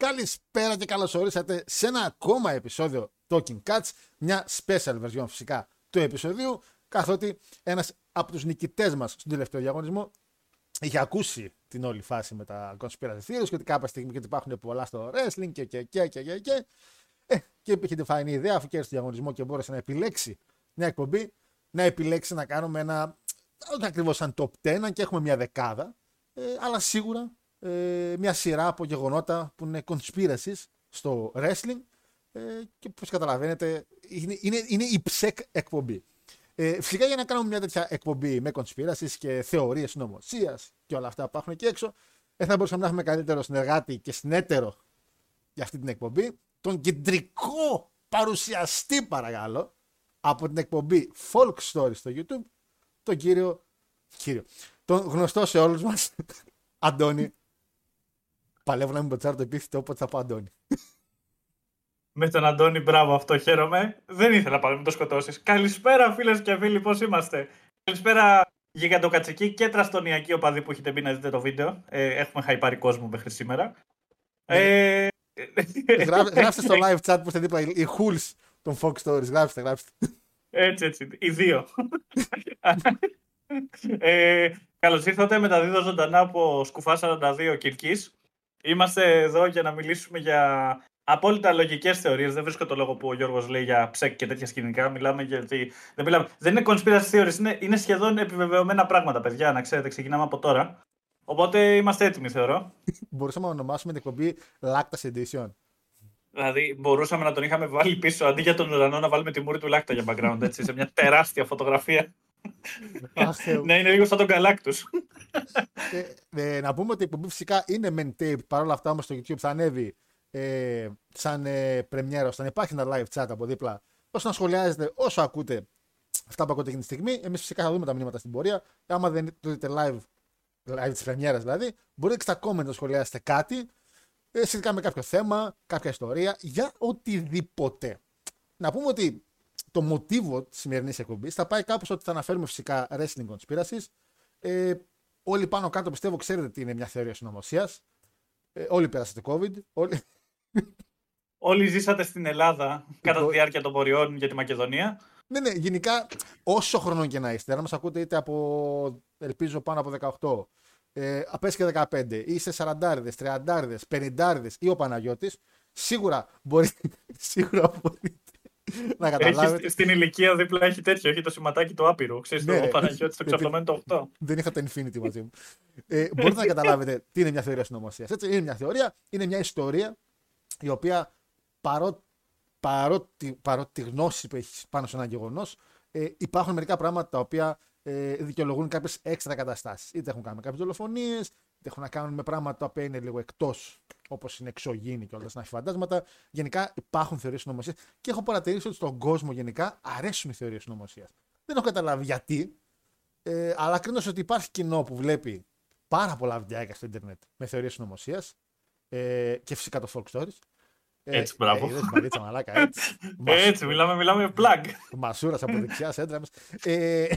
Καλησπέρα και καλώς ορίσατε σε ένα ακόμα επεισόδιο Talking Cats. Μια special version φυσικά του επεισοδίου. Καθότι ένας από τους νικητές μας στον τελευταίο διαγωνισμό είχε ακούσει την όλη φάση με τα conspiracy theories και ότι κάποια στιγμή και υπάρχουν πολλά στο wrestling και και και και και. και. Ε, και είχε τη φανή ιδέα αφού κέρδισε τον διαγωνισμό και μπόρεσε να επιλέξει μια εκπομπή, να επιλέξει να κάνουμε ένα. Όχι ακριβώς σαν top 10, και έχουμε μια δεκάδα, ε, αλλά σίγουρα ε, μια σειρά από γεγονότα που είναι conspiracies στο wrestling ε, και όπως καταλαβαίνετε είναι, είναι, είναι η ψεκ εκπομπή. Ε, φυσικά για να κάνουμε μια τέτοια εκπομπή με conspiracies και θεωρίες νομοσίας και όλα αυτά που υπάρχουν εκεί έξω δεν θα μπορούσαμε να έχουμε καλύτερο συνεργάτη και συνέτερο για αυτή την εκπομπή τον κεντρικό παρουσιαστή παρακαλώ από την εκπομπή Folk Story στο YouTube τον κύριο, κύριο τον γνωστό σε όλους μας Αντώνη Παλεύω να μην ποτσάρω το επίθετο όποτε θα πω Αντώνη. Με τον Αντώνη, μπράβο, αυτό χαίρομαι. Δεν ήθελα πάλι να το σκοτώσεις. Καλησπέρα, φίλες και φίλοι, πώς είμαστε; Καλησπέρα, γιγαντοκατσική και τραστονιακή οπαδοί που έχετε μπει να δείτε το βίντεο. Ε, έχουμε χαϊπάρει κόσμο μέχρι σήμερα. Ναι. Ε... Γράψτε στο live chat που είστε δίπλα οι hools των Fox Stories. Γράψτε, γράψτε. Έτσι, έτσι. Οι δύο. ε, Καλώς ήρθατε. Μεταδίδω ζωντανά από Σκουφά 42 Κυρκής. Είμαστε εδώ για να μιλήσουμε για απόλυτα λογικές θεωρίες. Δεν βρίσκω το λόγο που ο Γιώργος λέει για ψεκ και τέτοια σκηνικά. Μιλάμε γιατί. Δεν, μιλάμε... δεν είναι conspiracy theories, είναι, είναι σχεδόν επιβεβαιωμένα πράγματα, παιδιά. Να ξέρετε, ξεκινάμε από τώρα. Οπότε είμαστε έτοιμοι, θεωρώ. Μπορούσαμε να ονομάσουμε την εκπομπή Lactas Edition. Δηλαδή, μπορούσαμε να τον είχαμε βάλει πίσω αντί για τον ουρανό να βάλουμε τη μούρη του Λάκτα για background, έτσι, σε μια τεράστια φωτογραφία. Ναι, είναι λίγο σαν τον Galactus. ε, ε, να πούμε ότι η εκπομπή φυσικά είναι mixtape. Παρ' όλα αυτά όμως στο YouTube θα ανέβει ε, σαν ε, πρεμιέρα, θα υπάρχει ένα live chat από δίπλα. Όσο να σχολιάζετε, όσο ακούτε αυτά που ακούτε εκείνη τη στιγμή. Εμείς φυσικά θα δούμε τα μηνύματα στην πορεία. Άμα δεν το δείτε live, live της πρεμιέρας δηλαδή, μπορείτε στα comment να σχολιάσετε κάτι ε, σχετικά με κάποιο θέμα, κάποια ιστορία, για οτιδήποτε. Να πούμε ότι το μοτίβο της σημερινής εκπομπής θα πάει κάπως ότι θα αναφέρουμε φυσικά wrestling conspiracies. Ε, όλοι πάνω κάτω πιστεύω ξέρετε τι είναι μια θεωρία συνωμοσίας. Ε, όλοι πέρασατε COVID. Όλοι... όλοι ζήσατε στην Ελλάδα κατά τη διάρκεια των πορεών για τη Μακεδονία. Ναι, ναι, γενικά όσο χρόνο και να είστε, να μας ακούτε είτε από ελπίζω πάνω από 18, ε, απέσαι και 15, είστε 40, 30, 50 ή ο Παναγιώτης, σίγουρα, μπορεί, σίγουρα μπορείτε να καταλάβετε. στην ηλικία δίπλα έχει τέτοιο, έχει το σηματάκι το άπειρο. Ξέρεις, ναι, το Παναγιώτη το ξαπλωμένο το 8. Δεν είχα το Infinity μαζί μου. ε, μπορείτε να καταλάβετε τι είναι μια θεωρία συνωμοσίας. Είναι μια θεωρία, είναι μια ιστορία η οποία παρότι παρότι, παρότι τη γνώση που έχεις πάνω σε ένα γεγονός, ε, υπάρχουν μερικά πράγματα τα οποία ε, δικαιολογούν κάποιες έξτρα καταστάσεις. Είτε έχουν κάνει με κάποιες δολοφονίες, είτε έχουν να κάνουν με πράγματα τα οποία είναι λίγο εκτός όπως είναι εξωγήινη και όλα να έχει φαντάσματα. Γενικά υπάρχουν θεωρίες συνωμοσίας και έχω παρατηρήσει ότι στον κόσμο γενικά αρέσουν οι θεωρίες συνωμοσίας. Δεν έχω καταλάβει γιατί, ε, αλλά κρίνω ότι υπάρχει κοινό που βλέπει πάρα πολλά βιντεάκια στο Ιντερνετ με θεωρίες συνωμοσίας ε, και φυσικά το folk stories. Ε, έτσι, μπράβο. Ε, μαλίτσα, μαλάκα, έτσι. έτσι, μιλάμε, μιλάμε plug. Μασούρας από δεξιά, έντρα ε,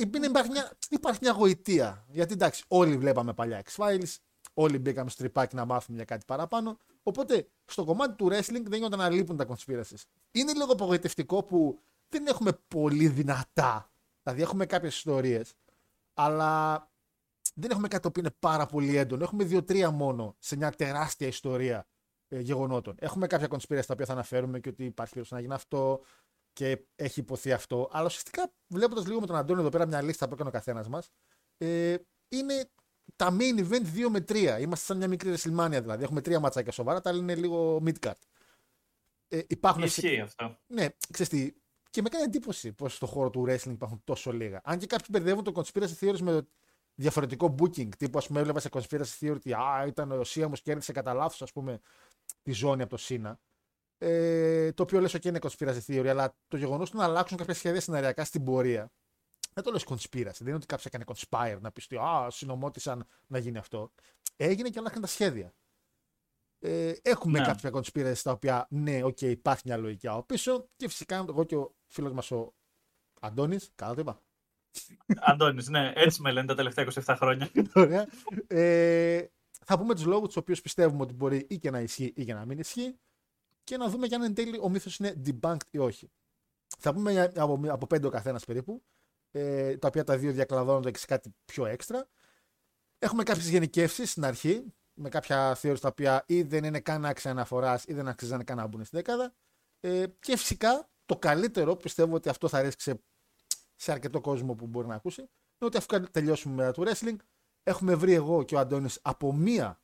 υπάρχει, μια, υπάρχει μια γοητεία. Γιατί εντάξει, όλοι βλέπαμε παλιά X-Files, Όλοι μπήκαμε στο τρυπάκι να μάθουμε για κάτι παραπάνω. Οπότε στο κομμάτι του wrestling δεν γίνονταν να λείπουν τα conspiracies. Είναι λίγο απογοητευτικό που δεν έχουμε πολύ δυνατά. Δηλαδή έχουμε κάποιες ιστορίες, αλλά δεν έχουμε κάτι που είναι πάρα πολύ έντονο. Έχουμε δύο-τρία μόνο σε μια τεράστια ιστορία ε, γεγονότων. Έχουμε κάποια conspiracy τα οποία θα αναφέρουμε και ότι υπάρχει περίπτωση να γίνει αυτό και έχει υποθεί αυτό. Αλλά ουσιαστικά βλέποντας λίγο με τον Αντώνιο εδώ πέρα μια λίστα που έκανε ο καθένας μας, ε, είναι τα main event 2 με 3. Είμαστε σαν μια μικρή WrestleMania δηλαδή. Έχουμε τρία ματσάκια σοβαρά, τα άλλα είναι λίγο mid-card. Ε, υπάρχουν Ισχύει αυτό. Ναι, ξέρεις τι, και με κάνει εντύπωση πως στον χώρο του wrestling υπάρχουν τόσο λίγα. Αν και κάποιοι μπερδεύουν το conspiracy theories με διαφορετικό booking. Τύπου, ας πούμε, έβλεπα σε conspiracy theory ότι α, ήταν ο Sheamus κέρδισε κατά λάθος, ας πούμε, τη ζώνη από το Cena. Ε, το οποίο λες και είναι conspiracy theory, αλλά το γεγονός του να αλλάξουν κάποια σχέδια σεναριακά στην πορεία δεν το λες conspiracy. Δεν είναι ότι κάποιος έκανε conspire να πει ότι Α, συνωμότησαν να γίνει αυτό. Έγινε και άλλαξαν τα σχέδια. Ε, έχουμε ναι. κάποια conspiracy στα οποία ναι, OK, okay, υπάρχει μια λογική από πίσω και φυσικά εγώ και ο φίλος μας ο Αντώνης, καλά το είπα. Αντώνης, ναι, έτσι με λένε τα τελευταία 27 χρόνια. Ωραία. Ε, θα Θα πούμε τους λόγους τους οποίους πιστεύουμε ότι μπορεί ή και να ισχύει ή και να μην ισχύει και να δούμε και αν εν τέλει ο μύθος είναι debunked ή όχι. Θα πούμε από, από πέντε ο καθένας περίπου, ε, τα οποία τα δύο διακλαδώνονται και σε κάτι πιο έξτρα. Έχουμε κάποιες γενικεύσεις στην αρχή, με κάποια θεώρηση τα οποία ή δεν είναι καν άξια αναφοράς ή δεν αξίζανε καν να μπουν στην δέκαδα. Ε, και φυσικά το καλύτερο, πιστεύω ότι αυτό θα αρέσει σε, σε αρκετό κόσμο που μπορεί να ακούσει, είναι ότι αφού τελειώσουμε με το wrestling, έχουμε βρει εγώ και ο Αντώνης από μία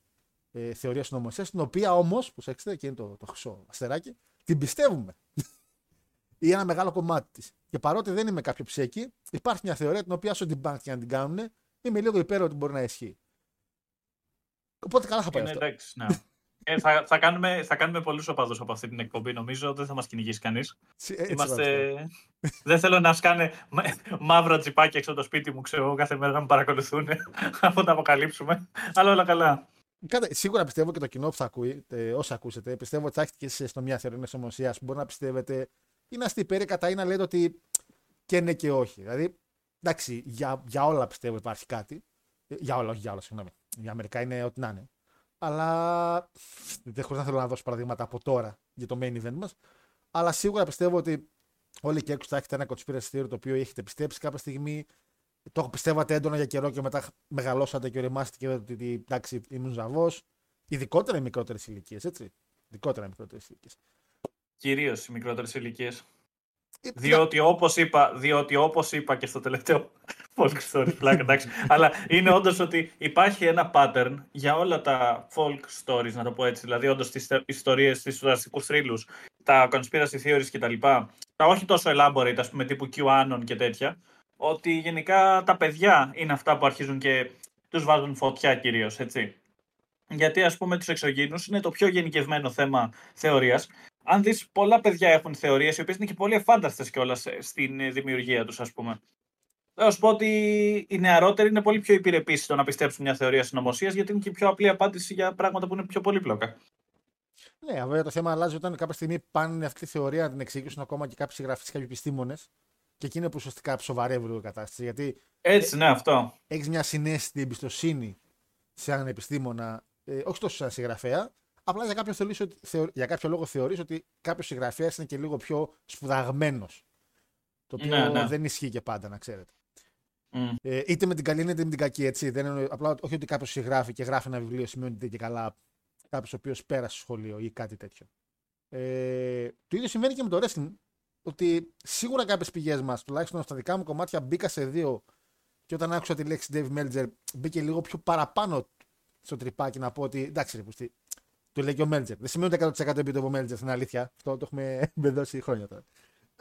ε, θεωρία συνωμοσίας, την οποία όμως, προσέξτε, και είναι το, το χρυσό αστεράκι, την πιστεύουμε. ή ένα μεγάλο κομμάτι της. Και παρότι δεν είμαι κάποιο ψέκι, υπάρχει μια θεωρία την οποία όσο την bank και να την κάνουν, είμαι λίγο υπέρ ότι μπορεί να ισχύει. Οπότε καλά θα πάει. αυτό. Εντάξει, ναι. Ε, θα, θα, κάνουμε, θα κάνουμε πολλούς οπαδούς από αυτή την εκπομπή, νομίζω. Δεν θα μας κυνηγήσει κανείς. Είμαστε... δεν θέλω να σκάνε μαύρα τσιπάκια έξω από το σπίτι μου, ξέρω κάθε μέρα να με παρακολουθούν αφού τα αποκαλύψουμε. Αλλά όλα καλά. Κάτε, σίγουρα πιστεύω και το κοινό που θα ακούει, ε, όσα ακούσετε, πιστεύω ότι θα έχετε και στο μια θεωρία ομοσίας που μπορεί να πιστεύετε ή να είστε υπέρ κατά ή να λέτε ότι και ναι και όχι. Δηλαδή, εντάξει, για, για όλα πιστεύω υπάρχει κάτι. Ε, για όλα, όχι για όλα, συγγνώμη. Για μερικά είναι ό,τι να είναι. Αλλά δεν χωρίς να θέλω να δώσω παραδείγματα από τώρα για το main event μας. Αλλά σίγουρα πιστεύω ότι όλοι και έξω θα έχετε ένα conspiracy το οποίο έχετε πιστέψει κάποια στιγμή. Το πιστεύατε έντονα για καιρό και μετά μεγαλώσατε και οριμάσατε και είδατε ότι εντάξει ήμουν ζαβός. Ειδικότερα οι μικρότερες ηλικίες, έτσι. Ειδικότερα οι μικρότερες ηλικίες. Κυρίως οι μικρότερες ηλικίες. Ε, διότι όπως είπα, διότι όπως είπα και στο τελευταίο folk story, πλάκα, εντάξει, αλλά είναι όντως ότι υπάρχει ένα pattern για όλα τα folk stories, να το πω έτσι, δηλαδή όντως τις ιστορίες, τι ουσιαστικού θρύλους, τα conspiracy theories κτλ. Τα, τα όχι τόσο elaborate, ας πούμε, τύπου QAnon και τέτοια, ότι γενικά τα παιδιά είναι αυτά που αρχίζουν και τους βάζουν φωτιά κυρίως, έτσι. Γιατί, ας πούμε, τους εξωγήνου είναι το πιο γενικευμένο θέμα θεωρίας αν δεις, πολλά παιδιά έχουν θεωρίες οι οποίες είναι και πολύ εφάνταστες κιόλας ε, στην ε, δημιουργία τους, ας πούμε. Θα σου πω ότι οι νεαρότεροι είναι πολύ πιο υπηρεπεί στο να πιστέψουν μια θεωρία συνωμοσίας, γιατί είναι και πιο απλή απάντηση για πράγματα που είναι πιο πολύπλοκα. Ναι, βέβαια το θέμα αλλάζει όταν κάποια στιγμή πάνε αυτή τη θεωρία να την εξηγήσουν ακόμα και κάποιοι συγγραφείς, κάποιοι επιστήμονες. Και εκεί είναι που ουσιαστικά ψοβαρεύει η κατάσταση. Γιατί Έτσι, ναι, αυτό. Έχεις μια συνέστητη εμπιστοσύνη σε έναν επιστήμονα, ε, όχι τόσο σαν συγγραφέα, Απλά για κάποιο, θεωρείς ότι, για κάποιο λόγο θεωρείς ότι κάποιος συγγραφέας είναι και λίγο πιο σπουδαγμένος. Το οποίο ναι, ναι. δεν ισχύει και πάντα, να ξέρετε. Mm. Ε, είτε με την καλή είτε με την κακή, έτσι. Δεν είναι, απλά όχι ότι κάποιος συγγράφει και γράφει ένα βιβλίο σημαίνει ότι είναι και καλά κάποιος ο οποίος πέρασε σχολείο ή κάτι τέτοιο. Ε, το ίδιο συμβαίνει και με το wrestling. Ότι σίγουρα κάποιες πηγές μας, τουλάχιστον στα δικά μου κομμάτια, μπήκα σε δύο και όταν άκουσα τη λέξη Dave Meltzer, μπήκε λίγο πιο παραπάνω στο τρυπάκι να πω ότι εντάξει, ρε, του λέει και ο Μέλτζερ. Δεν σημαίνει ότι 100% επειδή ο Μέλτζερ είναι αλήθεια. Αυτό το έχουμε μπεδώσει χρόνια τώρα.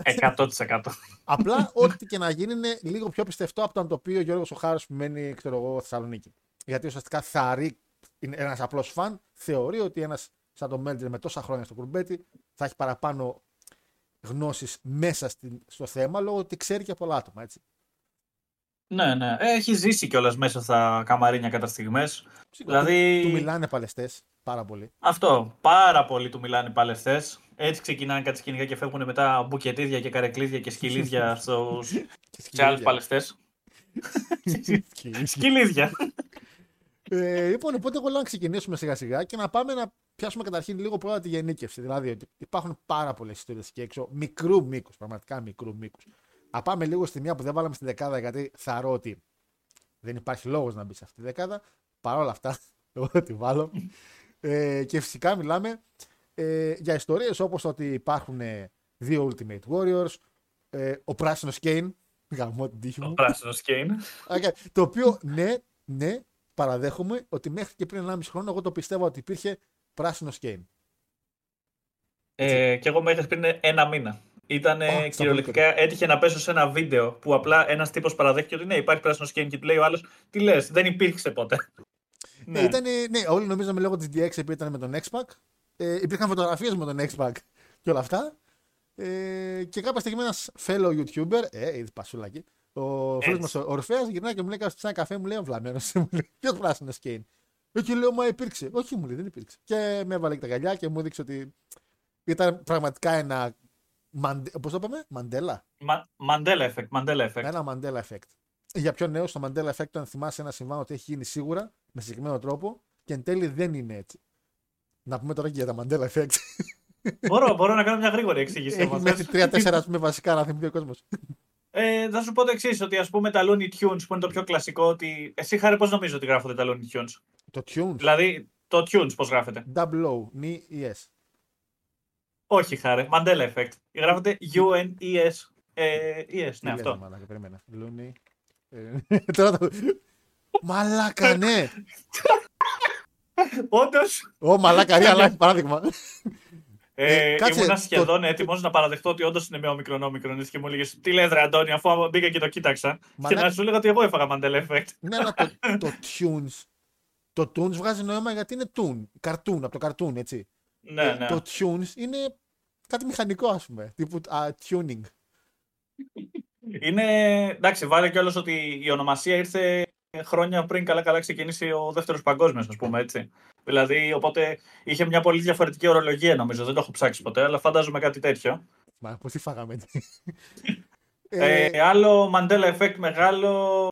100%. Απλά ό,τι και να γίνει είναι λίγο πιο πιστευτό από το οποίο ο Γιώργος Οχάρο που μένει, ξέρω εγώ, Θεσσαλονίκη. Γιατί ουσιαστικά θα ρί, είναι ένας απλός φαν, θεωρεί ότι ένας σαν τον Μέλτζερ με τόσα χρόνια στο κουρμπέτι θα έχει παραπάνω γνώσεις μέσα στο θέμα λόγω ότι ξέρει και πολλά άτομα. Έτσι. Ναι, ναι. Έχει ζήσει κιόλας μέσα στα καμαρίνια κατά στιγμές. Δηλαδή... Του, του μιλάνε παλαιστές. Πάρα πολύ. Αυτό. Πάρα πολύ του μιλάνε οι παλαιστές. Έτσι ξεκινάνε κάτι σκηνικά και φεύγουν μετά μπουκετίδια και καρεκλίδια και σκυλίδια στους σε άλλους παλαιστές. Σκυλίδια. ε, λοιπόν, οπότε εγώ λέω να ξεκινήσουμε σιγά σιγά και να πάμε να πιάσουμε καταρχήν λίγο πρώτα τη γενίκευση. Δηλαδή ότι υπάρχουν πάρα πολλές ιστορίες εκεί έξω, μικρού μήκους, πραγματικά μικρού μήκους. Να πάμε λίγο στη μία που δεν βάλαμε στη δεκάδα γιατί θεωρώ ότι δεν υπάρχει λόγος να μπει σε αυτή τη δεκάδα. Παρ' όλα αυτά, εγώ θα τη βάλω. Ε, και φυσικά μιλάμε ε, για ιστορίες όπως ότι υπάρχουν ε, δύο Ultimate Warriors, ε, ο πράσινος Κέιν, γαμώ την τύχη μου. Ο πράσινος Κέιν. Okay, το οποίο ναι, ναι, παραδέχομαι ότι μέχρι και πριν 1,5 χρόνο εγώ το πιστεύω ότι υπήρχε πράσινος Κέιν. Ε, και εγώ μέχρι πριν ένα μήνα. Ήταν oh, κυριολεκτικά, έτυχε να πέσω σε ένα βίντεο που απλά ένας τύπος παραδέχτηκε ότι ναι, υπάρχει πράσινος Κέιν και του λέει ο άλλος, τι λες, δεν υπήρξε ποτέ. Ναι. ναι. ναι, όλοι νομίζαμε λόγω της DX επειδή ήταν με τον X-Pac. Ε, υπήρχαν φωτογραφίες με τον X-Pac και όλα αυτά. Ε, και κάποια στιγμή ένας fellow YouTuber, ε, είδες πασούλακι, ο φίλος μας ο Ορφαία γυρνάει και μου λέει: Κάνα καφέ, μου λέει: Βλαμμένος. Ποιος πράσινος σκέιν. Ε, και λέω: Μα υπήρξε. Όχι, μου λέει: Δεν υπήρξε. Και με έβαλε και τα γαλιά και μου έδειξε ότι ήταν πραγματικά ένα. Πώς το είπαμε, Μαντέλα. Μαντέλα effect. Mandela effect. Ένα Μαντέλα effect. Για πιο νέο, στο Mandela Effect, αν θυμάσαι ένα συμβάν ότι έχει γίνει σίγουρα με συγκεκριμένο τρόπο, και εν τέλει δεν είναι έτσι. Να πούμε τώρα και για τα Mandela Effect. μπορώ, μπορώ να κάνω μια γρήγορη εξήγηση. Έχει μέχρι τρία-τέσσερα με βασικά να θυμηθεί ο κόσμος. Ε, θα σου πω το εξής, ότι ας πούμε τα Looney Tunes που είναι το πιο κλασικό, ότι εσύ χάρη πώς νομίζω ότι γράφονται τα Looney Tunes; Το Tunes. Δηλαδή το Tunes πώς γράφεται; Double O, νι yes. Όχι χάρη, Mandela Effect. Γράφεται U-N-E-S. Ε, yes, ναι, αυτό. Μαλάκα, περίμενε. Looney. Ε, τώρα το... Μαλάκα, ναι. Όντως. Ω, μαλάκα, ρε, αλλά παράδειγμα. Ε, ε, κάτσε, ήμουν σχεδόν το... έτοιμος να παραδεχτώ ότι όντως είναι με όμικρον όμικρον. Και μου έλεγες Τι λέει, Ρε Αντώνη, αφού μπήκα και το κοίταξα. Μαλάκα... Και να σου έλεγα ότι εγώ έφαγα Mandela Effect. Ναι, αλλά το, το Tunes. Το Tunes βγάζει νόημα γιατί είναι Tune. Καρτούν, από το cartoon, έτσι. Ναι, ε, ναι. Το Tunes είναι κάτι μηχανικό, ας πούμε. Τύπου uh, tuning. Είναι. Εντάξει, βάλε κιόλας ότι η ονομασία ήρθε χρόνια πριν καλά-καλά ξεκινήσει ο δεύτερος παγκόσμιος, ας πούμε έτσι. Δηλαδή, οπότε είχε μια πολύ διαφορετική ορολογία νομίζω. Δεν το έχω ψάξει ποτέ, αλλά φαντάζομαι κάτι τέτοιο. Μα πώς τι φάγαμε. ε, ε, άλλο Mandela Effect μεγάλο.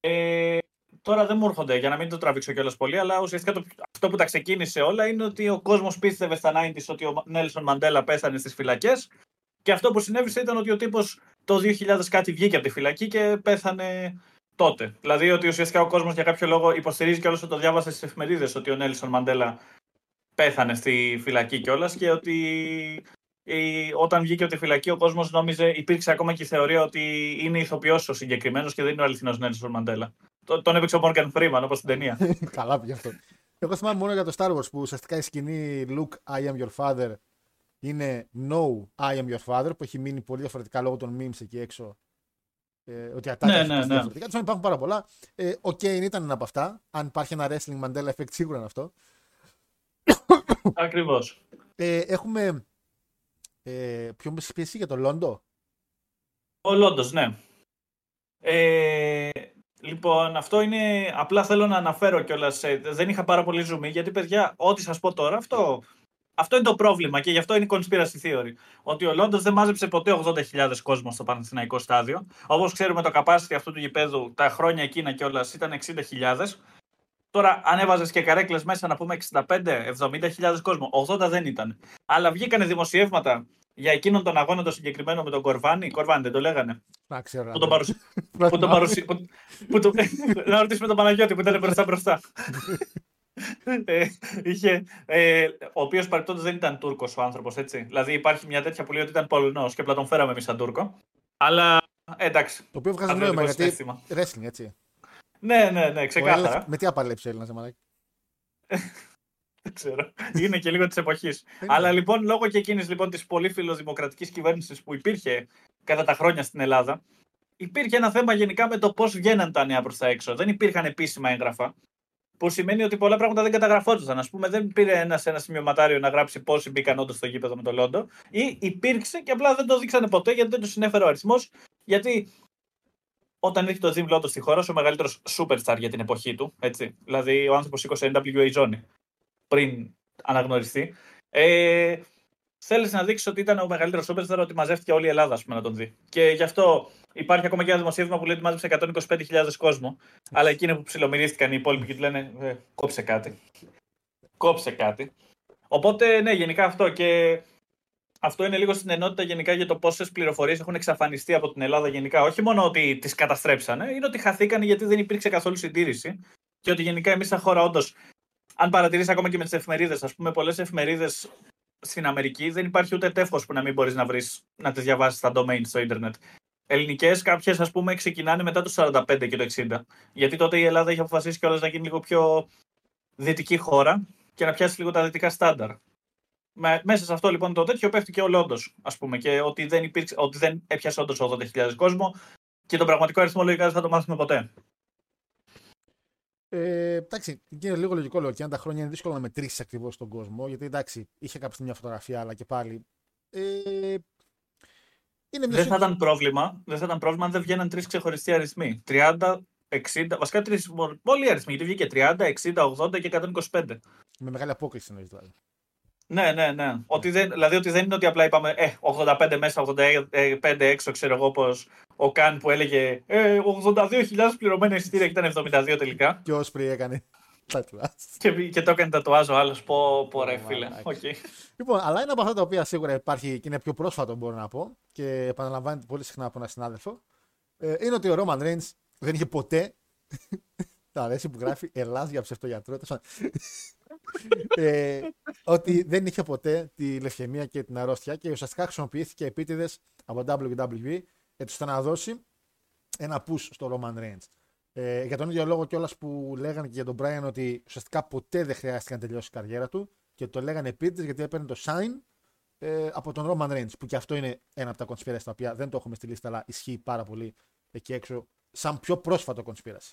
Ε, τώρα δεν μου έρχονται για να μην το τραβήξω κιόλας πολύ, αλλά ουσιαστικά το, αυτό που τα ξεκίνησε όλα είναι ότι ο κόσμος πίστευε στα 90 ότι ο Νέλσον Μαντέλα πέθανε στις φυλακές. Και αυτό που συνέβησε ήταν ότι ο τύπος το 2000 κάτι βγήκε από τη φυλακή και πέθανε τότε. Δηλαδή ότι ουσιαστικά ο κόσμος για κάποιο λόγο υποστηρίζει και όλο το διάβασε στις εφημερίδες ότι ο Νέλσον Μαντέλα πέθανε στη φυλακή κιόλας και ότι όταν βγήκε από τη φυλακή ο κόσμος νόμιζε, υπήρξε ακόμα και η θεωρία ότι είναι ηθοποιός ο συγκεκριμένος και δεν είναι ο αληθινός Νέλσον Μαντέλα. Τον έπαιξε ο Μόργαν Φρήμαν όπως στην ταινία. Καλά, πει αυτό. Εγώ θυμάμαι μόνο για το Star Wars που ουσιαστικά η σκηνή Luke, I am your father είναι No, I am your father που έχει μείνει πολύ διαφορετικά λόγω των memes εκεί έξω ε, ότι ατάκια ναι, ναι, ναι. διαφορετικά. Τους υπάρχουν πάρα πολλά. Ε, ο Kane ήταν ένα από αυτά. Αν υπάρχει ένα wrestling Mandela effect, σίγουρα είναι αυτό. Ακριβώς. Ε, έχουμε. Ε, ποιο εσύ για το Λόντο; Ο Λόντος, ναι. Ε, λοιπόν, αυτό είναι. Απλά θέλω να αναφέρω κιόλας. Ε, δεν είχα πάρα πολύ ζουμί, γιατί παιδιά, ό,τι σας πω τώρα, αυτό αυτό είναι το πρόβλημα και γι' αυτό είναι η conspiracy theory. Ότι ο Λόντος δεν μάζεψε ποτέ 80.000 κόσμο στο Παναθηναϊκό στάδιο. Όπως ξέρουμε, το capacity αυτού του γηπέδου τα χρόνια εκείνα κιόλας ήταν 60.000. Τώρα, αν έβαζες και καρέκλες μέσα, να πούμε 65-70.000 κόσμο. 80 δεν ήταν. Αλλά βγήκανε δημοσιεύματα για εκείνον τον αγώνα το συγκεκριμένο με τον Κορβάνη. Κορβάνη δεν το λέγανε. Να ξέρω. Που τον παρουσι... που τον παρουσι... που... το... να ρωτήσουμε τον Παναγιώτη που ήταν μπροστά μπροστά. ε, είχε, ε, ο οποίος παρεπτόντως δεν ήταν Τούρκος ο άνθρωπος, έτσι. Δηλαδή υπάρχει μια τέτοια που λέει ότι ήταν Πολωνός και απλά τον φέραμε εμείς σαν Τούρκο. Αλλά ε, εντάξει. Το οποίο βγάζει νόημα γιατί. Wrestling, έτσι. Ναι, ναι, ναι, ξεκάθαρα. με τι απαλέψει ο Έλληνας, Ζεμανάκη. Δεν ξέρω. Είναι και λίγο της εποχής. Αλλά λοιπόν, λόγω και εκείνης λοιπόν, της πολύ φιλοδημοκρατικής κυβέρνησης που υπήρχε κατά τα χρόνια στην Ελλάδα, υπήρχε ένα θέμα γενικά με το πώς βγαίναν τα νέα προς τα έξω. Δεν υπήρχαν επίσημα έγγραφα. Που σημαίνει ότι πολλά πράγματα δεν καταγραφόντουσαν. Α πούμε, δεν πήρε ένας ένα σημειωματάριο να γράψει πόσοι μπήκαν όντως στο γήπεδο με το Λόντο. Ή υπήρξε και απλά δεν το δείξανε ποτέ γιατί δεν τους συνέφερε ο αριθμός. Γιατί όταν ήρθε το Jim Lotto στη χώρα, ο μεγαλύτερος superstar για την εποχή του. Έτσι. Δηλαδή, ο άνθρωπος σήκωσε NWA Johnny πριν αναγνωριστεί. Ε, θέλεις να δείξεις ότι ήταν ο μεγαλύτερος superstar, ότι μαζεύτηκε όλη η Ελλάδα πούμε, να τον δει. Και γι' αυτό Υπάρχει ακόμα και ένα δημοσίευμα που λέει ότι μάζεψε 125.000 κόσμο. Αλλά εκείνοι που ψιλομυρίστηκαν οι υπόλοιποι και του λένε ε, κόψε κάτι. Κόψε κάτι. Οπότε, ναι, γενικά αυτό. Και αυτό είναι λίγο στην ενότητα γενικά για το πόσες πληροφορίες έχουν εξαφανιστεί από την Ελλάδα γενικά. Όχι μόνο ότι τις καταστρέψανε, είναι ότι χαθήκαν γιατί δεν υπήρξε καθόλου συντήρηση. Και ότι γενικά εμείς, σαν χώρα, όντως, αν παρατηρήσεις ακόμα και με τις εφημερίδες, ας πούμε, πολλές εφημερίδες στην Αμερική δεν υπάρχει ούτε τεύχος που να μην μπορείς να βρεις να τις διαβάσεις στα domain στο Ιντερνετ. Ελληνικές κάποιες, ας πούμε, ξεκινάνε μετά το 45 και το 60. Γιατί τότε η Ελλάδα είχε αποφασίσει κιόλας να γίνει λίγο πιο δυτική χώρα και να πιάσει λίγο τα δυτικά στάνταρ. Με, μέσα σε αυτό λοιπόν το τέτοιο πέφτει και ο Λόντος, ας πούμε, και ότι δεν, υπήρξε, ότι δεν έπιασε όντως 80.000 κόσμο και τον πραγματικό αριθμό λογικά δεν θα το μάθουμε ποτέ. Ε, εντάξει, είναι λίγο λογικό λέω και αν τα χρόνια είναι δύσκολο να μετρήσεις ακριβώς τον κόσμο, γιατί εντάξει, είχε κάποια μια φωτογραφία, αλλά και πάλι. Ε, είναι δεν θα ήταν πρόβλημα, δεν θα ήταν πρόβλημα αν δεν βγαίναν τρεις ξεχωριστοί αριθμοί. 30, 60, βασικά τρεις πολλοί αριθμοί. Γιατί βγήκε 30, 60, 80 και 125. Με μεγάλη απόκληση εννοείς δηλαδή. Ναι, ναι, ναι. Ότι δεν, δηλαδή ότι δεν είναι ότι απλά είπαμε ε, 85 μέσα, 85 έξω, ξέρω εγώ πώς ο Καν που έλεγε ε, 82.000 πληρωμένα εισιτήρια και ήταν 72 τελικά. Και ο Όσπρι έκανε. και, και το έκανε τατουάζ ο άλλος. Πω, πω ρε φίλε. Okay. Λοιπόν, αλλά είναι από αυτά τα οποία σίγουρα υπάρχει και είναι πιο πρόσφατο, μπορώ να πω, και επαναλαμβάνεται πολύ συχνά από έναν συνάδελφο. Ε, είναι ότι ο Roman Reigns δεν είχε ποτέ. Τα αρέσει που γράφει Ελλάς για ψευτογιατρό. ε, ότι δεν είχε ποτέ τη λευκαιμία και την αρρώστια και ουσιαστικά χρησιμοποιήθηκε επίτηδες από WWE έτσι ώστε να δώσει ένα push στο Roman Reigns. Ε, για τον ίδιο λόγο κιόλας που λέγανε και για τον Brian ότι ουσιαστικά ποτέ δεν χρειάστηκε να τελειώσει η καριέρα του και το λέγανε επίτηδες γιατί έπαιρνε το sign ε, από τον Roman Reigns. Που και αυτό είναι ένα από τα conspiracy τα οποία δεν το έχουμε στη λίστα, αλλά ισχύει πάρα πολύ εκεί έξω, σαν πιο πρόσφατο conspiracy.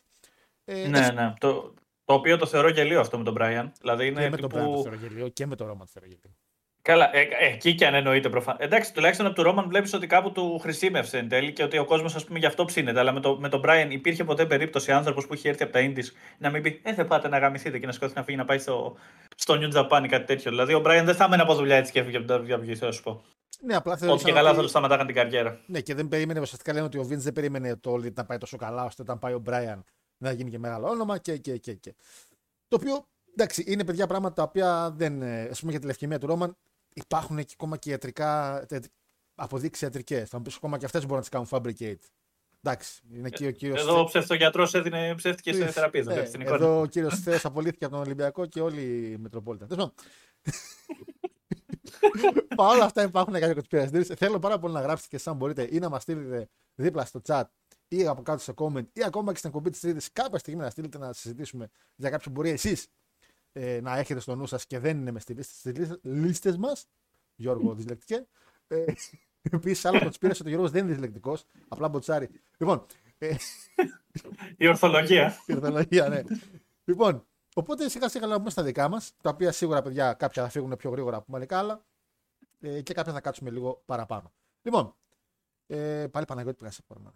Ε, ναι, έτσι... ναι. Το, το οποίο το θεωρώ γελίο αυτό με τον Brian. Δηλαδή είναι και με τον Brian το θεωρώ γελίο και με τον Roman το θεωρώ γελίο. Καλά, ε, ε, εκεί και αν εννοείται προφανώ. Εντάξει, τουλάχιστον από τον Ρόμαν βλέπεις ότι κάπου του χρησιμεύσε εν τέλει και ότι ο κόσμος, ας πούμε, γι' αυτό ψήνεται. Αλλά με, το, με τον Brian υπήρχε ποτέ περίπτωση άνθρωπος που είχε έρθει από τα Ίντι να μην πει Ε, δεν πάτε να γαμηθείτε και να σηκώθει να φύγει να πάει στο, στο New Japan ή κάτι τέτοιο. Δηλαδή, ο Brian δεν θα έμενε από δουλειά έτσι και έφυγε από την WWE, θα σου πω. Ναι, απλά Ότι και καλά ότι... θα του σταματάγαν την καριέρα. Ναι, και δεν περίμενε, ουσιαστικά λένε ότι ο Vince δεν περίμενε το Όλιτ να πάει τόσο καλά, ώστε όταν πάει ο Brian να γίνει και μεγάλο όνομα και, και, και, και. Το οποίο εντάξει, είναι παιδιά πράγματα τα οποία δεν. Ε, ας πούμε για τη λευκαιμία του Ρόμαν υπάρχουν και ακόμα και ιατρικά αποδείξει ιατρικές. Θα μου πεις ακόμα και αυτές μπορούν να τις κάνουν fabricate. Εντάξει, είναι εκεί ο κύριος. Εδώ ο ψευτογιατρός έδινε ψεύτικε θεραπείε. Ε, εδώ ο κύριος Θεός απολύθηκε από τον Ολυμπιακό και όλοι οι Μετροπόλυτα. Παρ' όλα αυτά υπάρχουν κάποια κοτσπίρε. Θέλω πάρα πολύ να γράψετε και εσά μπορείτε ή να μας στείλετε δίπλα στο chat ή από κάτω στο comment ή ακόμα και στην εκπομπή της Τρίτη κάποια στιγμή να στείλετε να συζητήσουμε για κάποιο μπορεί εσείς ε, να έχετε στο νου σας και δεν είναι μες στη λίστα, λίστες μας. Γιώργο, δυσλεκτικέ. Ε, Επίσης, άλλο κοτσπίρε ότι ο Γιώργος δεν είναι δυσλεκτικός, απλά μποτσάρι. Λοιπόν. Ε, η ορθολογία. η ορθολογία, ναι. λοιπόν, οπότε σιγά σιγά να στα δικά μας, τα οποία σίγουρα παιδιά κάποια θα φύγουν πιο γρήγορα από μερικά άλλα ε, και κάποια θα κάτσουμε λίγο παραπάνω. Λοιπόν, ε, πάλι Παναγιώτη πήγα σε πόρμα.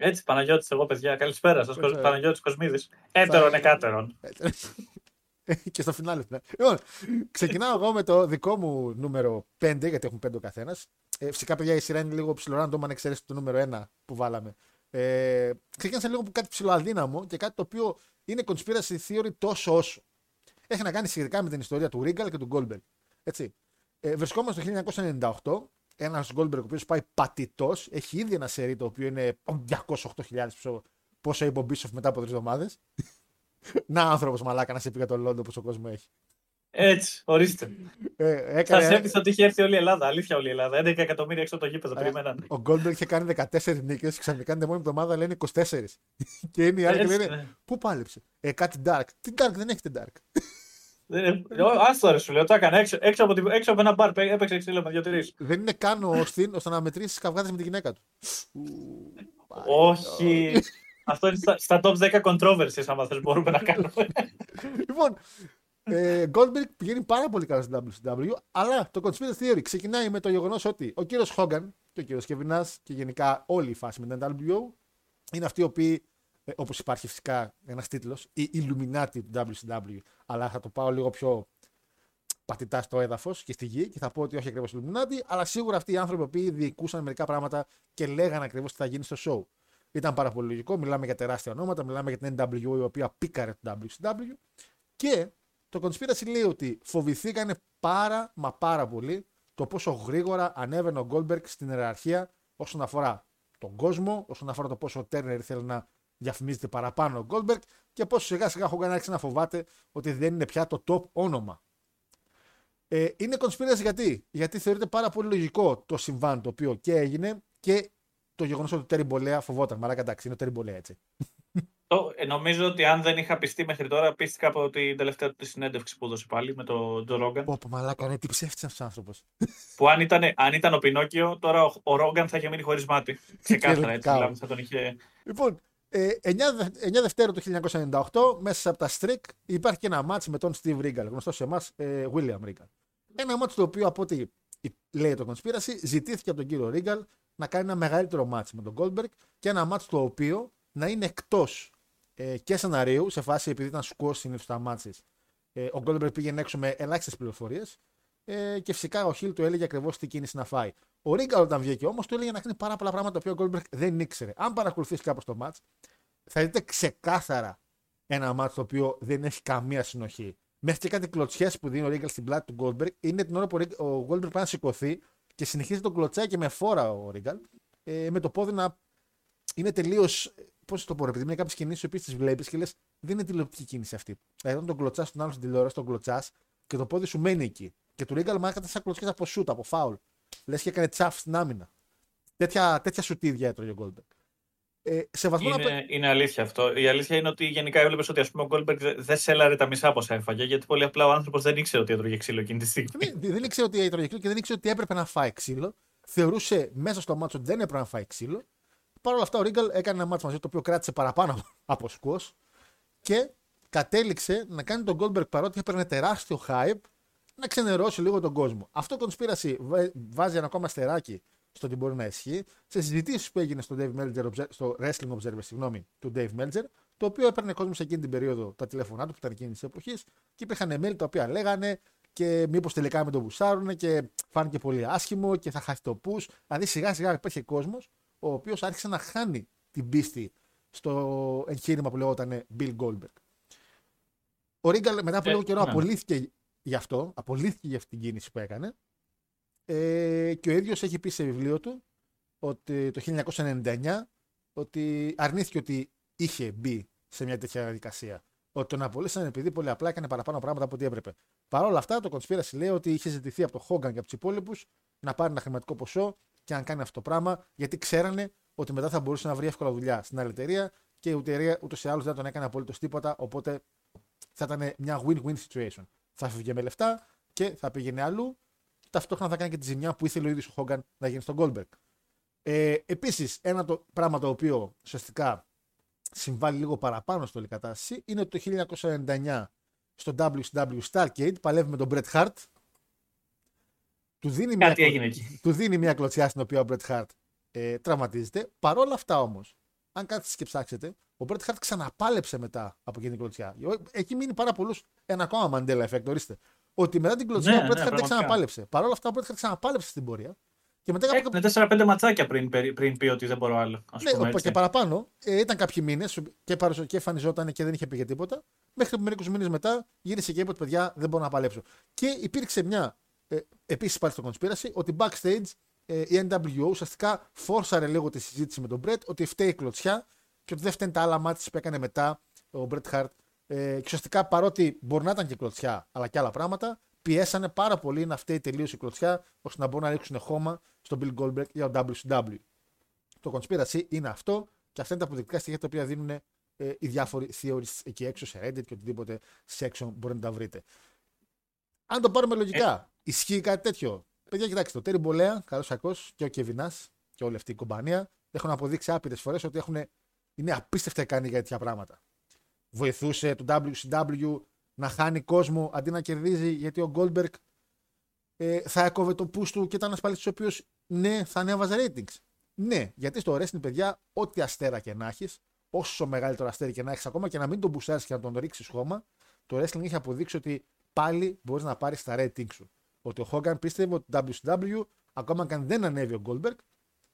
Έτσι, Παναγιώτης, εγώ παιδιά. Καλησπέρα σας. Παναγιώτης Κοσμίδης. Έτερον εκάτερον. και στο φινάλε. Λοιπόν, ξεκινάω εγώ με το δικό μου νούμερο 5, γιατί έχουν 5 ο καθένας. Ε, φυσικά, παιδιά, η σειρά είναι λίγο ψηλοράντο, αν εξαιρέσεις το νούμερο 1 που βάλαμε. Ε, ξεκίνησα λίγο από κάτι ψηλοαδύναμο και κάτι το οποίο είναι conspiracy theory τόσο όσο. Έχει να κάνει σχετικά με την ιστορία του Ρίγκαλ και του Γκόλμπερ. Έτσι. Ε, βρισκόμαστε το 1998. Ένας Γκόλμπερ ο οποίος πάει πατητός. Έχει ήδη ένα σερί το οποίο είναι 208.000 πόσο είπε ο Μπίσοφ μετά από τρεις εβδομάδες. Να άνθρωπος μαλάκα να σε πει για τον Λόντο όπω ο κόσμο έχει. Έτσι, ορίστε. Ε, έκανε... Σας έπεισα ότι είχε έρθει όλη η Ελλάδα. Αλήθεια όλη η Ελλάδα. 11 εκατομμύρια έξω από το γήπεδο. Ε, Ο Γκόλμπερ είχε κάνει 14 νίκες και ξαφνικά την επόμενη εβδομάδα λένε 24. και είναι οι άλλοι και λένε ναι. Πού πάλεψε; Ε, κάτι dark. Τι dark δεν έχετε dark. Άστο ρε σου λέω, το έκανε έξω, έξω, από, έξω από ένα μπαρ. Έπαιξε ξύλο με δύο-τρει. Δεν είναι καν ο Στίν ώστε να μετρήσεις καυγάδες με τη γυναίκα του. Όχι. Αυτό είναι στα, στα top 10 controversies, άμα θες μπορούμε να κάνουμε. λοιπόν, ε, Goldberg πηγαίνει πάρα πολύ καλά στην WCW, αλλά το conspiracy theory ξεκινάει με το γεγονός ότι ο κύριος Χόγκαν και ο κύριος Κεβινά και γενικά όλη η φάση με την WCW είναι αυτοί οι οποίοι, ε, όπως υπάρχει φυσικά ένας τίτλος, οι Illuminati του WCW, αλλά θα το πάω λίγο πιο πατητά στο έδαφος και στη γη και θα πω ότι όχι ακριβώς Illuminati, αλλά σίγουρα αυτοί οι άνθρωποι που διοικούσαν μερικά πράγματα και λέγανε ακριβώς τι θα γίνει στο show. Ήταν πάρα πολύ λογικό. Μιλάμε για τεράστια ονόματα, μιλάμε για την NWO η οποία πήκαρε το WCW. Και το conspiracy λέει ότι φοβηθήκανε πάρα μα πάρα πολύ το πόσο γρήγορα ανέβαινε ο Goldberg στην ιεραρχία όσον αφορά τον κόσμο, όσον αφορά το πόσο ο Τέρνερ ήθελε να διαφημίζεται παραπάνω ο Goldberg και πόσο σιγά σιγά έχω άρχισε να φοβάται ότι δεν είναι πια το top όνομα. Ε, είναι conspiracy γιατί, γιατί θεωρείται πάρα πολύ λογικό το συμβάν το οποίο και έγινε και το γεγονός ότι ο Terry Bollea φοβόταν. Μαλάκα εντάξει, είναι ο Terry Bollea έτσι. Το, ε, νομίζω ότι αν δεν είχα πειστεί μέχρι τώρα, πείστηκα από την τελευταία του συνέντευξη που έδωσε πάλι με τον Joe Rogan. Πω, πω μαλάκα, ναι, τι ψεύτης αυτός ο άνθρωπος. Που αν ήταν, αν ήταν ο Πινόκιο, τώρα ο, ο Rogan θα είχε μείνει χωρίς μάτι. Ξεκάθαρα έτσι, δηλαδή, θα τον είχε. Λοιπόν, ε, 9, 9 Δευτέρου του 1998, μέσα από τα Στρικ, υπάρχει και ένα ματς με τον Steve Regal, γνωστό σε εμάς, ε, William Regal. Ένα ματς το οποίο από ό,τι λέει το Conspiracy, ζητήθηκε από τον κύριο Regal να κάνει ένα μεγαλύτερο μάτς με τον Goldberg και ένα μάτς το οποίο να είναι εκτός ε, και σεναρίου, σε φάση επειδή ήταν σκόρ συνήθως τα μάτσε. Ε, ο Goldberg πήγαινε έξω με ελάχιστες πληροφορίες ε, και φυσικά ο Χιλ του έλεγε ακριβώς τι κίνηση να φάει. Ο Ρίγκαλ όταν βγήκε όμως του έλεγε να κάνει πάρα πολλά πράγματα τα οποία ο Goldberg δεν ήξερε. Αν παρακολουθήσει κάπως το μάτ, θα δείτε ξεκάθαρα ένα μάτσο το οποίο δεν έχει καμία συνοχή. Μέχρι και κάτι κλωτσιές που δίνει ο Ρίγκαλ στην πλάτη του Goldberg είναι την ώρα που ο Goldberg πάει να σηκωθεί και συνεχίζει τον κλωτσάει και με φόρα ο Regal. Ε, με το πόδι να είναι τελείως. Πώς το πω, επειδή είναι κάποιες κινήσεις που τις βλέπεις και λες, δεν είναι τηλεοπτική κίνηση αυτή. Δηλαδή, όταν τον κλωτσάς τον άλλο στην τηλεόραση, τον κλωτσάς και το πόδι σου μένει εκεί. Και του Regal μάθατε σαν κλωτσιές από σούτ, από φάουλ. Λες και έκανε τσάφ στην άμυνα. Τέτοια, τέτοια σουτίδια έτρωγε ο Goldberg. Ε, σε βαθμό είναι, να... είναι αλήθεια αυτό. Η αλήθεια είναι ότι γενικά έβλεπες ότι ας πούμε, ο Goldberg δεν σέλαρε τα μισά από όσα έφαγε, γιατί πολύ απλά ο άνθρωπος δεν ήξερε ότι έτρωγε ξύλο εκείνη τη στιγμή. Δεν, δεν ήξερε ότι έτρωγε ξύλο και δεν ήξερε ότι έπρεπε να φάει ξύλο. Θεωρούσε μέσα στο ματς ότι δεν έπρεπε να φάει ξύλο. Παρ' όλα αυτά, ο Regal έκανε ένα ματς μαζί το οποίο κράτησε παραπάνω από squash και κατέληξε να κάνει τον Goldberg παρότι έπαιρνε τεράστιο hype να ξενερώσει λίγο τον κόσμο. Αυτό το conspiracy βάζει ένα ακόμα αστεράκι στο ότι μπορεί να ισχύει. Σε συζητήσεις που έγινε στο, Dave Meltzer, στο Wrestling Observer συγγνώμη, του Dave Meltzer, το οποίο έπαιρνε κόσμο σε εκείνη την περίοδο τα τηλέφωνά του που ήταν εκείνης της εποχής και υπήρχαν email τα οποία λέγανε και μήπως τελικά με τον μπουσάρουν και φάνηκε πολύ άσχημο και θα χάσει το πού. Δηλαδή σιγά σιγά υπήρχε κόσμος ο οποίος άρχισε να χάνει την πίστη στο εγχείρημα που λεγόταν Bill Goldberg. Ο Ρίγκαλ μετά από ε, λίγο καιρό ναι. απολύθηκε γι' αυτό, απολύθηκε για αυτή την κίνηση που έκανε ε, και ο ίδιος έχει πει σε βιβλίο του ότι το 1999 ότι αρνήθηκε ότι είχε μπει σε μια τέτοια διαδικασία. Ότι τον απολύσαν επειδή πολύ απλά έκανε παραπάνω πράγματα από ό,τι έπρεπε. Παρ' όλα αυτά, το Conspiracy λέει ότι είχε ζητηθεί από τον Χόγκαν και από τους υπόλοιπους να πάρει ένα χρηματικό ποσό και να κάνει αυτό το πράγμα, γιατί ξέρανε ότι μετά θα μπορούσε να βρει εύκολα δουλειά στην άλλη εταιρεία και η εταιρεία ούτως ή άλλως δεν τον έκανε απολύτως τίποτα. Οπότε θα ήταν μια win-win situation. Θα φύγει με λεφτά και θα πήγαινε αλλού ταυτόχρονα θα κάνει και τη ζημιά που ήθελε ο ίδιος ο Χόγκαν να γίνει στον Goldberg. Ε, Επίσης, ένα το πράγμα το οποίο ουσιαστικά συμβάλλει λίγο παραπάνω στο όλη κατάσταση είναι ότι το 1999 στο WCW Starcade παλεύει με τον Bret Hart. Του δίνει, μια, του δίνει μια κλωτσιά στην οποία ο Bret Hart ε, τραυματίζεται. Παρ' όλα αυτά όμως, αν κάτσετε και ψάξετε, ο Bret Hart ξαναπάλεψε μετά από εκείνη την κλωτσιά. Έχει μείνει πάρα πολλούς. Ένα ακόμα Mandela effect, ορίστε ότι μετά την κλωτσιά ναι, ο Μπρέτ ναι, δεν ξαναπάλεψε. Παρ' όλα αυτά ο Μπρέτ ξαναπάλεψε στην πορεία. Και μετά Έκανε 4-5 ματσάκια πριν, πριν πει ότι δεν μπορώ άλλο. Ας ναι, πούμε, και παραπάνω. Ε, ήταν κάποιοι μήνες και, και εμφανιζόταν και δεν είχε πει για τίποτα. Μέχρι που μερικούς μήνες μετά γύρισε και είπε ότι παιδιά δεν μπορώ να παλέψω. Και υπήρξε μια. Ε, Επίσης υπάρχει στο conspiracy ότι backstage ε, η NWO ουσιαστικά φόρσαρε λίγο τη συζήτηση με τον Μπρέτ ότι φταίει η κλωτσιά και ότι δεν φταίνουν τα άλλα μάτια που έκανε μετά ο Μπρέτ Χαρτ ε, και ουσιαστικά παρότι μπορεί να ήταν και κλωτσιά, αλλά και άλλα πράγματα, πιέσανε πάρα πολύ να φταίει τελείως η κλωτσιά, ώστε να μπορούν να ρίξουν χώμα στον Bill Goldberg για το WCW. Το conspiracy είναι αυτό και αυτά είναι τα αποδεικτικά στοιχεία τα οποία δίνουν ε, οι διάφοροι theories εκεί έξω σε Reddit και οτιδήποτε section μπορείτε να τα βρείτε. Αν το πάρουμε λογικά, ε. ισχύει κάτι τέτοιο; Παιδιά, κοιτάξτε, το Terry Bolea, καλό ακό, και ο Κεβινάς και όλη αυτή η κομπανία έχουν αποδείξει άπειρες φορές ότι έχουν, είναι απίστευτα ικανοί για τέτοια πράγματα βοηθούσε το WCW να χάνει κόσμο αντί να κερδίζει γιατί ο Goldberg ε, θα έκοβε το push του και ήταν ένας παλιό ο οποίος ναι, θα ανέβαζε ratings. Ναι, γιατί στο wrestling, παιδιά, ό,τι αστέρα και να έχεις, όσο μεγαλύτερο αστέρι και να έχεις, ακόμα και να μην τον μπουσάρει και να τον ρίξεις χώμα, το wrestling έχει αποδείξει ότι πάλι μπορείς να πάρεις τα ratings σου. Ότι ο Hogan πίστευε ότι το WCW, ακόμα και αν δεν ανέβει ο Goldberg,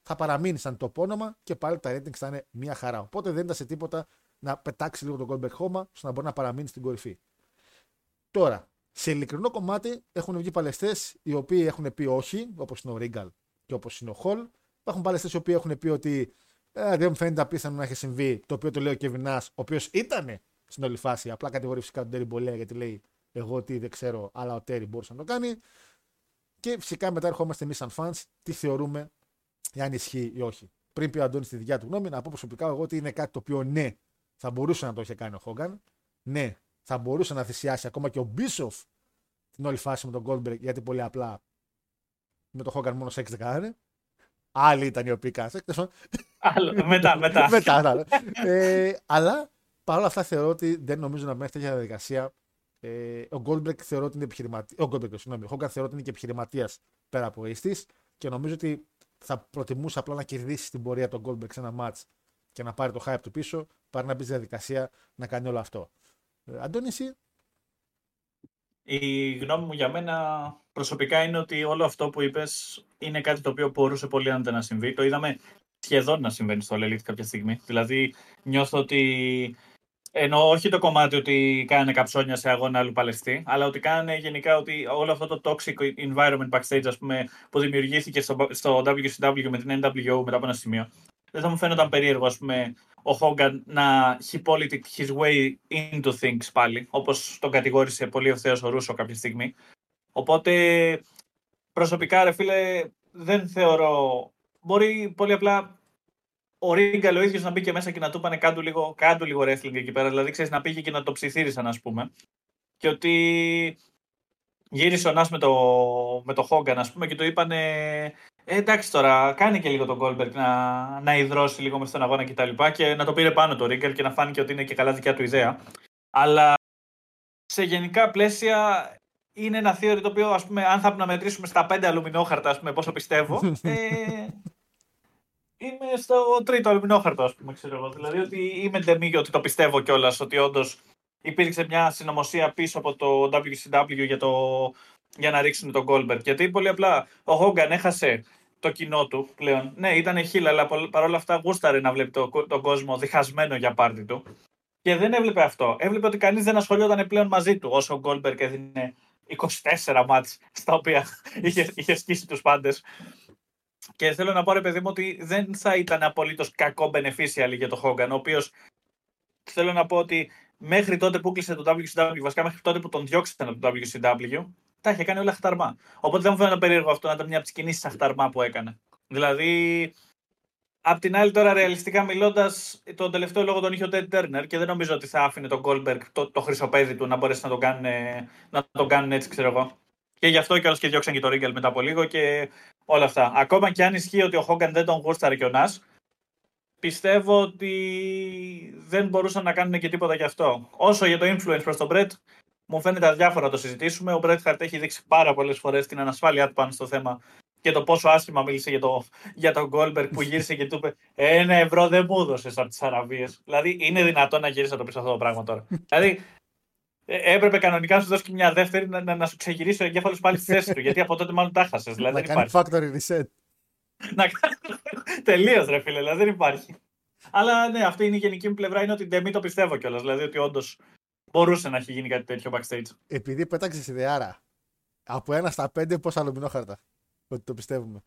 θα παραμείνει σαν το όνομα και πάλι τα ratings θα είναι μια χαρά. Οπότε δεν ήταν σε τίποτα να πετάξει λίγο τον Goldberg χώμα ώστε να μπορεί να παραμείνει στην κορυφή. Τώρα, σε ειλικρινό κομμάτι έχουν βγει παλαιστές οι οποίοι έχουν πει όχι, όπως είναι ο Ρίγκαλ και όπως είναι ο Χολ. Υπάρχουν παλαιστές οι οποίοι έχουν πει ότι ε, δεν μου φαίνεται απίθανο να έχει συμβεί, το οποίο το λέει ο Κεβινά, ο οποίος ήταν στην όλη φάση. Απλά κατηγορεί φυσικά τον Τέρι Μπολέα γιατί λέει εγώ τι δεν ξέρω, αλλά ο Τέρι μπορούσε να το κάνει. Και φυσικά μετά ερχόμαστε εμείς σαν fans τι θεωρούμε, αν ισχύει ή όχι. Πριν πει ο Αντώνης τη δικιά του γνώμη, να πω προσωπικά εγώ ότι είναι κάτι το οποίο ναι, θα μπορούσε να το είχε κάνει ο Χόγκαν. Ναι, θα μπορούσε να θυσιάσει ακόμα και ο Μπίσοφ την όλη φάση με τον Goldberg γιατί πολύ απλά με τον Χόγκαν μόνο σεξ δεν κάνανε. Άλλοι ήταν οι οποίοι κάνανε Άλλο, μετά, μετά. μετά ναι. ε, αλλά παρόλα αυτά θεωρώ ότι δεν νομίζω να μένει τέτοια διαδικασία. Ε, ο Goldberg θεωρώ ότι είναι επιχειρηματία. Ο Goldberg, συγγνώμη. Ο Hogan θεωρώ ότι είναι και επιχειρηματίας πέρα από ίστη και νομίζω ότι θα προτιμούσε απλά να κερδίσει την πορεία τον Goldberg σε ένα match και να πάρει το hype του πίσω, παρά να μπει στη διαδικασία να κάνει όλο αυτό. Ε, Αντώνη, εσύ; Η γνώμη μου για μένα προσωπικά είναι ότι όλο αυτό που είπες είναι κάτι το οποίο μπορούσε πολύ άνετα να συμβεί. Το είδαμε σχεδόν να συμβαίνει στο Elite κάποια στιγμή. Δηλαδή νιώθω ότι Ενώ όχι το κομμάτι ότι κάνανε καψόνια σε αγώνα άλλου παλαιστή, αλλά ότι κάνανε γενικά ότι όλο αυτό το toxic environment backstage ας πούμε, που δημιουργήθηκε στο, στο WCW με την NWO μετά από ένα σημείο. Δεν θα μου φαίνονταν περίεργο ας πούμε, ο Hogan να he politicked his way into things πάλι, όπως τον κατηγόρησε πολύ ευθέως ο Ρούσο κάποια στιγμή. Οπότε προσωπικά ρε φίλε δεν θεωρώ, μπορεί πολύ απλά ο Ρίγκαλ ο ίδιος να μπήκε μέσα και να του είπανε κάντου λίγο, κάντου λίγο wrestling εκεί πέρα. Δηλαδή, ξέρεις να πήγε και να το ψιθύρισαν, ας πούμε. Και ότι γύρισε ο Νάς με το, με το Hogan, ας πούμε, και το είπανε ε, εντάξει τώρα, κάνει και λίγο τον Goldberg να, να υδρώσει λίγο μες στον αγώνα κτλ. Και, και να το πήρε πάνω το Ρίγκελ και να φάνηκε ότι είναι και καλά δικιά του ιδέα. Αλλά σε γενικά πλαίσια είναι ένα theory το οποίο, ας πούμε, αν θα να μετρήσουμε στα πέντε αλουμινόχαρτα, ας πούμε, πόσο πιστεύω, ε, είμαι στο τρίτο αλουμινόχαρτο, ας πούμε, ξέρω εγώ. Δηλαδή ότι είμαι ντεμή ότι το πιστεύω κιόλας ότι όντως υπήρξε μια συνωμοσία πίσω από το WCW για, το, για να ρίξουν τον Goldberg. Γιατί πολύ απλά ο Hogan έχασε το κοινό του πλέον. Ναι, ήταν χίλα, αλλά παρόλα αυτά γούσταρε να βλέπει τον το κόσμο διχασμένο για πάρτι του. Και δεν έβλεπε αυτό. Έβλεπε ότι κανείς δεν ασχολιόταν πλέον μαζί του όσο ο Goldberg έδινε 24 μάτς στα οποία είχε, είχε σκίσει τους πάντες. Και θέλω να πω, ρε παιδί μου, ότι δεν θα ήταν απολύτως κακό beneficial για το Hogan, ο οποίος θέλω να πω ότι μέχρι τότε που κλείσε το WCW, βασικά μέχρι τότε που τον διώξαν από το WCW, τα είχε κάνει όλα χταρμά. Οπότε δεν μου φαίνεται περίεργο αυτό να ήταν μια από τις κινήσεις χταρμά που έκανε. Δηλαδή, απ' την άλλη, τώρα ρεαλιστικά μιλώντας, τον τελευταίο λόγο τον είχε ο Ted Turner και δεν νομίζω ότι θα άφηνε τον Goldberg, το, το χρυσοπέδι του, να μπορέσει να τον κάνουν, να τον κάνουν έτσι, ξέρω εγώ. Και γι' αυτό κιόλας και διώξαν και το Ρίγκελ μετά από λίγο και όλα αυτά. Ακόμα και αν ισχύει ότι ο Χόγκαν δεν τον γούσταρε και ο Νας, πιστεύω ότι δεν μπορούσαν να κάνουν και τίποτα γι' αυτό. Όσο για το influence προς τον Μπρετ, μου φαίνεται αδιάφορο να το συζητήσουμε. Ο Μπρετ Χαρτ έχει δείξει πάρα πολλές φορές την ανασφάλειά του πάνω στο θέμα και το πόσο άσχημα μίλησε για, το, για τον Γκόλντμπεργκ που γύρισε και του είπε Ένα ευρώ δεν μου έδωσες από τις Αραβίες. Δηλαδή, είναι δυνατόν να γυρίσει να το πεις αυτό το πράγμα τώρα. δηλαδή, ε, έπρεπε κανονικά να σου δώσει και μια δεύτερη να, να, να σου ξεγυρίσει ο εγκέφαλος πάλι στη θέση του. γιατί από τότε μάλλον τα 'χασε. Δηλαδή, να κάνει factory reset. να Τελείως, ρε φίλε, δηλαδή δεν υπάρχει. Αλλά ναι, αυτή είναι η γενική μου πλευρά. Είναι ότι δεν το πιστεύω κιόλας. Δηλαδή ότι όντως μπορούσε να έχει γίνει κάτι τέτοιο backstage. Επειδή πέταξες ιδεάρα. Από ένα στα πέντε πόσα αλουμινόχαρτα. Ότι το πιστεύουμε.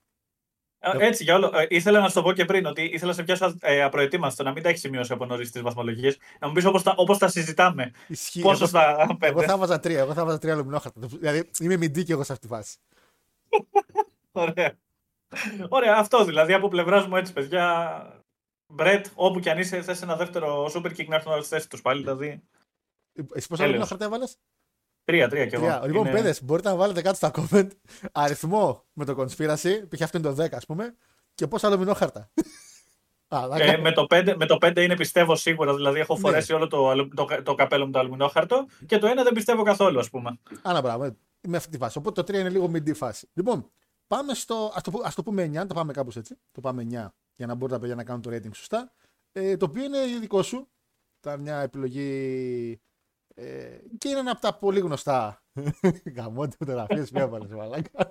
Ε, έτσι για όλο. Ε, ήθελα να σου το πω και πριν ότι ήθελα σε πιάσω ε, απροετοίμαστο να μην τα έχεις σημειώσει από νωρίς τις βαθμολογίες. Να μου πεις όπως τα, όπως τα συζητάμε. Ισχύει. Πόσο εγώ, στα πέντε. Εγώ θα βάζα τρία. Εγώ θα βάζα τρία αλουμινόχαρτα. Δηλαδή είμαι μιντή και εγώ σε αυτή τη φάση. Ωραία. Ωραία, αυτό δηλαδή από πλευράς μου έτσι, παιδιά. Μπρετ, όπου κι αν είσαι, θες ένα δεύτερο super kick να έρθουν όλες τις θέσεις τους πάλι. Δηλαδή. Εσύ πόσα αλουμινόχαρτα έβαλες; Τρία, τρία κι εγώ. Τρία. Λοιπόν, είναι... παιδες, μπορείτε να βάλετε κάτω στα comment αριθμό με το conspiracy, π.χ. αυτό είναι το 10, ας πούμε, και πόσα αλουμινόχαρτα. ε, με, το 5, με το 5 είναι πιστεύω σίγουρα, δηλαδή έχω ναι. φορέσει ναι. όλο το, το, το, το καπέλο με το αλουμινόχαρτο και το 1 δεν πιστεύω καθόλου, ας πούμε. Άρα, μπράβο, με αυτή τη φάση. Οπότε το 3 είναι λίγο μιντή φάση. Λοιπόν, πάμε στο. Α το, ας το πούμε 9, το πάμε κάπως έτσι. Το πάμε 9 για να μπορούν τα παιδιά να κάνουν το rating σωστά. Ε, το οποίο είναι δικό σου. Ήταν μια επιλογή ε, και είναι ένα από τα πολύ γνωστά. Γαμόντι μου τώρα αφήσει μια έβαλε, μαλάκα.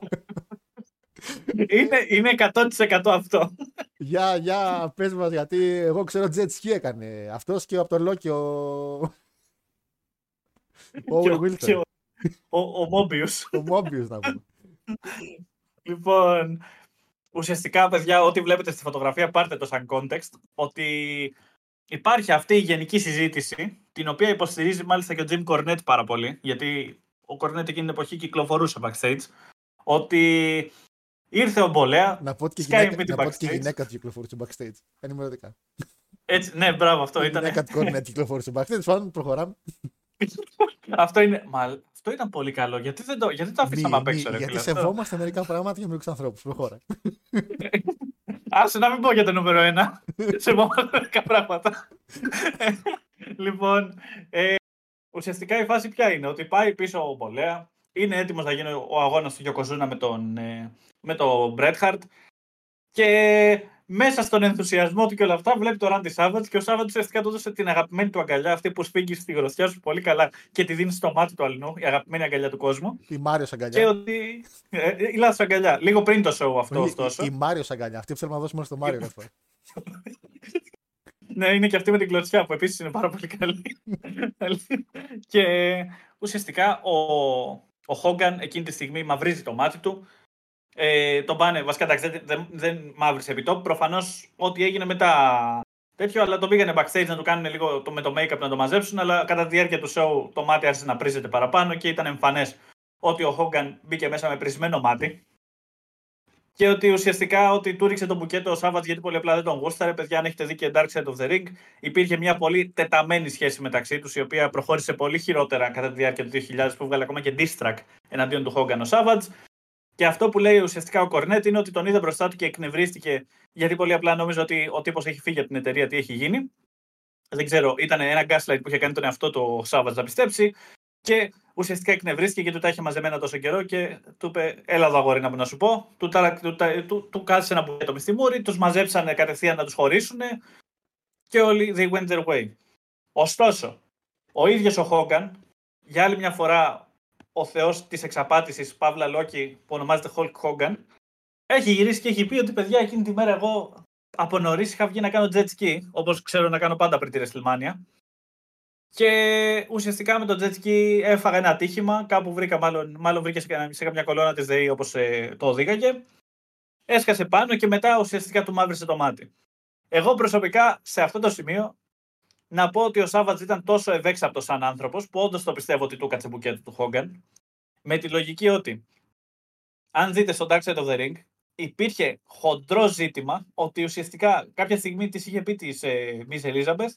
Είναι, είναι 100% αυτό. Για, για πες μας, γιατί εγώ ξέρω Jet Ski έκανε. Αυτός και από το Λόκι ο... Ο Wilson. Ο, ο Mobius. Ο Mobius να πούμε. Λοιπόν, ουσιαστικά, παιδιά, ό,τι βλέπετε στη φωτογραφία, πάρτε το σαν context, ότι υπάρχει αυτή η γενική συζήτηση, την οποία υποστηρίζει μάλιστα και ο Jim Cornette πάρα πολύ, γιατί ο Cornette εκείνη την εποχή κυκλοφορούσε backstage, ότι ήρθε ο Μπολέα, να πω ότι και γυναίκα, να και γυναίκα του κυκλοφορούσε backstage. Ενημερωτικά. Έτσι, ναι, μπράβο, αυτό ήταν. Η γυναίκα του Cornette κυκλοφορούσε backstage, πάνω προχωράμε. αυτό, είναι, μα, αυτό ήταν πολύ καλό. Γιατί δεν το, γιατί το αφήσαμε απ' έξω, ρε, Γιατί σεβόμαστε μερικά πράγματα για μερικούς ανθρώπους. Προχώρα. Άσε να μην πω για το νούμερο ένα. σε μερικά πράγματα. λοιπόν, ε, ουσιαστικά η φάση ποια είναι, ότι πάει πίσω ο Μπολέα, είναι έτοιμος να γίνει ο αγώνας του Γιοκοζούνα με τον, ε, με τον Μπρέτχαρτ και μέσα στον ενθουσιασμό του και όλα αυτά βλέπει το Ράντι Σάββατς και ο Σάββατς ουσιαστικά του έδωσε την αγαπημένη του αγκαλιά, αυτή που σφίγγει στη γροθιά σου πολύ καλά και τη δίνει στο μάτι του αλλού, η αγαπημένη αγκαλιά του κόσμου. Η Μάριος αγκαλιά. Και ότι. Ε, η λάθο αγκαλιά. Λίγο πριν το show αυτό, ωστόσο. Η, η Μάριος αγκαλιά. Αυτή που θέλουμε να δώσουμε στο Μάριο, ναι, είναι και αυτή με την κλωτσιά που επίσης είναι πάρα πολύ καλή. και ουσιαστικά ο, ο Χόγκαν εκείνη τη στιγμή μαυρίζει το μάτι του. Ε, τον πάνε, βασικά εντάξει, δεν, δεν, δεν μαύρισε επί τόπου. Προφανώς ό,τι έγινε μετά τέτοιο, αλλά τον πήγανε backstage να του κάνουν λίγο το, με το make-up να το μαζέψουν. Αλλά κατά τη διάρκεια του show το μάτι άρχισε να πρίζεται παραπάνω και ήταν εμφανές ότι ο Χόγκαν μπήκε μέσα με πρισμένο μάτι. Και ότι ουσιαστικά ότι του ρίξε τον μπουκέτο ο Σάββατ γιατί πολύ απλά δεν τον γούσταρε. Παιδιά, αν έχετε δει και Dark Side of the Ring, υπήρχε μια πολύ τεταμένη σχέση μεταξύ τους, η οποία προχώρησε πολύ χειρότερα κατά τη διάρκεια του 2000, που βγάλε ακόμα και diss εναντίον του Hogan ο Σάββατ. Και αυτό που λέει ουσιαστικά ο Κορνέτ είναι ότι τον είδε μπροστά του και εκνευρίστηκε, γιατί πολύ απλά νόμιζε ότι ο τύπος έχει φύγει από την εταιρεία, τι έχει γίνει. Δεν ξέρω, ήταν ένα gaslight που είχε κάνει τον εαυτό του ο Σάββατ να πιστέψει. Και ουσιαστικά εκνευρίστηκε γιατί του τα είχε μαζεμένα τόσο καιρό και του είπε: Έλα εδώ, αγόρι, να σου πω. Του, του, του, του κάθισε ένα μπουκέτο με στη μούρη, τους μαζέψανε κατευθείαν να τους χωρίσουν και όλοι they went their way. Ωστόσο, ο ίδιος ο Χόγκαν, για άλλη μια φορά ο θεός της εξαπάτησης Παύλα Λόκη, που ονομάζεται Hulk Hogan, έχει γυρίσει και έχει πει ότι παιδιά εκείνη τη μέρα εγώ από νωρίς είχα βγει να κάνω jet ski, όπως ξέρω να κάνω πάντα πριν τη WrestleMania. Και ουσιαστικά με το jet ski έφαγα ένα ατύχημα. Κάπου βρήκα, μάλλον, μάλλον βρήκε σε, σε καμιά κολόνα της ΔΕΗ όπως ε, το οδήγαγε. Έσκασε πάνω και μετά ουσιαστικά του μαύρισε το μάτι. Εγώ προσωπικά σε αυτό το σημείο να πω ότι ο Σάββατς ήταν τόσο ευέξαπτος σαν άνθρωπος που όντως το πιστεύω ότι του κάτσε μπουκέτο του Χόγκαν. Με τη λογική ότι αν δείτε στο Dark Side of the Ring, υπήρχε χοντρό ζήτημα ότι ουσιαστικά κάποια στιγμή της είχε πει της ε, Miss Elizabeth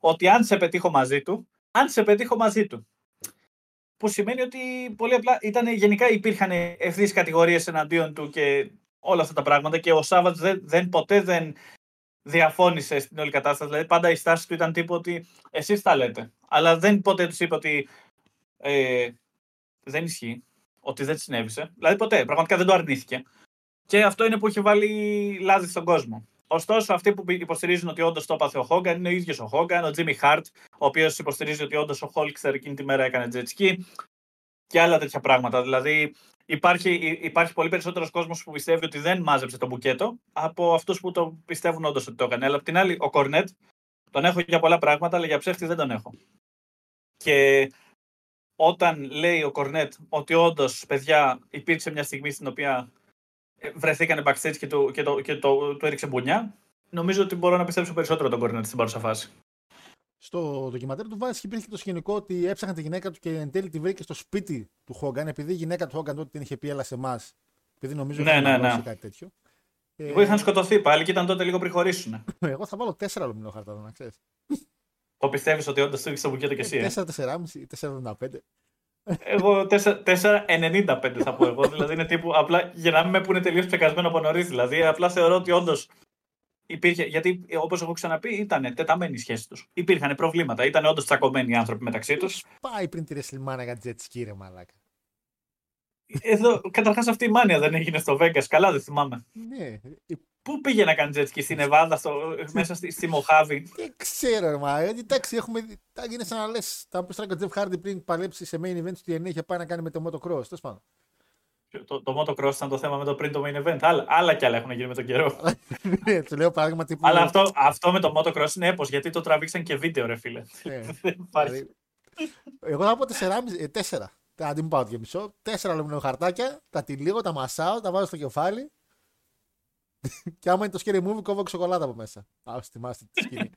ότι αν σε πετύχω μαζί του, αν σε πετύχω μαζί του. Που σημαίνει ότι πολύ απλά ήταν, γενικά υπήρχαν ευθύς κατηγορίες εναντίον του και όλα αυτά τα πράγματα και ο Σάββατς δεν, δεν, ποτέ δεν διαφώνησε στην όλη κατάσταση. Δηλαδή πάντα η στάση του ήταν τύπου ότι εσείς τα λέτε. Αλλά δεν ποτέ τους είπε ότι ε, δεν ισχύει, ότι δεν συνέβησε. Δηλαδή ποτέ, πραγματικά δεν το αρνήθηκε. Και αυτό είναι που έχει βάλει λάδι στον κόσμο. Ωστόσο, αυτοί που υποστηρίζουν ότι όντως το έπαθε ο Χόγκαν είναι ο ίδιος ο Χόγκαν, ο Τζίμι Χαρτ, ο οποίος υποστηρίζει ότι όντως ο Χόλξερ εκείνη τη μέρα έκανε τζετσκι και άλλα τέτοια πράγματα. Δηλαδή, υπάρχει, υπάρχει πολύ περισσότερος κόσμος που πιστεύει ότι δεν μάζεψε το μπουκέτο από αυτούς που το πιστεύουν όντως ότι το έκανε. Αλλά απ' την άλλη, ο Κορνέτ τον έχω για πολλά πράγματα, αλλά για ψεύτη δεν τον έχω. Και όταν λέει ο Κορνέτ ότι όντως, παιδιά, υπήρξε μια στιγμή στην οποία βρεθήκανε backstage και, το, και, το, και το, το έριξε μπουνιά, νομίζω ότι μπορώ να πιστέψω περισσότερο τον Κορνέτ στην παρούσα φάση. Στο ντοκιματέρ του Βάσκη υπήρχε και το σκηνικό ότι έψαχνε τη γυναίκα του και εν τέλει τη βρήκε στο σπίτι του Χόγκαν, επειδή η γυναίκα του Χόγκαν τότε την είχε πει έλα σε εμάς. Επειδή νομίζω ναι, ναι, ναι. κάτι τέτοιο. Εγώ είχαν σκοτωθεί πάλι και ήταν τότε λίγο πριν χωρίσουν. Εγώ θα βάλω 4 αλουμινό χαρτά, να ξέρεις. Το πιστεύεις ότι όντως το το μπουκέτο και εσύ. 4, 4,5 ή 4,75. Εγώ 4,95 θα πω εγώ. δηλαδή είναι τύπου απλά για να μην με πούνε τελείως ψεκασμένο από νωρίς. Δηλαδή απλά θεωρώ ότι όντως υπήρχε. Γιατί όπως έχω ξαναπεί, ήταν τεταμένη η σχέση τους. Υπήρχαν προβλήματα. Ήταν όντως τσακωμένοι οι άνθρωποι μεταξύ τους. Πάει πριν τη Ρεσλιμάνα για jet ski, ρε μαλάκα; Εδώ, καταρχάς αυτή η μάνια δεν έγινε στο Vegas. Καλά, δεν θυμάμαι. Ναι. Πού πήγε να κάνει jet ski, στην Εβάδα, στο, μέσα στη, στη Μοχάβη; Δεν ξέρω, μα. Εντάξει, έχουμε. Τα γίνει σαν να λε. Τα πει τώρα ο Τζεφ Χάρντι πριν παλέψει σε main event του TNA είχε πάει να κάνει με το motocross. Τέλος πάντων. Το, το motocross ήταν το θέμα με το πριν το main event. Άλλα, άλλα κι άλλα έχουν γίνει με τον καιρό. Ναι, του λέω παράδειγμα τύπου. Αλλά αυτό, αυτό με το motocross είναι έπω γιατί το τραβήξαν και βίντεο, ρε φίλε. Ναι. δηλαδή, εγώ θα πω 4,5. 4. Αντί μου πάω και μισό. 4 χαρτάκια, τα τυλίγω, τα μασάω, τα βάζω στο κεφάλι και άμα είναι το scary movie, κόβω σοκολάτα από μέσα. Α, θυμάστε τη σκηνή.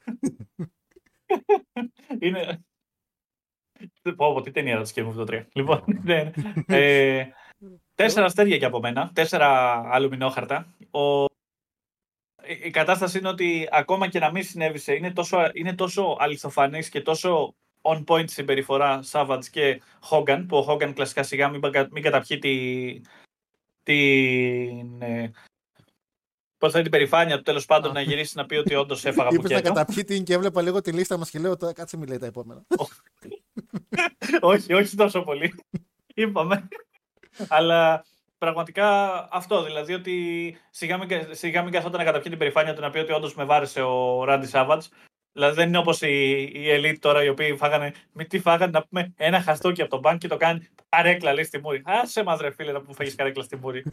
είναι. Πω, πω, τι ταινία το scary movie το 3. Λοιπόν, ναι, ναι. Ε, τέσσερα αστέρια και από μένα. Τέσσερα αλουμινόχαρτα. Ο... Η κατάσταση είναι ότι ακόμα και να μην συνέβησε, είναι τόσο, είναι τόσο αληθοφανής και τόσο on point συμπεριφορά Savage και Hogan, που ο Hogan κλασικά σιγά μην, μην καταπιεί τη, την, ε, Πώς θα είναι την περηφάνεια του τέλος πάντων να γυρίσει να πει ότι όντως έφαγα από Είπες να καταπιεί την και έβλεπα λίγο τη λίστα μας και λέω τώρα κάτσε μιλάει τα επόμενα. όχι, όχι τόσο πολύ. Είπαμε. Αλλά πραγματικά αυτό. Δηλαδή ότι σιγά μην, σιγά μην καθόταν να καταπιεί την περηφάνεια του να πει ότι όντως με βάρεσε ο Ράντι Σάβατ. Δηλαδή δεν είναι όπως οι, οι ελίτ τώρα οι οποίοι φάγανε. Με τι φάγανε να πούμε ένα χαστούκι από τον μπάνκ και το κάνει καρέκλα λέει στη μούρη. Άσε μας ρε φίλε να πούμε φάγεις καρέκλα στη μούρη.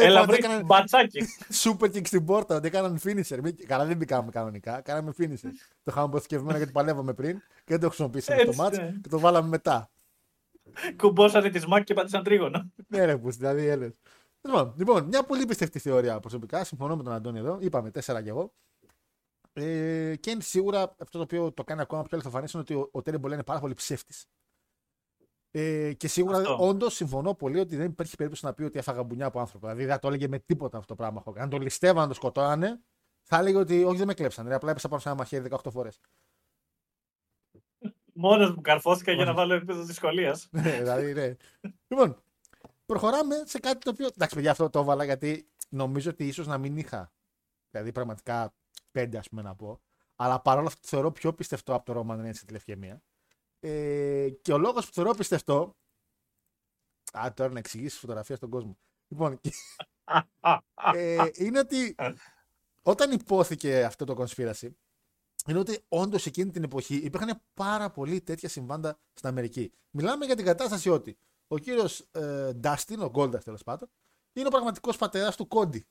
Έλα βρει μπατσάκι. Σούπερ kick στην πόρτα, ότι έκαναν finisher. Καλά δεν μπήκαμε κανονικά, κάναμε finisher. Το είχαμε αποθηκευμένο γιατί παλεύαμε πριν και δεν το χρησιμοποιήσαμε το μάτς ναι. και το βάλαμε μετά. Κουμπόσανε τη μάκη και πατήσαν τρίγωνο. ναι, ρε, που δηλαδή έλεγε. Λοιπόν, λοιπόν, μια πολύ πιστευτή θεωρία προσωπικά. Συμφωνώ με τον Αντώνη εδώ. Είπαμε τέσσερα κι εγώ. Ε, και είναι σίγουρα αυτό το οποίο το κάνει ακόμα πιο αληθοφανέ είναι ότι ο, ο Τέρι είναι πάρα πολύ ψεύτης. Ε, και σίγουρα όντως συμφωνώ πολύ ότι δεν υπάρχει περίπτωση να πει ότι έφαγα μπουνιά από άνθρωπο. Δηλαδή δεν το έλεγε με τίποτα αυτό το πράγμα. Αν το ληστεύαν, να το σκοτώνανε, θα έλεγε ότι όχι δεν με κλέψαν. Δηλαδή, απλά έπεσα πάνω σε ένα μαχαίρι 18 φορές. Μόνος μου καρφώθηκα για να βάλω επίπεδο δυσκολίας. ναι, δηλαδή, ναι. λοιπόν, προχωράμε σε κάτι το οποίο. Εντάξει, παιδιά, αυτό το έβαλα γιατί νομίζω ότι ίσως να μην είχα. Δηλαδή, πραγματικά πέντε, ας πούμε, να πω. Αλλά παρόλα αυτά θεωρώ πιο πιστευτό από το Roman Reigns στη τηλεφωνία. Ε, και ο λόγος που θεωρώ πιστευτό. Α, τώρα να εξηγήσεις φωτογραφία στον κόσμο. Λοιπόν, ε, είναι ότι όταν υπόθηκε αυτό το conspiracy, είναι ότι όντως εκείνη την εποχή υπήρχαν πάρα πολλοί τέτοια συμβάντα στην Αμερική. Μιλάμε για την κατάσταση ότι ο κύριος ε, Ντάστιν, ο Γκόλντας τέλος πάντων, είναι ο πραγματικός πατέρας του Κόντι.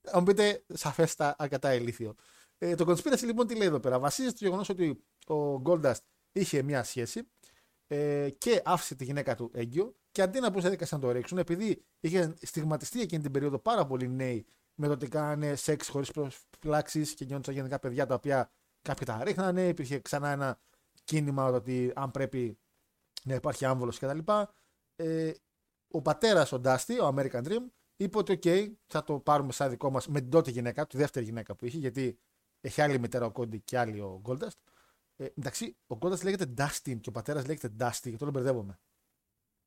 Θα μου πείτε σαφέστα αρκετά ηλίθιο. Ε, το conspiracy λοιπόν τι λέει εδώ πέρα; Βασίζεται στο γεγονός ότι ο Goldust είχε μια σχέση ε, και άφησε τη γυναίκα του έγκυο και αντί να μπουν σε να το ρίξουν, επειδή είχε στιγματιστεί εκείνη την περίοδο πάρα πολλοί νέοι με το ότι κάνανε σεξ χωρίς προφυλάξει και γινόντουσαν γενικά παιδιά τα οποία κάποιοι τα ρίχνανε, υπήρχε ξανά ένα κίνημα ότι αν πρέπει να υπάρχει άμβολος κτλ. Ε, ο πατέρας, ο Ντάστι, ο American Dream, είπε ότι: OK, θα το πάρουμε σαν δικό μας με την τότε γυναίκα, τη δεύτερη γυναίκα που είχε, γιατί έχει άλλη μητέρα ο Κόντι και άλλη ο Γκόλνταστ. Ε, εντάξει, ο Γκόλνταστ λέγεται Dustin και ο πατέρας λέγεται Dusty, και τώρα μπερδεύομαι.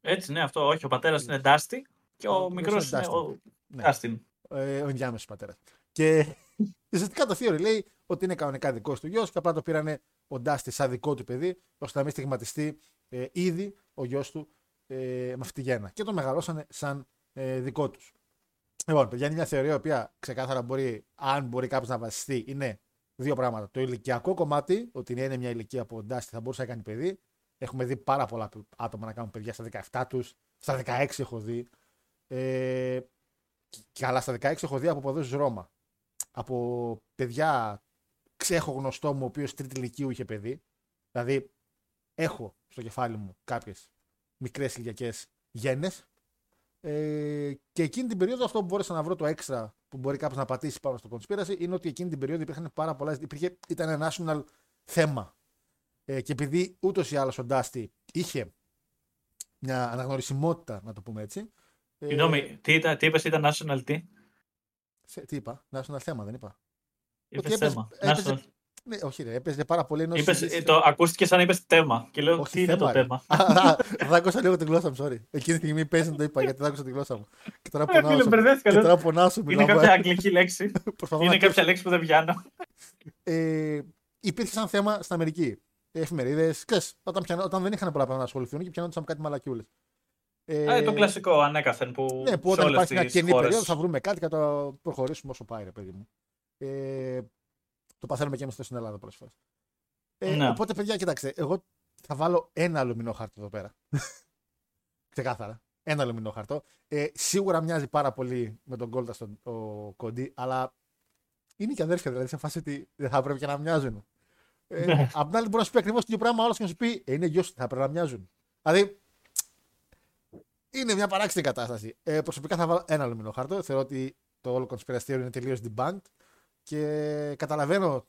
Έτσι, ναι, αυτό. Όχι, ο πατέρας είναι Dusty και ο, ο μικρός είναι ο ναι. Dustin. Ε, ο ενδιάμεσος πατέρας. Και ουσιαστικά το theory λέει ότι είναι κανονικά δικό του γιος και απλά το πήρανε ο Dusty σαν δικό του παιδί, ώστε να μην στιγματιστεί ε, ήδη ο γιος του ε, με αυτή τη γέννα. Και το μεγαλώσανε σαν ε, δικό τους. Λοιπόν, παιδιά, είναι μια θεωρία η οποία ξεκάθαρα μπορεί, αν μπορεί κάποιος να βασιστεί, είναι δύο πράγματα. Το ηλικιακό κομμάτι, ότι είναι μια ηλικία από Ντάστη θα μπορούσε να κάνει παιδί. Έχουμε δει πάρα πολλά άτομα να κάνουν παιδιά στα 17 τους, στα 16 έχω δει. Ε, και αλλά στα 16 έχω δει από ποδού Ρώμα. Από παιδιά, ξέχω γνωστό μου, ο οποίος τρίτη ηλικίου είχε παιδί. Δηλαδή, έχω στο κεφάλι μου κάποιες μικρές ηλικιακές γέννες ε, και εκείνη την περίοδο αυτό που μπόρεσα να βρω το έξτρα που μπορεί κάποιος να πατήσει πάνω στο conspiracy είναι ότι εκείνη την περίοδο υπήρχαν πάρα πολλά. Υπήρχε, ήταν ένα national θέμα. Ε, και επειδή ούτως ή άλλως ο Ντάστι είχε μια αναγνωρισιμότητα, να το πούμε έτσι. Ε, Συγγνώμη, τι, τι είπες, ήταν national τι; Τι είπα, national θέμα, δεν είπα. Είπε θέμα. Έπαιζε, ναι, όχι, ρε, έπαιζε πάρα πολύ. Ενώ είπες, ε, το ακούστηκε σαν να είπες θέμα. Και λέω, όχι, τι θέμα, είναι το θέμα; Θα άκουσα λίγο τη γλώσσα μου, sorry. Εκείνη τη στιγμή πέσει να το είπα γιατί θα άκουσα τη γλώσσα μου. Και τώρα ε, πονάω. Και τώρα πονάω Είναι κάποια αγγλική λέξη. είναι κάποια λέξη που δεν πιάνω. Ε, υπήρχε σαν θέμα στην Αμερική. Εφημερίδες, όταν, όταν δεν είχαν πολλά πράγματα να ασχοληθούν και πιάνονταν με κάτι μαλακιούλες. Ε, το κλασικό ανέκαθεν που. Ναι, που όταν υπάρχει μια καινή περίοδο θα βρούμε κάτι και θα το προχωρήσουμε όσο πάει, ρε παιδί μου. Ε, το παθαίνουμε και εμείς στην Ελλάδα πολλές φορές. Ε, ναι. Οπότε, παιδιά, κοιτάξτε, εγώ θα βάλω ένα αλουμινόχαρτο εδώ πέρα. Ξεκάθαρα. Ένα αλουμινόχαρτο. Ε, σίγουρα μοιάζει πάρα πολύ με τον Γκόλτα στον Κοντί, αλλά είναι και αδέρφια, δηλαδή σε φάση ότι δεν θα πρέπει και να μοιάζουν. Ε, ναι. Απ' την άλλη, μπορεί να σου πει ακριβώς το ίδιο πράγμα, άλλος και να σου πει ε, Είναι γιος θα πρέπει να μοιάζουν. Δηλαδή, είναι μια παράξενη κατάσταση. Ε, προσωπικά θα βάλω ένα αλουμινόχαρτο. Θεωρώ ότι το όλο κονσπιραστήριο είναι τελείως debunked και καταλαβαίνω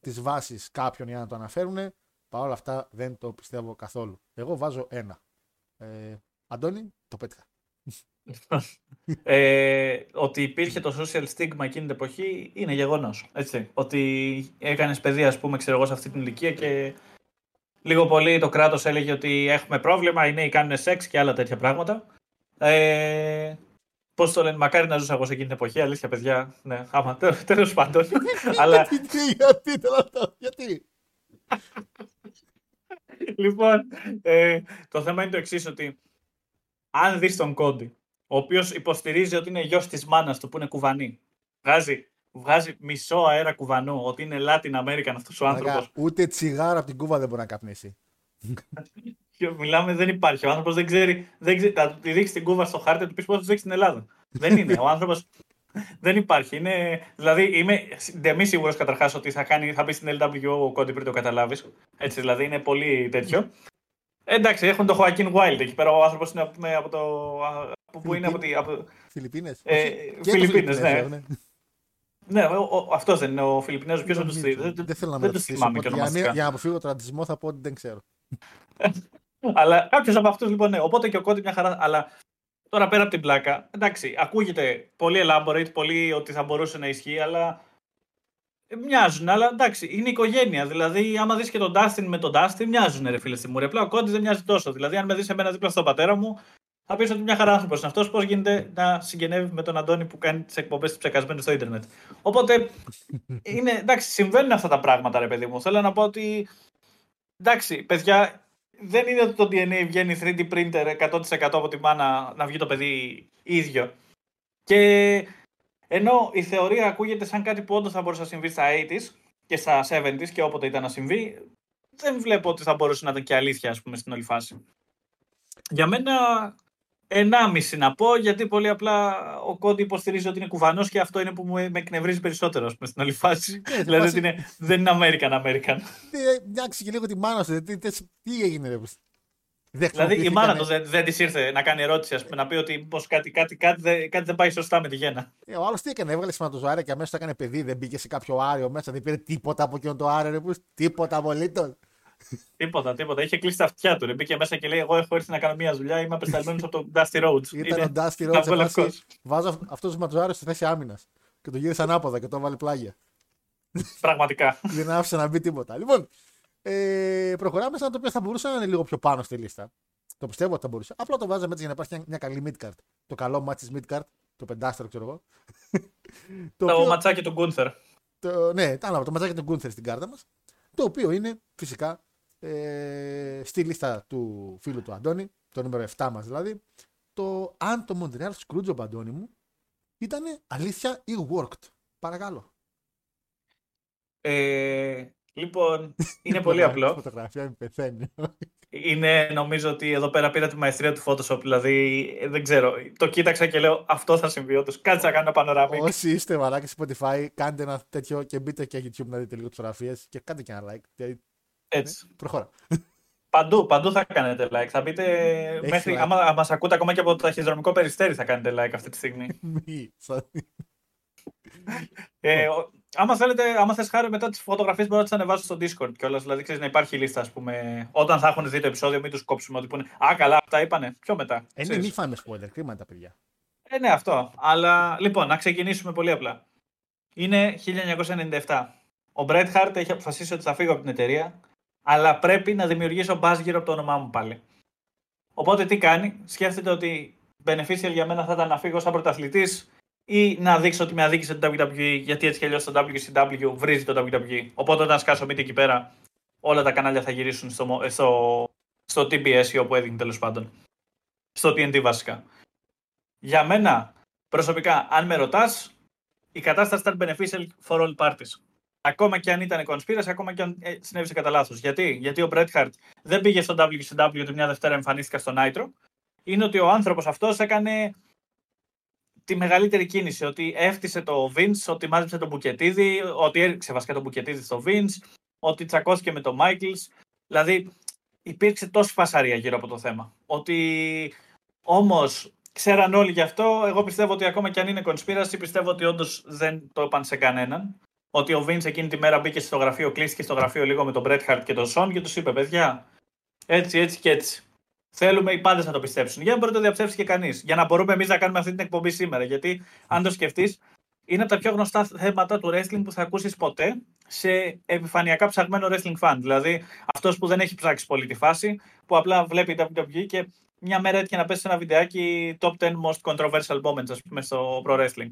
τις βάσεις κάποιων για να το αναφέρουν. Παρ' όλα αυτά δεν το πιστεύω καθόλου. Εγώ βάζω ένα. Ε, Αντώνη, το πέτυχα. ε, ότι υπήρχε το social stigma εκείνη την εποχή είναι γεγονός. Ότι έκανες παιδί, ας πούμε, ξέρω εγώ, σε αυτή την ηλικία και λίγο πολύ το κράτος έλεγε ότι έχουμε πρόβλημα, οι νέοι κάνουν σεξ και άλλα τέτοια πράγματα. Ε, Πώς το λένε, μακάρι να ζούσα εγώ σε εκείνη την εποχή, αλήθεια, παιδιά. Ναι, άμα τέλος πάντων. αλλά... γιατί, γιατί. λοιπόν, ε, το θέμα είναι το εξής, ότι αν δεις τον Κόντι, ο οποίος υποστηρίζει ότι είναι γιος της μάνας του που είναι κουβανή, βγάζει βγάζει μισό αέρα κουβανού, ότι είναι Latin American αυτός ο άνθρωπος. Ούτε τσιγάρο από την Κούβα δεν μπορεί να καπνίσει. Μιλάμε, δεν υπάρχει. Ο άνθρωπος δεν ξέρει. Δεν ξέρει θα τη δείξει την Κούβα στο χάρτη, του πεις πώς δείξει στην Ελλάδα. δεν είναι. Ο άνθρωπος δεν υπάρχει. Είναι, δηλαδή, είμαι μη σίγουρος καταρχάς ότι θα, κάνει, θα μπει στην LWO ο Κόντι πριν το καταλάβεις. Έτσι, δηλαδή είναι πολύ τέτοιο. Εντάξει, έχουν το Joaquin Wild εκεί πέρα. Ο άνθρωπος είναι από, το. Πού είναι από. από Φιλιππίνες. Ε, Φιλιππίνες, ναι. ναι. Ναι, αυτός δεν είναι ο Φιλιππινέζο. Ποιο θα τους Δεν θέλω να με ρωτήσεις. Για, για να αποφύγω τον ρατσισμό θα πω ότι δεν ξέρω. αλλά κάποιος από αυτούς λοιπόν ναι. Οπότε και ο Κόντι μια χαρά. Αλλά τώρα πέρα από την πλάκα, εντάξει, ακούγεται πολύ elaborate, πολύ ότι θα μπορούσε να ισχύει, αλλά μοιάζουν. Αλλά εντάξει, είναι οικογένεια. Δηλαδή, άμα δεις και τον Dustin με τον Dustin, μοιάζουν ρε φίλε στη Μούρη. Απλά ο Κόντι δεν μοιάζει τόσο. Δηλαδή, αν με δεις εμένα δίπλα στον πατέρα μου, θα πεις ότι μια χαρά άνθρωπος είναι αυτός. Πώς γίνεται να συγγενεύει με τον Αντώνη που κάνει τις εκπομπές της ψεκασμένε στο Ιντερνετ. Οπότε, είναι, εντάξει, συμβαίνουν αυτά τα πράγματα, ρε παιδί μου. Θέλω να πω ότι. Εντάξει, παιδιά, δεν είναι ότι το DNA βγαίνει 3D printer 100% από τη μάνα να βγει το παιδί ίδιο. Και ενώ η θεωρία ακούγεται σαν κάτι που όντως θα μπορούσε να συμβεί στα 80s και στα 70s και όποτε ήταν να συμβεί, δεν βλέπω ότι θα μπορούσε να ήταν και αλήθεια, ας πούμε, στην όλη φάση. Για μένα, ενάμιση να πω, γιατί πολύ απλά ο Κόντι υποστηρίζει ότι είναι κουβανός και αυτό είναι που με εκνευρίζει περισσότερο πούμε, στην όλη φάση. Ε, δηλαδή ότι είναι, δεν είναι American American. Μοιάξει και λίγο τη μάνα σου. Τι, τι έγινε, ρε. Δηλαδή η μάνα του δεν, δεν της ήρθε να κάνει ερώτηση, ας πούμε, να πει ότι πως κάτι, κάτι, κάτι, κάτι, κάτι δεν πάει σωστά με τη γέννα. Ε, ο άλλος τι έκανε, έβγαλε σηματοζωάρια και αμέσως έκανε παιδί, δεν μπήκε σε κάποιο άριο μέσα, δεν πήρε τίποτα από εκείνο το άριο, ρε, τίποτα απολύτως. Τίποτα, τίποτα. Είχε κλείσει τα αυτιά του. Ρε. Μπήκε μέσα και λέει: Εγώ έχω έρθει να κάνω μια δουλειά. Είμαι απεσταλμένος από τον Dusty Rhodes. Ήταν ο Dusty Rhodes. Βάζω αυτός το σηματοζάριο στη θέση άμυνας. Και το γύρισε ανάποδα και το βάλει πλάγια. Πραγματικά. Δεν άφησε να μπει τίποτα. Λοιπόν, ε, προχωράμε σαν το οποίο θα μπορούσε να είναι λίγο πιο πάνω στη λίστα. Το πιστεύω ότι θα μπορούσε. Απλά το βάζαμε έτσι για να υπάρχει μια καλή midcard. Το καλό μάτι της midcard. Το πεντάστερο, ξέρω εγώ. το, το οποίο... ματσάκι του Γκούνθερ. Το, ναι, το ματσάκι του Γκούνθερ στην κάρτα μας. Το οποίο είναι φυσικά ε, στη λίστα του φίλου του Αντώνη, το νούμερο 7 μας δηλαδή, το αν το Montreal Screwjob Αντώνη μου ήταν αλήθεια ή worked; Παρακαλώ. Ε, λοιπόν, είναι πολύ απλό. Η φωτογραφία μου πεθαίνει. Είναι, νομίζω ότι εδώ πέρα πήρα τη μαεστρία του Photoshop, δηλαδή δεν ξέρω. Το κοίταξα και λέω αυτό θα συμβεί όντως. Κάτσε να κάνω ένα πανοραμί. Όσοι είστε βαράκι Spotify, κάντε ένα τέτοιο και μπείτε και YouTube να δείτε λίγο τις φωτογραφίες και κάντε και ένα like. Δηλαδή, Έτσι. Ναι, προχώρα. Παντού, παντού θα κάνετε like. Θα μπείτε Έχει μέχρι. Like. Άμα μα ακούτε ακόμα και από το ταχυδρομικό περιστέρι, θα κάνετε like αυτή τη στιγμή. ε, άμα θέλετε, άμα θες χάρη μετά τις φωτογραφίες, μπορώ να τις ανεβάσω στο Discord κιόλας. Δηλαδή, ξέρεις να υπάρχει λίστα, ας πούμε. Όταν θα έχουν δει το επεισόδιο, μην τους κόψουμε ότι πούνε Α, καλά, αυτά είπανε. Πιο μετά. Ε, ναι, μη φάμε spoiler, κρίμα τα παιδιά. Ε, ναι, αυτό. Αλλά λοιπόν, να ξεκινήσουμε πολύ απλά. Είναι 1997. Ο Bret Hart έχει αποφασίσει ότι θα φύγω από την εταιρεία αλλά πρέπει να δημιουργήσω μπάζ γύρω από το όνομά μου πάλι. Οπότε τι κάνει, σκέφτεται ότι beneficial για μένα θα ήταν να φύγω σαν πρωταθλητής ή να δείξω ότι με αδίκησε το WWE, γιατί έτσι κι αλλιώς το WCW βρίζει το WWE. Οπότε όταν σκάσω μύτη εκεί πέρα, όλα τα κανάλια θα γυρίσουν στο, στο, στο TBS ή όπου έδινε τέλος πάντων. Στο TNT βασικά. Για μένα, προσωπικά, αν με ρωτάς, η κατάσταση ήταν beneficial for all parties. Ακόμα και αν ήταν κονσπίραση, ακόμα και αν ε, συνέβησε κατά λάθος. Γιατί; Γιατί ο Μπρέτ Χαρτ δεν πήγε στο WCW τη μια Δευτέρα εμφανίστηκα στο Nitro. Είναι ότι ο άνθρωπος αυτός έκανε τη μεγαλύτερη κίνηση. Ότι έφτιασε το Vince, ότι μάζεψε τον Μπουκετίδη, ότι έριξε βασικά τον Μπουκετίδη στο Vince, ότι τσακώθηκε με τον Michaels. Δηλαδή υπήρξε τόση φασαρία γύρω από το θέμα. Ότι όμως ξέραν όλοι γι' αυτό. Εγώ πιστεύω ότι ακόμα και αν είναι κονσπίραση, πιστεύω ότι όντως δεν το είπαν σε κανέναν ότι ο Vince εκείνη τη μέρα μπήκε στο γραφείο, κλείστηκε στο γραφείο λίγο με τον Bret Hart και τον Σον και τους είπε: Παιδιά, έτσι, έτσι και έτσι. Θέλουμε οι πάντες να το πιστέψουν. Για να μπορεί να το διαψεύσει και κανείς. Για να μπορούμε εμείς να κάνουμε αυτή την εκπομπή σήμερα. Γιατί, αν το σκεφτείς, είναι από τα πιο γνωστά θέματα του wrestling που θα ακούσεις ποτέ σε επιφανειακά ψαγμένο wrestling fan. Δηλαδή, αυτός που δεν έχει ψάξει πολύ τη φάση, που απλά βλέπει WWE και μια μέρα έτυχε να πέσει σε ένα βιντεάκι top 10 most controversial moments, ας πούμε, στο pro wrestling.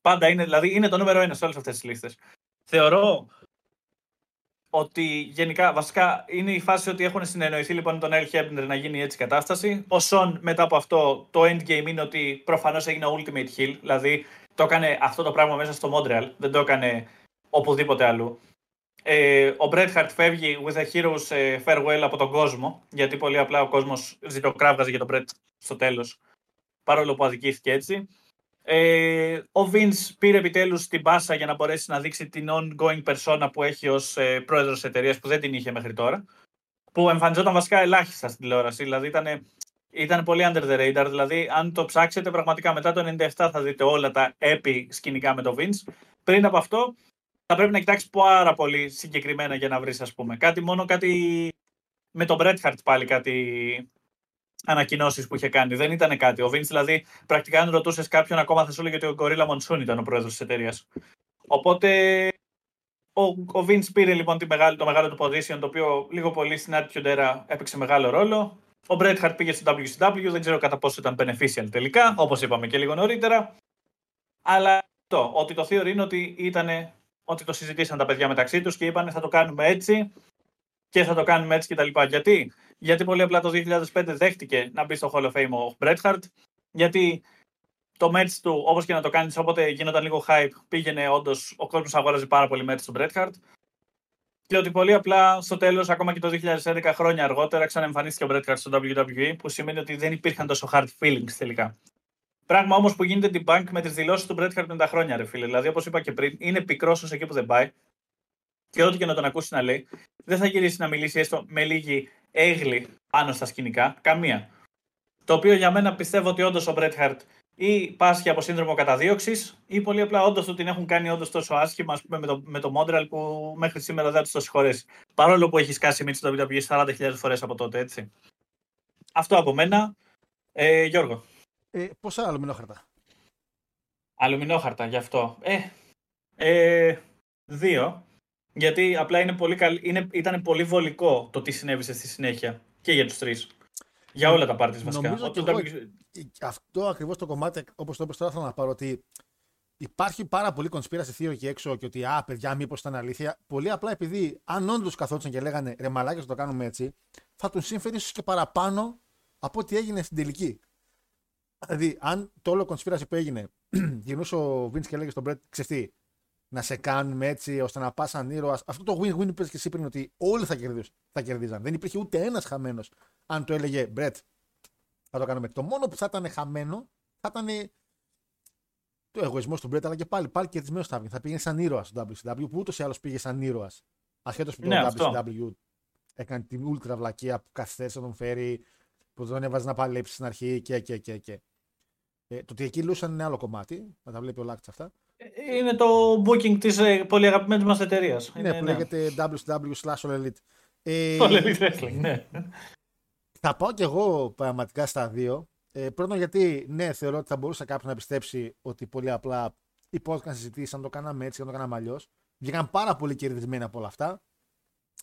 Πάντα είναι, δηλαδή είναι το νούμερο ένα σε όλες αυτές τις λίστες. Θεωρώ ότι γενικά, βασικά είναι η φάση ότι έχουν συνεννοηθεί λοιπόν τον Ελ Hebner να γίνει έτσι η κατάσταση. Ο Σον μετά από αυτό το endgame είναι ότι προφανώς έγινε Ultimate Hill. Δηλαδή το έκανε αυτό το πράγμα μέσα στο Μόντρεαλ. Δεν το έκανε οπουδήποτε αλλού. Ε, ο Bret Hart φεύγει with a hero's ε, farewell από τον κόσμο, γιατί πολύ απλά ο κόσμος ζητοκράβγαζε για τον Bret στο τέλος, παρόλο που αδικήθηκε έτσι. Ε, ο Vince πήρε επιτέλους την πάσα για να μπορέσει να δείξει την ongoing persona που έχει ως ε, πρόεδρος τη εταιρείας που δεν την είχε μέχρι τώρα. Που εμφανιζόταν βασικά ελάχιστα στην τηλεόραση. Δηλαδή ήταν, ήταν πολύ under the radar. Δηλαδή, αν το ψάξετε, πραγματικά μετά το 97 θα δείτε όλα τα epi σκηνικά με το Vince. Πριν από αυτό, θα πρέπει να κοιτάξει πάρα πολύ συγκεκριμένα για να βρεις, ας πούμε. Κάτι μόνο κάτι. Με τον Bret Hart πάλι κάτι ανακοινώσεις που είχε κάνει. Δεν ήταν κάτι. Ο Vince, δηλαδή, πρακτικά αν ρωτούσες κάποιον, ακόμα θα σου έλεγε ότι ο Κορίλα Μονσούν ήταν ο πρόεδρος της εταιρείας. Οπότε ο, ο Vince πήρε λοιπόν τη μεγάλη, το μεγάλο του position, το οποίο λίγο πολύ στην Attitude Era έπαιξε μεγάλο ρόλο. Ο Bret Hart πήγε στο WCW, δεν ξέρω κατά πόσο ήταν beneficial τελικά, όπως είπαμε και λίγο νωρίτερα. Αλλά το, ότι το theory είναι ότι ήταν ότι το συζητήσαν τα παιδιά μεταξύ τους και είπαν θα το κάνουμε έτσι και θα το κάνουμε έτσι κτλ. Γιατί; Γιατί πολύ απλά το 2005 δέχτηκε να μπει στο Hall of Fame ο Bret Hart. Γιατί το match του, όπως και να το κάνεις, όποτε γίνονταν λίγο hype, πήγαινε όντως, ο κόσμος αγόραζε πάρα πολύ match του Bret Hart. Και ότι πολύ απλά στο τέλος, ακόμα και το 2011 χρόνια αργότερα, ξαναεμφανίστηκε ο Bret Hart στο WWE, που σημαίνει ότι δεν υπήρχαν τόσο hard feelings τελικά. Πράγμα όμως που γίνεται την bank με τις δηλώσεις του Bret Hart με τα χρόνια, ρε φίλε. Δηλαδή, όπως είπα και πριν, είναι πικρός ω εκεί που δεν πάει. Και ό,τι και να τον ακούσει να λέει, δεν θα γυρίσει να μιλήσει έστω με λίγη έγλη πάνω στα σκηνικά. Καμία. Το οποίο για μένα πιστεύω ότι όντως ο Bret Hart ή πάσχει από σύνδρομο καταδίωξης, ή πολύ απλά όντως του την έχουν κάνει όντως τόσο άσχημα ας πούμε, με, το, με το Montreal που μέχρι σήμερα δεν τους το συγχωρέσει. Παρόλο που έχει σκάσει μύτη στο WWE 40.000 φορές από τότε, έτσι. Αυτό από μένα. Ε, Γιώργο. Ε, πόσα αλουμινόχαρτα; Αλουμινόχαρτα, γι' αυτό. Ε, ε, δύο. Γιατί απλά είναι πολύ καλ... είναι, ήταν πολύ βολικό το τι συνέβησε στη συνέχεια. Και για τους τρεις. Για όλα τα πάρτις βασικά. Νομίζω και εγώ, αυτό ακριβώς το κομμάτι, όπως το είπες τώρα, θέλω να πάρω ότι υπάρχει πάρα πολύ conspiracy theory εκεί έξω και ότι α, παιδιά, μήπως ήταν αλήθεια. Πολύ απλά επειδή αν όντως καθόντουσαν και λέγανε ρε μαλάκια, το κάνουμε έτσι, θα τους σύμφερε ίσως και παραπάνω από ό,τι έγινε στην τελική. Δηλαδή, αν το όλο conspiracy που έγινε γυρνούσε ο Vince και έλεγε στον Brett, ξεφτεί, να σε κάνουμε έτσι ώστε να πας σαν ήρωας. Αυτό το win-win που και εσύ πριν ότι όλοι θα, κερδίζουν, θα κερδίζαν. Δεν υπήρχε ούτε ένας χαμένος αν το έλεγε Μπρετ. Θα το κάνουμε. Το μόνο που θα ήταν χαμένο θα ήταν το εγωισμό του Μπρετ, αλλά και πάλι, πάλι κερδισμένος θα βγει. Θα πήγαινε σαν ήρωας στο WCW, που ούτως ή άλλως πήγε σαν ήρωας. Ασχέτως που ναι, το WCW έκανε την ultra βλακεία που καθυστέρησε να τον φέρει, που δεν έβαζε να παλέψει στην αρχή και, και, και. και. Ε, το ότι εκεί λούσαν είναι άλλο κομμάτι, θα τα βλέπει ο Λάκτης αυτά. Είναι το booking της ε, πολύ αγαπημένης μας εταιρείας. Ναι, που ναι. λέγεται www slash Elite. Ε, Elite Wrestling, ναι. Θα πάω κι εγώ πραγματικά στα δύο. Ε, πρώτον γιατί, ναι, θεωρώ ότι θα μπορούσε κάποιος να πιστέψει ότι πολύ απλά υπόθηκαν συζητήσεις, αν το κάναμε έτσι, αν το κάναμε αλλιώς. Βγήκαν πάρα πολύ κερδισμένοι από όλα αυτά.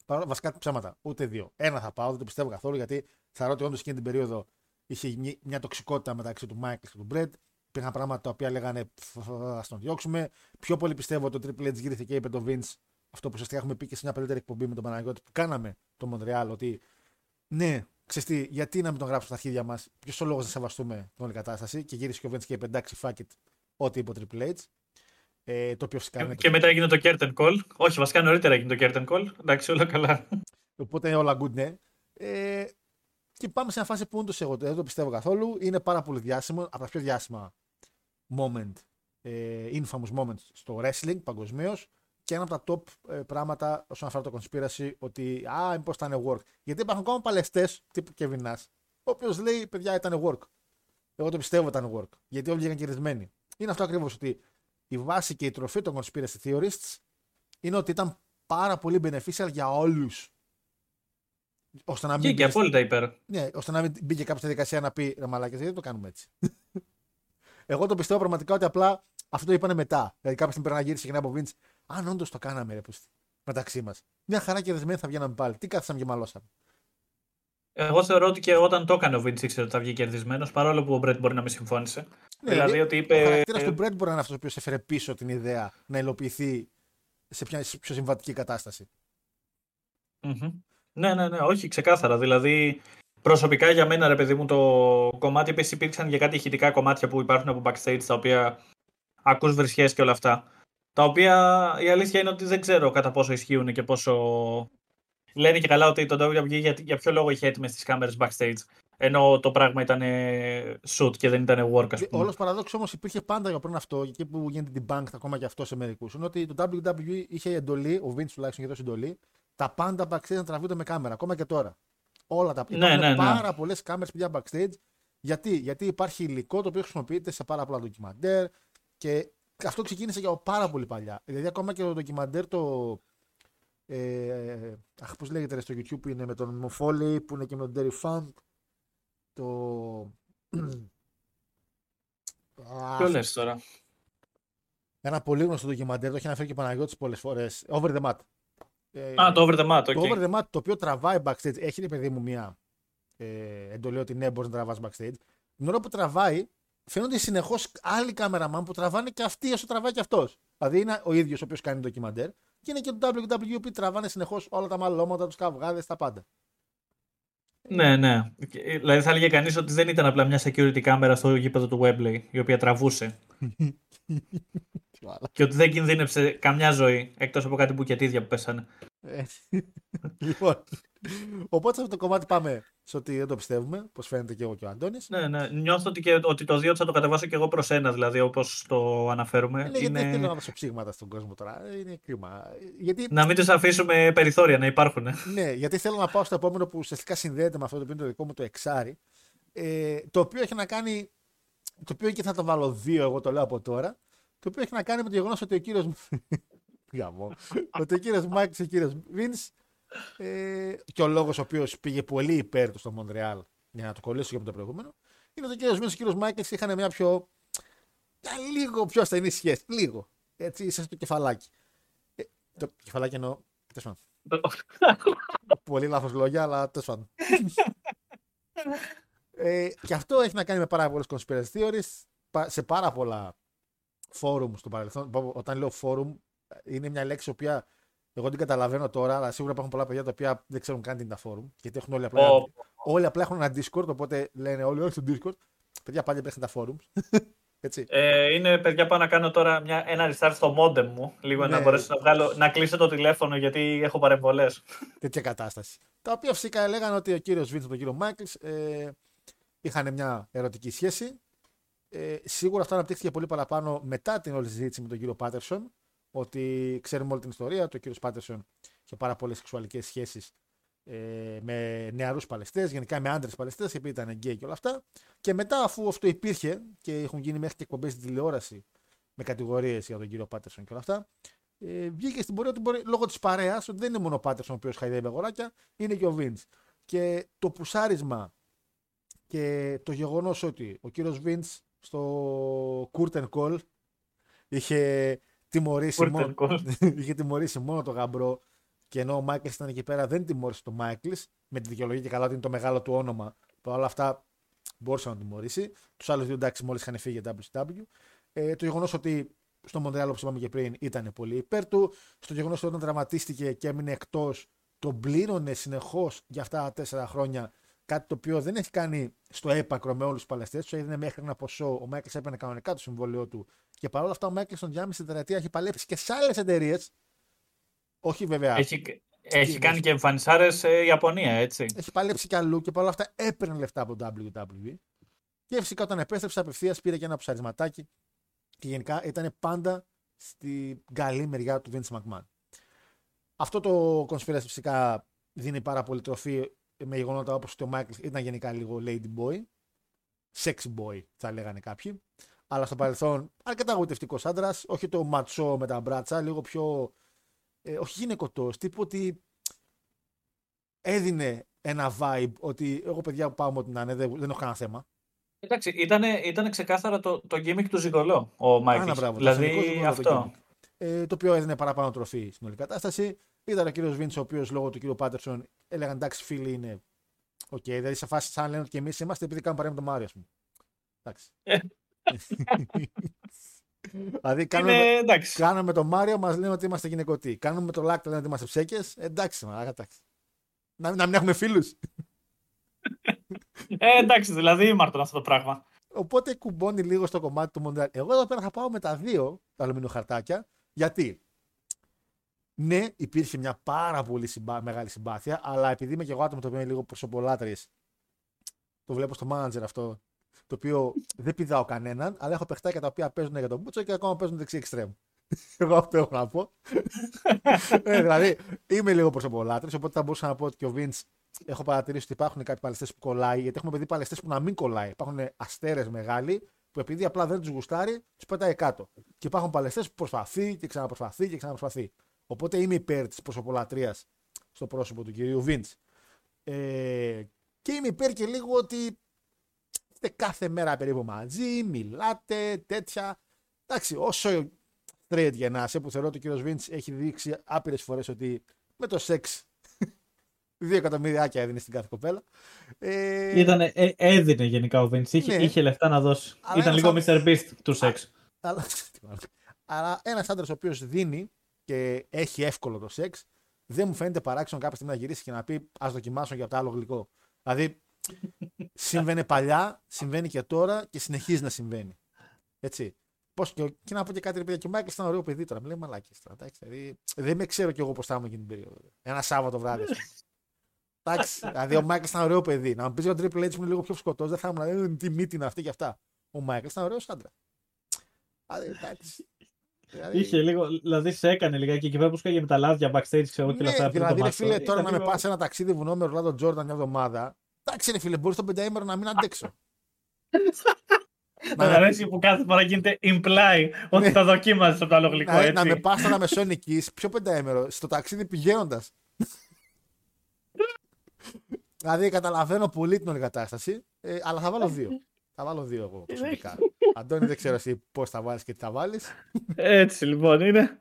Παρόλα βασικά ψέματα. Ούτε δύο. Ένα θα πάω, δεν το πιστεύω καθόλου γιατί θεωρώ ότι όντως εκείνη την περίοδο είχε μια τοξικότητα μεταξύ του Μάικλ και του Μπρεντ υπήρχαν πράγματα τα οποία λέγανε Α τον διώξουμε. Πιο πολύ πιστεύω ότι το Triple H γύρισε και είπε το Vince αυτό που ουσιαστικά έχουμε πει και σε μια παλιότερη εκπομπή με τον Παναγιώτη που κάναμε το Μοντρεάλ. Ότι ναι, ξέρεις γιατί να μην τον γράψουμε στα αρχίδια μας, ποιος ο λόγος να σεβαστούμε την όλη κατάσταση. Και γύρισε και ο Vince και είπε εντάξει, fuck it, ό,τι είπε ο Triple H. Ε, το οποίο φυσικά και, και μετά έγινε το Curtain Call. Όχι, βασικά νωρίτερα έγινε το Curtain Call. Εντάξει, όλα καλά. Οπότε είναι όλα good, ναι. Ε, και πάμε σε μια φάση που όντως εγώ δεν το πιστεύω καθόλου. Είναι πάρα πολύ διάσημο, από τα πιο διάσημα moment, ε, infamous moments στο wrestling παγκοσμίως και ένα από τα top ε, πράγματα όσον αφορά το conspiracy ότι α, μήπως ήταν work. Γιατί υπάρχουν ακόμα παλαιστές τύπου Kevin Nash, ο οποίος λέει παιδιά ήταν work. Εγώ το πιστεύω ήταν work. Γιατί όλοι βγήκαν κερδισμένοι. Είναι αυτό ακριβώς ότι η βάση και η τροφή των conspiracy theorists είναι ότι ήταν πάρα πολύ beneficial για όλους. Ώστε να μην. Και, απόλυτα υπέρ. Ναι, ώστε να μην μπήκε κάποιος στη διαδικασία να πει ρε μαλάκες, γιατί το κάνουμε έτσι. Εγώ το πιστεύω πραγματικά ότι απλά αυτό το είπανε μετά. Δηλαδή κάποια στιγμή πρέπει να γύρισε και να από Αν όντως το κάναμε, ρε πούστη, μεταξύ μας. Μια χαρά και δεσμένη θα βγαίναμε πάλι. Τι κάθισαμε και μαλώσαμε. Εγώ θεωρώ ότι και όταν το έκανε ο Vince ήξερε ότι θα βγει κερδισμένος, παρόλο που ο Μπρέτ μπορεί να μην συμφώνησε. Ναι, δηλαδή ότι είπε. Ο χαρακτήρας του Μπρέτ μπορεί να είναι αυτός ο οποίος έφερε πίσω την ιδέα να υλοποιηθεί σε πιο, σε πιο συμβατική κατάσταση. Mm-hmm. Ναι, ναι, ναι, όχι, ξεκάθαρα. Δηλαδή, Προσωπικά για μένα, ρε παιδί μου, το κομμάτι επίση υπήρξαν και κάτι ηχητικά κομμάτια που υπάρχουν από backstage τα οποία ακούς βρισχές και όλα αυτά. Τα οποία η αλήθεια είναι ότι δεν ξέρω κατά πόσο ισχύουν και πόσο... Λένε και καλά ότι το WWE για, για ποιο λόγο είχε έτοιμες τις κάμερες backstage. Ενώ το πράγμα ήταν shoot και δεν ήταν work, ας πούμε. Όλος παραδόξο όμως υπήρχε πάντα για πριν αυτό, εκεί που γίνεται την bank ακόμα και αυτό σε μερικούς. Είναι ότι το WWE είχε εντολή, ο Vince τουλάχιστον είχε δώσει εντολή, τα πάντα backstage να τραβούνται με κάμερα, ακόμα και τώρα. Όλα τα ναι, ναι, ναι. πάρα πολλές κάμερες πια backstage. Γιατί; Γιατί υπάρχει υλικό το οποίο χρησιμοποιείται σε πάρα πολλά ντοκιμαντέρ και αυτό ξεκίνησε για πάρα πολύ παλιά. Δηλαδή, ακόμα και το ντοκιμαντέρ το. Ε, αχ, πώς λέγεται στο YouTube που είναι με τον Μοφόλη, που είναι και με τον Terry Funk. Το. Ποιο λες τώρα; Ένα πολύ γνωστό ντοκιμαντέρ, το έχει αναφέρει και ο Παναγιώτης πολλές φορές. Over the Mat. Α, το Over the Mat, okay. Το Over the Mat, το οποίο τραβάει backstage, έχει ρε παιδί μου μια ε, εντολή ότι ναι, μπορείς να τραβάς backstage. Την ώρα που τραβάει, φαίνονται συνεχώς άλλοι κάμεραμαν που τραβάνε και αυτοί όσο τραβάει και αυτός. Δηλαδή είναι ο ίδιος ο οποίος κάνει ντοκιμαντέρ και είναι και το WWE που τραβάνε συνεχώς όλα τα μαλλώματα, τους καυγάδες, τα πάντα. Ναι, ναι. Δηλαδή θα έλεγε κανείς ότι δεν ήταν απλά μια security κάμερα στο γήπεδο του Webley η οποία τραβούσε. και ότι δεν κινδύνεψε καμιά ζωή εκτός από κάτι μπουκετίδια που πέσανε. Ε, λοιπόν, οπότε σε αυτό το κομμάτι πάμε σε ότι δεν το πιστεύουμε, πώ φαίνεται και εγώ και ο Αντώνης. Ναι, ναι. Νιώθω ότι, και, ότι το 2 θα το κατεβάσω και εγώ προς ένας, δηλαδή όπως το αναφέρουμε. Ναι, είναι... Γιατί δεν θέλω να δώσω ψήγματα στον κόσμο τώρα. Είναι κρίμα. Γιατί... Να μην τους αφήσουμε περιθώρια να υπάρχουν. Ναι, γιατί θέλω να πάω στο επόμενο που ουσιαστικά συνδέεται με αυτό το οποίο είναι το δικό μου το εξάρι. Ε, το οποίο έχει να κάνει. Το οποίο και θα το βάλω δύο, εγώ το λέω από τώρα. Το οποίο έχει να κάνει με το γεγονός ότι ο κύριος. Γαμώ. ότι ο κύριος Μάικλ και ο κύριος Βιν. Ε, και ο λόγος ο οποίος πήγε πολύ υπέρ του στο Μοντρεάλ για να το κολλήσω και από το προηγούμενο. Είναι ότι ο κύριος Βιν και ο κύριος Μάικλ είχαν μια πιο. Μια λίγο πιο ασθενή σχέση. Λίγο. Έτσι, είσαι στο κεφαλάκι. Ε, το κεφαλάκι εννοώ. Πολύ λάθος λόγια, αλλά τέλος πάντων. ε, και αυτό έχει να κάνει με πάρα πολλές conspiracy theories σε πάρα πολλά φόρουμ στο παρελθόν. Όταν λέω φόρουμ, είναι μια λέξη που εγώ την καταλαβαίνω τώρα, αλλά σίγουρα υπάρχουν πολλά παιδιά τα οποία δεν ξέρουν καν τι είναι τα φόρουμ. Γιατί έχουν όλοι απλά, oh. όλοι απλά έχουν ένα Discord, οπότε λένε όλοι, όχι στο Discord. Παιδιά πάλι παίχνουν τα φόρουμ. Ε, είναι παιδιά πάω να κάνω τώρα μια, ένα restart στο modem μου, λίγο ναι. να μπορέσω να, βγάλω, να κλείσω το τηλέφωνο γιατί έχω παρεμβολές. Τέτοια κατάσταση. Τα οποία φυσικά έλεγαν ότι ο κύριος Βίντς και ο κύριο Μάικλς ε, είχαν μια ερωτική σχέση. Ε, σίγουρα αυτό αναπτύχθηκε πολύ παραπάνω μετά την όλη συζήτηση με τον κύριο Πάτερσον ότι ξέρουμε όλη την ιστορία. Το κύριος Πάτερσον είχε πάρα πολλές σεξουαλικές σχέσεις ε, με νεαρούς παλαιστές, γενικά με άντρες παλαιστές, επειδή ήταν γκέι και όλα αυτά. Και μετά, αφού αυτό υπήρχε και έχουν γίνει μέχρι και εκπομπές στην τηλεόραση με κατηγορίες για τον κύριο Πάτερσον και όλα αυτά, ε, βγήκε στην πορεία ότι μπορεί, λόγω της παρέας ότι δεν είναι μόνο ο Πάτερσον ο οποίος χαϊδεύει αγοράκια, είναι και ο Βίντς. Και το πουσάρισμα και το γεγονός ότι ο κύριος Βίντς στο Curtain Call είχε τιμωρήσει, μόνο, είχε τιμωρήσει μόνο το γαμπρό και ενώ ο Μάικλς ήταν εκεί πέρα δεν τιμώρησε τον Μάικλς με τη δικαιολογία και καλά ότι είναι το μεγάλο του όνομα. Παρ' όλα αυτά μπορούσε να τιμωρήσει. Τους άλλους δύο εντάξει μόλις είχαν φύγει για WCW. Ε, το γεγονός ότι στο Μοντρεάλ, όπως είπαμε και πριν, ήταν πολύ υπέρ του. Στο γεγονός ότι όταν τραυματίστηκε και έμεινε εκτός, τον πλήρωνε συνεχώς για αυτά τα τέσσερα χρόνια. Κάτι το οποίο δεν έχει κάνει στο έπακρο με όλους τους παλαιστές. Τους έδινε μέχρι ένα ποσό. Ο Μάικλς έπαιρνε κανονικά το συμβόλαιό του και παρόλα αυτά ο Μάικλς για μισή τετραετία έχει παλέψει και σε άλλες εταιρείες. Όχι βέβαια. Έχει, έχει κάνει και εμφανισάρες σε Ιαπωνία, έτσι. Έχει παλέψει και αλλού και παρόλα αυτά έπαιρνε λεφτά από το WWE. Και φυσικά όταν επέστρεψε απευθείας πήρε και ένα ψαρισματάκι. Και γενικά ήταν πάντα στην καλή μεριά του Vince McMahon. Αυτό το conspiracy φυσικά δίνει πάρα πολύ τροφή με γεγονότα όπως ότι ο Μάικλς ήταν γενικά λίγο lady boy. Sexy boy, θα λέγανε κάποιοι αλλά στο παρελθόν αρκετά αγωγητευτικό άντρας. Όχι το ματσό με τα μπράτσα, λίγο πιο. Ε, όχι γυναικωτός. Τύπου ότι έδινε ένα vibe ότι εγώ παιδιά που πάω με την άνεση δεν, δεν έχω κανένα θέμα. Εντάξει, ήταν, ήταν ξεκάθαρα το, το gimmick του ζιγκολό ο Μάικλς. Δηλαδή αυτό. Το, ε, το οποίο έδινε παραπάνω τροφή στην όλη κατάσταση. Ήταν ο κύριος Βινς, ο οποίος λόγω του κύριου Πάτερσον έλεγαν εντάξει, φίλοι είναι. Οκ, okay, δηλαδή σε φάση σαν λένε ότι και εμείς είμαστε επειδή κάνουμε παρέα με τον Μάριο, ας πούμε. Εντάξει. Ε, δηλαδή κάνουμε, κάνουμε τον Μάριο, μας λένε ότι είμαστε γυναικωτοί. Κάνουμε το Λάκτα, λένε ότι είμαστε ψέκες. Εντάξει, μα, εντάξει. Να, να μην έχουμε φίλους. Ε, εντάξει, δηλαδή ήμαρτον αυτό το πράγμα. Οπότε κουμπώνει λίγο στο κομμάτι του Μοντρεάλ. Εγώ εδώ πέρα θα πάω με τα δύο τα αλουμινοχαρτάκια. Γιατί; Ναι, υπήρχε μια πάρα πολύ συμπά... μεγάλη συμπάθεια, αλλά επειδή είμαι και εγώ άτομο το οποίο είναι λίγο προσωπολάτρης, το βλέπω στο manager αυτό, το οποίο δεν πηδάω κανέναν, αλλά έχω παιχτάκια τα οποία παίζουν για τον Μπούτσο και ακόμα παίζουν δεξί εξτρέμ. Εγώ αυτό έχω να πω. ε, δηλαδή, είμαι λίγο προσωπολάτρης, οπότε θα μπορούσα να πω ότι και ο Βίντ έχω παρατηρήσει ότι υπάρχουν κάποιοι παλαιστές που κολλάει, γιατί έχουμε παιδί παλαιστές που να μην κολλάει. Υπάρχουν αστέρες μεγάλοι που επειδή απλά δεν τους γουστάρει, τους πετάει κάτω. Και υπάρχουν παλαιστές που προσπαθεί και ξαναπροσπαθεί και ξαναπροσπαθεί. Οπότε είμαι υπέρ της προσωπολατρία στο πρόσωπο του κυρίου Βίντς. Ε, και είμαι υπέρ και λίγο ότι είστε κάθε μέρα περίπου μαζί, μιλάτε, τέτοια. Εντάξει, όσο straight γεννάσαι, που θεωρώ ότι ο κύριος Βίντς έχει δείξει άπειρες φορές ότι με το σεξ Δύο εκατομμυριάκια έδινε στην κάθε κοπέλα. Ε... Ήτανε, ε, έδινε γενικά ο Βίντς. Είχε, ναι. είχε λεφτά να δώσει. Αλλά Ήταν λίγο Mr. Beast του σεξ. Αλλά, αλλά ένας άντρας ο οποίος δίνει και έχει εύκολο το σεξ, δεν μου φαίνεται παράξενο κάποια στιγμή να γυρίσει και να πει Ας δοκιμάσω για το άλλο γλυκό. Δηλαδή, συμβαίνει παλιά, συμβαίνει και τώρα και συνεχίζει να συμβαίνει. Έτσι. Πώς και, και να πω και κάτι, παιδιά, και ο Μάικλ ήταν ωραίο παιδί τώρα. Μου λέει μαλάκα τώρα. Δηλαδή, δεν με ξέρω κι εγώ πώς θα ήμουν εκείνη την περίοδο. Ένα Σάββατο βράδυ. Εντάξει, δηλαδή ο Μάικλ ήταν ωραίο παιδί. Να μου πεις για τον Triple H που είναι λίγο πιο σκωτ', δεν θα ήμουν. Δηλαδή, τι μύτη είναι αυτή και αυτά. Ο Μάικλ ήταν ωραίος άντρας. Δηλαδή, εντάξει. Δηλαδή... Είχε λίγο, δηλαδή σε έκανε λιγάκι εκεί πέρα που σκάγε με τα λάδια backstage, ξέρω ναι, και αυτά. Δηλαδή, ρε φίλε, τώρα να με πας σε ένα ταξίδι βουνό με Ρολάντο Τζόρνταν μια εβδομάδα. Εντάξει, ρε φίλε, μπορείς το πενταήμερο να μην αντέξω. Να αρέσει που κάθε φορά γίνεται imply ότι ναι. θα δοκίμαζε από το άλλο γλυκό. Έτσι. Να με πας να με σώνει εκεί, πιο πενταήμερο, στο ταξίδι πηγαίνοντας. δηλαδή καταλαβαίνω πολύ την όλη κατάσταση, ε, αλλά θα βάλω δύο. Θα βάλω δύο εγώ προσωπικά. Αντώνη, δεν ξέρω εσύ πώς θα βάλεις και τι θα βάλεις. Έτσι λοιπόν είναι.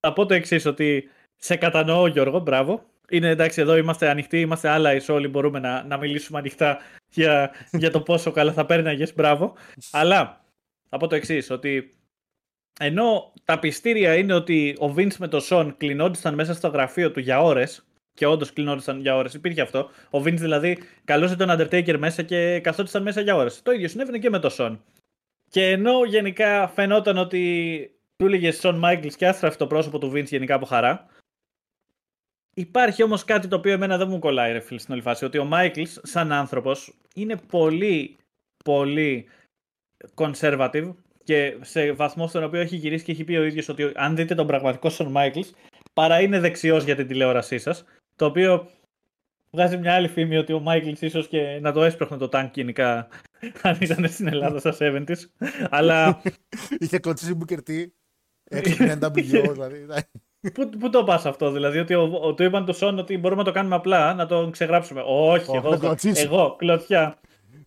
Θα πω το εξής, ότι σε κατανοώ Γιώργο, μπράβο. Είναι εντάξει, εδώ είμαστε ανοιχτοί, είμαστε άλλα όλοι μπορούμε να, να μιλήσουμε ανοιχτά για, για το πόσο καλά θα πέρναγες, μπράβο. Αλλά θα πω το εξής, ότι ενώ τα πιστήρια είναι ότι ο Vince με τον Σον κλεινόντουσαν μέσα στο γραφείο του για ώρες, και όντως κλεινόντουσαν για ώρες. Υπήρχε αυτό. Ο Vince δηλαδή καλούσε τον Undertaker μέσα και καθόντουσαν μέσα για ώρες. Το ίδιο συνέβαινε και με τον Σον. Και ενώ γενικά φαινόταν ότι του έλεγε Σον Μάικλ και άστραφε το πρόσωπο του Vince γενικά από χαρά, Υπάρχει όμως κάτι το οποίο εμένα δεν μου κολλάει, ρε φίλε, στην όλη φάση. Ότι ο Μάικλ, σαν άνθρωπος, είναι πολύ, πολύ conservative και σε βαθμό στον οποίο έχει γυρίσει και έχει πει ο ίδιος ότι αν δείτε τον πραγματικό Σον Μάικλ, παρά είναι δεξιός για την τηλεόρασή σας. Το οποίο βγάζει μια άλλη φήμη ότι ο Μάικλ ίσως και να το έσπρωχνε το τάγκ γενικά αν ήταν στην Ελλάδα στα 70s. Αλλά. Είχε κλωτσίσει μπουκερτή. Έξω NWO, δηλαδή. Πού, πού το πας αυτό, δηλαδή, ότι ο, ο, του είπαν το Σον ότι μπορούμε να το κάνουμε απλά, να το ξεγράψουμε. Όχι, εγώ, εγώ, κλωτσιά.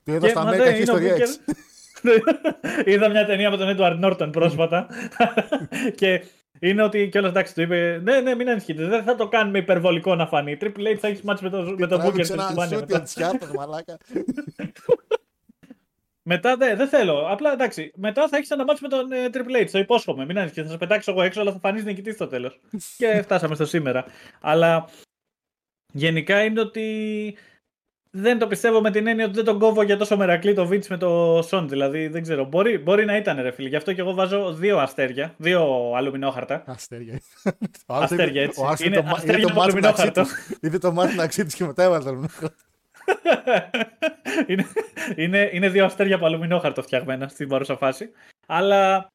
Το είδα στα American History X. Είδα μια ταινία από τον Edward Norton πρόσφατα και είναι ότι κιόλα εντάξει του είπε: Ναι, ναι, μην ανησυχείτε, δεν θα το κάνουμε υπερβολικό να φανεί. Triple H θα έχει μάτσει με το, με το Booker στην μαλάκα. Μετά δεν, δεν θέλω. Απλά εντάξει. Μετά θα έχεις ένα μάτσο με τον ε, Triple H. Το υπόσχομαι. Μην ανησυχείτε. Θα σα πετάξω εγώ έξω, αλλά θα φανείς νικητής στο τέλος. και φτάσαμε στο σήμερα. Αλλά γενικά είναι ότι δεν το πιστεύω με την έννοια ότι δεν τον κόβω για τόσο μερακλή το Βίτς με το Σον. Δηλαδή δεν ξέρω. Μπορεί, μπορεί να ήταν ρε φίλε. Γι' αυτό και εγώ βάζω δύο αστέρια. Δύο αλουμινόχαρτα. Αστέρια. αστέρια έτσι. Ο είναι, το, αστέρια το, αλουμινόχαρτο. Είδε το μάτι να ξύτησε και μετά έβαλε το είναι, είναι, είναι δύο αστέρια από αλουμινόχαρτο φτιαγμένα στην παρούσα φάση. Αλλά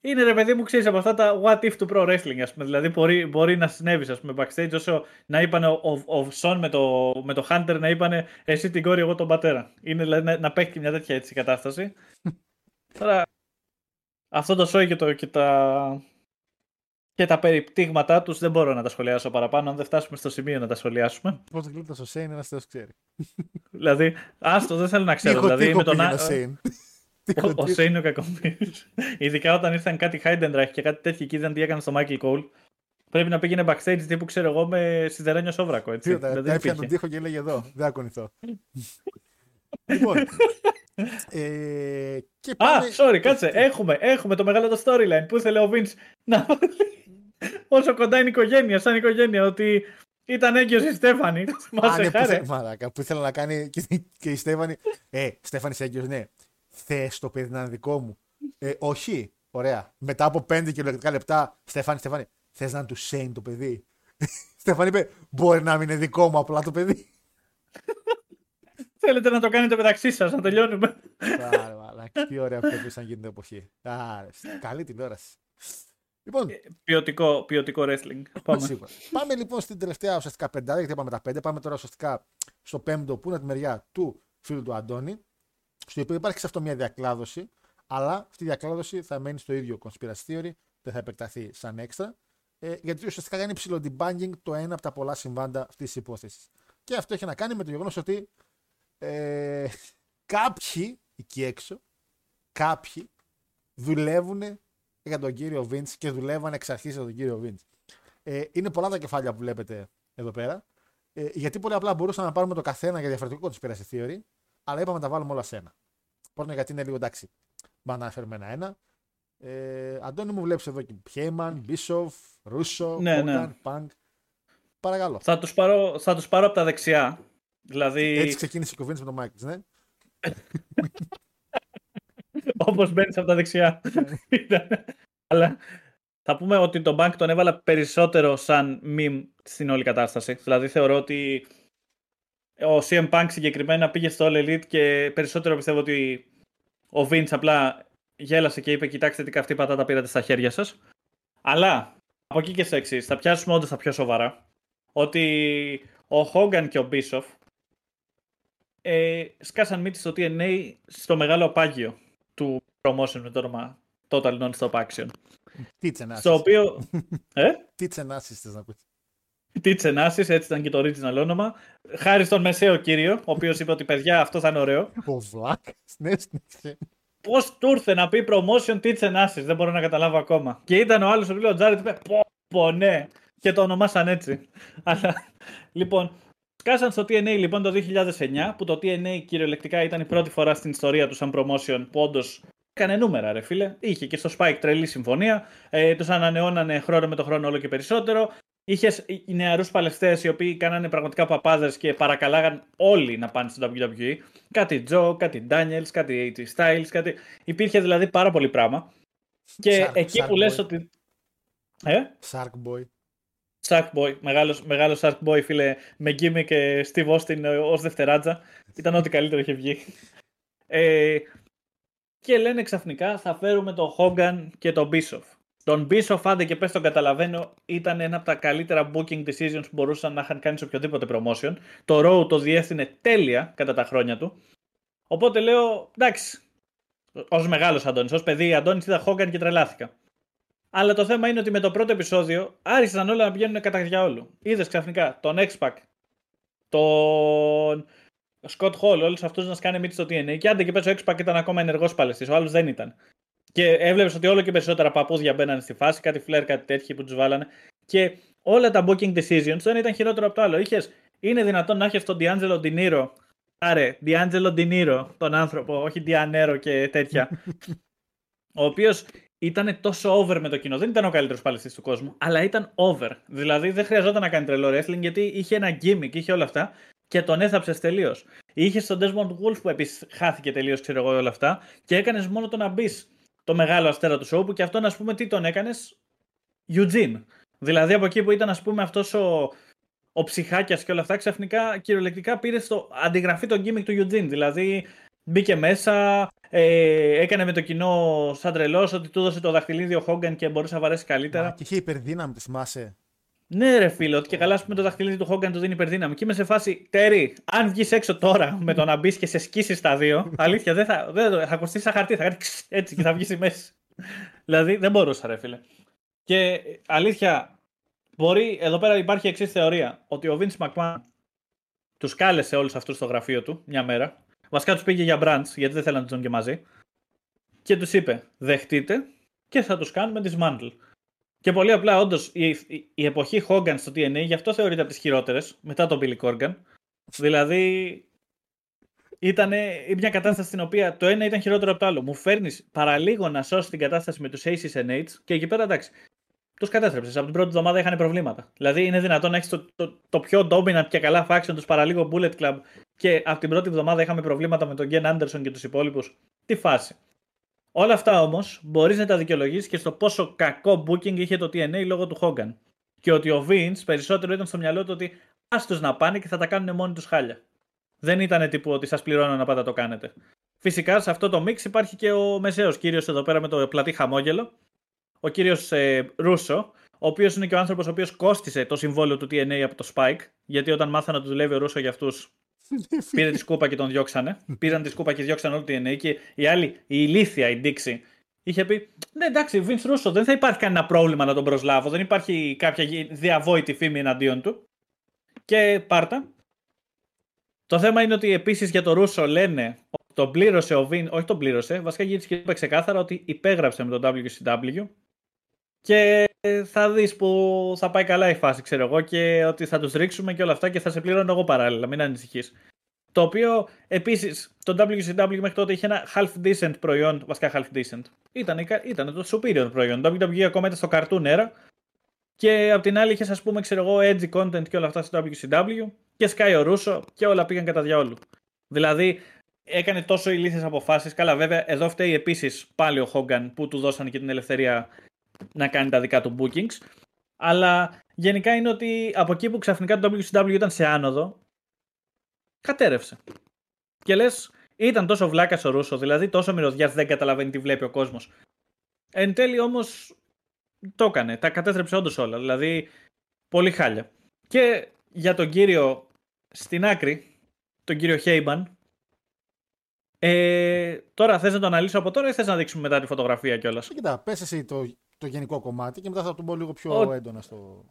είναι ρε παιδί μου, ξέρεις από αυτά τα what if του pro wrestling, ας πούμε. Δηλαδή μπορεί, μπορεί να συνέβη, ας πούμε, backstage όσο να είπαν ο, ο, ο Σον με το, με το Hunter να είπαν εσύ την κόρη, εγώ τον πατέρα. Είναι δηλαδή να, να παίχνει μια τέτοια έτσι κατάσταση. Τώρα αυτό το σόι και, το, και τα, και τα περιπτύγματά τους δεν μπορώ να τα σχολιάσω παραπάνω. Αν δεν φτάσουμε στο σημείο να τα σχολιάσουμε. Πώς το ο Σέιν, ένας θεός ξέρει. δηλαδή, άστο, δεν θέλω να ξέρω. δηλαδή, με τον Ο, ο Σέιν ο κακομοίρης. Ειδικά όταν ήρθαν κάτι Χάιντεντραχ και κάτι τέτοιο και είδαν τι έκανε στο Μάικλ Κόλ. Πρέπει να πήγαινε backstage τύπου ξέρω εγώ με σιδερένιο σόβρακο. Έτσι. Τι, δηλαδή, έπιανε τον τοίχο και έλεγε εδώ. Δεν ακονηθώ. λοιπόν. Ε, και πάμε... Α, sorry, κάτσε. Έχουμε, έχουμε το μεγάλο το storyline που ήθελε ο Vince να όσο κοντά είναι η οικογένεια, σαν οικογένεια, ότι ήταν έγκυος η Στέφανη. Μα ναι, Μαράκα, που ήθελα να κάνει και, η Στέφανη. Ε, Στέφανης έγκυος, ναι. Θες το παιδί να είναι δικό μου. Ε, όχι. Ωραία. Μετά από πέντε κυριολεκτικά λεπτά, Στεφάνι, Στεφάνι, θες να είναι του Σέιν το παιδί; Στεφάνι είπε, Μπορεί να μην είναι δικό μου απλά το παιδί. Θέλετε να το κάνετε μεταξύ σας, να τελειώνουμε. Άρα, τι ωραία που να γίνει την εποχή. Άρα, καλή τηλεόραση. Λοιπόν, ε, ποιοτικό, ποιοτικό wrestling. Πάμε. πάμε λοιπόν στην τελευταία ουσιαστικά πεντάδα, γιατί πάμε τα πέντε. Πάμε τώρα ουσιαστικά στο πέμπτο που είναι τη μεριά του φίλου του Αντώνη. Στο οποίο υπάρχει σε αυτό μια διακλάδωση, αλλά αυτή η διακλάδωση θα μένει στο ίδιο conspiracy theory, δεν θα επεκταθεί σαν έξτρα. Ε, γιατί ουσιαστικά κάνει ψηλό debugging το ένα από τα πολλά συμβάντα αυτής της υπόθεσης. Και αυτό έχει να κάνει με το γεγονός ότι ε, κάποιοι εκεί έξω, κάποιοι δουλεύουν για τον κύριο Βίντς και δουλεύαν εξ αρχής για τον κύριο Βίντς. Ε, είναι πολλά τα κεφάλια που βλέπετε εδώ πέρα. Ε, γιατί πολύ απλά μπορούσαμε να πάρουμε το καθένα για διαφορετικό τη πέραση theory, αλλά είπαμε να τα βάλουμε όλα σε ένα. Πρώτον, γιατί είναι λίγο εντάξει. Μπα να φέρουμε ένα-ένα. Ε, Αντώνη μου βλέπεις εδώ και Πιέμαν, Μπίσοφ, Ρούσο, ναι, ναι. Πανκ. Παρακαλώ. Θα τους πάρω, θα τους πάρω από τα δεξιά. Δηλαδή... Έτσι ξεκίνησε η κουβέντα με τον Μάικλ, ναι. Όπως μπαίνεις από τα δεξιά. Αλλά θα πούμε ότι τον Bank τον έβαλα περισσότερο σαν meme στην όλη κατάσταση. Δηλαδή θεωρώ ότι ο CM Punk συγκεκριμένα πήγε στο All Elite και περισσότερο πιστεύω ότι ο Vince απλά γέλασε και είπε κοιτάξτε τι καυτή πατάτα πήρατε στα χέρια σας. Αλλά από εκεί και στο εξής, θα πιάσουμε όντως τα πιο σοβαρά. Ότι ο Hogan και ο Bischoff ε, σκάσαν μύτη στο TNA στο μεγάλο απάγιο του promotion με το όνομα Total Non-Stop Action. Τι τσενάσεις. Στο οποίο... ε; Τι τσενάσεις θες να πεις. Τι τσενάσεις, έτσι ήταν και το original όνομα. Χάρη στον μεσαίο κύριο, ο οποίος είπε ότι παιδιά αυτό θα είναι ωραίο. Ο Βλάκ, ναι, ναι. Πώς του ήρθε να πει promotion τι τσενάσεις, δεν μπορώ να καταλάβω ακόμα. Και ήταν ο άλλος ο οποίο Τζάρετ είπε πω, πω ναι. Και το ονομάσαν έτσι. Αλλά λοιπόν, Σκάσαν στο TNA λοιπόν το 2009, που το TNA κυριολεκτικά ήταν η πρώτη φορά στην ιστορία του σαν promotion που όντως έκανε νούμερα, ρε φίλε. Είχε και στο Spike τρελή συμφωνία. Ε, τους ανανεώνανε χρόνο με το χρόνο όλο και περισσότερο. Είχες νεαρούς παλαιστές οι οποίοι κάνανε πραγματικά παπάδες και παρακαλάγαν όλοι να πάνε στο WWE. Κάτι Joe, κάτι Daniels, κάτι AJ Styles, κάτι. Υπήρχε δηλαδή πάρα πολύ πράγμα. Και Shark, εκεί που λες ότι. Ε; Shark Boy. Boy, μεγάλος, μεγάλος Boy, φίλε, με Γκίμι και Steve Austin ε, ως δευτεράτζα. Ήταν ό,τι καλύτερο είχε βγει. Ε, και λένε ξαφνικά θα φέρουμε τον Hogan και τον Bischoff. Τον Bischoff, άντε και πες τον καταλαβαίνω, ήταν ένα από τα καλύτερα booking decisions που μπορούσαν να είχαν κάνει σε οποιοδήποτε promotion. Το Raw το διεύθυνε τέλεια κατά τα χρόνια του. Οπότε λέω, εντάξει, ως μεγάλος Αντώνης, ως παιδί Αντώνης είδα Hogan και τρελάθηκα. Αλλά το θέμα είναι ότι με το πρώτο επεισόδιο άρχισαν όλα να πηγαίνουν κατά διαόλου. Είδες ξαφνικά τον X-Pac, τον Scott Hall, όλους αυτούς να σκάνε μύτη στο TNA. Και άντε και πέσω ο X-Pac ήταν ακόμα ενεργός παλαιστής, ο άλλος δεν ήταν. Και έβλεπες ότι όλο και περισσότερα παππούδια μπαίνανε στη φάση, κάτι φλερ, κάτι τέτοιο που τους βάλανε. Και όλα τα booking decisions δεν ήταν χειρότερο από το άλλο. Είχες, είναι δυνατόν να έχεις τον D'Angelo Dinero. Άρε, D'Angelo Dinero, τον άνθρωπο, όχι Dianero και τέτοια. ο οποίος ήταν τόσο over με το κοινό. Δεν ήταν ο καλύτερος παλαιστής του κόσμου, αλλά ήταν over. Δηλαδή δεν χρειαζόταν να κάνει τρελό wrestling γιατί είχε ένα gimmick, είχε όλα αυτά και τον έθαψες τελείως. Είχες τον Desmond Wolf που επίσης χάθηκε τελείως, ξέρω εγώ όλα αυτά και έκανες μόνο το να μπεις το μεγάλο αστέρα του show που και αυτόν ας πούμε τι τον έκανες; Eugene. Δηλαδή από εκεί που ήταν ας πούμε αυτός ο, ο ψυχάκιας και όλα αυτά, ξαφνικά κυριολεκτικά πήρε στο αντιγραφή τον gimmick του Eugene. Δηλαδή μπήκε μέσα, ε, έκανε με το κοινό σαν τρελός ότι του έδωσε το δαχτυλίδι ο Χόγκαν και μπορούσε να βαρέσει καλύτερα. Μα, και είχε υπερδύναμη, τη θυμάσαι; Ναι, ρε φίλο, ότι και καλά πούμε το δαχτυλίδι του Χόγκαν του δίνει υπερδύναμη. Και είμαι σε φάση, Τέρι, αν βγεις έξω τώρα με το να μπεις και σε σκίσεις τα δύο, αλήθεια δεν θα, δεν, θα κοστίσει σαν χαρτί, θα κάνει έτσι και θα βγει η μέση. δηλαδή δεν μπορούσα, ρε φίλε. Και αλήθεια, μπορεί, εδώ πέρα υπάρχει εξή θεωρία, ότι ο Vince McMahon του κάλεσε όλου αυτού στο γραφείο του μια μέρα Βασικά του πήγε για branch, γιατί δεν θέλανε να του και μαζί. Και του είπε: Δεχτείτε και θα του κάνουμε dismantle. Και πολύ απλά, όντως, η, η, η, εποχή Hogan στο TNA γι' αυτό θεωρείται από τις χειρότερες μετά τον Billy Corgan. Δηλαδή, ήταν μια κατάσταση στην οποία το ένα ήταν χειρότερο από το άλλο. Μου φέρνεις παραλίγο να σώσει την κατάσταση με τους Aces and Aids και εκεί πέρα εντάξει. Τους κατέστρεψες. Από την πρώτη εβδομάδα είχαν προβλήματα. Δηλαδή είναι δυνατόν να έχεις το, το, το, πιο dominant και καλά faction τους παραλίγο Bullet Club και από την πρώτη εβδομάδα είχαμε προβλήματα με τον Γκέν Άντερσον και τους υπόλοιπους. τη φάση. Όλα αυτά όμως μπορείς να τα δικαιολογήσει και στο πόσο κακό booking είχε το TNA λόγω του Hogan. Και ότι ο Vince περισσότερο ήταν στο μυαλό του ότι άστος να πάνε και θα τα κάνουν μόνοι τους χάλια. Δεν ήταν τύπου ότι σας πληρώνω να πάτε το κάνετε. Φυσικά σε αυτό το mix υπάρχει και ο μεσαίος κύριος εδώ πέρα με το πλατή χαμόγελο, ο κύριος ε, Ρούσο, ο οποίος είναι και ο άνθρωπος ο οποίος κόστησε το συμβόλαιο του TNA από το Spike, γιατί όταν μάθανε ότι δουλεύει ο Ρούσο για αυτούς, πήρε τη σκούπα και τον διώξανε. Πήραν τη σκούπα και διώξαν όλο το TNA και η άλλη, η ηλίθια, η Dixie, είχε πει: Ναι, εντάξει, Vince Ρούσο, δεν θα υπάρχει κανένα πρόβλημα να τον προσλάβω, δεν υπάρχει κάποια διαβόητη φήμη εναντίον του. Και πάρτα. Το θέμα είναι ότι επίσης για το Ρούσο λένε τον πλήρωσε ο Βιν, όχι τον πλήρωσε, βασικά γύρισε και είπε ξεκάθαρα ότι υπέγραψε με τον WCW και θα δεις που θα πάει καλά η φάση, ξέρω εγώ, και ότι θα τους ρίξουμε και όλα αυτά και θα σε πληρώνω εγώ παράλληλα, μην ανησυχείς. Το οποίο επίσης το WCW μέχρι τότε είχε ένα half decent προϊόν, βασικά half decent. Ήταν, ήταν το superior προϊόν. Το WWE ακόμα ήταν στο cartoon era. Και απ' την άλλη είχες, ας πούμε, ξέρω εγώ, edgy content και όλα αυτά στο WCW. Και Sky ο Ρούσο και όλα πήγαν κατά διαόλου. Δηλαδή έκανε τόσο ηλίθιες αποφάσεις. Καλά, βέβαια, εδώ φταίει επίσης πάλι ο Χόγκαν που του δώσανε και την ελευθερία να κάνει τα δικά του bookings. Αλλά γενικά είναι ότι από εκεί που ξαφνικά το WCW ήταν σε άνοδο, κατέρευσε. Και λες, ήταν τόσο βλάκας ο Ρούσο, δηλαδή τόσο μυρωδιά δεν καταλαβαίνει τι βλέπει ο κόσμος. Εν τέλει όμως το έκανε. Τα κατέστρεψε όντως όλα. Δηλαδή, πολύ χάλια. Και για τον κύριο στην άκρη, τον κύριο Χέιμπαν, ε, τώρα θες να το αναλύσω από τώρα ή θες να δείξουμε μετά τη φωτογραφία κιόλας; Κοίτα, πες εσύ το, το γενικό κομμάτι και μετά θα το πω λίγο πιο Ο... έντονα στο.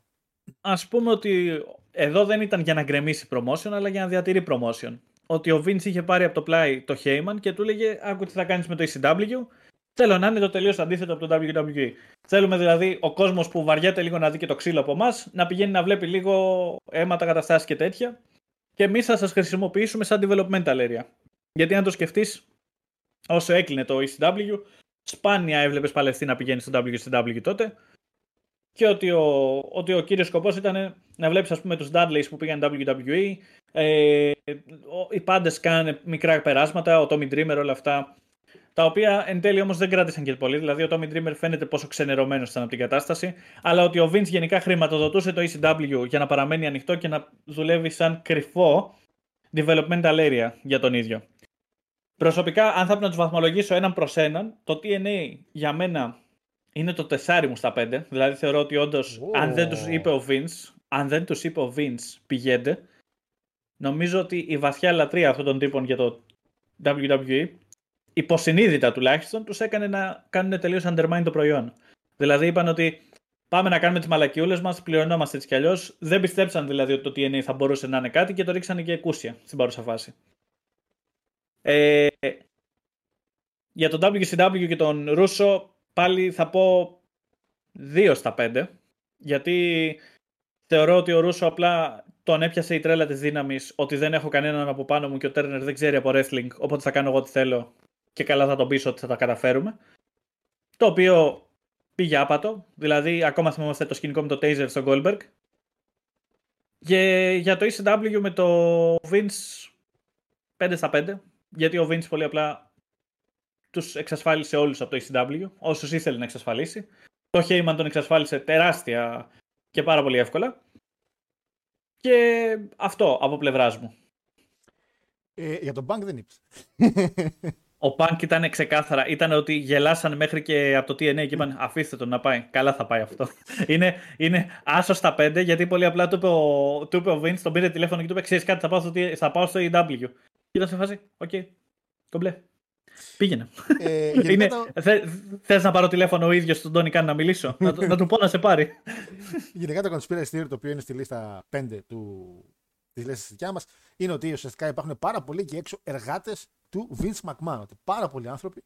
Α πούμε ότι εδώ δεν ήταν για να γκρεμίσει promotion, αλλά για να διατηρεί promotion. Ότι ο Vince είχε πάρει από το πλάι το Heyman και του έλεγε: Άκου τι θα κάνεις με το ECW. Θέλω να είναι το τελείως αντίθετο από το WWE. Θέλουμε δηλαδή ο κόσμος που βαριέται λίγο να δει και το ξύλο από εμάς να πηγαίνει να βλέπει λίγο αίματα, καταστάσεις και τέτοια. Και εμείς θα σας χρησιμοποιήσουμε σαν developmental area. Γιατί αν το σκεφτείς, όσο έκλεινε το ECW, σπάνια έβλεπες Παλαιστή να πηγαίνει στο WCW τότε. Και ότι ο, ότι ο κύριος σκοπός ήταν να βλέπεις ας πούμε τους Dudleys που πήγαν WWE, ε, οι πάντες κάνανε μικρά περάσματα, ο Tommy Dreamer όλα αυτά, τα οποία εν τέλει όμως δεν κράτησαν και πολύ, δηλαδή ο Tommy Dreamer φαίνεται πόσο ξενερωμένος ήταν από την κατάσταση, αλλά ότι ο Vince γενικά χρηματοδοτούσε το ECW για να παραμένει ανοιχτό και να δουλεύει σαν κρυφό developmental area για τον ίδιο. Προσωπικά, αν θα πρέπει να τους βαθμολογήσω έναν προς έναν, το TNA για μένα είναι το τεσάρι μου στα πέντε. Δηλαδή θεωρώ ότι όντως, αν δεν τους είπε ο Vince, αν δεν τους είπε ο Vince, πηγαίνετε. Νομίζω ότι η βαθιά λατρεία αυτών των τύπων για το WWE, υποσυνείδητα τουλάχιστον, τους έκανε να κάνουν τελείως undermine το προϊόν. Δηλαδή είπαν ότι πάμε να κάνουμε τις μαλακιούλες μας, πληρωνόμαστε έτσι κι αλλιώς. Δεν πιστέψαν δηλαδή ότι το TNA θα μπορούσε να είναι κάτι και το ρίξανε και εκούσια στην παρούσα φάση. Ε, για τον WCW και τον Ρούσο πάλι θα πω 2 στα 5 γιατί θεωρώ ότι ο Ρούσο απλά τον έπιασε η τρέλα της δύναμης ότι δεν έχω κανέναν από πάνω μου και ο Τέρνερ δεν ξέρει από wrestling οπότε θα κάνω εγώ τι θέλω και καλά θα τον πείσω ότι θα τα καταφέρουμε. Το οποίο πήγε άπατο δηλαδή ακόμα θυμόμαστε το σκηνικό με το Taser στο Goldberg. Και για το ECW με το Vince 5 στα 5 γιατί ο Vince πολύ απλά τους εξασφάλισε όλους από το ECW, όσους ήθελε να εξασφαλίσει. Το Heyman τον εξασφάλισε τεράστια και πάρα πολύ εύκολα. Και αυτό από πλευράς μου. Ε, για τον Punk δεν είπε. Ο Punk ήταν ξεκάθαρα. Ήταν ότι γελάσαν μέχρι και από το TNA και είπαν αφήστε τον να πάει. Καλά θα πάει αυτό. είναι, είναι άσο στα πέντε γιατί πολύ απλά του είπε ο, του είπε ο Vince, τον πήρε τηλέφωνο και του είπε ξέρεις κάτι θα πάω στο, θα πάω στο AEW. Και ήταν σε φάση, οκ, okay, κομπλέ. Πήγαινε. Ε, Είναι, το... Θε να πάρω τηλέφωνο ο ίδιος στον Τόνι Καν να μιλήσω, να, να του πω να σε πάρει. Γενικά το conspiracy theory το οποίο είναι στη λίστα 5 του, της λίστας της δικιάς μας είναι ότι ουσιαστικά υπάρχουν πάρα πολλοί και έξω εργάτες του Vince McMahon. Ότι πάρα πολλοί άνθρωποι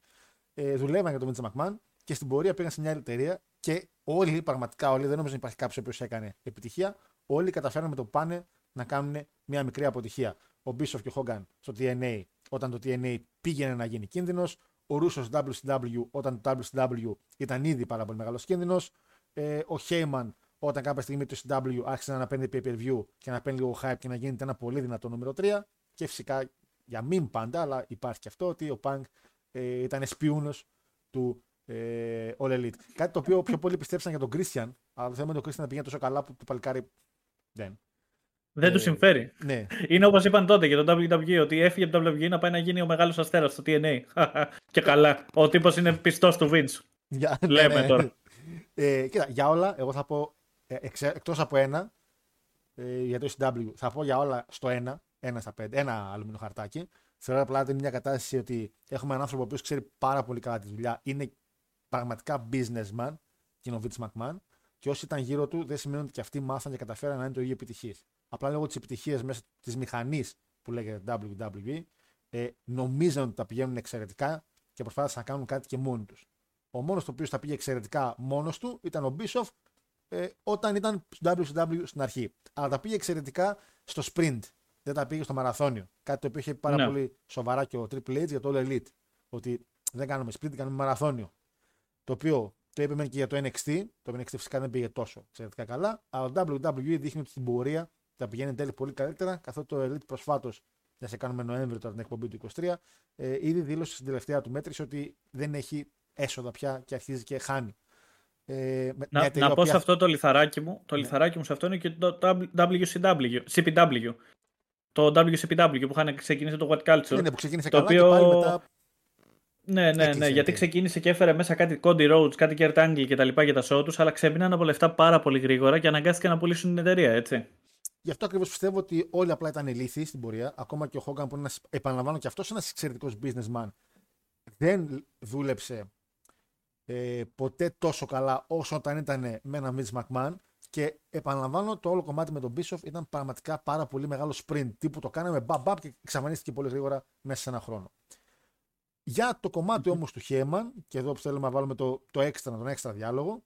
ε, δουλεύαν για τον Vince McMahon και στην πορεία πήγαν σε μια άλλη εταιρεία και όλοι, πραγματικά όλοι, δεν νομίζω να υπάρχει κάποιος ο οποίος έκανε επιτυχία. Όλοι καταφέραν με το πάνε να κάνουν μια μικρή αποτυχία ο Μπίσοφ και ο Χόγκαν στο TNA όταν το TNA πήγαινε να γίνει κίνδυνος. Ο Ρούσος WCW όταν το WCW ήταν ήδη πάρα πολύ μεγάλος κίνδυνος. Ε, ο Χέιμαν όταν κάποια στιγμή το CW άρχισε να παίρνει pay per view και να παίρνει λίγο hype και να γίνεται ένα πολύ δυνατό νούμερο 3. Και φυσικά για μην πάντα, αλλά υπάρχει και αυτό ότι ο Punk ε, ήταν εσπίουνος του ε, All Elite. Κάτι το οποίο πιο πολύ πιστέψαν για τον Christian, αλλά το θέμα είναι ότι ο Christian πήγαινε τόσο καλά που το παλικάρι δεν. Δεν ε, του συμφέρει. Ναι. Είναι όπως είπαν τότε για το WWE, ότι έφυγε από το WWE να πάει να γίνει ο μεγάλος αστέρας στο TNA. και καλά. Ο τύπος είναι πιστός του Vince. Για, Λέμε ναι, ναι. τώρα. Ε, κοίτα, για όλα, εγώ θα πω ε, εκτός από ένα ε, για το SW, θα πω για όλα στο ένα, ένα στα πέντε, ένα αλουμινό χαρτάκι. Θεωρώ απλά ότι είναι μια κατάσταση ότι έχουμε έναν άνθρωπο που ξέρει πάρα πολύ καλά τη δουλειά. Είναι πραγματικά businessman και είναι ο Vince McMahon. Και όσοι ήταν γύρω του δεν σημαίνει ότι και αυτοί μάθαν και καταφέραν να είναι το ίδιο επιτυχίες. Απλά λόγω της επιτυχίας μέσα της μηχανής που λέγεται WWE, ε, νομίζαν ότι τα πηγαίνουν εξαιρετικά και προσπάθησαν να κάνουν κάτι και μόνοι τους. Ο μόνος το οποίος τα πήγε εξαιρετικά μόνος του ήταν ο Bischoff ε, όταν ήταν στο WCW στην αρχή. Αλλά τα πήγε εξαιρετικά στο sprint. Δεν τα πήγε στο μαραθώνιο. Κάτι το οποίο είχε πάρα ναι. πολύ σοβαρά και ο Triple H για το All Elite. Ότι δεν κάνουμε sprint, κάνουμε μαραθώνιο. Το οποίο το είπε και για το NXT. Το NXT φυσικά δεν πήγε τόσο εξαιρετικά καλά. Αλλά το WWE δείχνει ότι στην πορεία θα πηγαίνει τέλει πολύ καλύτερα. Καθότι το Elite προσφάτως, να σε κάνουμε Νοέμβριο τώρα την εκπομπή του 23, ε, ήδη δήλωσε στην τελευταία του μέτρηση ότι δεν έχει έσοδα πια και αρχίζει και χάνει. Ε, να, να πω σε αυτό το λιθαράκι μου. Το ναι. λιθαράκι μου σε αυτό είναι και το WCW, CPW. Το WCPW που είχαν ξεκινήσει το What Culture. Ναι, ναι που ξεκίνησε το καλά οποίο... και πάλι μετά ναι, ναι, ναι, γιατί ξεκίνησε και έφερε μέσα κάτι Cody Rhodes, κάτι Kurt Angle και τα λοιπά για τα show τους, αλλά ξέμειναν από λεφτά πάρα πολύ γρήγορα και αναγκάστηκαν να πουλήσουν την εταιρεία, έτσι. Γι' αυτό ακριβώς πιστεύω ότι όλοι απλά ήταν ηλίθιοι στην πορεία. Ακόμα και ο Hogan που είναι ένας, επαναλαμβάνω και αυτός ένας εξαιρετικός businessman, δεν δούλεψε ε, ποτέ τόσο καλά όσο όταν ήταν με έναν Vince McMahon. Και επαναλαμβάνω, το όλο κομμάτι με τον Bischoff ήταν πραγματικά πάρα πολύ μεγάλο sprint. Τύπου το κάναμε μπαμπ και εξαφανίστηκε πολύ γρήγορα μέσα σε ένα χρόνο. Για το κομμάτι όμως του Χέμαν, και εδώ που θέλουμε να βάλουμε το, το έξτρα, τον έξτρα διάλογο,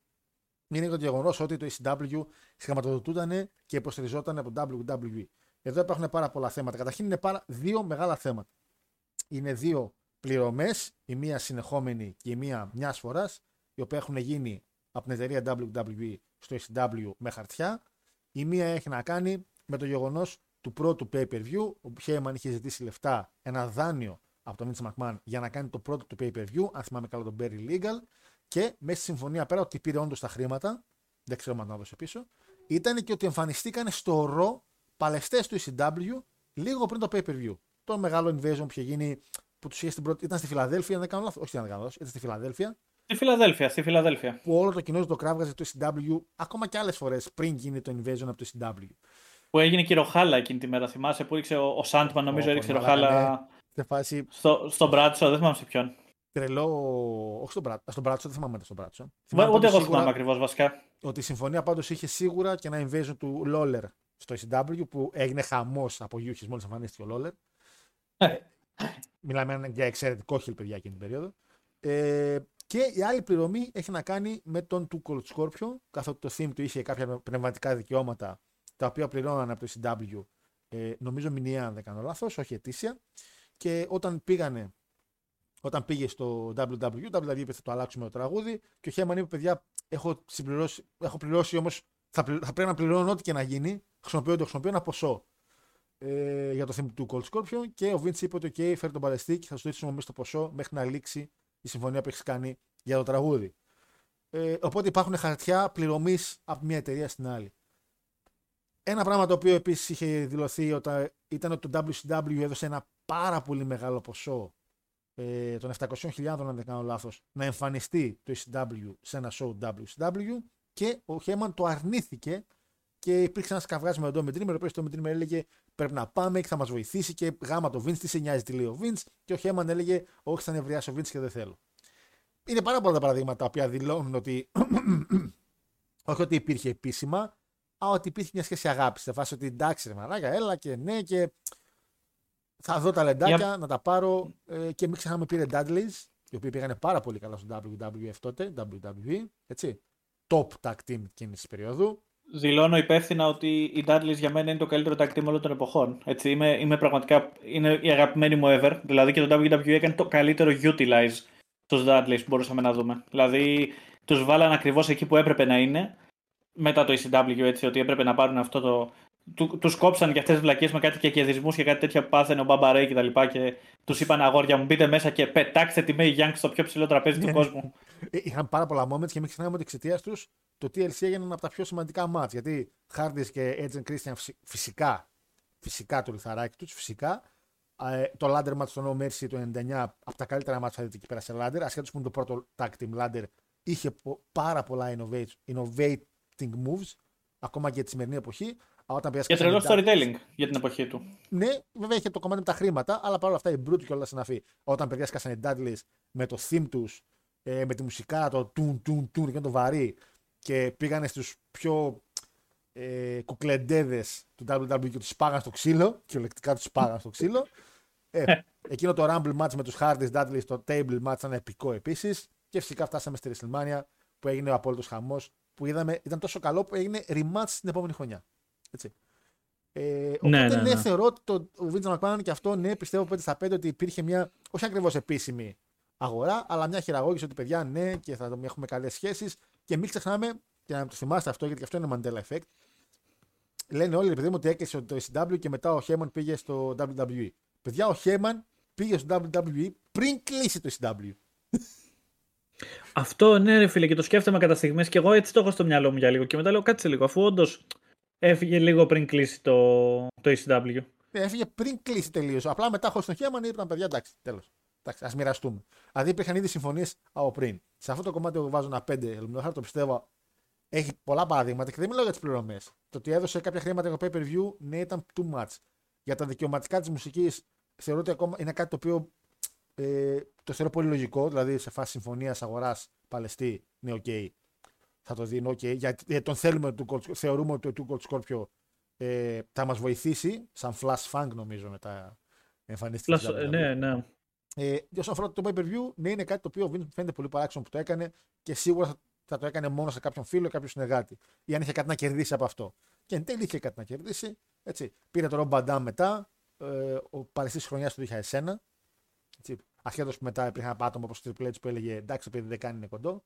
είναι το γεγονός ότι το ECW χρηματοδοτούταν και υποστηριζόταν από το WWE. Εδώ υπάρχουν πάρα πολλά θέματα. Καταρχήν είναι πάρα δύο μεγάλα θέματα. Είναι δύο πληρωμές, η μία συνεχόμενη και η μία μιας φοράς, οι οποίε έχουν γίνει από την εταιρεία WWE στο ECW με χαρτιά. Η μία έχει να κάνει με το γεγονός του πρώτου pay-per-view. Ο Χέιμαν είχε ζητήσει λεφτά, ένα δάνειο από τον Μίτσο Μακμάν για να κάνει το πρώτο του pay-per-view, αν θυμάμαι καλά τον Berry Legal. Και μέσα στη συμφωνία πέρα ότι πήρε όντως τα χρήματα, δεν ξέρω αν τα έδωσε πίσω, ήταν και ότι εμφανιστήκαν στο ρο παλαιστές του ECW λίγο πριν το pay-per-view. Το μεγάλο invasion που είχε γίνει που τους είχε στην πρώτη. ήταν στη Φιλαδέλφια, αν δεν κάνω λάθος. Όχι, δεν κάνω λάθος. Ήταν στη Φιλαδέλφια. Στη Φιλαδέλφια, στη Φιλαδέλφια. Που όλο το κοινό το κράβγαζε το ECW ακόμα και άλλες φορές πριν γίνει το invasion από το ECW. Που έγινε και ροχάλα εκείνη τη μέρα, θυμάσαι, που ρίξε ο, ο Σάντμαν, νομίζω, έριξε ροχάλα. Ναι. Φάση... Στο, στον Μπράτσο, δεν θυμάμαι σε ποιον. Τρελό. Όχι στον Μπράτσο, στον Μπράτσο δεν θυμάμαι στον Μπράτσο. Ούτε εγώ θυμάμαι ακριβώς βασικά. Ότι η συμφωνία πάντως είχε σίγουρα και ένα invasion του Λόλερ στο ECW που έγινε χαμός από Γιούχη μόλις εμφανίστηκε ο Λόλερ. Ε. Μιλάμε για εξαιρετικό χιλ, παιδιά, εκείνη την περίοδο. Ε, και η άλλη πληρωμή έχει να κάνει με τον του Cold Scorpio, καθότι το theme του είχε κάποια πνευματικά δικαιώματα τα οποία πληρώναν από το CW, ε, νομίζω μηνιαία αν δεν κάνω λάθος, όχι ετήσια. Και όταν πήγανε, όταν πήγε στο WWE, το WWE είπε θα το αλλάξουμε το τραγούδι και ο Χέμαν είπε παιδιά έχω, συμπληρώσει, έχω πληρώσει όμως, θα, θα πρέπει να πληρώνω ό,τι και να γίνει, χρησιμοποιώ το χρησιμοποιώ ένα ποσό ε, για το θέμα του Cold Scorpion και ο Vince είπε ότι OK, φέρει τον παλαιστή θα σου δείξουμε εμεί το ποσό μέχρι να λήξει η συμφωνία που έχεις κάνει για το τραγούδι. Ε, οπότε υπάρχουν χαρτιά πληρωμής από μια εταιρεία στην άλλη. Ένα πράγμα το οποίο επίσης είχε δηλωθεί όταν ήταν ότι το WCW έδωσε ένα πάρα πολύ μεγάλο ποσό ε, των 700.000 αν δεν κάνω λάθος, να εμφανιστεί το ECW σε ένα show WCW και ο Χέμαν το αρνήθηκε και υπήρξε ένας καυγάς με τον Ντόμι Dreamer, ο οποίος το Dreamer έλεγε Πρέπει να πάμε και θα μας βοηθήσει και γάμα το Vince, τι σε νοιάζει, τι λέει ο Vince. Και ο Χέμαν έλεγε Όχι, θα νευριάσει ο Vince και δεν θέλω. Είναι πάρα πολλά τα παραδείγματα τα οποία δηλώνουν ότι όχι ότι υπήρχε επίσημα, αλλά ότι υπήρχε μια σχέση αγάπης. Σε φάση ότι εντάξει, ρε μαλάκα, έλα και ναι, και θα δω τα λεντάκια, να τα πάρω. Ε, και μην ξεχνάμε πήρε Dudleys, οι οποίοι πήγανε πάρα πολύ καλά στο WWF τότε, WWE, έτσι. Top tag team εκείνη τη περίοδου. Δηλώνω υπεύθυνα ότι οι Dudleys για μένα είναι το καλύτερο tag team όλων των εποχών. Έτσι, είμαι, είμαι πραγματικά είναι η αγαπημένη μου ever. Δηλαδή και το WWE έκανε το καλύτερο utilize τους Dudleys που μπορούσαμε να δούμε. Δηλαδή τους βάλαν ακριβώς εκεί που έπρεπε να είναι μετά το ECW, έτσι, ότι έπρεπε να πάρουν αυτό το, του τους κόψαν και αυτές τις βλακίες με κάτι και κερδισμού και κάτι τέτοια που πάθαινε ο Μπαμπαρέ και τα λοιπά. Και τους είπαν αγόρια μου, μπείτε μέσα και πετάξτε τη Μέη Γιάνγκ στο πιο ψηλό τραπέζι του ναι. κόσμου. Ε, είχαν πάρα πολλά moments και μην ξεχνάμε ότι εξαιτίας τους το TLC έγινε ένα από τα πιο σημαντικά μάτια. Γιατί Χάρντις και Edge Christian φυσικά, φυσικά το λιθαράκι τους, φυσικά. Ε, το Ladder Match στο No Mercy το 99 από τα καλύτερα μάτια θα δείτε εκεί πέρα σε Ladder. Ασχέτως που είναι το πρώτο tag team Ladder, είχε πάρα πολλά innovating moves, ακόμα και τη σημερινή εποχή. Όταν και τρελό storytelling για την εποχή του. Ναι, βέβαια είχε το κομμάτι με τα χρήματα, αλλά παρόλα αυτά η Brute και όλα συναφή. Όταν παιδιά σκάσαν οι Dudleys με το theme τους, ε, με τη μουσικά, το τουν τουν τουν και το βαρύ και πήγανε στους πιο ε, κουκλεντέδες του WWE και τους πάγαν στο ξύλο, κυριολεκτικά τους πάγαν στο ξύλο. Ε, εκείνο το Rumble match με τους Hardys Dudley στο Table match ήταν επικό επίσης. Και φυσικά φτάσαμε στη WrestleMania που έγινε ο απόλυτος χαμός που είδαμε, ήταν τόσο καλό που έγινε rematch την επόμενη χρονιά. Έτσι. Ε, ναι, οπότε ναι, ναι, ναι, θεωρώ ότι το Vince McMahon και αυτό ναι, πιστεύω 5 στα 5 ότι υπήρχε μια, όχι ακριβώς επίσημη αγορά, αλλά μια χειραγώγηση ότι παιδιά ναι και θα έχουμε καλές σχέσεις. Και μην ξεχνάμε, και να το θυμάστε αυτό, γιατί αυτό είναι Mandela Effect. Λένε όλοι, επειδή μου, ότι έκλεισε το ECW και μετά ο Χέμαν πήγε στο WWE. Παιδιά, ο Χέμαν πήγε στο WWE πριν κλείσει το ECW. Αυτό ναι, ρε φίλε, και το σκέφτομαι κατά στιγμές και εγώ έτσι το έχω στο μυαλό μου για λίγο. Και μετά λέω κάτσε λίγο, αφού όντως έφυγε λίγο πριν κλείσει το, το ECW. Ναι, έφυγε πριν κλείσει τελείως. Απλά μετά έχω στον Heyman είπαν παιδιά, εντάξει, τέλος. Ας μοιραστούμε. Δηλαδή υπήρχαν ήδη συμφωνίες από πριν. Σε αυτό το κομμάτι εγώ βάζω ένα 5. αλουμινόχαρτο πιστεύω έχει πολλά παραδείγματα και δεν μιλάω για τις πληρωμές. Το ότι έδωσε κάποια χρήματα για το pay per view, ναι, ήταν too much. Για τα δικαιωματικά της μουσικής θεωρώ ότι ακόμα είναι κάτι το οποίο ε, το θεωρώ πολύ λογικό. Δηλαδή σε φάση συμφωνίας αγοράς Παλαιστή, ναι, οκ. Okay. Θα το δίνω, οκ. Okay. Γιατί τον θέλουμε, θεωρούμε ότι το Two Gold Scorpio ε, θα μας βοηθήσει. Σαν flash funk νομίζω μετά εμφανίστηκε. Flash, ναι, ναι. Ε, όσον αφορά το pay per view, ναι, είναι κάτι το οποίο φαίνεται πολύ παράξενο που το έκανε και σίγουρα θα, το έκανε μόνο σε κάποιον φίλο ή κάποιον συνεργάτη. Ή αν είχε κάτι να κερδίσει από αυτό. Και εν τέλει είχε κάτι να κερδίσει. Έτσι. Πήρε το Ρομπαντάμ μετά. Ε, ο Παλαιστής χρονιάς του είχε εσένα. Ασχέτω που μετά υπήρχαν άτομα όπως το Triple H που έλεγε εντάξει, επειδή δεν κάνει είναι κοντό.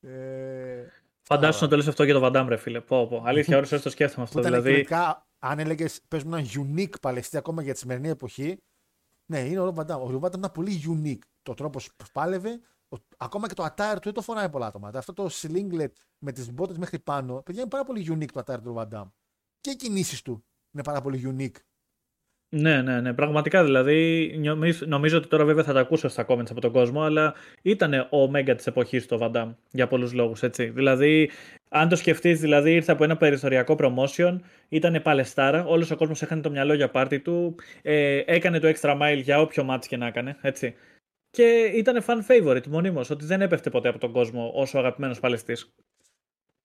Ε, Φαντάσου να το λες αυτό για το Βαντάμ, ρε φίλε. Πω, πω. Αλήθεια, ώρες το σκέφτομαι αυτό. δηλαδή... αν έλεγες παίζουμε έναν unique Παλαιστή ακόμα για τη σημερινή εποχή, ναι, είναι ο Ρομπ Βαντάμ. Ο Ρομπ Βαντάμ ήταν πολύ unique. Το τρόπος που πάλευε, ακόμα και το attire του δεν το φοράει πολλά άτομα. Αυτό το singlet με τις μπότες μέχρι πάνω, παιδιά είναι πάρα πολύ unique το attire του Βαντάμ. Και οι κινήσεις του είναι πάρα πολύ unique. Ναι, ναι, ναι. Πραγματικά δηλαδή. Νομίζω ότι τώρα βέβαια θα τα ακούσω στα comments από τον κόσμο, αλλά ήταν ο Μέγκα της εποχής το Βαντάμ για πολλούς λόγους. Δηλαδή, αν το σκεφτείς, δηλαδή ήρθε από ένα περιθωριακό promotion, ήταν παλαιστάρα, όλος ο κόσμος έχανε το μυαλό για πάρτι του, ε, έκανε το extra mile για όποιο μάτι και να έκανε. Έτσι. Και ήταν fan favorite μονίμως, ότι δεν έπεφτε ποτέ από τον κόσμο όσο αγαπημένος παλαιστής.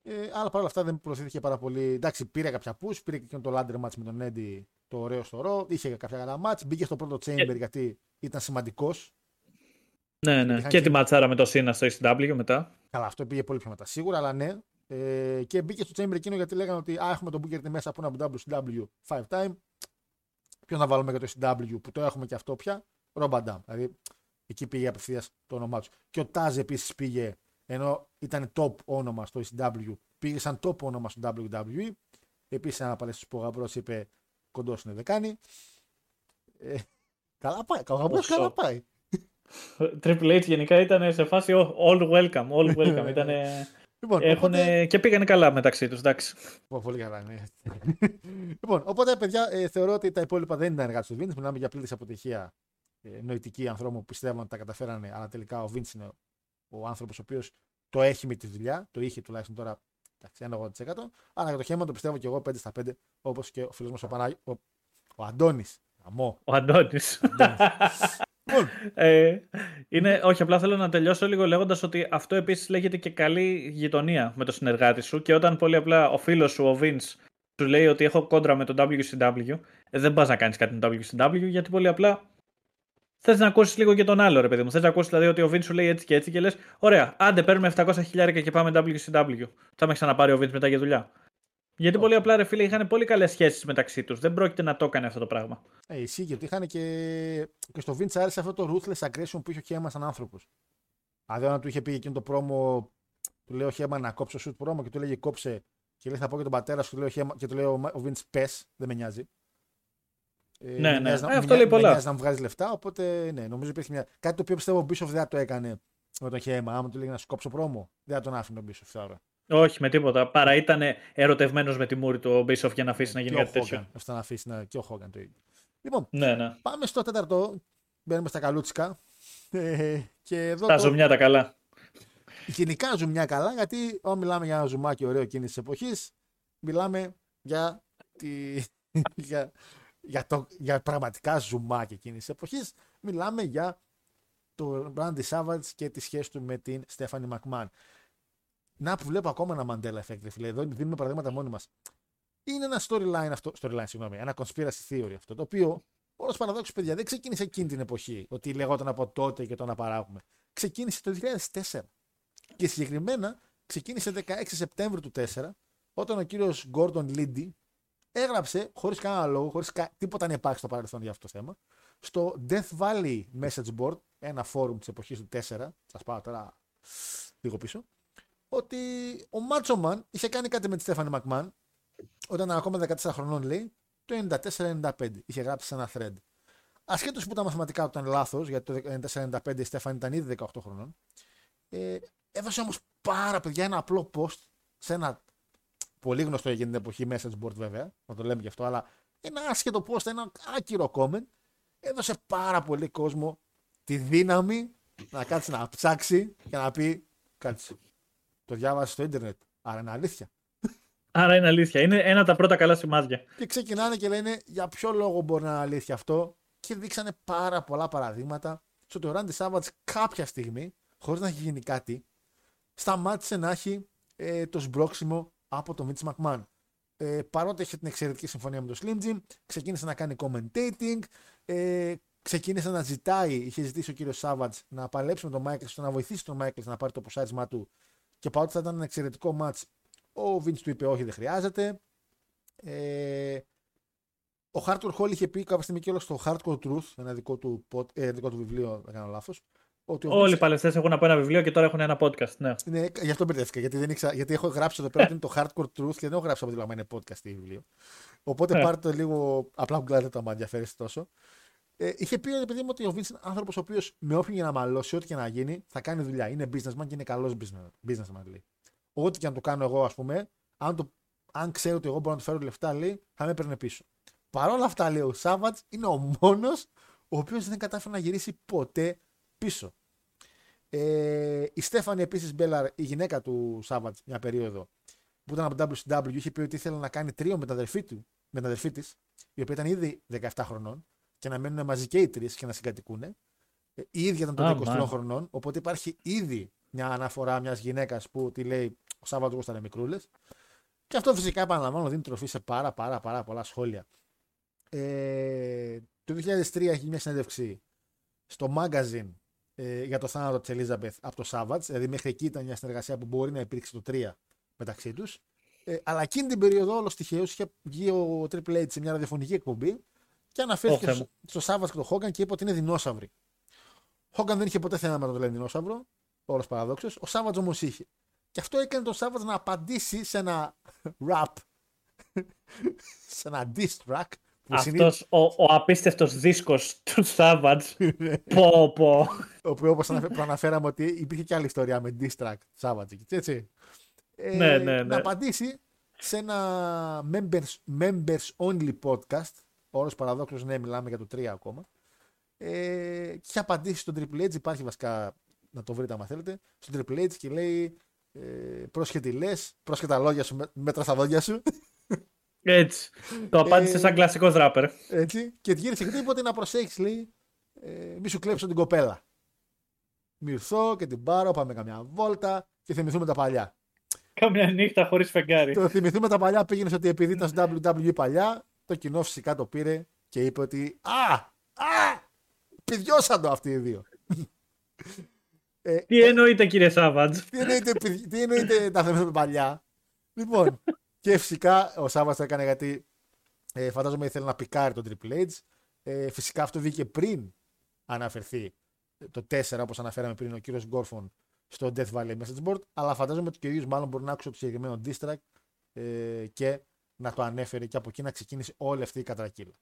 Ε, αλλά παρόλα αυτά δεν προωθήθηκε πάρα πολύ. Εντάξει, πήρε κάποια push, πήρε και το ladder match με τον Eddie το ωραίο στο ρο, είχε κάποια καλά match, μπήκε στο πρώτο chamber ε. γιατί ήταν σημαντικός. Ναι, ναι. Και, και τη ματσάρα με το Sina στο ECW μετά. Καλά, αυτό πήγε πολύ πιο μετά σίγουρα, αλλά ναι. Ε, και μπήκε στο chamber εκείνο γιατί λέγανε ότι α, έχουμε τον Booker μέσα από ένα WCW 5 time. Ποιο να βάλουμε για το ECW που το έχουμε και αυτό πια. Ρομπαντάμ. Δηλαδή εκεί πήγε απευθείας το όνομά τους. Και ο Τάζ επίσης πήγε, ενώ ήταν top όνομα στο ECW, πήγε σαν top όνομα στο WWE. Επίσης ένα παλαιστής που ο είπε κοντός είναι δεκάνη. Ε, καλά πάει. Καλά, καλά πάει. Triple H γενικά ήταν σε φάση all welcome. All welcome. Ήτανε... Λοιπόν, Έχουν... οπότε... Και πήγανε καλά μεταξύ τους, εντάξει. Πολύ καλά, ναι. λοιπόν, οπότε, παιδιά, ε, θεωρώ ότι τα υπόλοιπα δεν ήταν εργάτε του Vince. Μιλάμε για πλήρης αποτυχία ε, νοητική ανθρώπου που πιστεύουν ότι τα καταφέρανε, αλλά τελικά ο Vince είναι ο άνθρωπος ο οποίος το έχει με τη δουλειά. Το είχε τουλάχιστον τώρα Εντάξει, ένα 80%. Αλλά για το χέμα το πιστεύω και εγώ 5 στα 5, όπως και ο φίλος μας ο, Πανάγι, ο, ο Αντώνης. Ο Αντώνης. Λοιπόν. ε, είναι, όχι, απλά θέλω να τελειώσω λίγο λέγοντας ότι αυτό επίσης λέγεται και καλή γειτονία με το συνεργάτη σου. Και όταν πολύ απλά ο φίλος σου, ο Vince, σου λέει ότι έχω κόντρα με τον WCW, ε, δεν πας να κάνεις κάτι με τον WCW, γιατί πολύ απλά Θες να ακούσεις λίγο και τον άλλο, ρε παιδί μου. Θες να ακούσεις δηλαδή ότι ο Vince σου λέει έτσι και έτσι και λες: Ωραία, άντε παίρνουμε 700 χιλιάρικα και πάμε WCW. Θα με ξαναπάρει ο Vince μετά για δουλειά. Γιατί πολύ απλά ρε φίλε είχαν πολύ καλές σχέσεις μεταξύ τους. Δεν πρόκειται να το έκανε αυτό το πράγμα. Ε, ισχύει γιατί είχαν και. και στο Vince άρεσε αυτό το ruthless aggression που είχε ο Χέμα σαν άνθρωπος. Δηλαδή, όταν του είχε πει εκείνο το πρόμο, του λέει ο Χέμα να κόψει ο shoot πρόμο και του λέγε κόψε και λέει θα πω και τον πατέρα σου και του λέει ο Βίντ πες, δεν με νοιάζει. Ε, ναι, ναι. Να, ε, αυτό λέει πολλά. να μου βγάζει λεφτά, οπότε ναι, νομίζω υπήρχε μια. Κάτι το οποίο πιστεύω ο Μπίσοφ δεν το έκανε με τον Χέμα. Άμα του λέγει να σου κόψω πρόμο, δεν θα τον άφηνε ο Μπίσοφ τώρα. Όχι, με τίποτα. Παρά ήταν ερωτευμένος με τη μούρη του ο Μπίσοφ για να αφήσει να γίνει κάτι τέτοιο. Αυτό να αφήσει να... και ο Χόγκαν το ίδιο. Λοιπόν, ναι, ναι. πάμε στο τέταρτο. Μπαίνουμε στα καλούτσικα. Ε, και εδώ τα το... ζουμιά τα καλά. Γενικά ζουμιά καλά, γιατί όταν μιλάμε για ένα ζουμάκι ωραίο εκείνη τη εποχής, μιλάμε για, τη... για... για, το... για πραγματικά ζουμάκι εκείνης της εποχής. Μιλάμε για το Randy Savage και τη σχέση του με την Stephanie McMahon. Να που βλέπω ακόμα ένα Mandela Effect, φίλε. Εδώ δίνουμε παραδείγματα μόνοι μας. Είναι ένα storyline αυτό, storyline, συγγνώμη, ένα conspiracy theory αυτό, το οποίο όλο παραδόξω, παιδιά, δεν ξεκίνησε εκείνη την εποχή, ότι λεγόταν από τότε και το να παράγουμε. Ξεκίνησε το 2004. Και συγκεκριμένα ξεκίνησε 16 Σεπτέμβρη του 2004, όταν ο κύριος Gordon Liddy έγραψε, χωρίς κανένα λόγο, χωρίς κα... τίποτα να υπάρξει στο παρελθόν για αυτό το θέμα, στο Death Valley Message Board, ένα φόρουμ της εποχής του 4, σας πάω τώρα λίγο πίσω, ότι ο Μάτσομαν είχε κάνει κάτι με τη Στέφανη Μακμάν όταν ήταν ακόμα 14 χρονών, λέει, το 94-95. Είχε γράψει σε ένα thread. Ασχέτως που τα μαθηματικά του ήταν λάθος, γιατί το 94-95 η Στέφανη ήταν ήδη 18 χρονών, ε, έδωσε όμως πάρα παιδιά ένα απλό post σε ένα πολύ γνωστό για την εποχή message board βέβαια, να το λέμε γι' αυτό, αλλά ένα άσχετο post, ένα άκυρο comment, έδωσε πάρα πολύ κόσμο τη δύναμη να κάτσει να ψάξει και να πει κάτσε. Το διάβασες στο ίντερνετ. Άρα είναι αλήθεια. Άρα είναι αλήθεια. Είναι ένα από τα πρώτα καλά σημάδια. Και ξεκινάνε και λένε για ποιο λόγο μπορεί να είναι αλήθεια αυτό. Και δείξανε πάρα πολλά παραδείγματα στο ότι ο Ράντι Σάββατ κάποια στιγμή, χωρίς να έχει γίνει κάτι, σταμάτησε να έχει ε, το σπρώξιμο από τον Βινς Μακμάν. Ε, παρότι είχε την εξαιρετική συμφωνία με τον Slim Jim, ξεκίνησε να κάνει commentating, ε, ξεκίνησε να ζητάει, είχε ζητήσει ο κύριος Savage να παλέψει με τον Μάικλ, να βοηθήσει τον Μάικλ να πάρει το ποσάρισμά του και παρότι θα ήταν ένα εξαιρετικό match, ο Βινς του είπε: Όχι, δεν χρειάζεται. Ε, ο Hardcore Holly είχε πει κάποια στιγμή και όλο στο Hardcore Truth, ένα δικό του, ε, δικό του βιβλίο, δεν κάνω λάθο. Όλοι οι παλαιστέ έχουν από ένα βιβλίο και τώρα έχουν ένα podcast. Ναι, ναι γι' αυτό μπερδεύτηκα. Γιατί, δεν ήξα, γιατί έχω γράψει εδώ πέρα ότι είναι το Hardcore Truth και δεν έχω γράψει από την είναι podcast ή βιβλίο. Οπότε ναι. πάρτε το λίγο. Απλά που κλάτε το, αν ενδιαφέρει τόσο. Ε, είχε πει επειδή μου ότι ο Βίντ είναι άνθρωπος ο οποίος με όποιον για να μαλώσει, ό,τι και να γίνει, θα κάνει δουλειά. Είναι businessman και είναι καλός businessman. Λέει. Ό,τι και αν το κάνω εγώ, ας πούμε, αν, το, αν ξέρω ότι εγώ μπορώ να του φέρω λεφτά, λέει, θα με έπαιρνε πίσω. Παρ' όλα αυτά, λέει ο Σάββατς είναι ο μόνος ο οποίος δεν κατάφερε να γυρίσει ποτέ πίσω. Ε, η Στέφανη επίσης Μπέλαρ, η γυναίκα του Σάββατ, μια περίοδο που ήταν από το WCW, είχε πει ότι ήθελε να κάνει τρίο με την αδερφή, του, με την αδερφή της, η οποία ήταν ήδη 17 χρονών, και να μένουν μαζί και οι τρεις και να συγκατοικούν. Ε, η ίδια ήταν των 23 χρονών, οπότε υπάρχει ήδη μια αναφορά μιας γυναίκας που τη λέει ο Σάββατος ήταν μικρούλες. Και αυτό φυσικά επαναλαμβάνω δίνει τροφή σε πάρα πάρα πάρα πολλά σχόλια. Ε, το 2003 έχει μια συνέντευξη στο magazine ε, για το θάνατο της Elizabeth από το Σάββατς. Δηλαδή μέχρι εκεί ήταν μια συνεργασία που μπορεί να υπήρξε το 3 μεταξύ τους. Ε, αλλά εκείνη την περίοδο, όλος τυχαίως, είχε βγει ο Triple H σε μια ραδιοφωνική εκπομπή και αναφέρθηκε oh, στο, στο Σάββατς και τον Χόγκαν και είπε ότι είναι δεινόσαυροι. Ο Χόγκαν δεν είχε ποτέ θέμα με το λένε δεινόσαυρο, όλος παραδόξω. Ο Σάββατς όμως είχε. Και αυτό έκανε τον Σάββατς να απαντήσει σε ένα rap, σε ένα diss track. Αυτός ο, ο απίστευτος δίσκος του Σάββατ. πω πω. Ο οποίο όπως αναφέραμε ότι υπήρχε και άλλη ιστορία με diss track Σάββατ. Έτσι. Ε, ναι, ναι, ναι. Να απαντήσει σε ένα members, members only podcast. Όρος παραδόξω, ναι, μιλάμε για το 3 ακόμα. Ε, και είχε απαντήσει στον Triple H. Υπάρχει βασικά να το βρείτε άμα θέλετε. Στον Triple H και λέει ε, πρόσχετη λες, πρόσχετα λόγια σου, μέτρα στα δόντια σου. Έτσι. Το απάντησε ε, σαν κλασικός ράπερ. Έτσι. Και γύρισε και είπε να προσέχει, λέει, ε, μη σου κλέψω την κοπέλα. Μυρθώ και την πάρω, πάμε καμιά βόλτα και θυμηθούμε τα παλιά. Κάμια νύχτα χωρίς φεγγάρι. Το θυμηθούμε τα παλιά πήγαινε ότι επειδή ήταν στο WWE παλιά, το κοινό φυσικά το πήρε και είπε ότι Α! Α! Πηδιώσαν το αυτοί οι δύο. Ε, τι εννοείται κύριε Σάββατζ. Τι εννοείται, τι εννοείται τα θέματα παλιά; Λοιπόν, και φυσικά ο Σάββατζ το έκανε γιατί ε, φαντάζομαι ήθελε να πικάρει τον Triple H. Ε, φυσικά αυτό βγήκε πριν αναφερθεί το 4 όπως αναφέραμε πριν ο κύριος Γκόρφον στο Death Valley Message Board, αλλά φαντάζομαι ότι και ο ίδιος μάλλον μπορεί να άκουσε το συγκεκριμένο distrack ε, και να το ανέφερε και από εκεί να ξεκίνησε όλη αυτή η κατρακύλα.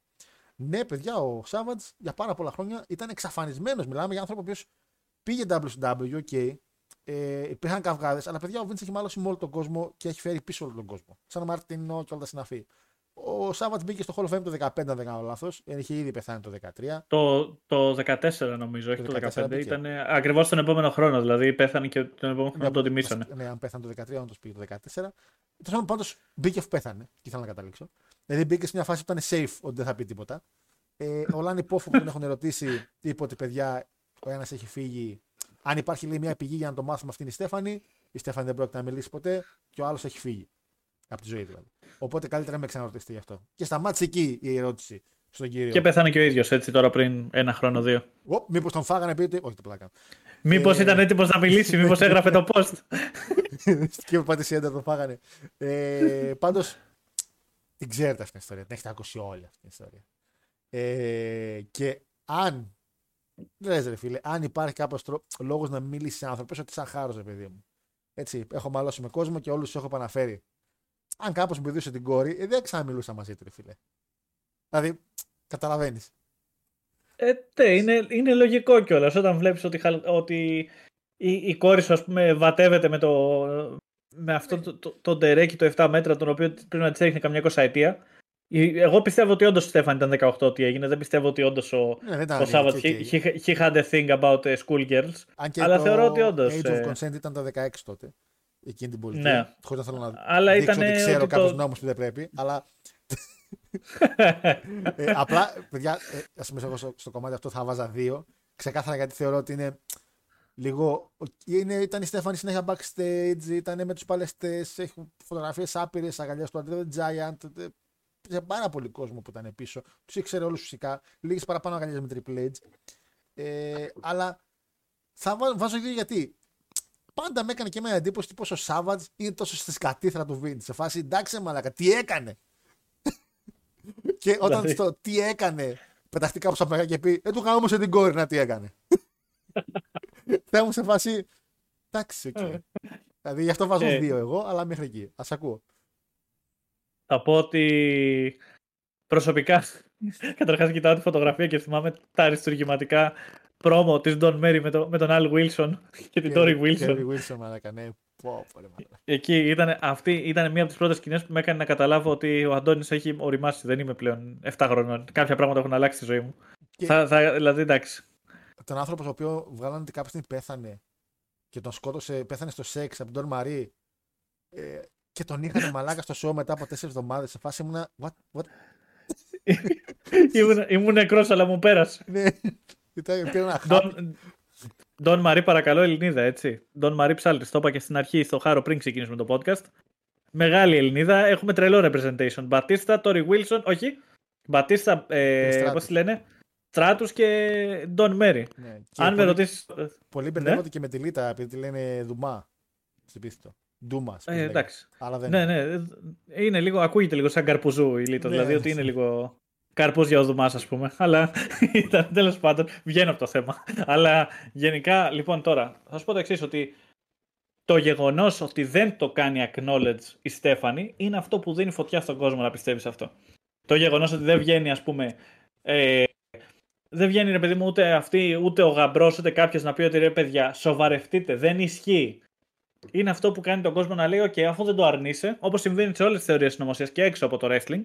Ναι, παιδιά, ο Σάββατς για πάρα πολλά χρόνια ήταν εξαφανισμένος. Μιλάμε για άνθρωπο ο οποίος πήγε WCW, OK, ε, υπήρχαν καυγάδες, αλλά παιδιά ο Βίντ έχει μάλωσει με όλο τον κόσμο και έχει φέρει πίσω όλο τον κόσμο. Σαν Μαρτινό και όλα τα συναφή. Ο Σάββατ μπήκε στο Hall of Fame το 2015, αν δεν κάνω λάθος. Είχε ήδη πεθάνει το 2013. Το, το 14 νομίζω, όχι το 2015. Ήταν ακριβώς τον επόμενο χρόνο. Δηλαδή πέθανε και τον επόμενο χρόνο ναι, το τιμήσανε. Ναι, αν πέθανε το 2013, όντως πήγε το 2014. Τέλος πάντων, μπήκε αφού πέθανε. Και ήθελα να καταλήξω. Δηλαδή μπήκε σε μια φάση που ήταν safe ότι δεν θα πει τίποτα. Ε, ο Λάνι Πόφο που τον έχουν ερωτήσει, είπε ότι παιδιά, ο ένας έχει φύγει. Αν υπάρχει λέει, μια πηγή για να το μάθουμε, αυτή είναι η Στέφανη. Η Στέφανη δεν πρόκειται να μιλήσει ποτέ και ο άλλος έχει φύγει. Από τη ζωή δηλαδή. Οπότε καλύτερα να με ξαναρωτήσετε γι' αυτό. Και σταμάτησε εκεί η ερώτηση στον κύριο. Και πέθανε και ο ίδιος έτσι τώρα πριν ένα χρόνο, δύο. Μήπως τον φάγανε, πείτε. Όχι, το πλάκα. Μήπως ε... ήταν έτοιμος να μιλήσει, μήπως έγραφε το post. και ο Πατησιέντα έντα τον φάγανε. Ε, Πάντως, την ξέρετε αυτή την ιστορία. Την έχετε ακούσει όλη αυτή την ιστορία. Ε, και αν. Λες ρε φίλε, αν υπάρχει κάποιος λόγος να μιλήσει σε άνθρωπο, ότι σαν χάρος, ρε παιδί μου. Έτσι, έχω μαλώσει με κόσμο και όλους τους έχω επαναφέρει αν κάπω μου πηδούσε την κόρη, ε, δεν ξαναμιλούσα μαζί του, φίλε. Δηλαδή, καταλαβαίνεις. Ε, ναι, είναι, είναι λογικό κιόλας. Όταν βλέπεις ότι, ότι η, η κόρη σου, ας πούμε, βατεύεται με, το, με αυτό το, το, το, ντερέκι το 7 μέτρα, τον οποίο πρέπει να τη έριχνε καμιά κοσαετία. Εγώ πιστεύω ότι όντως ο Στέφαν ήταν 18 ότι έγινε. Δεν πιστεύω ότι όντως ο, ναι, ο Σάββατς he, he, he, had a thing about uh, schoolgirls. Αλλά θεωρώ ότι όντως. Age of ε, consent ήταν τα 16 τότε εκείνη την πολιτεία. Ναι. Χωρίς να θέλω να αλλά δείξω ήταν ότι ξέρω κάποιους το... νόμους που δεν πρέπει. Αλλά. ε, απλά, παιδιά, ε, ας πούμε, εγώ στο, στο, κομμάτι αυτό θα βάζα δύο. Ξεκάθαρα γιατί θεωρώ ότι είναι λίγο. Είναι, ήταν η Στέφανη συνέχεια backstage, ήταν με τους παλαιστές, έχουν φωτογραφίες άπειρες, αγκαλιά του Αντρέου Giant. Ε, σε πάρα πολύ κόσμο που ήταν πίσω. Τους ήξερε όλους φυσικά. Λίγες παραπάνω αγκαλιές με Triple H. Ε, αλλά θα βάζω δύο γιατί πάντα με έκανε και μια εντύπωση πω ο Σάββατ είναι τόσο στη σκατήθρα του Βίντ. Σε φάση εντάξει, μαλακα, τι έκανε; και όταν δηλαδή. στο τι έκανε, πεταχτεί κάπου από και πει, Δεν του είχα όμως την κόρη να τι έκανε. Θα μου σε φάση. Εντάξει, οκ. Okay. δηλαδή γι' αυτό βάζω ε. δύο εγώ, αλλά μέχρι εκεί. Α ακούω. Θα πω ότι προσωπικά Καταρχάς, κοιτάω τη φωτογραφία και θυμάμαι τα αριστουργηματικά πρόμο της Don Mary με, το, με τον Al Wilson και την Dory Wilson. Dory Wilson, μαλάκα, ναι. Εκεί ήταν, αυτή ήταν μία από τις πρώτες σκηνές που με έκανε να καταλάβω ότι ο Αντώνης έχει οριμάσει. Δεν είμαι πλέον 7 χρονών. Κάποια πράγματα έχουν αλλάξει στη ζωή μου. Και... Θα, θα, δηλαδή, εντάξει. Τον άνθρωπο ο οποίο βγάλανε ότι κάποια στιγμή πέθανε και τον σκότωσε, πέθανε στο σεξ από τον Ντόρ Μαρή ε, και τον είχαν μαλάκα στο show μετά από 4 εβδομάδες. Σε φάση ήμουνα. What, what? ήμουν, ήμουν νεκρός αλλά μου πέρασε. Ναι. Ντόν Μαρή, παρακαλώ, Ελληνίδα, έτσι. Ντόν Μαρή Ψάλτης, το είπα και στην αρχή στο χάρο πριν ξεκινήσουμε το podcast. Μεγάλη Ελληνίδα, έχουμε τρελό representation. Μπατίστα, Τόρι Βίλσον, όχι. Μπατίστα, ε, πώς τη λένε; Στράτους και Ντόν Μέρι. Ναι, Αν με ρωτήσεις. Πολλοί ναι. μπερδεύονται και με τη Λίτα επειδή τη λένε Δουμά. Στην πίστη Ντούμα. Ε, εντάξει. Αλλά δεν ναι, ναι. Είναι λίγο, ακούγεται λίγο σαν καρπουζού η Λίτα. Ναι, δηλαδή ότι είναι λίγο καρπούς για οδουμά, ας πούμε. Αλλά ήταν τέλος πάντων, βγαίνω από το θέμα. Αλλά γενικά, λοιπόν, τώρα θα σου πω το εξής, ότι το γεγονός ότι δεν το κάνει acknowledge η Στέφανη είναι αυτό που δίνει φωτιά στον κόσμο να πιστεύεις αυτό. Το γεγονός ότι δεν βγαίνει, ας πούμε. Ε, δεν βγαίνει ρε παιδί μου ούτε αυτή, ούτε ο γαμπρός, ούτε κάποιος να πει ότι ρε παιδιά, σοβαρευτείτε. Δεν ισχύει. Είναι αυτό που κάνει τον κόσμο να λέει: OK, αφού δεν το αρνείσαι, όπως συμβαίνει σε όλες τις θεωρίες συνωμοσία και έξω από το wrestling,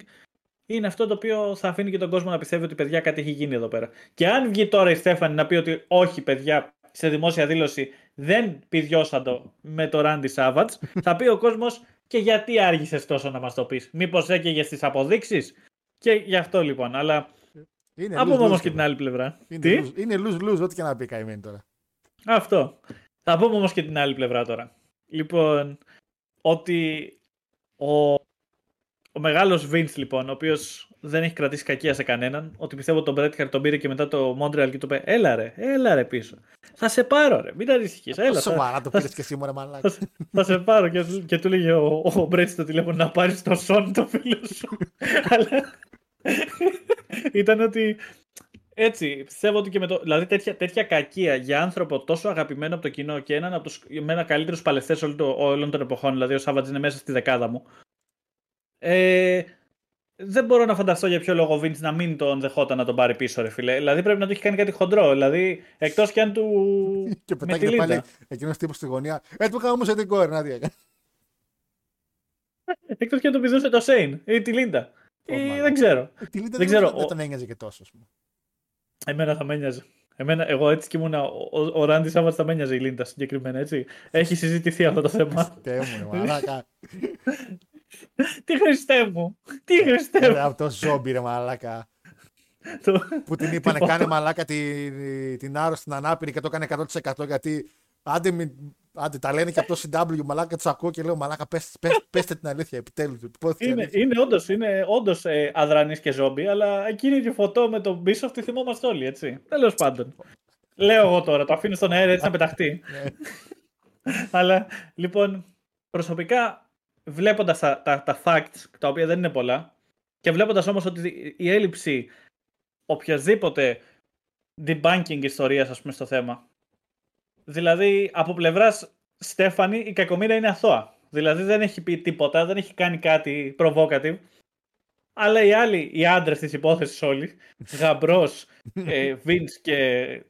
είναι αυτό το οποίο θα αφήνει και τον κόσμο να πιστεύει ότι παιδιά κάτι έχει γίνει εδώ πέρα. Και αν βγει τώρα η Στέφανη να πει ότι όχι, παιδιά, σε δημόσια δήλωση δεν πηδιώσαν το με το Ράντι Σάββατς, θα πει ο κόσμος και γιατί άργησες τόσο να μας το πεις; Μήπως έκαιγες τις αποδείξεις; Και γι' αυτό λοιπόν. Αλλά. Είναι θα πούμε όμως και την άλλη πλευρά. Είναι Τι; είναι lose-lose, ό,τι και να πει καημένη τώρα. Αυτό. Θα πούμε όμως και την άλλη πλευρά τώρα. Λοιπόν, ότι ο ο μεγάλος Vince λοιπόν, ο οποίος δεν έχει κρατήσει κακία σε κανέναν, ότι πιστεύω τον Bret τον πήρε και μετά το Montreal και του είπε Έλα ρε, έλα ρε πίσω. Θα σε πάρω ρε, μην ανησυχείς. Έλα. Σοβαρά το πήρες και εσύ μου, μαλάκι. Θα, θα σε πάρω και, και του λέγε ο, ο Bret στο τηλέφωνο να πάρεις το Σον το φίλο σου. Αλλά ήταν ότι έτσι, πιστεύω ότι και με το. Δηλαδή, τέτοια, τέτοια κακία για άνθρωπο τόσο αγαπημένο από το κοινό και έναν από του με ένα καλύτερους παλαιστές όλων των εποχών, δηλαδή ο Σάββατ είναι μέσα στη δεκάδα μου. Ε, δεν μπορώ να φανταστώ για ποιο λόγο ο Vince να μην τον δεχόταν να τον πάρει πίσω, ρε φίλε. Δηλαδή πρέπει να του έχει κάνει κάτι χοντρό. Δηλαδή εκτός κι αν του. και πετάγεται πάλι εκείνος τύπος στη γωνία. Ε, του είχα όμως την κόρη, να δει. Εκτός κι αν του πηδούσε το Shane ή τη Λίντα. Ή, δεν ξέρω. Ε, τη Λίντα δεν, ξέρω. δεν τον ένοιαζε και τόσο. Εμένα θα με ένοιαζε. Εμένα, εγώ έτσι και ήμουν. Ο, ο, ο Randy Savage θα με ένοιαζε η Λίντα συγκεκριμένα, έτσι. Έχει συζητηθεί αυτό το θέμα. Χριστέ μου, μαλάκα. Τι Χριστέ μου. Τι Χριστέ μου. Αυτό ζόμπι, ρε μαλάκα. που την είπανε κάνε μαλάκα την, την άρρωστη, την ανάπηρη και το έκανε 100% γιατί άντε, άντε τα λένε και από το CW μαλάκα τους ακούω και λέω μαλάκα πέστε, πέστε την αλήθεια επιτέλους. Είναι, είναι όντως, είναι όντως ε, αδρανής και ζόμπι αλλά εκείνη τη φωτό με τον Bishop τη θυμόμαστε όλοι έτσι. Τέλος πάντων. Λέω εγώ τώρα, το αφήνω στον αέρα έτσι να πεταχτεί. Ναι. αλλά λοιπόν προσωπικά βλέποντας τα, τα, τα facts τα οποία δεν είναι πολλά και βλέποντας όμως ότι η έλλειψη οποιασδήποτε debunking ιστορίας, ας πούμε, στο θέμα. Δηλαδή, από πλευράς Στέφανη, η κακομοίρα είναι αθώα. Δηλαδή, δεν έχει πει τίποτα, δεν έχει κάνει κάτι provocative. Αλλά οι άλλοι, οι άντρες της υπόθεσης όλοι, Γαμπρός, ε, και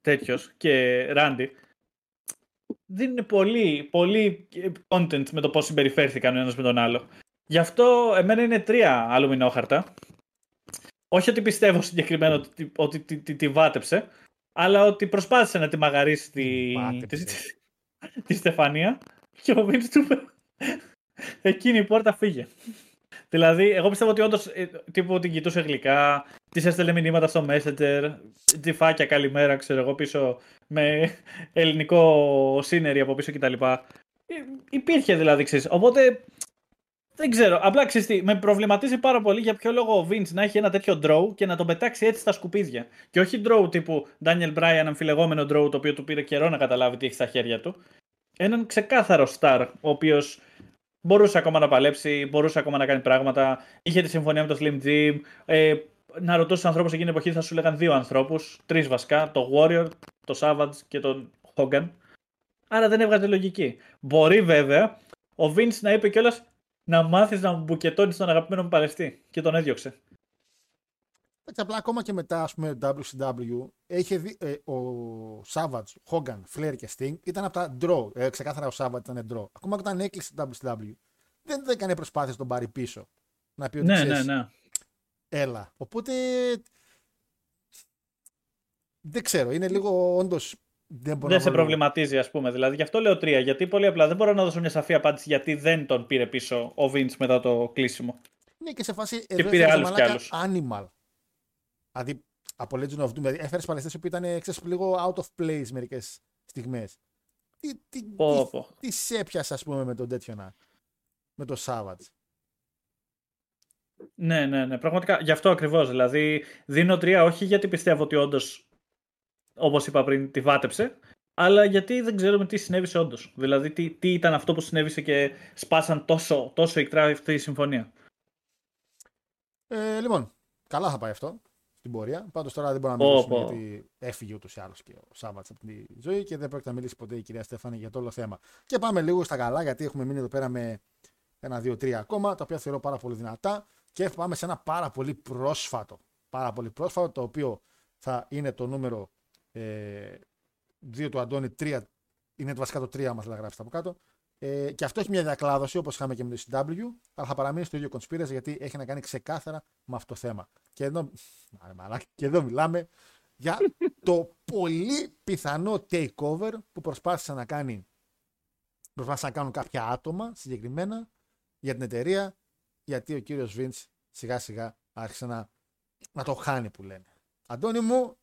τέτοιος και Ράντι, δίνουν πολύ, πολύ content με το πώς συμπεριφέρθηκαν ο ένας με τον άλλο. Γι' αυτό εμένα είναι τρία αλουμινόχαρτα. Όχι ότι πιστεύω συγκεκριμένα ότι, ότι τη, τη, τη, βάτεψε, αλλά ότι προσπάθησε να τη μαγαρίσει τη, τη, τη, Στεφανία και ο Βίντς του εκείνη η πόρτα φύγε. Δηλαδή, εγώ πιστεύω ότι όντως ε, τύπου την κοιτούσε γλυκά, της έστελνε μηνύματα στο Messenger, τζιφάκια καλημέρα, ξέρω εγώ πίσω, με ελληνικό σύνερι από πίσω κτλ. Ε, υπήρχε δηλαδή, ξέρεις. Οπότε δεν ξέρω. Απλά ξέρεις με προβληματίζει πάρα πολύ για ποιο λόγο ο Vince να έχει ένα τέτοιο draw και να τον πετάξει έτσι στα σκουπίδια. Και όχι draw τύπου Daniel Bryan, αμφιλεγόμενο draw, το οποίο του πήρε καιρό να καταλάβει τι έχει στα χέρια του. Έναν ξεκάθαρο star, ο οποίος μπορούσε ακόμα να παλέψει, μπορούσε ακόμα να κάνει πράγματα. Είχε τη συμφωνία με το Slim Jim. Ε, να ρωτούσε ανθρώπους εκείνη την εποχή θα σου λέγαν δύο ανθρώπους, τρεις βασικά, το Warrior, το Savage και τον Hogan. Άρα δεν έβγαζε λογική. Μπορεί βέβαια ο Vince να είπε κιόλας να μάθεις να μπουκετώνεις τον αγαπημένο μου παλαιστή. Και τον έδιωξε. Έτσι, απλά ακόμα και μετά, ας πούμε, WCW, είχε δει, ε, ο Savage, Hogan, Flair και Sting ήταν από τα draw. Ε, ξεκάθαρα ο Savage ήταν draw. Ακόμα και όταν έκλεισε το WCW, δεν, δεν έκανε προσπάθεια να τον πάρει πίσω. Να πει ότι ναι, ναι, ναι. Έλα. Οπότε. Δεν ξέρω. Είναι λίγο όντως δεν, δεν σε προβληματίζει, ας πούμε. Δηλαδή, γι' αυτό λέω τρία. Γιατί πολύ απλά δεν μπορώ να δώσω μια σαφή απάντηση γιατί δεν τον πήρε πίσω ο Vince μετά το κλείσιμο. Ναι, και σε φάση. Και εδώ πήρε άλλους κι άλλους. Animal. Δηλαδή, από Legend of Doom. Δηλαδή, έφερες παλαιστέ που ήταν ξέρεις, λίγο out of place μερικές στιγμές. Τι, τι, πω, τι, τι σε έπιασες, ας πούμε, με τον τέτοιο να. Με το Savage; Ναι, ναι, ναι. Πραγματικά γι' αυτό ακριβώς. Δηλαδή, δίνω τρία όχι γιατί πιστεύω ότι όντως όπως είπα πριν, τη βάτεψε, αλλά γιατί δεν ξέρουμε τι συνέβησε όντως. Δηλαδή, τι, τι ήταν αυτό που συνέβησε και σπάσαν τόσο, τόσο ικτρά αυτή η συμφωνία. Ε, λοιπόν, καλά θα πάει αυτό στην πορεία. Πάντως τώρα δεν μπορούμε να μιλήσουμε oh, γιατί έφυγε ούτως ή άλλως και ο Σάββατς από τη ζωή και δεν πρόκειται να μιλήσει ποτέ η κυρία Στέφανη για το όλο θέμα. Και πάμε λίγο στα καλά, γιατί έχουμε μείνει εδώ πέρα με ένα, δύο, τρία ακόμα, τα οποία θεωρώ πάρα πολύ δυνατά. Και πάμε σε ένα πάρα πολύ πρόσφατο. Πάρα πολύ πρόσφατο, το οποίο θα είναι το νούμερο ε, δύο του Αντώνη, τρία είναι βασικά το τρία, άμα θέλει να γράψει από κάτω. Ε, και αυτό έχει μια διακλάδωση όπως είχαμε και με το CW, αλλά θα παραμείνει στο ίδιο conspiracy γιατί έχει να κάνει ξεκάθαρα με αυτό το θέμα. Και εδώ, και εδώ μιλάμε για το πολύ πιθανό takeover που προσπάθησε να κάνει προσπάθησαν να κάνουν κάποια άτομα συγκεκριμένα για την εταιρεία γιατί ο κύριος Βίντς σιγά σιγά άρχισε να, να το χάνει που λένε. Αντώνη μου,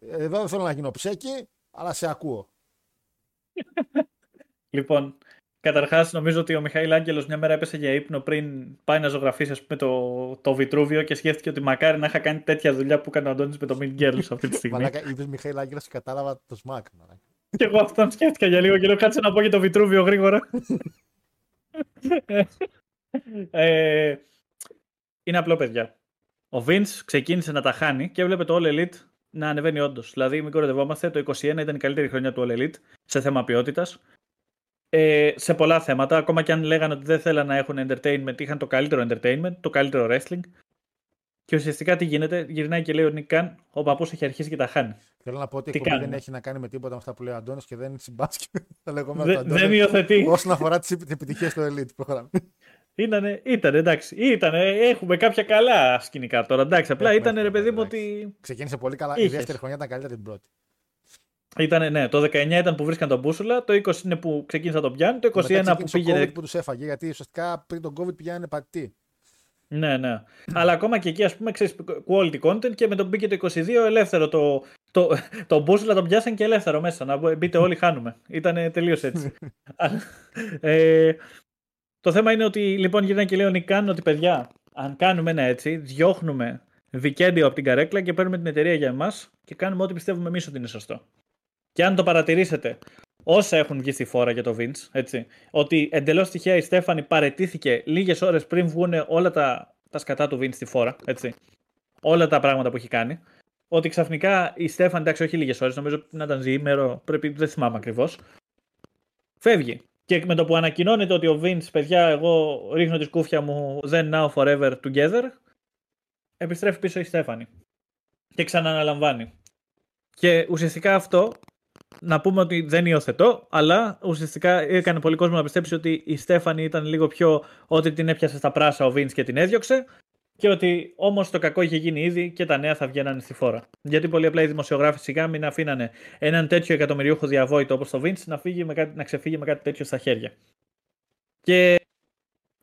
εδώ δεν θέλω να γίνω ψέκι, αλλά σε ακούω. λοιπόν, καταρχάς νομίζω ότι ο Μιχαήλ Άγγελος μια μέρα έπεσε για ύπνο πριν πάει να ζωγραφίσει ας πούμε, το, το Βιτρούβιο και σκέφτηκε ότι μακάρι να είχα κάνει τέτοια δουλειά που έκανε ο Αντώνης με το Mean Girls αυτή τη στιγμή. Μαλάκα, είπε Μιχαήλ Άγγελος και κατάλαβα το σμακ. Και εγώ αυτόν σκέφτηκα για λίγο και λέω κάτσε να πω για το Βιτρούβιο γρήγορα. ε, είναι απλό, παιδιά. Ο Vince ξεκίνησε να τα χάνει και έβλεπε το All Elite να ανεβαίνει όντως. Δηλαδή, μην κοροϊδευόμαστε, το 2021 ήταν η καλύτερη χρονιά του All Elite σε θέμα ποιότητας. ε, σε πολλά θέματα. Ακόμα και αν λέγανε ότι δεν θέλαν να έχουν entertainment, είχαν το καλύτερο entertainment, το καλύτερο wrestling. Και ουσιαστικά τι γίνεται, γυρνάει και λέει ο Νίκ Καν, ο παππούς έχει αρχίσει και τα χάνει. Θέλω να πω ότι η δεν έχει να κάνει με τίποτα με αυτά που λέει ο Αντώνης και δεν είναι συμπάσκετ. δεν, δεν υιοθετεί. Όσον αφορά τις επιτυχίες του Elite πρόγραμμα. Ήτανε, ήτανε, εντάξει. Ήτανε, έχουμε κάποια καλά σκηνικά τώρα. Εντάξει, απλά ήταν ρε παιδί μου ότι. Ξεκίνησε πολύ καλά. Είχες. Η δεύτερη χρονιά ήταν καλύτερη την πρώτη. Ήτανε, ναι, το 19 ήταν που βρίσκαν τον Μπούσουλα, το 20 είναι που ξεκίνησα τον πιάνει, το 21 που πήγε. Το COVID που τους έφαγε, γιατί ουσιαστικά πριν τον COVID πηγαίνανε πατητή. Ναι, ναι. Αλλά ακόμα και εκεί, ας πούμε, ξέρεις quality content και με τον μπήκε το 22 ελεύθερο. Το, το, το μπούσουλα τον πιάσαν και ελεύθερο μέσα. Να μπείτε όλοι, χάνουμε. Ήταν τελείως έτσι. ε, το θέμα είναι ότι λοιπόν γυρνάει και λέει ο Νικάν ότι παιδιά, αν κάνουμε ένα έτσι, διώχνουμε βικέντιο από την καρέκλα και παίρνουμε την εταιρεία για εμάς και κάνουμε ό,τι πιστεύουμε εμείς ότι είναι σωστό. Και αν το παρατηρήσετε, όσα έχουν βγει στη φόρα για το Vince, έτσι, ότι εντελώς τυχαία η Στέφανη παρετήθηκε λίγες ώρες πριν βγουν όλα τα, τα σκατά του Vince στη φόρα, έτσι. Όλα τα πράγματα που έχει κάνει. Ότι ξαφνικά η Στέφανη, εντάξει, όχι λίγες ώρες, νομίζω να ήταν διήμερο, πρέπει, δεν θυμάμαι ακριβώς. Φεύγει. Και με το που ανακοινώνεται ότι ο Vince, παιδιά, εγώ ρίχνω τη σκούφια μου, then now forever together, επιστρέφει πίσω η Στέφανη. Και ξανααναλαμβάνει. Και ουσιαστικά αυτό να πούμε ότι δεν υιοθετώ, αλλά ουσιαστικά έκανε πολύ κόσμο να πιστέψει ότι η Στέφανη ήταν λίγο πιο ότι την έπιασε στα πράσα ο Βίντ και την έδιωξε. Και ότι όμως το κακό είχε γίνει ήδη και τα νέα θα βγαίνανε στη φόρα. Γιατί πολύ απλά οι δημοσιογράφοι σιγά μην αφήνανε έναν τέτοιο εκατομμυριούχο διαβόητο όπως το Vince να, φύγει με κάτι, να ξεφύγει με κάτι τέτοιο στα χέρια. Και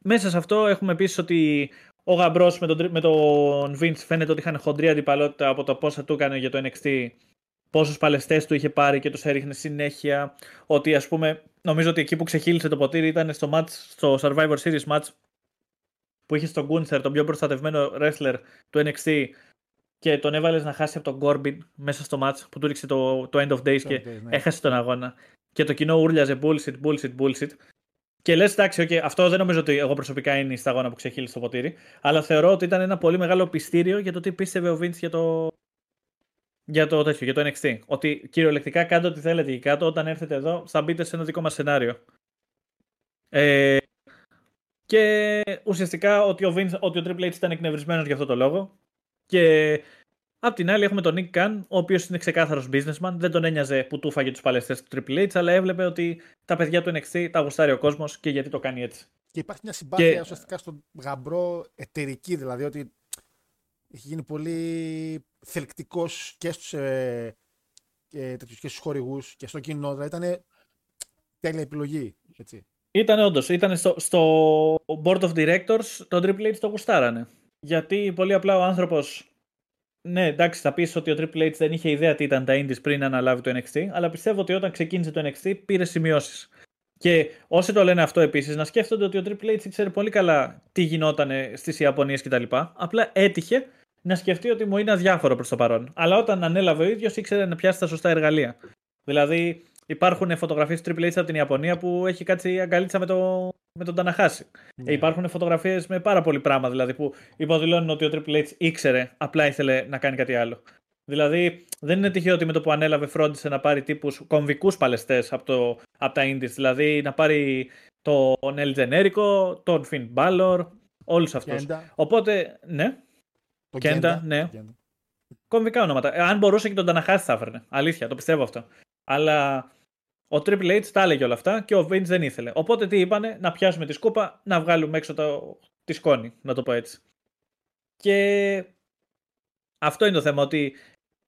μέσα σε αυτό έχουμε επίσης ότι ο γαμπρός με τον, με τον Vince φαίνεται ότι είχαν χοντρή αντιπαλότητα από το πόσα του έκανε για το NXT πόσους παλαιστές του είχε πάρει και τους έριχνε συνέχεια. Ότι ας πούμε, νομίζω ότι εκεί που ξεχύλισε το ποτήρι ήταν στο, match, στο Survivor Series match που είχε στον Gunther, τον πιο προστατευμένο wrestler του NXT και τον έβαλες να χάσει από τον Corbin μέσα στο match που του ρίξε το, το End of Days και ναι. έχασε τον αγώνα. Και το κοινό ούρλιαζε bullshit, bullshit, bullshit. Και λες, εντάξει, okay, αυτό δεν νομίζω ότι εγώ προσωπικά είναι η σταγόνα που ξεχύλισε το ποτήρι. Αλλά θεωρώ ότι ήταν ένα πολύ μεγάλο πιστήριο για το τι πίστευε ο Vince για το, για το τέτοιο, για το NXT. Ότι κυριολεκτικά κάντε ό,τι θέλετε εκεί κάτω. Όταν έρθετε εδώ, θα μπείτε σε ένα δικό μας σενάριο. Ε, και ουσιαστικά ότι ο, Vince, ότι ο Triple H ήταν εκνευρισμένος για αυτό το λόγο. Και απ' την άλλη έχουμε τον Nick Khan, ο οποίος είναι ξεκάθαρος businessman. Δεν τον ένοιαζε που του φάγε τους παλαιστές του Triple H, αλλά έβλεπε ότι τα παιδιά του NXT τα γουστάρει ο κόσμος και γιατί το κάνει έτσι. Και υπάρχει μια συμπάθεια και... ουσιαστικά στον γαμπρό εταιρική, δηλαδή ότι έχει γίνει πολύ θελκτικός και στους ε, και, και στους χορηγούς και στο κοινό. Δηλαδή ήταν τέλεια επιλογή. Έτσι. Ήταν όντως. Ήταν στο, στο board of directors το Triple H το γουστάρανε. Γιατί πολύ απλά ο άνθρωπος. Ναι, εντάξει, θα πεις ότι ο Triple H δεν είχε ιδέα τι ήταν τα Indies πριν αναλάβει το NXT, αλλά πιστεύω ότι όταν ξεκίνησε το NXT πήρε σημειώσεις. Και όσοι το λένε αυτό επίσης, να σκέφτονται ότι ο Triple H ξέρει πολύ καλά τι γινόταν στις Ιαπωνίες κτλ. Απλά έτυχε να σκεφτεί ότι μου είναι αδιάφορο προς το παρόν. Αλλά όταν ανέλαβε ο ίδιος ήξερε να πιάσει τα σωστά εργαλεία. Δηλαδή, υπάρχουν φωτογραφίες του Triple H από την Ιαπωνία που έχει κάτσει αγκαλίτσα με, το, με τον Ταναχάση. Ναι. υπάρχουν φωτογραφίες με πάρα πολύ πράγμα δηλαδή που υποδηλώνουν ότι ο Triple H ήξερε, απλά ήθελε να κάνει κάτι άλλο. Δηλαδή, δεν είναι τυχαίο ότι με το που ανέλαβε φρόντισε να πάρει τύπους κομβικούς παλαιστές από, από τα Indies. Δηλαδή, να πάρει τον El Generico, τον Finn Balor, όλους αυτούς. Οπότε, ναι. Το Κέντα, ναι. Κομβικά ονόματα. Ε, αν μπορούσε και τον Ταναχάση θα έφερνε. Αλήθεια, το πιστεύω αυτό. Αλλά ο Triple H τα έλεγε όλα αυτά και ο Vince δεν ήθελε. Οπότε τι είπανε, να πιάσουμε τη σκούπα, να βγάλουμε έξω το... τη σκόνη, να το πω έτσι. Και αυτό είναι το θέμα, ότι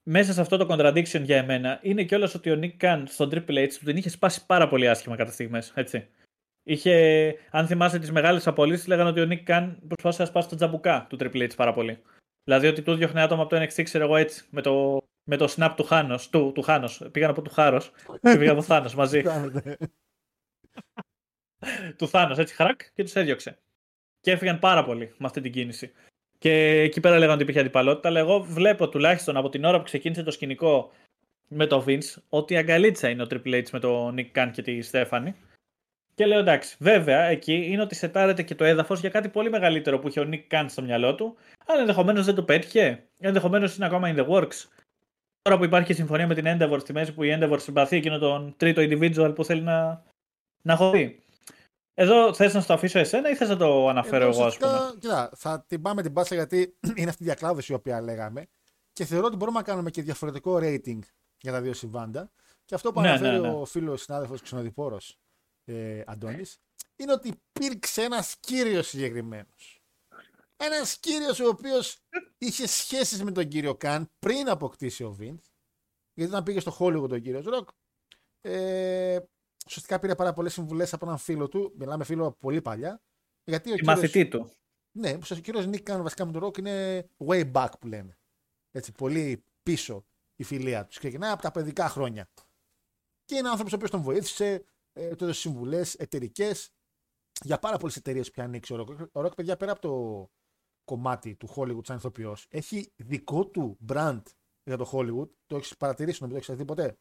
μέσα σε αυτό το contradiction για εμένα είναι κιόλας ότι ο Nick Khan στον Triple H του την είχε σπάσει πάρα πολύ άσχημα κατά στιγμές. Έτσι. Είχε, αν θυμάσαι τις μεγάλες απολύσεις, λέγανε ότι ο Nick Khan προσπάθησε να σπάσει το τζαμπουκά του Triple H πάρα πολύ. Δηλαδή ότι του διώχνει άτομα από το NXT, ξέρω εγώ έτσι, με το, με το snap του Χάνος. Του, του Χάνος. Πήγαν από του Χάρος και πήγαν από Θάνος μαζί. του Θάνος, έτσι χαράκ και τους έδιωξε. Και έφυγαν πάρα πολύ με αυτή την κίνηση. Και εκεί πέρα λέγανε ότι υπήρχε αντιπαλότητα, αλλά εγώ βλέπω τουλάχιστον από την ώρα που ξεκίνησε το σκηνικό με το Vince ότι αγκαλίτσα είναι ο Triple H με τον Nick Khan και τη Στέφανη. Και λέω εντάξει, βέβαια εκεί είναι ότι σετάρεται και το έδαφος για κάτι πολύ μεγαλύτερο που είχε ο Nick Khan στο μυαλό του, αλλά ενδεχομένως δεν το πέτυχε. Ενδεχομένως είναι ακόμα in the works. Τώρα που υπάρχει συμφωνία με την Endeavor στη μέση που η Endeavor συμπαθεί εκείνο τον τρίτο individual που θέλει να, να έχω δει. Εδώ θες να στο αφήσω εσένα ή θες να το αναφέρω εγώ, ας πούμε; Κοίτα, θα την πάμε την πάσα γιατί είναι αυτή η διακλάδωση η οποία λέγαμε και θεωρώ ότι μπορούμε να κάνουμε και διαφορετικό rating για τα δύο συμβάντα. Και αυτό που ναι, αναφέρει ναι, ναι. ο φίλος συνάδελφος ξενοδοιπόρος ε, Αντώνης είναι ότι υπήρξε ένας κύριος συγκεκριμένος. Ένας κύριος ο οποίος είχε σχέσεις με τον κύριο Καν πριν αποκτήσει ο Vince. Γιατί όταν πήγε στο Hollywood τον κύριος Ροκ, ε, ουσιαστικά πήρε πάρα πολλές συμβουλές από έναν φίλο του. Μιλάμε φίλο πολύ παλιά. Γιατί ο κύριος, μαθητή του. Ναι, ο κύριος Nick Khan βασικά με τον Ροκ είναι way back που λένε. Έτσι, πολύ πίσω η φιλία τους. Ξεκινάει από τα παιδικά χρόνια. Και είναι άνθρωπος ο οποίος τον βοήθησε, ε, του έδωσε συμβουλές εταιρικές για πάρα πολλές εταιρείες που έχει ανοίξει ο Ροκ. Ο Ροκ, παιδιά, πέρα από το κομμάτι του Hollywood σαν ηθοποιός, έχει δικό του brand για το Hollywood. Το έχεις παρατηρήσει, νομίζω, το έχεις δει ποτέ;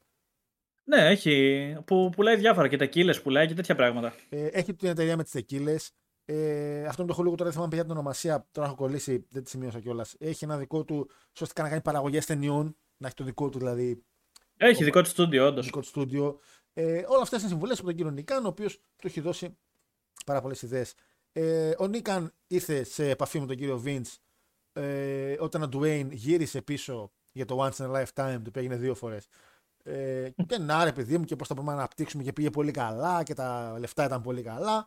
Ναι, έχει. Που πουλάει διάφορα και τεκίλες πουλάει και τέτοια πράγματα. Ε, έχει την εταιρεία με τις τεκίλες. Ε, αυτό με το Hollywood τώρα δεν θυμάμαι πια την ονομασία. Τώρα έχω κολλήσει, δεν τη σημείωσα κιόλας. Έχει ένα δικό του. Σωστά να κάνει παραγωγές ταινιών. Να έχει το δικό του δηλαδή. Έχει δικό του στούντιο, όντως. Δικό του στούντιο. Ε, όλα αυτές είναι συμβουλές από τον κύριο Νικάν, ο οποίος του έχει δώσει πάρα πολλές ιδέες. Ε, ο Νίκαν ήρθε σε επαφή με τον κύριο Βίντς ε, όταν ο Ντουέιν γύρισε πίσω για το Once in a Lifetime, το οποίο έγινε δύο φορές. Ε, και να ρε παιδί μου και πώς θα μπορούμε να αναπτύξουμε και πήγε πολύ καλά και τα λεφτά ήταν πολύ καλά.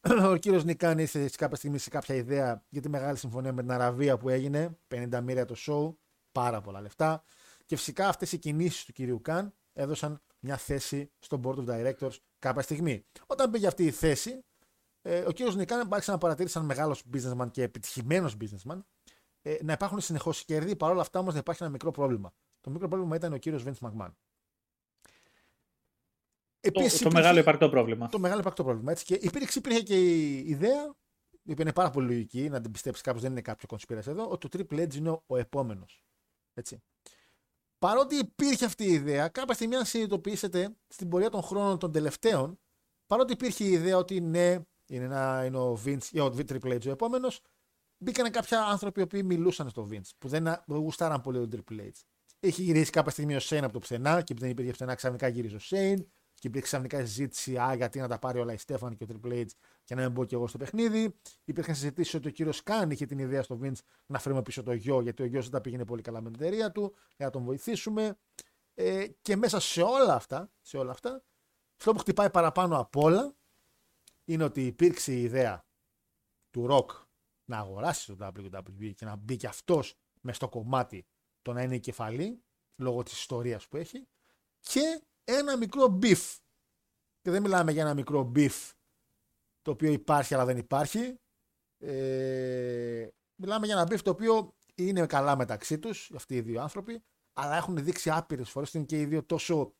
Ο κύριος Νικάν ήρθε σε κάποια στιγμή σε κάποια ιδέα για τη μεγάλη συμφωνία με την Αραβία που έγινε, 50 μοίρια το show, πάρα πολλά λεφτά. Και φυσικά αυτές οι κινήσεις του κυρίου Καν έδωσαν μια θέση στο Board of Directors κάποια στιγμή. Όταν πήγε αυτή η θέση, ε, ο κύριος Νικάν άρχισε να παρατηρήσει σαν μεγάλος businessman και επιτυχημένος businessman ε, να υπάρχουν συνεχώς κέρδη, παρόλα αυτά όμως να υπάρχει ένα μικρό πρόβλημα. Το μικρό πρόβλημα ήταν ο κύριος Vince McMahon. Επίσης, το, το μεγάλο υπαρκτό πρόβλημα. Το μεγάλο υπαρκτό πρόβλημα. Έτσι. Και υπήρξε, υπήρχε και η ιδέα, η οποία είναι πάρα πολύ λογική, να την πιστέψει κάποιος, δεν είναι κάποιο conspiracy εδώ, ότι το Triple H είναι ο, ο επόμενο. Παρότι υπήρχε αυτή η ιδέα, κάποια στιγμή αν συνειδητοποιήσετε στην πορεία των χρόνων των τελευταίων, παρότι υπήρχε η ιδέα ότι ναι, είναι, ένα, είναι ο Vince ή ο Triple H ο επόμενος, μπήκαν κάποιοι άνθρωποι που μιλούσαν στο Vince, που δεν, δεν γουστάραν πολύ τον Triple H. Έχει γυρίσει κάποια στιγμή ο Σέιν από το πουθενά και επειδή δεν υπήρχε πουθενά, ξαφνικά γύρισε ο Σέιν και υπήρξε ξαφνικά συζήτηση α, γιατί να τα πάρει όλα η Stephanie και ο Triple H και να μην μπω και εγώ στο παιχνίδι. Υπήρχαν συζητήσεις ότι ο κύριος Khan είχε την ιδέα στο Vince να φέρουμε πίσω το γιο, γιατί ο γιος δεν τα πήγαινε πολύ καλά με την εταιρεία του, για να τον βοηθήσουμε. Ε, και μέσα σε όλα αυτά, σε όλα αυτά, αυτό που χτυπάει παραπάνω απ' όλα είναι ότι υπήρξε η ιδέα του Rock να αγοράσει το WWE και να μπει και αυτός με στο κομμάτι το να είναι η κεφαλή λόγω της ιστορίας που έχει και ένα μικρό beef. Και δεν μιλάμε για ένα μικρό beef το οποίο υπάρχει αλλά δεν υπάρχει. Ε, μιλάμε για ένα beef το οποίο είναι καλά μεταξύ τους αυτοί οι δύο άνθρωποι αλλά έχουν δείξει άπειρες φορές ότι είναι και οι δύο τόσο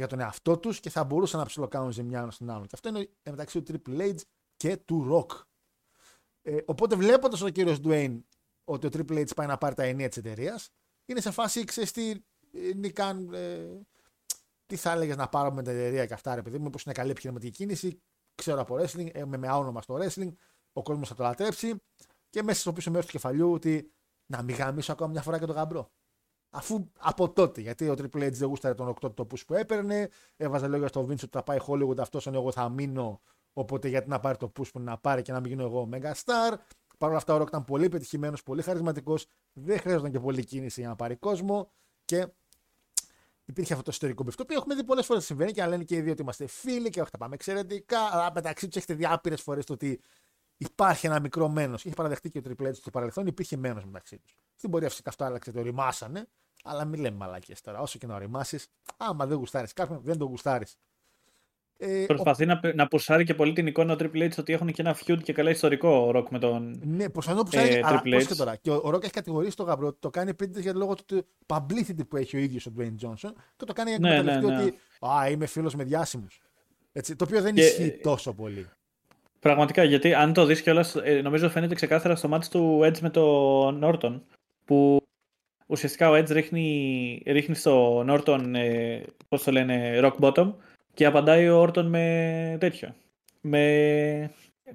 για τον εαυτό τους και θα μπορούσαν να ψιλοκάνουν ζημιά ένας στον άλλον. Και αυτό είναι μεταξύ του Triple H και του Rock. Ε, οπότε βλέποντας ο κύριος Dwayne ότι ο Triple H πάει να πάρει τα ηνία της εταιρείας, είναι σε φάση, ξέρεις τι, ε, Νικάν, ε, τι θα έλεγες να πάρω με την εταιρεία και αυτά, ρε παιδί μου, μήπως είναι καλή επιχειρηματική κίνηση, ξέρω από wrestling, ε, με, με όνομα στο wrestling, ο κόσμος θα το λατρέψει και μέσα στο πίσω μέρος του κεφαλιού ότι να μην γαμίσω ακόμα μια φορά και τον γαμπρό. Αφού από τότε, γιατί ο Triple H δεν γούσταρε τον 8 τοπού που έπαιρνε, έβαζε λόγια στο Vince ότι θα πάει Hollywood αυτός, εγώ θα μείνω Οπότε γιατί να πάρει το push που να πάρει και να μην γίνω εγώ Mega Star. Παρ' όλα αυτά ο Rock ήταν πολύ πετυχημένος, πολύ χαρισματικός. Δεν χρειάζονταν και πολλή κίνηση για να πάρει κόσμο. Και υπήρχε αυτό το ιστορικό beef. Το οποίο έχουμε δει πολλές φορές συμβαίνει και λένε και οι δύο ότι είμαστε φίλοι και όχι τα πάμε εξαιρετικά. Αλλά μεταξύ τους έχετε δει άπειρες φορές το ότι υπάρχει ένα μικρό μένος. Είχε παραδεχτεί και ο Triple H στο παρελθόν, υπήρχε μένος μεταξύ τους. Στην πορεία φυσικά αυτό άλλαξε, ωριμάσανε. Αλλά μην λέμε μαλακίες τώρα. Όσο και να ωριμάσει, άμα δεν γουστάρεις κάποιον, δεν το γουστάρεις. Ε, Προσπαθεί ο... να, να πουσάρει και πολύ την εικόνα του Triple H ότι έχουν και ένα feud και καλά ιστορικό ο Rock με τον. Ναι, προσπαθεί να πουσάρει. Ε, αλλά και τώρα. Και ο, ο Rock έχει κατηγορήσει τον Γαμπρό ότι το κάνει πριν για λόγω του publicity που έχει ο ίδιος ο Dwayne Johnson και το κάνει για ναι, ναι, ναι. ότι Α, είμαι φίλος με διάσημους. Το οποίο δεν και... ισχύει τόσο πολύ. Πραγματικά, γιατί αν το δεις κιόλας, ε, νομίζω φαίνεται ξεκάθαρα στο μάτι του Edge με τον Norton. Που ουσιαστικά ο Edge ρίχνει, ρίχνει στο Norton, ε, πώς το λένε, rock bottom και απαντάει ο Όρτον με τέτοιο. Με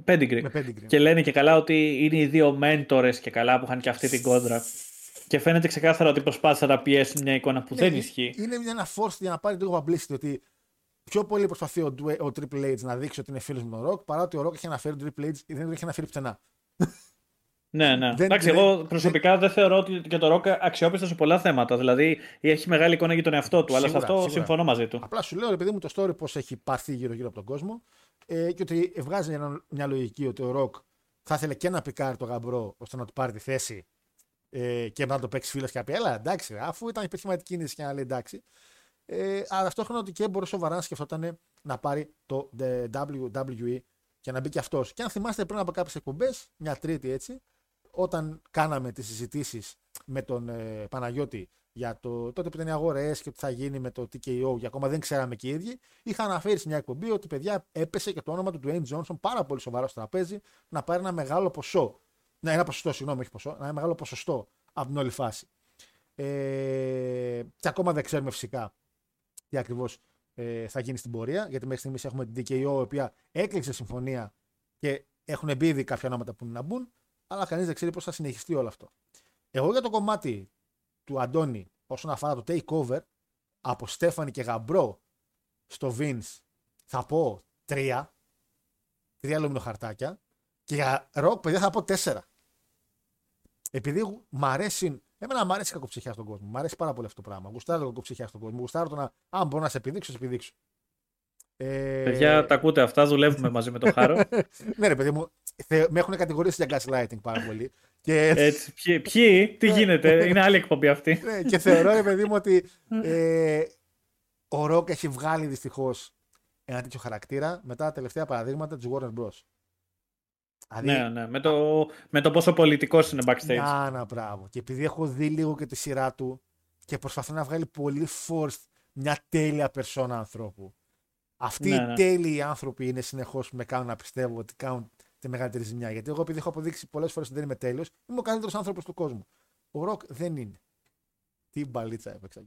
pedigree. με Και λένε και καλά ότι είναι οι δύο μέντορε και καλά που είχαν και αυτή την κόντρα. Και φαίνεται ξεκάθαρα ότι προσπάθησαν να πιέσουν μια εικόνα που ναι, δεν ισχύει. Είναι μια force για να πάρει λίγο publicity ότι πιο πολύ προσπαθεί ο, ο Triple H να δείξει ότι είναι φίλος με τον Rock παρά ότι ο Rock έχει αναφέρει τον Triple H δεν τον έχει αναφέρει πουθενά. Ναι, ναι. Δεν, Εντάξει, εγώ προσωπικά δεν... δεν θεωρώ ότι και το Rock αξιόπιστο σε πολλά θέματα. Δηλαδή έχει μεγάλη εικόνα για τον εαυτό του, σίγουρα, αλλά σε αυτό σίγουρα. συμφωνώ μαζί του. Απλά σου λέω, επειδή μου το story πώς έχει πάρθει γύρω-γύρω από τον κόσμο ε, και ότι βγάζει μια, μια λογική ότι ο Rock θα ήθελε και να πικάρει τον γαμπρό ώστε να του πάρει τη θέση ε, και να το παίξει φίλος και να πει: Έλα, εντάξει, αφού ήταν επιχειρηματική κίνηση και να λέει εντάξει. Ε, αλλά ταυτόχρονα ότι και μπορεί σοβαρά να σκεφτόταν να πάρει το WWE και να μπει και αυτός. Και αν θυμάστε πριν από κάποιες εκπομπές, μια τρίτη έτσι, όταν κάναμε τις συζητήσεις με τον ε, Παναγιώτη για το τότε που ήταν οι αγορές και τι θα γίνει με το TKO, και ακόμα δεν ξέραμε και οι ίδιοι, είχα αναφέρει σε μια εκπομπή ότι παιδιά έπεσε και το όνομα του Dwayne Johnson πάρα πολύ σοβαρό στο τραπέζι να πάρει ένα μεγάλο ποσό. Ναι, ένα ποσοστό, συγγνώμη, όχι ποσό, ένα μεγάλο ποσοστό από την όλη φάση. Ε, και ακόμα δεν ξέρουμε φυσικά τι ακριβώς ε, θα γίνει στην πορεία, γιατί μέχρι στιγμής έχουμε την DKO, η οποία έκλειξε συμφωνία και έχουν μπει ήδη κάποια ονόματα που είναι να μπουν, αλλά κανείς δεν ξέρει πώς θα συνεχιστεί όλο αυτό. Εγώ για το κομμάτι του Αντώνη όσον αφορά το takeover από Στέφανη και Γαμπρό στο Vince θα πω τρία. Τρία λουμινοχαρτάκια. Και για ροκ, παιδιά, θα πω τέσσερα. Επειδή μ' αρέσει. Εμένα μου αρέσει η κακοψυχιά στον κόσμο. Μ' αρέσει πάρα πολύ αυτό το πράγμα. Γουστάρω το κακοψυχιά στον κόσμο. Γουστάρω το να. Αν μπορώ να σε επιδείξω, σε επιδείξω. Ε... Παιδιά, τα ακούτε αυτά, δουλεύουμε μαζί με το Χάρο. ναι, ρε παιδί μου, με έχουν κατηγορήσει για gaslighting πάρα πολύ. Και... Έτσι, ποιοι, ποιοι, τι γίνεται, είναι άλλη εκπομπή αυτή. ναι, και θεωρώ, ρε παιδί μου, ότι ε, ο Ροκ έχει βγάλει δυστυχώς ένα τέτοιο χαρακτήρα μετά τα τελευταία παραδείγματα του Warner Bros. Δηλαδή, ναι, ναι, με το, με το πόσο πολιτικός είναι backstage. Να, να, μπράβο. Και επειδή έχω δει λίγο και τη σειρά του και προσπαθώ να βγάλει πολύ forced μια τέλεια περσόνα ανθρώπου. Αυτοί ναι, οι ναι. τέλειοι άνθρωποι είναι συνεχώς που με κάνουν να πιστεύω ότι κάνουν τη μεγαλύτερη ζημιά. Γιατί εγώ, επειδή έχω αποδείξει πολλές φορές ότι δεν είμαι τέλειος, είμαι ο καλύτερος άνθρωπος του κόσμου. Ο Ροκ δεν είναι. Τι μπαλίτσα έπαιξα.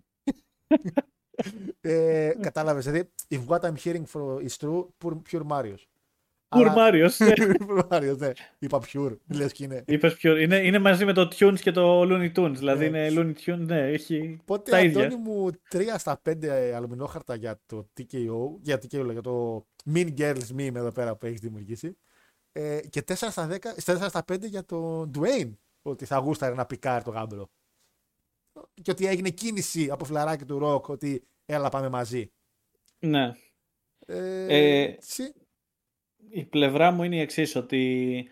ε, Κατάλαβες. Δηλαδή, if what I'm hearing for is true, pure Mario. Pure Mario. Mario, ναι. Είπα pure. Λες και είναι. Είπες pure. Είναι, είναι μαζί με το Tunes και το Looney Tunes. Δηλαδή ναι. είναι Looney Tunes, ναι, έχει. Πότε, τα ίδια. Αντώνη μου, 3 στα 5 αλουμινόχαρτα για το TKO, για, TKO, για το Mean Girls meme εδώ πέρα που έχεις δημιουργήσει. Ε, και 4 στα, 10, 4 στα 5 για τον Dwayne. Ότι θα γούσταρε να πικάρει το γάμπρο. Και ότι έγινε κίνηση από φλαράκι του ροκ ότι έλα πάμε μαζί. Ναι. Ε, ε, η πλευρά μου είναι η εξής ότι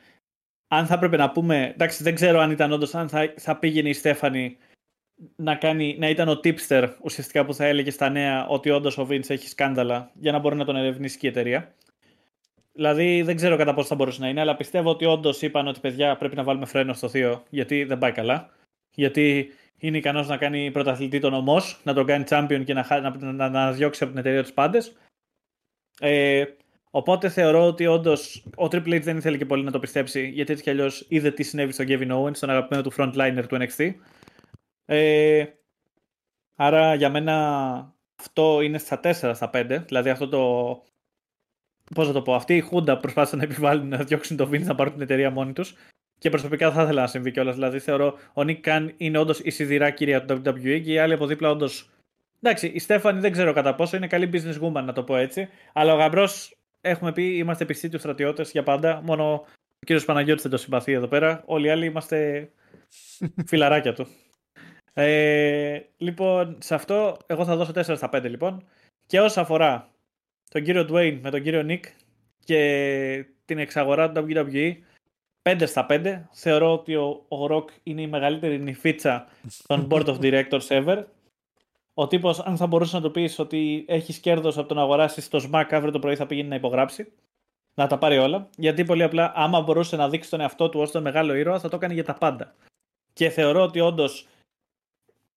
αν θα έπρεπε να πούμε, εντάξει δεν ξέρω αν ήταν όντως αν θα, θα πήγαινε η Στέφανη να, κάνει, να ήταν ο tipster ουσιαστικά που θα έλεγε στα νέα ότι όντως ο Vince έχει σκάνδαλα για να μπορεί να τον ερευνήσει και η εταιρεία. Δηλαδή δεν ξέρω κατά πόσο θα μπορούσε να είναι, αλλά πιστεύω ότι όντως είπαν ότι παιδιά πρέπει να βάλουμε φρένο στο θείο γιατί δεν πάει καλά. Γιατί είναι ικανός να κάνει πρωταθλητή τον ομός, να τον κάνει champion και να, να, να, να διώξει από την εταιρεία τους πάντες. Ε, οπότε θεωρώ ότι όντως ο Triple H δεν ήθελε και πολύ να το πιστέψει, γιατί έτσι κι αλλιώς είδε τι συνέβη στον Kevin Owens, τον αγαπημένο του frontliner του NXT. Ε, άρα για μένα αυτό είναι στα 4 στα 5. Δηλαδή αυτό το Πώς θα το πω, αυτή η Χούντα προσπάθησε να επιβάλλουν να διώξουν το Vince να πάρουν την εταιρεία μόνοι τους. Και προσωπικά θα ήθελα να συμβεί κιόλας. Δηλαδή θεωρώ ο Νίκ Καν είναι όντως η σιδηρά κυρία του WWE και οι άλλοι από δίπλα όντως. Εντάξει, η Στέφανη δεν ξέρω κατά πόσο είναι καλή business woman να το πω έτσι. Αλλά ο Γαμπρός έχουμε πει είμαστε πιστοί του στρατιώτες για πάντα. Μόνο ο κύριος Παναγιώτης δεν το συμπαθεί εδώ πέρα. Όλοι οι άλλοι είμαστε φιλαράκια του. Ε, λοιπόν, σε αυτό εγώ θα δώσω 4 στα 5 λοιπόν. Και όσο αφορά τον κύριο Dwayne με τον κύριο Nick και την εξαγορά του WWE 5 στα 5. Θεωρώ ότι ο, ο Rock είναι η μεγαλύτερη νυφίτσα των Board of Directors ever. Ο τύπος, αν θα μπορούσες να το πεις ότι έχεις κέρδος από το να αγοράσεις το SMAC αύριο το πρωί, θα πήγαινε να υπογράψει. Να τα πάρει όλα. Γιατί πολύ απλά, άμα μπορούσε να δείξει τον εαυτό του ως τον μεγάλο ήρωα, θα το έκανε για τα πάντα. Και θεωρώ ότι όντως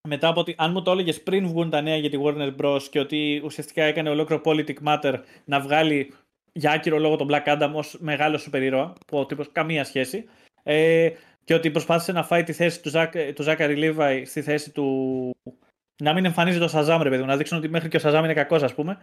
μετά από ότι αν μου το έλεγες πριν βγουν τα νέα για τη Warner Bros. και ότι ουσιαστικά έκανε ολόκληρο Politic Matter να βγάλει για άκυρο λόγο τον Black Adam ως μεγάλο σούπερ ήρωα, που ο τύπος καμία σχέση. Ε, και ότι προσπάθησε να φάει τη θέση του, Ζάκ, του Ζάκαρη Λίβαϊ στη θέση του. Να μην εμφανίζει το Σαζάμ, ρε παιδί μου, να δείξουν ότι μέχρι και ο Σαζάμ είναι κακός, ας πούμε.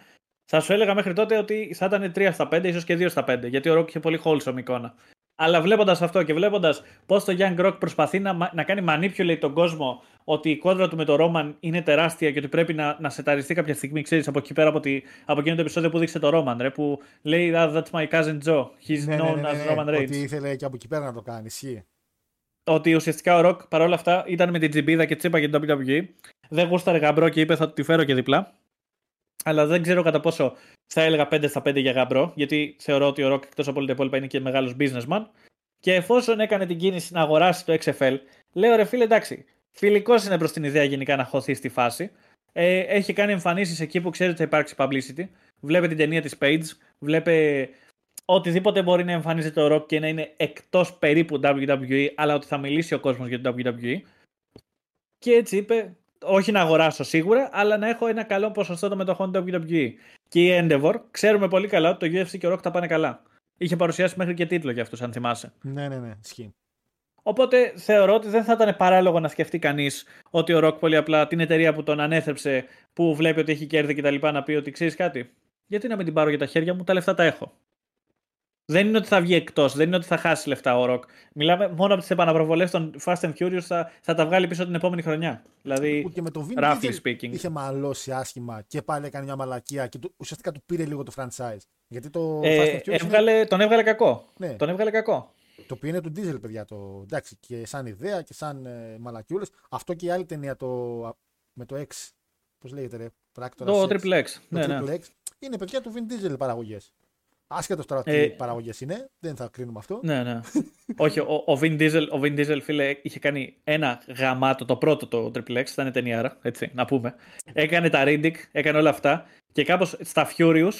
Θα σου έλεγα μέχρι τότε ότι θα ήταν 3 στα 5, ίσως και 2 στα 5, γιατί ο Ροκ είχε πολύ wholesome εικόνα. Αλλά βλέποντας αυτό και βλέποντας πώς το Young Rock προσπαθεί να, να κάνει manipulate τον κόσμο ότι η κόντρα του με τον Ρόμαν είναι τεράστια και ότι πρέπει να, να σεταριστεί κάποια στιγμή, ξέρεις, από εκεί πέρα από, τη, από εκείνο το επεισόδιο που δείξε το Ρόμαν, ρε, που λέει ah, That's my cousin Joe. He's Ναι, ναι, known ναι, ναι, as ναι, Roman Reigns. Ότι ήθελε και από εκεί πέρα να το κάνει. Ισχύει. Ότι ουσιαστικά ο Ροκ παρόλα αυτά ήταν με την τζιμπίδα και τσίπα για την WWE. Δεν γούσταρε γαμπρό και είπε θα του τη φέρω και διπλά. Αλλά δεν ξέρω κατά πόσο θα έλεγα 5 στα 5 για γαμπρό, γιατί θεωρώ ότι ο Ροκ εκτός από όλα τα υπόλοιπα είναι και μεγάλος businessman. Και εφόσον έκανε την κίνηση να αγοράσει το XFL, λέω ρε φίλε εντάξει, φιλικός είναι προς την ιδέα γενικά να χωθεί στη φάση. Ε, έχει κάνει εμφανίσεις εκεί που ξέρει ότι θα υπάρξει publicity. Βλέπε την ταινία της Page, βλέπε οτιδήποτε μπορεί να εμφανίζεται ο Rock και να είναι εκτός περίπου WWE, αλλά ότι θα μιλήσει ο κόσμος για το WWE. Και έτσι είπε, όχι να αγοράσω σίγουρα, αλλά να έχω ένα καλό ποσοστό των μετοχών του WWE. Και η Endeavor, ξέρουμε πολύ καλά ότι το UFC και ο Rock τα πάνε καλά. Είχε παρουσιάσει μέχρι και τίτλο για αυτούς, αν θυμάσαι. Ναι, ναι, ναι. Ισχύει. Οπότε θεωρώ ότι δεν θα ήταν παράλογο να σκεφτεί κανείς ότι ο Rock πολύ απλά την εταιρεία που τον ανέθρεψε, που βλέπει ότι έχει κέρδη κτλ. να πει ότι ξέρεις κάτι; Γιατί να μην την πάρω για τα χέρια μου, τα λεφτά τα έχω. Δεν είναι ότι θα βγει εκτός, δεν είναι ότι θα χάσει λεφτά ο Rock. Μιλάμε μόνο από τις επαναπροβολές των Fast and Furious θα, θα τα βγάλει πίσω την επόμενη χρονιά. Δηλαδή, Που και με το Vin roughly Diesel speaking. είχε μαλώσει άσχημα και πάλι έκανε μια μαλακία και του, ουσιαστικά του πήρε λίγο το franchise. Γιατί το Fast Ε, and Furious είναι- έβγαλε, τον έβγαλε κακό. Ναι. Τον έβγαλε κακό. Το οποίο είναι του Diesel, παιδιά. Το, εντάξει, και σαν ιδέα και σαν ε, μαλακιούλες. Αυτό και η άλλη ταινία το, με το X. Πώς λέγεται, ρε, πράκτορα. Το Sex. Triple X. Το Ναι, ναι. Triple X. Είναι παιδιά του Vin Diesel παραγωγές. Άσχετος τώρα τι Ε, παραγωγές είναι, δεν θα κρίνουμε αυτό. Ναι, ναι. Όχι, ο, ο, Vin Diesel, ο Vin Diesel, φίλε, είχε κάνει ένα γαμάτο, το πρώτο το Triple X, ήταν ταινιάρα, έτσι, να πούμε. Έκανε τα Riddick, έκανε όλα αυτά και κάπως στα Furious,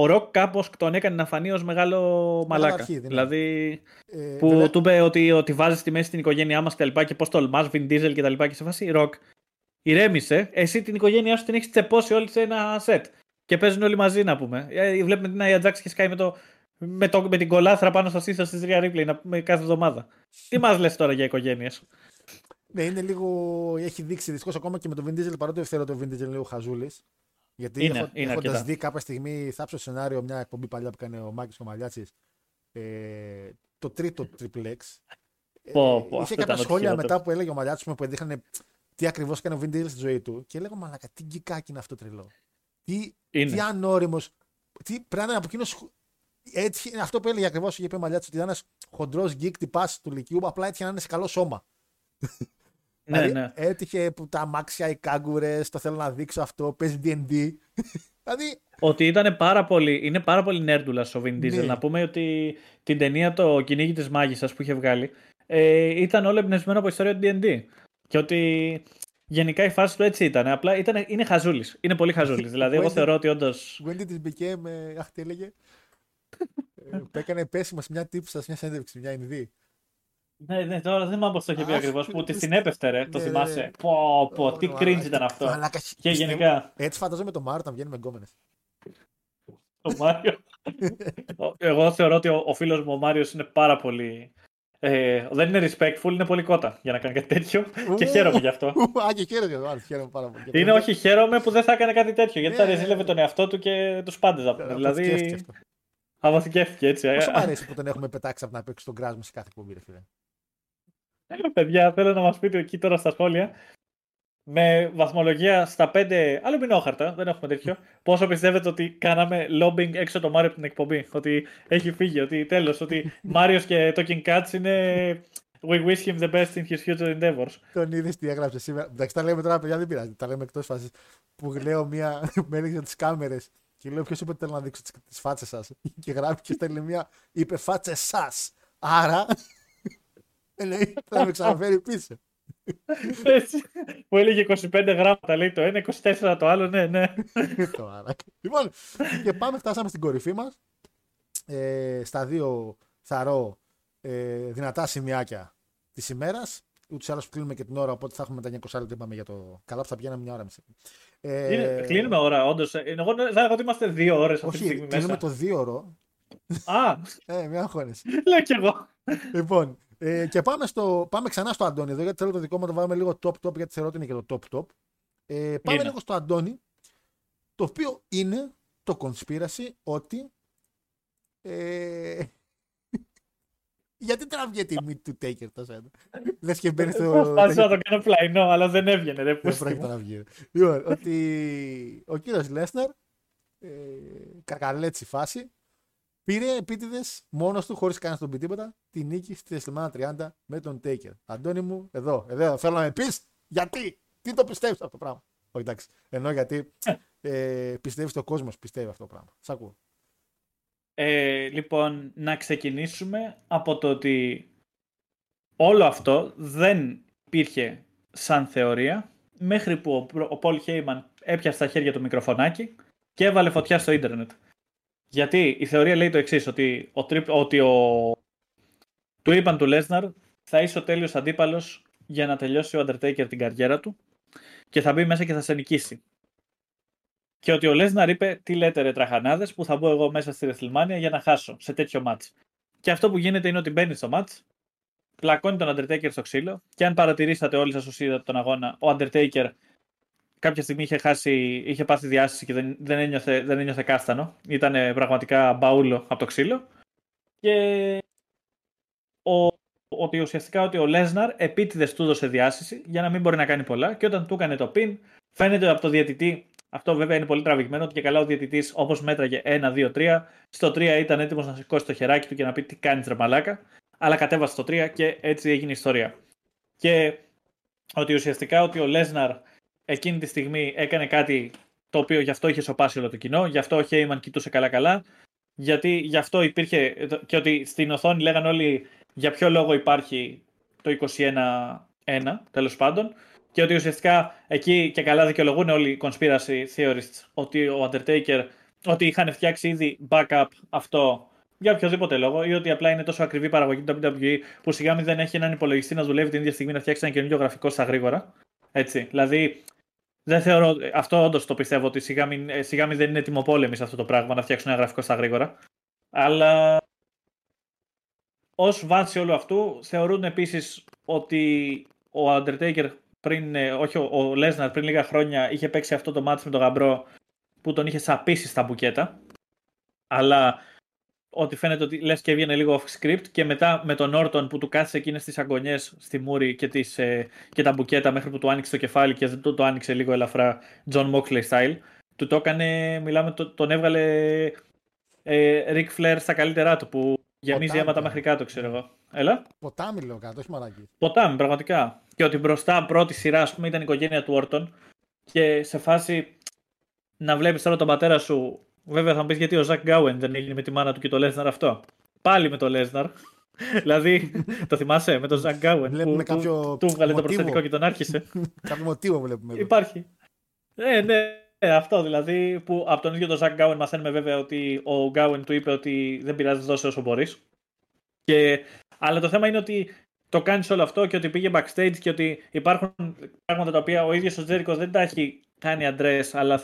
ο Rock κάπως τον έκανε να φανεί ως μεγάλο μαλάκα. αρχίδι, ναι. Δηλαδή, Ε, που βέβαια, του είπε ότι, ότι βάζει στη μέση την οικογένειά μας και τα λοιπά και πώς τολμάς, Vin Diesel και τα λοιπά και σε φάση Rock. Ηρέμησε, εσύ την οικογένειά σου την έχεις τσεπώσει όλη σε ένα σετ. Και παίζουν όλοι μαζί να πούμε. Ε, βλέπουμε την Aya Jax και σκάει με, το, με, το, με την κολάθρα πάνω στο στήθος της Rhea Ripley να πούμε κάθε εβδομάδα. Τι μας λες τώρα για οικογένειες; Ναι, είναι λίγο. Έχει δείξει δυστυχώς ακόμα και με τον Vin Diesel παρότι θεωρώ τον Vin Diesel λίγο χαζούλης. Γιατί Είναι, έχω, είναι έχοντας αρκετά. δει κάποια στιγμή, θάψω σενάριο μια εκπομπή παλιά που έκανε ο Μάκης Κομαλιάτσης, ε, το τρίτο Triple X. Ε, Πω, πω, είχε αυτό κάποια ήταν ό,τι σχόλια χειρότερο. μετά που έλεγε ο Μαλιάτσης μου που έδειχναν τι ακριβώς έκανε ο Vin Diesel στη ζωή του και έλεγα μαλακα τι γκικάκι είναι αυτό τρελό. Τι, Είναι. τι ανώριμος, τι πρέπει να είναι από εκείνος έτσι, είναι αυτό που έλεγε ακριβώς είχε πει ο Μαλιάτσης ότι ήταν ένας χοντρός geek τυπάς του Λυκείου, απλά έτυχε να είναι σε καλό σώμα. Ναι, Δηλαδή, ναι. Έτυχε που τα αμάξια, οι κάγκουρες, το θέλω να δείξω αυτό, παίζει D&D. δηλαδή, Ότι ήταν πάρα πολύ, είναι πάρα πολύ νέρντουλα ο Vin Diesel. Ναι. Να πούμε ότι την ταινία το κυνήγι της μάγισσας που είχε βγάλει ε, ήταν όλο εμπνευσμένο από ιστορία του D&D. Και ότι γενικά η φάση του έτσι ήταν. Απλά ήταν, είναι χαζούλης. Είναι πολύ χαζούλης. δηλαδή εγώ When did- θεωρώ ότι όντως... when did it became, ε, αχ, τι έλεγε. ε, που έκανε πέσιμο σε μια τύψα, σε μια συνέντευξη, μια Ινδί. Ναι, ναι, τώρα δεν θυμάμαι πώς το είχε πει Αχ, ακριβώς. Που τη τι- συνέπευτε, ρε. Το ναι, ναι, θυμάσαι. ναι. Πω, πω, Ω, τι μαλάκα, cringe ήταν αυτό. μαλάκα, Και πιστεύω- γενικά, Έτσι φαντάζομαι το Μάριο όταν βγαίνει με γκόμενες. ο Μάριο. Εγώ θεωρώ ότι ο, ο φίλος μου ο Μάριος είναι πάρα πολύ... Ε, δεν είναι respectful, είναι πολύ κότα για να κάνει κάτι τέτοιο. και χαίρομαι γι' αυτό. Α, και χαίρομαι για το Μάριο, χαίρομαι πάρα πολύ. Είναι όχι, χαίρομαι που δεν θα έκανε κάτι τέτοιο. Γιατί θα Ναι. ρεζίλευε τον εαυτό του και τους πάντε. Αυτό σκέφτηκε Δηλαδή. αυτό. Αποθηκεύτηκε έτσι. ε. Πόσο μου αρέσει που τον έχουμε πετάξει από να παίξει τον κράσμα σε κάθε εκπομπή, ρε φίλε. Παιδιά, θέλω να μας πείτε εκεί τώρα στα σχόλια. Με βαθμολογία στα 5 αλουμινόχαρτα, δεν έχουμε τέτοιο. Πόσο πιστεύετε ότι κάναμε lobbying έξω το Μάριο από την εκπομπή; Ότι έχει φύγει, ότι τέλος, ότι Μάριος και Talking Cats είναι. We wish him the best in his future endeavors. Τον είδες τι έγραψε σήμερα. Εντάξει, τα λέμε τώρα, παιδιά, δεν πειράζει. Τα λέμε εκτός φάσης. Που λέω μία. με έλεγε τις κάμερες. Και λέω, ποιος είπε ότι θέλω να δείξω τις φάτσες σας; Και γράφει και στέλνει μία. Είπε φάτσες σας. Άρα. Ε, λέει, θα με ξαναφέρει πίσω. Έτσι. Που έλεγε 25 γράμματα, λέει το ένα, 24 το άλλο, ναι, ναι. Το άρα. λοιπόν, και πάμε, φτάσαμε στην κορυφή μας. Ε, στα δύο θαρώ ε, δυνατά σημειάκια της ημέρας. Ούτως ή άλλως κλείνουμε και την ώρα, οπότε θα έχουμε τα 900 λεπτά είπαμε για το. Καλά που θα πηγαίναμε μια ώρα μισή. Ε, Είναι, κλείνουμε ώρα, όντως. Εγώ θα έλεγα ότι είμαστε δύο ώρες αυτή τη Όχι, στιγμή κλείνουμε μέσα. το δύο ώρο. Α, Ε, μια αγχώνεσαι. λέω κι εγώ. λοιπόν, ε, και πάμε, στο, πάμε ξανά στο Αντώνη εδώ, γιατί θέλω το δικό μου να το βάλουμε λίγο top-top, γιατί θεωρώ ότι είναι και το top-top. Ε, πάμε Είναι. λίγο στο Αντώνη, το οποίο είναι το conspiracy ότι ε, Γιατί τραβιέται η τιμή του Taker το σένα; Λες και μπαίνει στο... στο... Προσπάθησα να το κάνω πλαϊνό, αλλά δεν έβγαινε. Δεν πρόκειται να βγει. Λοιπόν, ότι ο κύριος Λέσναρ, ε, κακαλέτσι φάση, πήρε επίτηδες μόνος του, χωρίς κανένα τον πει τίποτα, τη νίκη στη Θεσσαλονίκη 30 με τον Taker. Αντώνη μου, εδώ, εδώ θέλω να με πεις γιατί, τι το πιστεύεις αυτό το πράγμα; Όχι εντάξει. Ενώ γιατί ε, πιστεύει το κόσμος πιστεύει αυτό το πράγμα. Σ' ακούω. Ε, λοιπόν, να ξεκινήσουμε από το ότι όλο αυτό δεν υπήρχε σαν θεωρία μέχρι που ο Πολ Χέιμαν έπιασε στα χέρια το μικροφωνάκι και έβαλε φωτιά στο ίντερνετ. Γιατί η θεωρία λέει το εξής, ότι, ο, ότι ο, του είπαν του Λέσναρ θα είσαι ο τέλειος αντίπαλος για να τελειώσει ο Undertaker την καριέρα του και θα μπει μέσα και θα σε νικήσει. Και ότι ο Λέσναρ είπε: Τι λέτε, ρε τραχανάδες, που θα μπω εγώ μέσα στη WrestleMania για να χάσω σε τέτοιο match. Και αυτό που γίνεται είναι ότι μπαίνει στο match, πλακώνει τον Undertaker στο ξύλο. Και αν παρατηρήσατε όλοι σας όσοι είδατε τον αγώνα, ο Undertaker κάποια στιγμή είχε, χάσει, είχε πάθει διάστηση και δεν, δεν, ένιωθε, δεν ένιωθε κάστανο. Ήταν πραγματικά μπαούλο από το ξύλο. Και ο, ότι ουσιαστικά ότι ο Λέσναρ επίτηδες του έδωσε διάστηση για να μην μπορεί να κάνει πολλά και όταν του έκανε το pin, φαίνεται από το διαιτητή αυτό βέβαια είναι πολύ τραβηγμένο ότι και καλά ο διαιτητής όπως μέτραγε 1, 2, 3. Στο 3 ήταν έτοιμος να σηκώσει το χεράκι του και να πει τι κάνεις ρε μαλάκα. Αλλά κατέβασε στο 3 και έτσι έγινε η ιστορία. Και ότι ουσιαστικά ότι ο Λέσναρ εκείνη τη στιγμή έκανε κάτι το οποίο γι' αυτό είχε σοπάσει όλο το κοινό, γι' αυτό ο Χέιμαν κοιτούσε καλά-καλά, γιατί γι' αυτό υπήρχε και ότι στην οθόνη λέγανε όλοι για ποιο λόγο υπάρχει το 21-1 τέλος πάντων και ότι ουσιαστικά εκεί και καλά δικαιολογούν όλοι οι conspiracy theorists ότι ο Undertaker ότι είχαν φτιάξει ήδη backup αυτό για οποιοδήποτε λόγο ή ότι απλά είναι τόσο ακριβή παραγωγή του WWE που σιγά μην δεν έχει έναν υπολογιστή να δουλεύει την ίδια στιγμή να φτιάξει ένα καινούργιο γραφικό στα γρήγορα. Έτσι. Δηλαδή, δεν θεωρώ, αυτό όντως το πιστεύω ότι σιγά μην, ε, σιγά μην δεν είναι τιμοπόλεμη αυτό το πράγμα να φτιάξουν ένα γραφικό στα γρήγορα. Αλλά ως βάση όλου αυτού θεωρούν επίσης ότι ο Undertaker πριν, ε, όχι ο, ο Λέσναρ πριν λίγα χρόνια είχε παίξει αυτό το μάτι με τον Γαμπρό που τον είχε σαπίσει στα μπουκέτα. Αλλά ότι φαίνεται ότι λες και έβγαινε λίγο off script και μετά με τον Όρτον που του κάθισε εκείνες τις αγωνιές στη μούρη και, τις, ε, και τα μπουκέτα μέχρι που του άνοιξε το κεφάλι και το, το άνοιξε λίγο ελαφρά John Moxley style. Του το έκανε, μιλάμε, το, τον έβγαλε ε, Ric Flair στα καλύτερά του που γεμίζει αίματα μέχρι κάτω ξέρω εγώ. Έλα. Ποτάμι λέω κάτω, όχι μαράκι. Ποτάμι, πραγματικά. Και ότι μπροστά πρώτη σειρά, ας πούμε, ήταν η οικογένεια του Όρτον. Και σε φάση να βλέπεις τώρα τον πατέρα σου. Βέβαια θα μου πεις γιατί ο Ζακ Γκάουεν δεν έγινε με τη μάνα του και το Λέσναρ αυτό. Πάλι με το Λέσναρ. δηλαδή, το θυμάσαι με τον Ζακ Γκάουεν. Βλέπουμε που, κάποιο. Του έβγαλε το προσθετικό και τον άρχισε. κάποιο μοτίβο βλέπουμε. Υπάρχει. Ναι, ναι. αυτό δηλαδή που από τον ίδιο τον Ζακ Γκάουεν μαθαίνουμε βέβαια ότι ο Γκάουεν του είπε ότι δεν πειράζει, δώσε όσο μπορείς. Και αλλά το θέμα είναι ότι το κάνεις όλο αυτό και ότι πήγε backstage και ότι υπάρχουν πράγματα τα οποία ο ίδιος ο Τζέρικος δεν τα έχει κάνει αντρέ, αλλά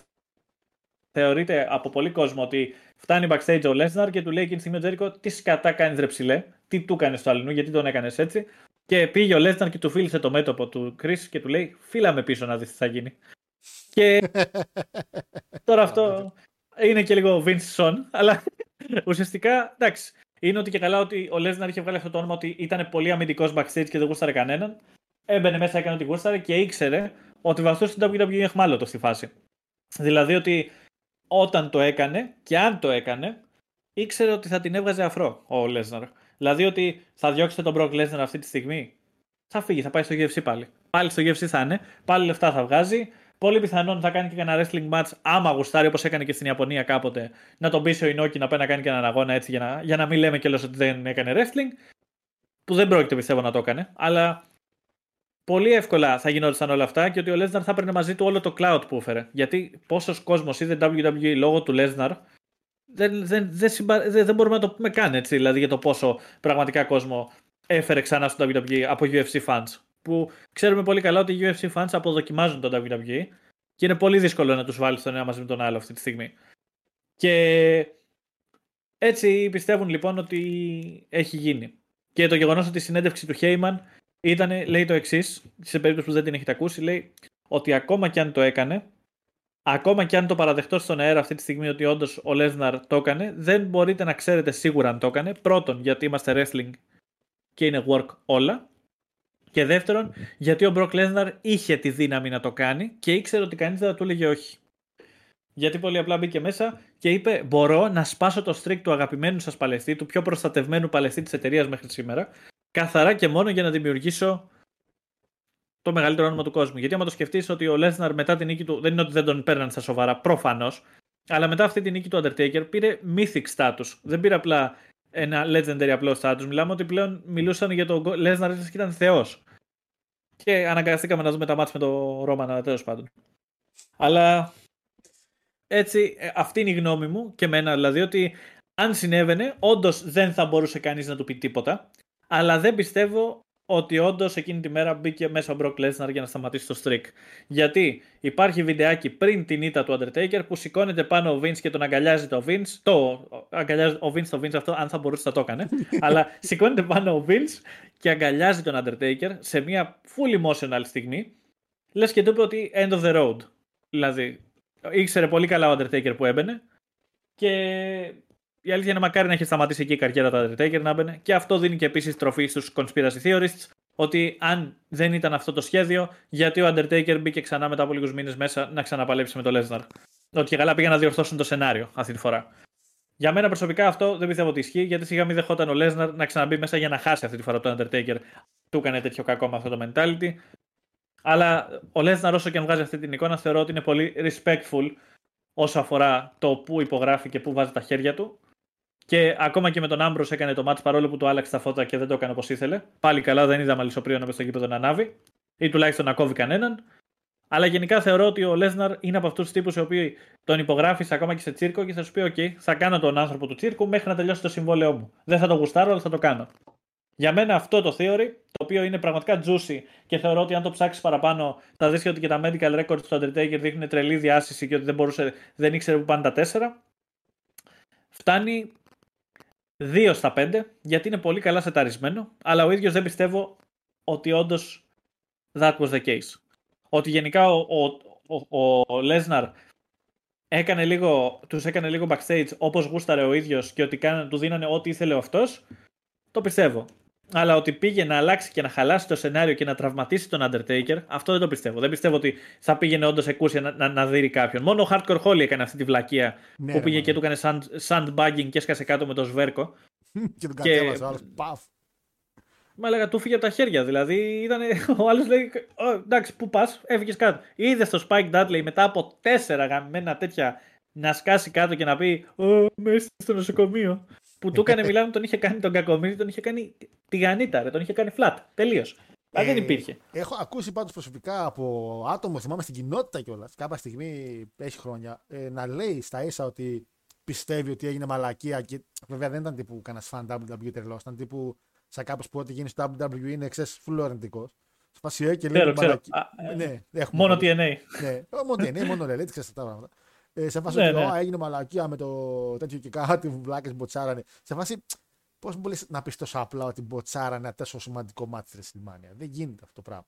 θεωρείται από πολύ κόσμο ότι φτάνει backstage ο Λέσναρ και του λέει εκείνη τη στιγμή ο Τζέρικο τι σκατά κάνεις ρε ψηλέ, τι του έκανε στο αλληνού, γιατί τον έκανες έτσι. Και πήγε ο Λέσναρ και του φίλησε το μέτωπο του Κρι και του λέει Φίλα με πίσω να δεις τι θα γίνει. Και τώρα αυτό είναι και λίγο Vince Son, αλλά ουσιαστικά εντάξει είναι ότι και καλά ότι ο Λέσναρ είχε βγάλει αυτό το όνομα ότι ήταν πολύ αμυντικός backstage και δεν γούσταρε κανέναν. Έμπαινε μέσα, έκανε ό,τι γούσταρε και ήξερε ότι βαστούσε στην WWE εχμάλωτο στη φάση. Δηλαδή ότι όταν το έκανε και αν το έκανε, ήξερε ότι θα την έβγαζε αφρό ο Λέσναρ. Δηλαδή ότι θα διώξετε τον Brock Lesnar αυτή τη στιγμή. Θα φύγει, θα πάει στο UFC πάλι. Πάλι στο UFC θα είναι, πάλι λεφτά θα βγάζει, Πολύ πιθανόν θα κάνει και ένα wrestling match άμα γουστάρει όπως έκανε και στην Ιαπωνία κάποτε. Να τον πείσει ο Ινόκι να πάει να κάνει και έναν αγώνα έτσι για να, για να μην λέμε κιόλας ότι δεν έκανε wrestling. Που δεν πρόκειται πιστεύω να το έκανε. Αλλά πολύ εύκολα θα γινόταν όλα αυτά και ότι ο Lesnar θα έπαιρνε μαζί του όλο το cloud που έφερε. Γιατί πόσος κόσμος είδε WWE λόγω του Lesnar δεν, δεν, δεν, συμπα... δεν, δεν μπορούμε να το πούμε καν έτσι, δηλαδή για το πόσο πραγματικά κόσμο έφερε ξανά στο WWE από UFC fans που ξέρουμε πολύ καλά ότι οι UFC fans αποδοκιμάζουν τον WWE και είναι πολύ δύσκολο να τους βάλει τον ένα μαζί με τον άλλο αυτή τη στιγμή. Και έτσι πιστεύουν λοιπόν ότι έχει γίνει. Και το γεγονός ότι η συνέντευξη του Χέιμαν ήταν, λέει το εξής, σε περίπτωση που δεν την έχετε ακούσει, λέει ότι ακόμα και αν το έκανε, ακόμα και αν το παραδεχτώ στον αέρα αυτή τη στιγμή ότι όντως ο Λέσναρ το έκανε, δεν μπορείτε να ξέρετε σίγουρα αν το έκανε. Πρώτον, γιατί είμαστε wrestling και είναι work όλα. Και δεύτερον, γιατί ο Brock Lesnar είχε τη δύναμη να το κάνει και ήξερε ότι κανείς δεν θα του έλεγε όχι. Γιατί πολύ απλά μπήκε μέσα και είπε: Μπορώ να σπάσω το streak του αγαπημένου σας παλαιστή, του πιο προστατευμένου παλαιστή της εταιρείας μέχρι σήμερα, καθαρά και μόνο για να δημιουργήσω το μεγαλύτερο όνομα του κόσμου. Γιατί άμα το σκεφτείς ότι ο Lesnar μετά την νίκη του, δεν είναι ότι δεν τον παίρναν στα σοβαρά, προφανώς, αλλά μετά αυτή τη νίκη του Undertaker πήρε mythic status. Δεν πήρε απλά ένα legendary απλό status. Μιλάμε ότι πλέον μιλούσαν για τον Lesnar και ήταν θεός. Και αναγκαστήκαμε να δούμε τα μάτια με το Roman τέλος πάντων. Αλλά έτσι, ε, αυτή είναι η γνώμη μου και εμένα. Δηλαδή ότι αν συνέβαινε, όντως δεν θα μπορούσε κανείς να του πει τίποτα. Αλλά δεν πιστεύω ότι όντως εκείνη τη μέρα μπήκε μέσα ο Brock Lesnar για να σταματήσει το streak. Γιατί υπάρχει βιντεάκι πριν την ήττα του Undertaker που σηκώνεται πάνω ο Vince και τον αγκαλιάζει το Vince. Το αγκαλιάζει ο Vince το Vince αυτό, αν θα μπορούσε να το έκανε. αλλά σηκώνεται πάνω ο Vince και αγκαλιάζει τον Undertaker σε μια full emotional στιγμή. Λες και του είπε ότι end of the road. Δηλαδή, ήξερε πολύ καλά ο Undertaker που έμπαινε και η αλήθεια είναι μακάρι να έχει σταματήσει εκεί η καριέρα του Undertaker να μπαινε. Και αυτό δίνει και επίσης τροφή στους conspiracy theorists ότι αν δεν ήταν αυτό το σχέδιο, γιατί ο Undertaker μπήκε ξανά μετά από λίγους μήνες μέσα να ξαναπαλέψει με το Lesnar. Ότι και καλά πήγαν να διορθώσουν το σενάριο αυτή τη φορά. Για μένα προσωπικά αυτό δεν πιστεύω ότι ισχύει, γιατί σιγά μην δεχόταν ο Lesnar να ξαναμπεί μέσα για να χάσει αυτή τη φορά το Undertaker. Του έκανε τέτοιο κακό με αυτό το mentality. Αλλά ο Lesnar, όσο και αν βγάζει αυτή την εικόνα, θεωρώ ότι είναι πολύ respectful όσο αφορά το πού υπογράφει και πού βάζει τα χέρια του. Και ακόμα και με τον Ambrose έκανε το μάτς παρόλο που του άλλαξε τα φώτα και δεν το έκανε όπως ήθελε. Πάλι καλά, δεν είδα αλυσοπρίονα στο γήπεδο να ανάβει ή τουλάχιστον να κόβει κανέναν. Αλλά γενικά θεωρώ ότι ο Λέσναρ είναι από αυτούς τους τύπους οι οποίοι τον υπογράφεις ακόμα και σε τσίρκο και θα σου πει: OK, θα κάνω τον άνθρωπο του τσίρκου μέχρι να τελειώσει το συμβόλαιό μου. Δεν θα το γουστάρω, αλλά θα το κάνω. Για μένα αυτό το theory, το οποίο είναι πραγματικά juicy και θεωρώ ότι αν το ψάξεις παραπάνω θα δεις ότι και τα medical records του Undertaker δείχνουν τρελή διάσηση και ότι δεν, μπορούσε, δεν ήξερε που πάνε τα τέσσερα. Φτάνει 2 στα 5, γιατί είναι πολύ καλά σεταρισμένο, αλλά ο ίδιος δεν πιστεύω ότι όντως that was the case. Ότι γενικά ο, ο, ο, ο Lesnar έκανε λίγο, τους έκανε λίγο backstage όπως γούσταρε ο ίδιος και ότι κάνανε, του δίνανε ό,τι ήθελε ο αυτός, το πιστεύω. Αλλά ότι πήγε να αλλάξει και να χαλάσει το σενάριο και να τραυματίσει τον Undertaker, αυτό δεν το πιστεύω. Δεν πιστεύω ότι θα πήγαινε όντως εκούσια να, να, να δει κάποιον. Μόνο ο Hardcore Holly έκανε αυτή τη βλακεία ναι, που πήγε ναι. και του έκανε sand, sandbagging και έσκασε κάτω με το σβέρκο. και τον κατέβασε ο άλλος. Παφ. Μα έλεγα του φύγε από τα χέρια. Δηλαδή ήταν, ο άλλος λέει: Εντάξει, πού πας, έφυγε κάτω. Είδε το Spike Dudley μετά από τέσσερα γαμμένα τέτοια να σκάσει κάτω και να πει: Ω, μέσα στο νοσοκομείο που του έκανε μιλάμε, τον είχε κάνει τον κακομίρι, τον είχε κάνει τη γανίτα, ρε, τον είχε κάνει flat. Τελείως. Ε, δεν υπήρχε. Έχω ακούσει πάντως προσωπικά από άτομο, θυμάμαι στην κοινότητα κιόλας, κάποια στιγμή έχει χρόνια, ε, να λέει στα ίσα ότι πιστεύει ότι έγινε μαλακία. Και βέβαια δεν ήταν τύπου κανένας φαν WWE τρελός, ήταν τύπου σαν κάποιος που ό,τι γίνει στο WWE είναι εξέ φουλορεντικό. Σπασιέ και λέει μαλακία. Ναι, μόνο TNA. Ναι, μόνο TNA, μόνο λέει, ξέρεις τα πράγματα. Ε, σε φάση ναι, ότι ναι. έγινε μαλακία με το τέτοιο και κάτι βλάκες μποτσάρανε. Σε φάση, πώς μπορείς να πεις τόσο απλά ότι μποτσάρανε ένα τόσο σημαντικό μάτι στη Ρεσιλμάνια. Δεν γίνεται αυτό το πράγμα.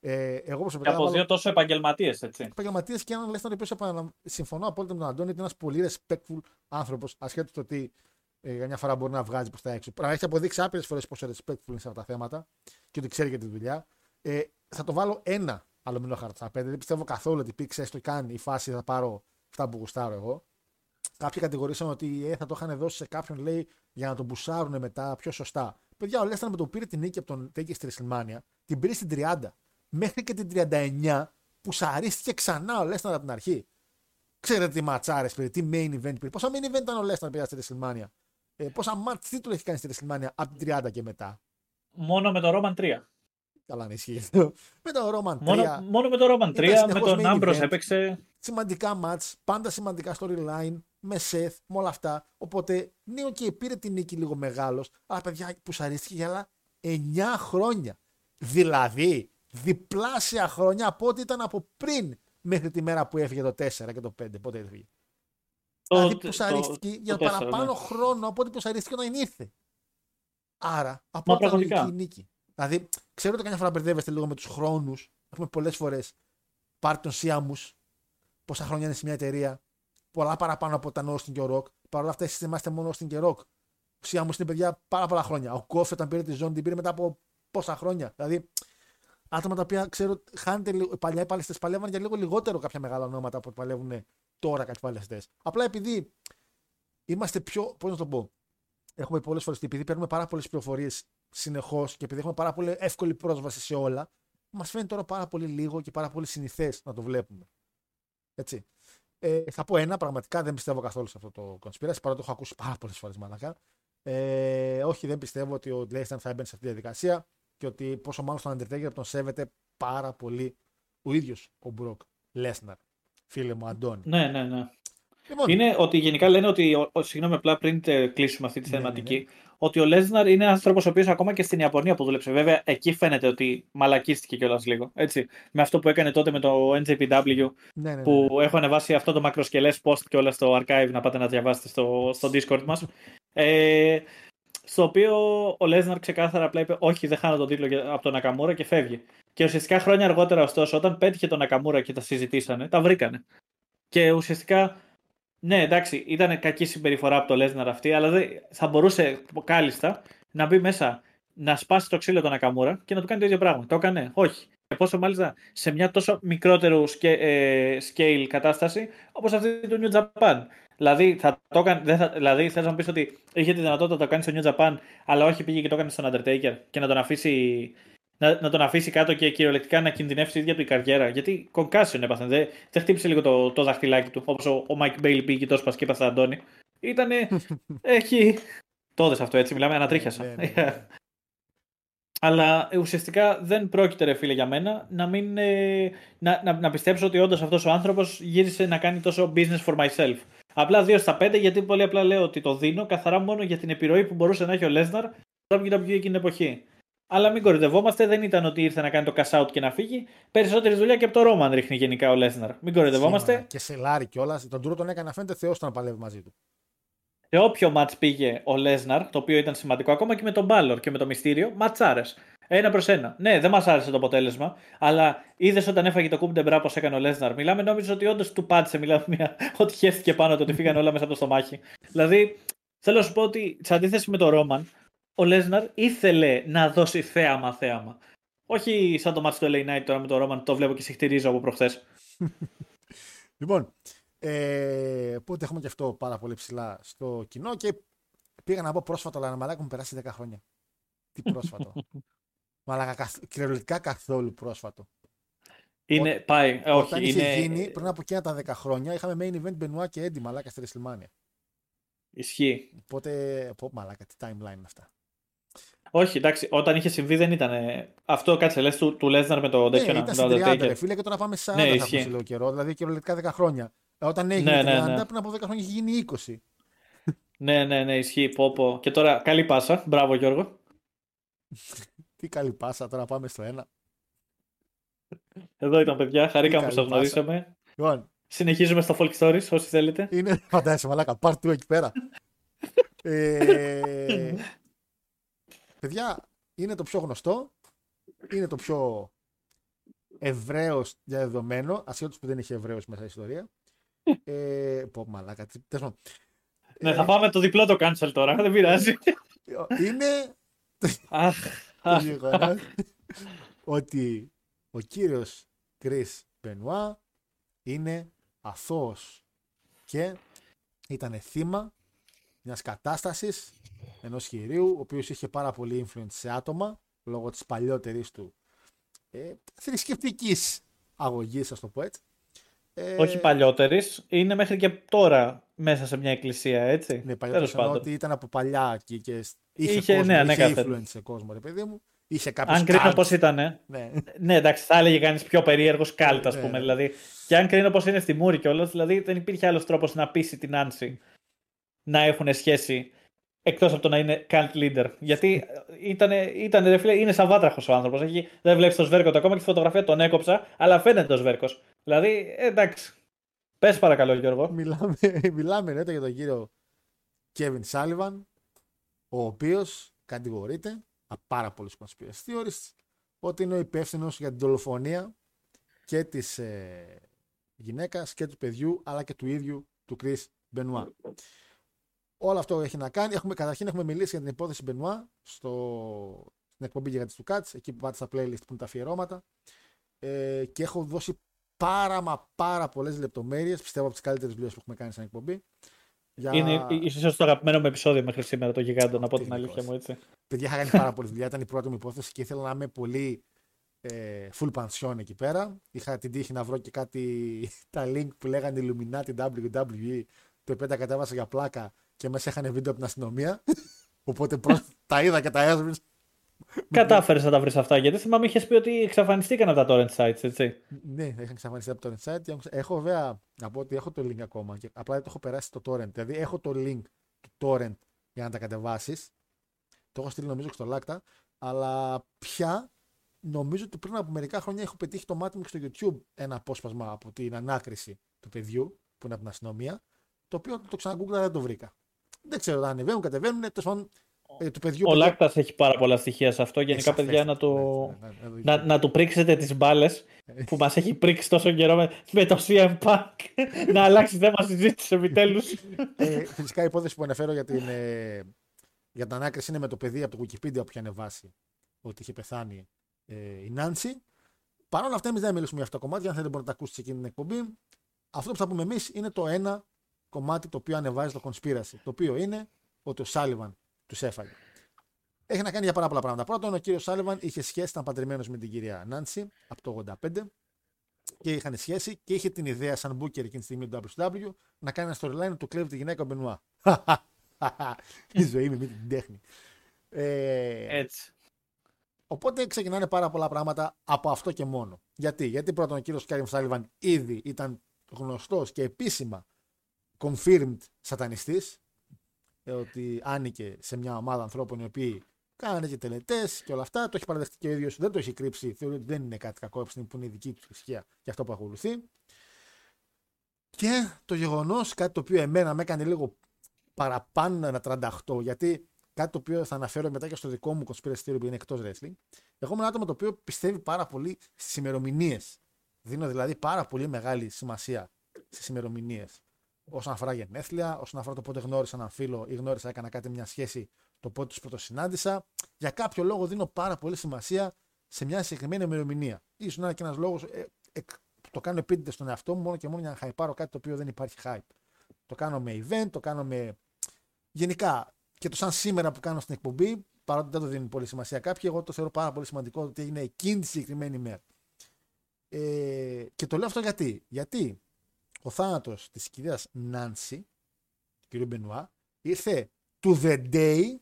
Ε, εγώ προσωπικά. Και από δύο τόσο επαγγελματίες, έτσι. Επαγγελματίες και έναν Λέσναρ, ο οποίος συμφωνώ απόλυτα με τον Αντώνη, ότι είναι ένας πολύ respectful άνθρωπος, ασχέτως το ότι ε, για μια φορά μπορεί να βγάζει προς τα έξω. Πράγμα έχεις αποδείξει άπειρες φορές πόσο respectful είναι σε αυτά τα θέματα και ότι ξέρει για τη δουλειά. Ε, θα το βάλω ένα αλουμινό χαρτί στα πέντε. Δεν πιστεύω καθόλου ότι πήξε το κάνει η φάση θα πάρω αυτά που γουστάρω εγώ. Κάποιοι κατηγορήσαν ότι ε, θα το είχαν δώσει σε κάποιον λέει για να τον μπουσάρουν μετά πιο σωστά. Παιδιά, ο Λέσταν με το πήρε την νίκη από τον Τέγκη στη Ρεσιλμάνια, την πήρε στην 30. Μέχρι και την 39 που σαρίστηκε ξανά ο Λέσταν από την αρχή. Ξέρετε τι ματσάρες πήρε, τι main event πήρε. Πόσα main event ήταν ο Λέσναρ πήρε στη Ρεσιλμάνια; Ε, πόσα match τίτλο έχει κάνει στη Ρεσιλμάνια από την 30 και μετά; Μόνο με το Roman 3. Καλά, να ισχύει αυτό. Με το Roman 3. Μόνο, μόνο με το Roman 3, με τον Ambrose έπαιξε. Σημαντικά match, πάντα σημαντικά storyline, με Seth, με όλα αυτά. Οπότε, ναι, οκ, okay, πήρε την νίκη λίγο μεγάλος, αλλά παιδιά πουσαρίστηκε για άλλα 9 χρόνια. Δηλαδή, διπλάσια χρόνια από ό,τι ήταν από πριν μέχρι τη μέρα που έφυγε το 4 και το 5. Πότε έφυγε. δηλαδή, που σαρίστηκε για το παραπάνω ναι. χρόνο από ό,τι που σαρίστηκε όταν ήρθε. Άρα, από ό,τι ήταν νίκη. Δηλαδή, ξέρω ότι καμιά φορά μπερδεύεστε λίγο με τους χρόνους. Έχουμε πολλές φορές πάρει τον Σιάμους, πόσα χρόνια είναι σε μια εταιρεία, πολλά παραπάνω από τα Austin και ο Rock. Παρ' όλα αυτά, εσείς θυμάστε μόνο Austin και Rock. Ουσία μου είναι παιδιά πάρα πολλά χρόνια. Ο Κόφε όταν πήρε τη ζώνη την πήρε μετά από πόσα χρόνια. Δηλαδή άτομα τα οποία ξέρω, χάνετε λίγο. Παλιά οι παλαιστές παλεύαν για λίγο λιγότερο κάποια μεγάλα ονόματα που παλεύουν τώρα κάποιοι παλαιστές. Απλά επειδή είμαστε πιο. Πώς να το πω. Έχουμε πολλές φορές επειδή παίρνουμε πάρα πολλές πληροφορίες συνεχώς και επειδή έχουμε πάρα πολύ εύκολη πρόσβαση σε όλα, μας φαίνεται τώρα πάρα πολύ λίγο και πάρα πολύ συνηθές να το βλέπουμε. Έτσι. Ε, θα πω ένα, πραγματικά δεν πιστεύω καθόλου σε αυτό το conspiracy, παρότι το έχω ακούσει πάρα πολλές φορές μαλακά. Ε, όχι, δεν πιστεύω ότι ο Λέισταν θα έμπαινε σε αυτή τη διαδικασία και ότι πόσο μάλλον στον Undertaker τον σέβεται πάρα πολύ ο ίδιος ο Μπροκ Λέσναρ. Φίλε μου, Αντώνη. Ναι, ναι, ναι. Λοιπόν. Είναι ότι γενικά λένε ότι. Ο, συγγνώμη, απλά πριν κλείσουμε αυτή τη ναι, ναι, θεματική, ναι, ότι ο Λέσναρ είναι ένας άνθρωπος ο οποίος ακόμα και στην Ιαπωνία που δούλεψε. Βέβαια, εκεί φαίνεται ότι μαλακίστηκε κιόλας λίγο. Έτσι. Με αυτό που έκανε τότε με το NJPW, που έχω ανεβάσει αυτό το μακροσκελές post και όλα στο archive να πάτε να διαβάσετε στο, στο Discord μας. Ε, στο οποίο ο Λέσναρ ξεκάθαρα απλά είπε: Όχι, δεν χάνω τον τίτλο από τον Νακαμούρα και φεύγει. Και ουσιαστικά χρόνια αργότερα, ωστόσο, όταν πέτυχε τον Νακαμούρα και τα συζητήσανε, τα βρήκανε. Και ουσιαστικά, ναι, εντάξει, ήταν κακή συμπεριφορά από το Λέσναρ αυτή, αλλά δεν, θα μπορούσε κάλλιστα να μπει μέσα, να σπάσει το ξύλο τον Νακαμούρα και να του κάνει το ίδιο πράγμα. Το έκανε, όχι. Και πόσο μάλιστα σε μια τόσο μικρότερου ε, scale κατάσταση όπως αυτή του New Japan. Δηλαδή, θα το δεν θα, δηλαδή θες να μου πεις ότι είχε τη δυνατότητα να το κάνει στο New Japan, αλλά όχι πήγε και το έκανε στον Undertaker και να τον αφήσει, να, να τον αφήσει κάτω και κυριολεκτικά να κινδυνεύσει η ίδια του η καριέρα. Γιατί concussion έπαθε. Δεν, δεν χτύπησε λίγο το, το δαχτυλάκι του, όπως ο, ο Mike Bailey πήγε και το σπασε και έπαθε Αντώνη. Ήτανε. έχει. Τότε αυτό έτσι, μιλάμε, ανατρίχιασα. Ναι, ναι, ναι. Αλλά ουσιαστικά δεν πρόκειται, ρε φίλε, για μένα να, μην, ε, να, να, να πιστέψω ότι όντως αυτός ο άνθρωπος γύρισε να κάνει τόσο business for myself. Απλά 2 στα 5 γιατί πολύ απλά λέω ότι το δίνω καθαρά μόνο για την επιρροή που μπορούσε να έχει ο Λέσναρ στο WWE εκείνη την εποχή. Αλλά μην κορυδευόμαστε, δεν ήταν ότι ήρθε να κάνει το cash out και να φύγει. Περισσότερη δουλειά και από το Ρόμαν ρίχνει γενικά ο Λέσναρ. Μην κορυδευόμαστε. Και σε λάρι κιόλας. Τον Τούρο τον έκανε φαίνεται θεός να παλεύει μαζί του. Σε όποιο ματ πήγε ο Λέσναρ, το οποίο ήταν σημαντικό ακόμα και με τον Μπάλορ και με το μυστήριο, ματσάρες. Ένα προς ένα. Ναι, δεν μας άρεσε το αποτέλεσμα, αλλά είδες όταν έφαγε το κούμπ μπρά πώς έκανε ο Λέσναρ. Μιλάμε, νόμιζα ότι όντως του πάτησε. Μιλάμε μια... ότι χέστηκε πάνω του, ότι φύγαν όλα μέσα από το στομάχι. Δηλαδή, θέλω να σου πω ότι σε αντίθεση με τον Ρόμαν, ο Λέσναρ ήθελε να δώσει θέαμα θέαμα. Όχι σαν το μάτι του LA Knight τώρα με τον Ρόμαν, το βλέπω και συχτηρίζω από προχθές. λοιπόν, ε, οπότε έχουμε και αυτό πάρα πολύ ψηλά στο κοινό και πήγα να πω πρόσφατο, αλλά να μου περάσει 10 χρόνια. Τι πρόσφατο. Μαλάκα, καθ... κυριολεκτικά καθόλου πρόσφατο. Είναι, Ό, πάει, όχι, Όταν είναι... είχε γίνει πριν από εκείνα τα 10 χρόνια, είχαμε main event Benoit και Eddie Μαλάκα στη WrestleMania. Ισχύει. Οπότε, πω, μαλάκα, τι timeline είναι αυτά. Όχι, εντάξει, όταν είχε συμβεί δεν ήταν. Αυτό κάτσε, λες του, του Lesnar με το ναι, τέτοιο ναι, ήταν στην 30, ρε, φίλε, και τώρα πάμε σε 40 ναι, θα πούμε λίγο καιρό. Δηλαδή κυριολεκτικά 10 χρόνια. Όταν έγινε ναι, 30, ναι, ναι. πριν από 10 χρόνια είχε γίνει 20. ναι, ναι, ναι, ισχύει. Πω, πω. Και τώρα καλή πάσα. Μπράβο, Γιώργο. Τι καλή πάσα, τώρα πάμε στο ένα. Εδώ ήταν παιδιά, χαρήκαμε που σας γνωρίσαμε. Λοιπόν, Συνεχίζουμε στο Folk Stories, όσοι θέλετε. Είναι φαντάζεσαι, μαλάκα, part 2 εκεί πέρα. ε, παιδιά, είναι το πιο γνωστό, είναι το πιο ευρέως διαδεδομένο, ασχέτως που δεν έχει ευρέως μέσα η ιστορία. ε, πω, μαλάκα, Ναι, θα πάμε το διπλό το cancel τώρα, δεν πειράζει. Είναι ότι ο κύριος Κρίς Μπενουά είναι αθώος και ήταν θύμα μιας κατάστασης ενός χειρίου, ο οποίος είχε πάρα πολύ influence σε άτομα λόγω της παλιότερης του ε, θρησκευτικής αγωγής, ας το πω έτσι. Ε, Όχι παλιότερης, είναι μέχρι και τώρα μέσα σε μια εκκλησία, έτσι. Ναι, παλιότερης ότι ήταν από παλιά και, και είχε, είχε, κόσμο, ναι, ναι είχε influence σε κόσμο, ρε παιδί μου. Είχε αν κρίνω πώς ήταν. Ναι. ναι, εντάξει, θα έλεγε κανείς πιο περίεργος κάλτ, ας ναι, πούμε. Ναι. Δηλαδή. Και αν κρίνω πώς είναι στη Μούρη κιόλας, δηλαδή δεν υπήρχε άλλος τρόπος να πείσει την Άνση να έχουν σχέση εκτός από το να είναι cult leader. Γιατί ήταν, ήταν ρε φίλε, είναι σαν βάτραχος ο άνθρωπος. Δεν βλέπεις το σβέρκο το ακόμα και τη φωτογραφία τον έκοψα, αλλά φαίνεται το σβέρκος. Δηλαδή, εντάξει. Πες παρακαλώ, Γιώργο. Μιλάμε, μιλάμε ναι, για τον κύριο Kevin Sullivan, ο οποίος κατηγορείται από πάρα πολλούς conspiracy theorists ότι είναι ο υπεύθυνος για την δολοφονία και της ε, γυναίκας και του παιδιού, αλλά και του ίδιου του Chris Benoit. Όλο αυτό έχει να κάνει. Έχουμε, καταρχήν έχουμε μιλήσει για την υπόθεση Μπενουά στο, στην εκπομπή για του Cats, εκεί που πάτε στα playlist που είναι τα αφιερώματα. Ε, και έχω δώσει πάρα μα πάρα πολλές λεπτομέρειες, πιστεύω από τις καλύτερες δουλειές που έχουμε κάνει στην εκπομπή. Για... Είναι ίσως το αγαπημένο μου επεισόδιο μέχρι σήμερα το γιγάντο, να πω την αλήθεια μου έτσι. Παιδιά, είχα κάνει πάρα πολλή δουλειά. Ήταν η πρώτη μου υπόθεση και ήθελα να είμαι πολύ ε, full pension εκεί πέρα. Είχα την τύχη να βρω και κάτι τα link που λέγανε Illuminati WWE, το οποίο τα κατέβασα για πλάκα και μέσα είχαν βίντεο από την αστυνομία. Οπότε πρώτα τα είδα και τα έσβησα. Κατάφερες να τα βρεις αυτά, γιατί θυμάμαι είχες πει ότι εξαφανιστήκαν από τα torrent sites, έτσι. Ναι, είχαν εξαφανιστεί από τα torrent sites. Έχω βέβαια να πω ότι έχω το link ακόμα, και απλά δεν το έχω περάσει στο torrent. Δηλαδή έχω το link του torrent για να τα κατεβάσεις. Το έχω στείλει νομίζω στο Lacta, αλλά πια νομίζω ότι πριν από μερικά χρόνια έχω πετύχει το μάτι μου στο YouTube ένα απόσπασμα από την ανάκριση του παιδιού που είναι από την αστυνομία, το οποίο το ξαναγκούγκλα δεν το βρήκα. Δεν ξέρω αν ανεβαίνουν, κατεβαίνουν. Τέλο πάντων, ε, του παιδιού. Ο Λάκτας έχει πάρα πολλά στοιχεία σε αυτό. Γενικά, παιδιά, να, το... Ναι, ναι, ναι, να, να του πρίξετε τις μπάλες που μας έχει πρίξει τόσο καιρό με, με το CM Punk να αλλάξει θέμα συζήτηση επιτέλους. ε, φυσικά η υπόθεση που αναφέρω για την, ε, για την ανάκριση είναι με το παιδί από το Wikipedia που είχε ανεβάσει ότι είχε πεθάνει ε, η Νάντσι. Παρ' όλα αυτά, εμείς δεν μιλήσουμε για αυτό το κομμάτι. Αν θέλετε, μπορείτε να τα ακούσετε σε εκείνη την εκπομπή. Αυτό που θα πούμε εμείς είναι το ένα κομμάτι το οποίο ανεβάζει το conspiracy. Το οποίο είναι ότι ο Σάλιβαν τους έφαγε. Έχει να κάνει για πάρα πολλά πράγματα. Πρώτον, ο κύριος Σάλιβαν είχε σχέση, ήταν παντρεμένος με την κυρία Νάντσι από το 85 και είχαν σχέση και είχε την ιδέα σαν μπούκερ εκείνη τη στιγμή του WCW να κάνει ένα storyline του κλέβει τη γυναίκα ο Μπενουά. Η ζωή με την τέχνη. Ε, Έτσι. Οπότε ξεκινάνε πάρα πολλά πράγματα από αυτό και μόνο. Γιατί, Γιατί πρώτον ο κύριος Kevin Sullivan ήδη ήταν γνωστός και επίσημα confirmed σατανιστής ε, ότι άνηκε σε μια ομάδα ανθρώπων οι οποίοι κάνανε και τελετές και όλα αυτά. Το έχει παραδεχτεί και ο ίδιος, δεν το έχει κρύψει. Θεωρεί ότι δεν είναι κάτι κακό που είναι η δική του θρησκεία και αυτό που ακολουθεί. Και το γεγονός, κάτι το οποίο εμένα με έκανε λίγο παραπάνω ένα 38, γιατί κάτι το οποίο θα αναφέρω μετά και στο δικό μου conspiracy theory που είναι εκτός wrestling. Εγώ είμαι ένα άτομο το οποίο πιστεύει πάρα πολύ στις ημερομηνίες. Δίνω δηλαδή πάρα πολύ μεγάλη σημασία στις ημερομηνίες όσον αφορά γενέθλια, όσον αφορά το πότε γνώρισα έναν φίλο ή γνώρισα, έκανα κάτι, μια σχέση, το πότε τους πρωτοσυνάντησα. Για κάποιο λόγο δίνω πάρα πολύ σημασία σε μια συγκεκριμένη ημερομηνία. σω να είναι και ένας λόγος ε, ε, το κάνω επίτηδες στον εαυτό μου μόνο και μόνο για να χαϊπάρω κάτι το οποίο δεν υπάρχει hype. Το κάνω με event, το κάνω με. Γενικά και το σαν σήμερα που κάνω στην εκπομπή, παρότι δεν το δίνει πολύ σημασία κάποιοι, εγώ το θεωρώ πάρα πολύ σημαντικό ότι είναι εκείνη τη συγκεκριμένη ημέρα. Ε, και το λέω αυτό γιατί. Γιατί ο θάνατος της κυρίας Νάνση, του κ. Μπενουά, ήρθε to the day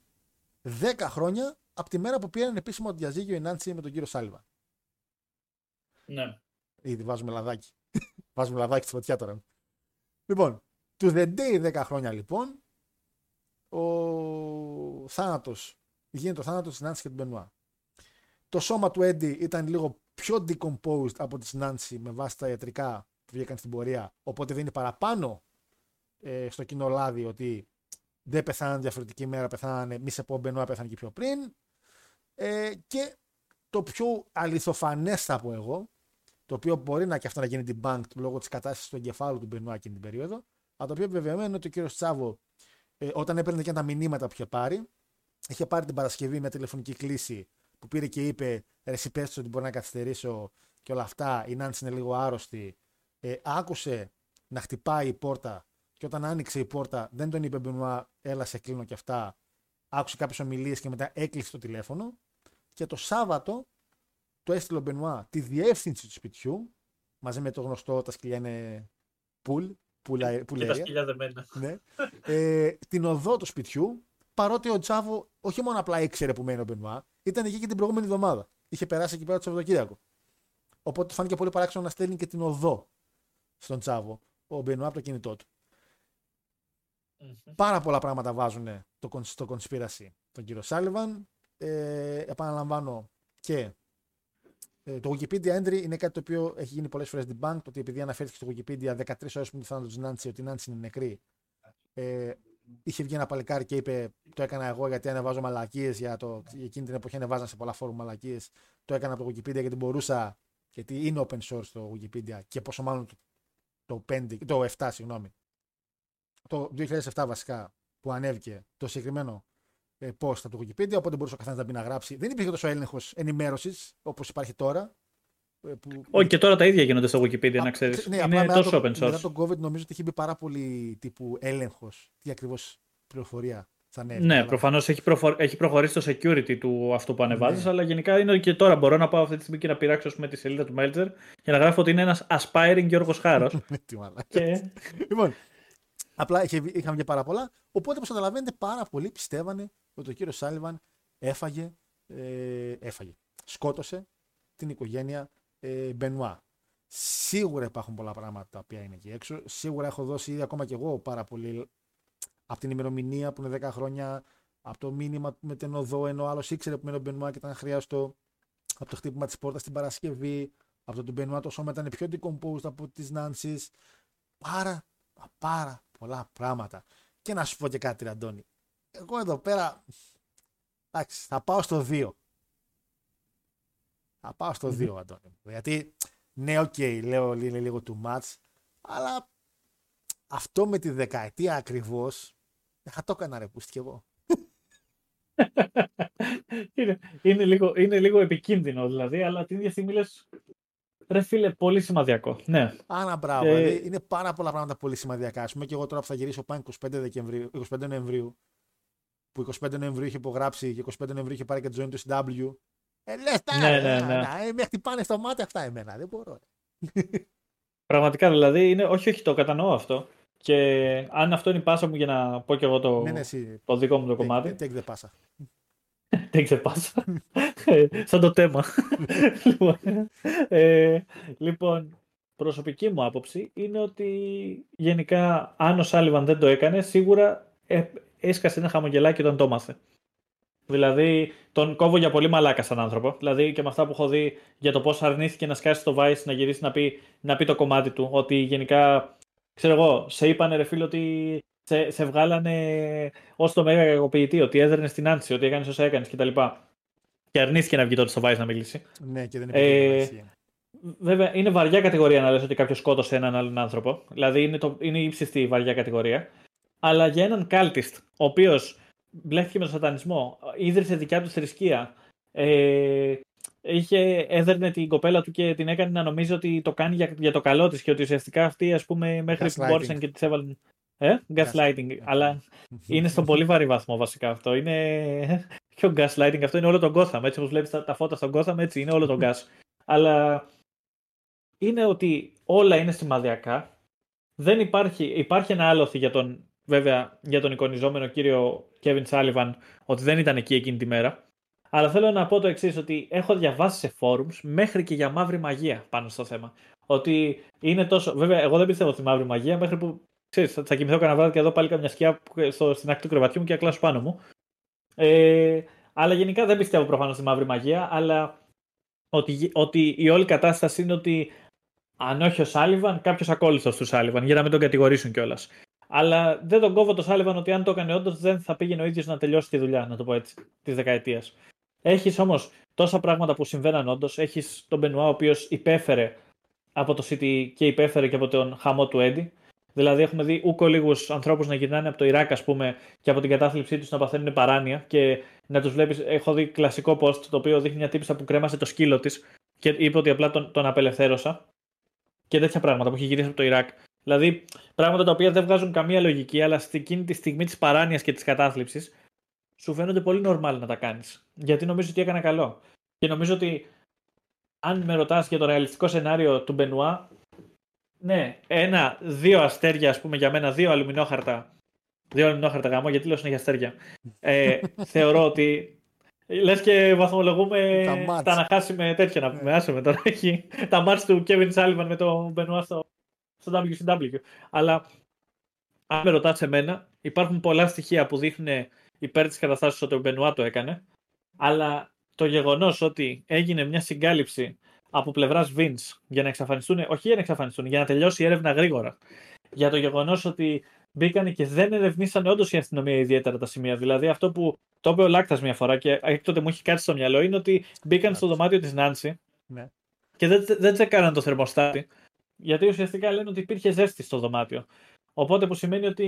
10 χρόνια από τη μέρα που πήραν επίσημο διαζύγιο η Νάνση με τον κύριο Σάλιβα. Ναι. Ήδη βάζουμε λαδάκι. βάζουμε λαδάκι στη φωτιά τώρα. Λοιπόν, to the day 10 χρόνια λοιπόν, ο θάνατος, γίνεται ο θάνατος της Νάνσης και του Μπενουά. Το σώμα του Έντι ήταν λίγο πιο decomposed από της Νάνσης με βάση τα ιατρικά που βγήκαν στην πορεία. Οπότε δίνει παραπάνω ε, στο κοινό λάδι ότι δεν πεθάναν διαφορετική μέρα, πεθάνανε μη σε πω Μπενουά πέθανε και πιο πριν. Ε, και το πιο αληθοφανές θα πω εγώ, το οποίο μπορεί να και αυτό να γίνει την bank λόγω της κατάστασης του εγκεφάλου του Μπενουά εκείνη την περίοδο, αλλά το οποίο επιβεβαιωμένο είναι ότι ο κύριος Τσάβο, ε, όταν έπαιρνε και τα μηνύματα που είχε πάρει, είχε πάρει την Παρασκευή μια τηλεφωνική κλίση που πήρε και είπε: Ρε, εσύ ότι μπορεί να καθυστερήσω και όλα αυτά. Η Νάντση είναι λίγο άρρωστη ε, άκουσε να χτυπάει η πόρτα και όταν άνοιξε η πόρτα δεν τον είπε Μπενουά, έλα σε κλείνω και αυτά. Άκουσε κάποιες ομιλίες και μετά έκλεισε το τηλέφωνο. Και το Σάββατο το έστειλε ο Μπενουά τη διεύθυνση του σπιτιού μαζί με το γνωστό τα σκυλιά είναι πουλ. Πουλα, και τα σκυλιά δεμένα. Ναι. ε, την οδό του σπιτιού παρότι ο Τσάβο όχι μόνο απλά ήξερε που μένει ο Μπενουά, ήταν εκεί και την προηγούμενη εβδομάδα. Είχε περάσει εκεί πέρα το Σαββατοκύριακο. Οπότε φάνηκε πολύ παράξενο να στέλνει και την οδό στον Τσάβο, ο Μπενουά από το κινητό του. Πάρα πολλά πράγματα βάζουν το, στο conspiracy τον κύριο Σάλιβαν. Ε, επαναλαμβάνω και ε, το Wikipedia entry είναι κάτι το οποίο έχει γίνει πολλές φορές debunk. Το ότι επειδή αναφέρθηκε στο Wikipedia 13 ώρες πριν το θάνατο τη Νάντσι ότι η Νάντσι είναι νεκρή. Ε, είχε βγει ένα παλικάρι και είπε: Το έκανα εγώ γιατί ανεβάζω μαλακίες για το. Εκείνη την εποχή ανεβάζαν σε πολλά φόρουμ μαλακίες. Το έκανα από το Wikipedia γιατί μπορούσα. Γιατί είναι open source το Wikipedia και πόσο μάλλον το, 5, το 7, συγγνώμη. Το 2007 βασικά που ανέβηκε το συγκεκριμένο ε, post από το Wikipedia, οπότε μπορούσε ο καθένας να μπει να γράψει. Δεν υπήρχε τόσο έλεγχος ενημέρωσης όπως υπάρχει τώρα. ε, Που... Όχι, και τώρα τα ίδια γίνονται στο Wikipedia, να ξέρεις. Ναι, είναι τόσο το, open source. Μετά τον COVID νομίζω ότι έχει μπει πάρα πολύ τύπου έλεγχος. Τι ακριβώς πληροφορία θα ανέβει. Ναι, προφανώς έχει, προφο... έχει προχωρήσει το security του αυτό που ανεβάζεις, ναι. αλλά γενικά είναι και τώρα μπορώ να πάω αυτή τη στιγμή και να πειράξω με τη σελίδα του Meltzer για να γράφω ότι είναι ένας aspiring Γιώργος Χάρος. και... Λοιπόν, απλά είχε, είχαμε και πάρα πολλά. Οπότε, όπως καταλαβαίνετε, πάρα πολλοί πιστεύανε ότι ο κύριος Σάλιβαν έφαγε, ε, έφαγε, σκότωσε την οικογένεια ε, Μπενουά. Σίγουρα υπάρχουν πολλά πράγματα τα οποία είναι εκεί έξω. Σίγουρα έχω δώσει ήδη ακόμα και εγώ πάρα πολύ από την ημερομηνία που είναι 10 χρόνια, από το μήνυμα με την οδό, ενώ άλλος ήξερε που είναι ο Μπενουά και ήταν χρειαστό, από το χτύπημα της πόρτας στην Παρασκευή, από το ότι Μπενουά το σώμα ήταν πιο decomposed από της Νάνσι. Πάρα, πάρα πολλά πράγματα. Και να σου πω και κάτι, Αντώνη. Εγώ εδώ πέρα. Εντάξει, θα πάω στο 2. Θα πάω στο 2, mm-hmm. Αντώνη. Γιατί, ναι, οκ, okay, λέω είναι λίγο too much, αλλά αυτό με τη δεκαετία ακριβώς δεν θα το έκανα ρε πούστη εγώ. είναι, είναι, λίγο, είναι λίγο επικίνδυνο δηλαδή, αλλά την ίδια στιγμή λες, ρε φίλε, πολύ σημαδιακό. Ναι. Άνα μπράβο, ε... δηλαδή, είναι πάρα πολλά πράγματα πολύ σημαδιακά. Ας πούμε και εγώ τώρα που θα γυρίσω πάνω 25, Δεκεμβρίου, 25 Νοεμβρίου, που 25 Νοεμβρίου είχε υπογράψει και 25 Νοεμβρίου είχε πάρει και join του SW. Ε, λες, τα, ναι, ναι, ναι. Να, ε, με χτυπάνε στο μάτι αυτά εμένα, δεν μπορώ. Πραγματικά δηλαδή, είναι, όχι, όχι, το κατανοώ αυτό. Και αν αυτό είναι η πάσα μου για να πω και εγώ το, ναι, ναι, το δικό μου το κομμάτι. Take the πάσα. Take the πάσα. Σαν το θέμα. λοιπόν, ε, λοιπόν, προσωπική μου άποψη είναι ότι γενικά αν ο Σάλιβαν δεν το έκανε, σίγουρα ε, έσκασε ένα χαμογελάκι όταν το έμαθε. Δηλαδή, τον κόβω για πολύ μαλάκα σαν άνθρωπο. Δηλαδή, και με αυτά που έχω δει για το πώς αρνήθηκε να σκάσει το Vice να γυρίσει να πει, να πει το κομμάτι του. Ότι γενικά ξέρω εγώ, σε είπανε ρε φίλο ότι σε, σε βγάλανε ως το μέγα κακοποιητή, ότι έδερνες στην άνση, ότι έκανες όσα έκανες κτλ. Και αρνήθηκε να βγει τότε στο Vice να μιλήσει. Ναι, και δεν είναι ε, Βέβαια, είναι βαριά κατηγορία να λες ότι κάποιος σκότωσε έναν άλλον άνθρωπο. Δηλαδή, είναι, το, είναι ύψιστη βαριά κατηγορία. Αλλά για έναν κάλτιστ, ο οποίος μπλέχτηκε με τον σατανισμό, ίδρυσε δικιά του θρησκεία, ε, είχε, έδερνε την κοπέλα του και την έκανε να νομίζει ότι το κάνει για, για το καλό της και ότι ουσιαστικά αυτή, ας πούμε, μέχρι που μπόρεσαν και της έβαλαν. Ε, gaslighting. Αλλά είναι στον πολύ βαρύ βαθμό βασικά αυτό. Είναι. Ποιο gaslighting, αυτό είναι όλο τον Gotham. Έτσι όπως βλέπεις τα, τα φώτα στον Gotham, έτσι είναι όλο τον gas. Αλλά είναι ότι όλα είναι σημαδιακά. Δεν υπάρχει, υπάρχει ένα άλοθη για τον, βέβαια, για τον εικονιζόμενο κύριο Kevin Sullivan ότι δεν ήταν εκεί εκείνη τη μέρα. Αλλά θέλω να πω το εξής, ότι έχω διαβάσει σε forums μέχρι και για μαύρη μαγεία πάνω στο θέμα. Ότι είναι τόσο. Βέβαια, εγώ δεν πιστεύω στη μαύρη μαγεία μέχρι που. Ξέρεις, θα, θα κοιμηθώ κανένα βράδυ και εδώ πάλι καμιά σκιά στο, στην άκρη του κρεβατιού μου και ακλάσω πάνω μου. Ε, αλλά γενικά δεν πιστεύω προφανώς στη μαύρη μαγεία, αλλά ότι, ότι η όλη κατάσταση είναι ότι αν όχι ο Σάλιβαν, κάποιος ακόλουθος του Σάλιβαν, για να μην τον κατηγορήσουν κιόλας. Αλλά δεν τον κόβω το Σάλιβαν ότι αν το έκανε όντως δεν θα πήγαινε ο ίδιος να τελειώσει τη δουλειά, να το πω έτσι, της δεκαετίας. Έχεις όμως τόσα πράγματα που συμβαίναν όντως. Έχεις τον Μπενουά, ο οποίος υπέφερε από το City και υπέφερε και από τον χαμό του Έντι. Δηλαδή, έχουμε δει ούκο λίγους ανθρώπους να γυρνάνε από το Ιράκ, ας πούμε, και από την κατάθλιψή τους να παθαίνουν παράνοια και να τους βλέπεις. Έχω δει κλασικό post το οποίο δείχνει μια τύπησα που κρέμασε το σκύλο της και είπε ότι απλά τον, τον απελευθέρωσα. Και τέτοια πράγματα που έχει γυρίσει από το Ιράκ. Δηλαδή, πράγματα τα οποία δεν βγάζουν καμία λογική, αλλά στην εκείνη τη στιγμή της παράνοιας και της κατάθλιψης σου φαίνονται πολύ normal να τα κάνεις. Γιατί νομίζω ότι έκανα καλό. Και νομίζω ότι αν με ρωτάς για το ρεαλιστικό σενάριο του Μπενουά, ναι, ένα, δύο αστέρια, ας πούμε, για μένα, δύο αλουμινόχαρτα. Δύο αλουμινόχαρτα γάμο, γιατί λέω συνέχεια αστέρια. Ε, θεωρώ ότι. Λες και βαθμολογούμε τα, τα να χάσει με τέτοια να πούμε. Άσε με τώρα. Έχει τα μάτς του Kevin Sullivan με τον Μπενουά στο, στο WCW. Αλλά αν με ρωτάς εμένα, υπάρχουν πολλά στοιχεία που δείχνουν υπέρ της καταστάσεως ότι ο Μπενουά το έκανε. Αλλά το γεγονός ότι έγινε μια συγκάλυψη από πλευράς Vince για να εξαφανιστούν, όχι για να εξαφανιστούν, για να τελειώσει η έρευνα γρήγορα. Για το γεγονός ότι μπήκαν και δεν ερευνήσαν όντως η αστυνομία ιδιαίτερα τα σημεία. Δηλαδή αυτό που το είπε ο Λάκτας μια φορά και έκτοτε μου έχει κάτι στο μυαλό είναι ότι μπήκαν στο δωμάτιο της Νάνση ναι. και δεν, δεν τσεκάραν το θερμοστάτη. Γιατί ουσιαστικά λένε ότι υπήρχε ζέστη στο δωμάτιο. Οπότε που σημαίνει ότι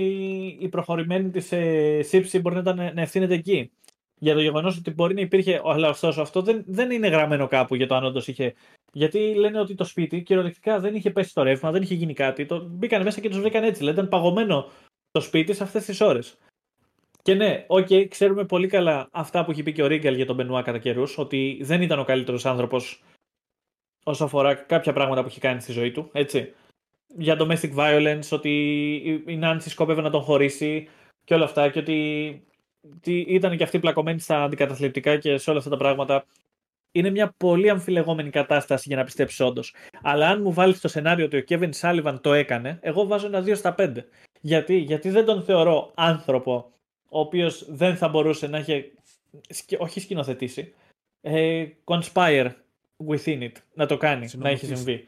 η προχωρημένη της ε, σήψη μπορεί να, ήταν, να ευθύνεται εκεί. Για το γεγονός ότι μπορεί να υπήρχε. Αλλά ωστόσο αυτό δεν, δεν είναι γραμμένο κάπου για το αν όντως είχε. Γιατί λένε ότι το σπίτι κυριολεκτικά δεν είχε πέσει το ρεύμα, δεν είχε γίνει κάτι. Το μπήκαν μέσα και τους βρήκαν έτσι. Δηλαδή ήταν παγωμένο το σπίτι σε αυτές τις ώρες. Και ναι, οκ, okay, ξέρουμε πολύ καλά αυτά που έχει πει και ο Ρίγκαλ για τον Μπενουά κατά καιρούς, ότι δεν ήταν ο καλύτερος άνθρωπος όσο αφορά κάποια πράγματα που έχει κάνει στη ζωή του. Έτσι. Για domestic violence, ότι η Νάνση σκόπευε να τον χωρίσει και όλα αυτά. Και ότι, ότι ήταν και αυτή πλακωμένη στα αντικαταθλιπτικά και σε όλα αυτά τα πράγματα. Είναι μια πολύ αμφιλεγόμενη κατάσταση για να πιστέψεις όντως. Αλλά αν μου βάλεις το σενάριο ότι ο Kevin Sullivan το έκανε, εγώ βάζω ένα 2 στα 5. Γιατί, Γιατί δεν τον θεωρώ άνθρωπο ο οποίος δεν θα μπορούσε να έχει. Όχι σκηνοθετήσει. Ε, conspire within it. Να το κάνει, να έχει συμβεί.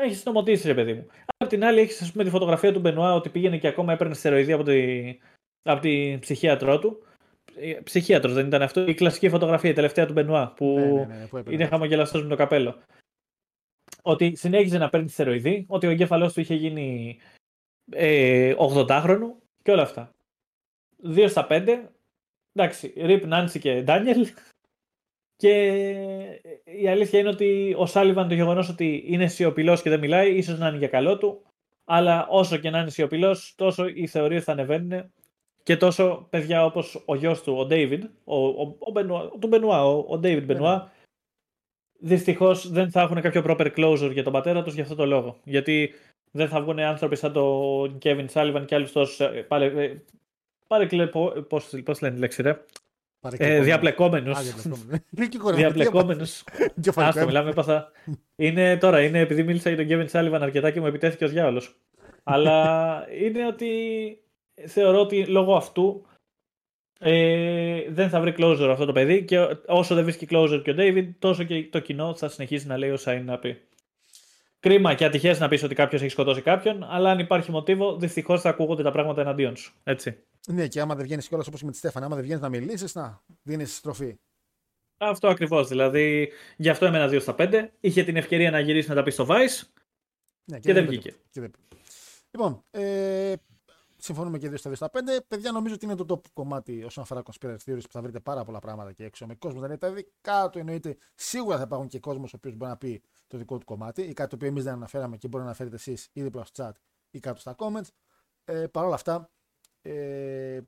Να έχεις συνομωτήσει, ρε παιδί μου. Απ' την άλλη, έχεις ας πούμε τη φωτογραφία του Μπενουά ότι πήγαινε και ακόμα έπαιρνε στεροειδή από, τη, από την ψυχίατρό του. Ε, Ψυχίατρος δεν ήταν αυτό. Η κλασική φωτογραφία, η τελευταία του Μπενουά που, ναι, ναι, ναι, που είναι χαμογελαστός με το καπέλο. Ότι συνέχιζε να παίρνει στεροειδή, ότι ο εγκέφαλός του είχε γίνει ε, 80χρονο και όλα αυτά. 2 στα 5. Εντάξει, Ρίπ, Νάντσι και Ντάνιελ. Και η αλήθεια είναι ότι ο Σάλιβαν το γεγονός ότι είναι σιωπηλός και δεν μιλάει, ίσως να είναι για καλό του. Αλλά όσο και να είναι σιωπηλός, τόσο οι θεωρίες θα ανεβαίνουν και τόσο παιδιά όπως ο γιος του, ο Ντέιβιντ, ο, ο, ο, Μπενουά, του Μπενουά, ο Ντέιβιντ Μπενουά, δυστυχώς δεν θα έχουν κάποιο proper closure για τον πατέρα τους για αυτό το λόγο. Γιατί δεν θα βγουν άνθρωποι σαν τον Κέβιν Σάλιβαν και άλλου τόσου ε, παρεκλε... πώς, πώς λένε τη λέξη ρε; Ε, διαπλεκόμενους. διαπλεκόμενους. Άστο, μιλάμε παθα. είναι τώρα, είναι επειδή μίλησα για τον Κέβιν Σάλιβαν αρκετά και μου επιτέθηκε ως διάολος. Αλλά είναι ότι θεωρώ ότι λόγω αυτού ε, δεν θα βρει closure αυτό το παιδί και όσο δεν βρίσκει closure και ο David, τόσο και το κοινό θα συνεχίσει να λέει όσα είναι να πει. Κρίμα και ατυχές να πεις ότι κάποιος έχει σκοτώσει κάποιον, αλλά αν υπάρχει μοτίβο, δυστυχώς θα ακούγονται τα πράγματα εναντίον σου. Έτσι. Ναι, και άμα δεν βγαίνεις κιόλας όπως με τη Στέφανα, άμα δεν βγαίνεις να μιλήσεις, να δίνεις στροφή. Αυτό ακριβώς. Δηλαδή, γι' αυτό έμενα 2 στα 5. Είχε την ευκαιρία να γυρίσει να τα πει στο Vice ναι, και, και, δεν βγήκε. Και δεν... Λοιπόν, ε, συμφωνούμε και 2 στα 2 στα 5. Παιδιά, νομίζω ότι είναι το top κομμάτι όσον αφορά conspiracy theories που θα βρείτε πάρα πολλά πράγματα και έξω. Με κόσμο δεν είναι τα δικά του εννοείται. Σίγουρα θα υπάρχουν και κόσμος ο οποίος μπορεί να πει το δικό του κομμάτι ή κάτι το οποίο εμείς δεν αναφέραμε και μπορεί να αναφέρετε εσείς ή δίπλα στο chat ή κάτω στα comments. Ε, Παρ' όλα αυτά, ε,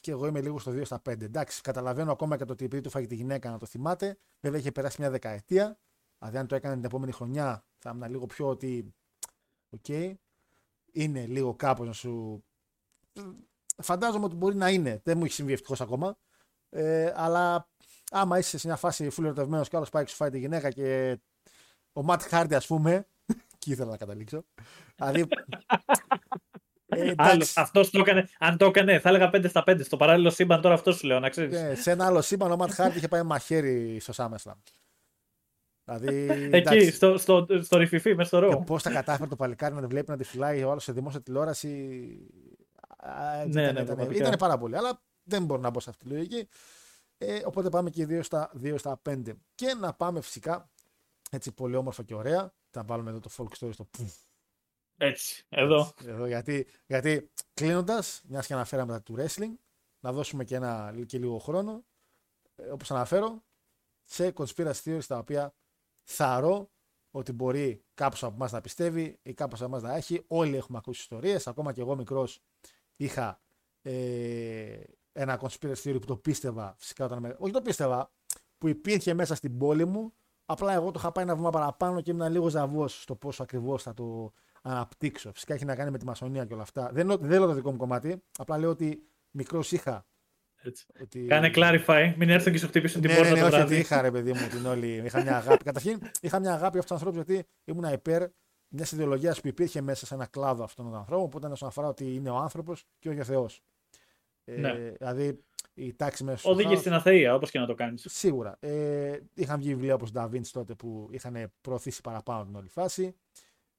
και εγώ είμαι λίγο στο 2 στα 5. Εντάξει, καταλαβαίνω ακόμα και το ότι επειδή του 'φαγε τη γυναίκα να το θυμάται. Βέβαια είχε περάσει μια δεκαετία. Δηλαδή, αν το έκανε την επόμενη χρονιά, θα ήμουν λίγο πιο ότι. OK. Okay, είναι λίγο κάπως να σου. Φαντάζομαι ότι μπορεί να είναι. Δεν μου έχει συμβεί ευτυχώς ακόμα. Ε, αλλά άμα είσαι σε μια φάση φουλ ερωτευμένος και άλλος πάει και σου φάει τη γυναίκα και ο Ματ Χάρντι, ας πούμε. και ήθελα να καταλήξω. δηλαδή. Ε, αυτός το έκανε, αν το έκανε, θα έλεγα 5 στα 5. Στο παράλληλο σύμπαν τώρα αυτός σου λέω, να ξέρεις. Ε, σε ένα άλλο σύμπαν ο Ματ Χάρντι είχε πάει μαχαίρι στο Σάμεσλαμ. Δηλαδή, Εκεί, στο, στο, στο ρηφιφί, μέσα στο ρο. Πώς τα κατάφερε το παλικάρι να τη βλέπει να τη φυλάει ο άλλο σε δημόσια τηλεόραση. Ναι, ήταν, ναι, ήταν, ήταν, πάρα πολύ. Αλλά δεν μπορώ να μπω σε αυτή τη λογική. Ε, οπότε πάμε και 2 στα, 2 στα 5. Και να πάμε φυσικά έτσι πολύ όμορφα και ωραία. Θα βάλουμε εδώ το folk story στο Έτσι, εδώ. εδώ γιατί γιατί κλείνοντας, μιας και αναφέραμε τα του wrestling, να δώσουμε και, ένα, και λίγο χρόνο, ε, όπως αναφέρω, σε conspiracy theories τα οποία θαρώ ότι μπορεί κάποιος από εμάς να πιστεύει ή κάποιος από εμάς να έχει. Όλοι έχουμε ακούσει ιστορίες. Ακόμα και εγώ μικρός είχα ε, ένα conspiracy theory που το πίστευα φυσικά όταν με... Όχι το πίστευα, που υπήρχε μέσα στην πόλη μου Απλά εγώ το είχα πάει ένα βήμα παραπάνω και ήμουν λίγο ζαβός στο πόσο ακριβώς θα το αναπτύξω. Φυσικά έχει να κάνει με τη μασονία και όλα αυτά. Δεν, δεν λέω το δικό μου κομμάτι. Απλά λέω ότι μικρός είχα. Έτσι. Ότι... Κάνε clarify, μην έρθουν και σου χτυπήσουν την ναι, πόρτα. Ναι, ναι, όχι, είχα ρε παιδί μου την όλη. Είχα μια αγάπη. Καταρχήν είχα μια αγάπη αυτούς τους ανθρώπους γιατί ήμουν υπέρ μιας ιδεολογίας που υπήρχε μέσα σε ένα κλάδο αυτών των ανθρώπων. Οπότε όσον αφορά ότι είναι ο άνθρωπος και όχι ο Θεός. Ε, ναι. δηλαδή η τάξη μέσα Οδήγησε στην αθεία, όπως και να το κάνεις. Σίγουρα. Ε, είχαν βγει βιβλία όπως Da Vinci τότε που είχαν προωθήσει παραπάνω την όλη φάση.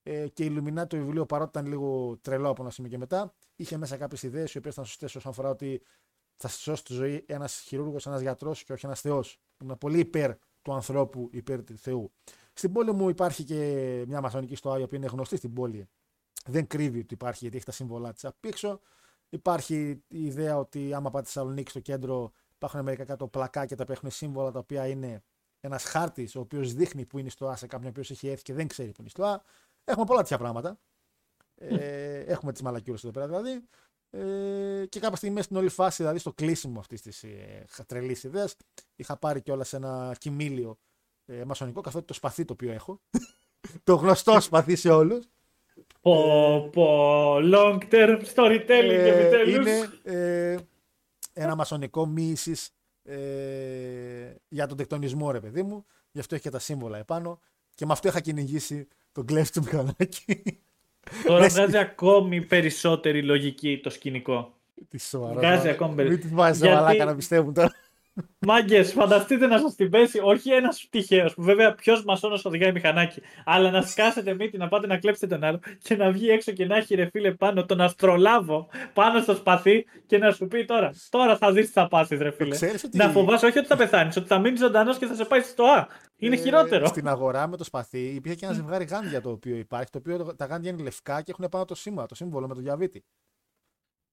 Ε, και η Illuminati το βιβλίο παρότι ήταν λίγο τρελό από ένα σημείο και μετά, είχε μέσα κάποιες ιδέες οι οποίες ήταν σωστές όσον αφορά ότι θα σώσει τη ζωή ένας χειρούργος, ένας γιατρός και όχι ένας Θεός. Ήμουν πολύ υπέρ του ανθρώπου, υπέρ του Θεού. Στην πόλη μου υπάρχει και μια μαθονική στοά η οποία είναι γνωστή στην πόλη δεν κρύβει ότι υπάρχει γιατί έχει τα σύμβολά της απ' έξω. Υπάρχει η ιδέα ότι άμα πάτε στη Θεσσαλονίκη στο κέντρο υπάρχουν μερικά κάτω πλακάκια τα οποία έχουν σύμβολα τα οποία είναι ένας χάρτης ο οποίος δείχνει που είναι η στοά σε κάποιον ο οποίος έχει έρθει και δεν ξέρει που είναι η στοά. Έχουμε πολλά τέτοια πράγματα. Ε, έχουμε τις μαλακιούρες εδώ πέρα δηλαδή. Ε, και κάποια στιγμή στην όλη φάση, δηλαδή στο κλείσιμο αυτής της ε, τρελής ιδέας, είχα πάρει κιόλας ένα κοιμήλιο ε, μασονικό, καθότι το σπαθί το οποίο έχω. το γνωστό σπαθί σε όλους. Πω, πω, long term storytelling ε, επιτέλους. Είναι ε, ένα μασονικό μίσης ε, για τον τεκτονισμό, ρε παιδί μου. Γι' αυτό έχει και τα σύμβολα επάνω. Και με αυτό είχα κυνηγήσει τον κλέφτη του μηχανάκι. Τώρα βγάζει ακόμη περισσότερη λογική το σκηνικό. Τι σοβαρό. Βγάζει ακόμη περισσότερη. Μην τη βάζεις Γιατί... μαλάκα να πιστεύουν τώρα. Μάγκες, φανταστείτε να σας την πέσει όχι ένας τυχαίο που βέβαια ποιος μασόνο οδηγάει μηχανάκι, αλλά να σκάσετε μύτη να πάτε να κλέψετε τον άλλο και να βγει έξω και να έχει ρε φίλε πάνω τον αστρολάβο πάνω στο σπαθί και να σου πει τώρα, τώρα θα δεις τι θα πάσει, ρε φίλε. Ότι... Να φοβάσαι όχι ότι θα πεθάνεις, ότι θα μείνεις ζωντανός και θα σε πάει στο Α. Είναι ε, χειρότερο. Στην αγορά με το σπαθί υπήρχε και ένα ζευγάρι γάντια το οποίο υπάρχει, το οποίο τα γάντια είναι λευκά και έχουν πάνω το σήμα, το σύμβολο με το διαβήτη.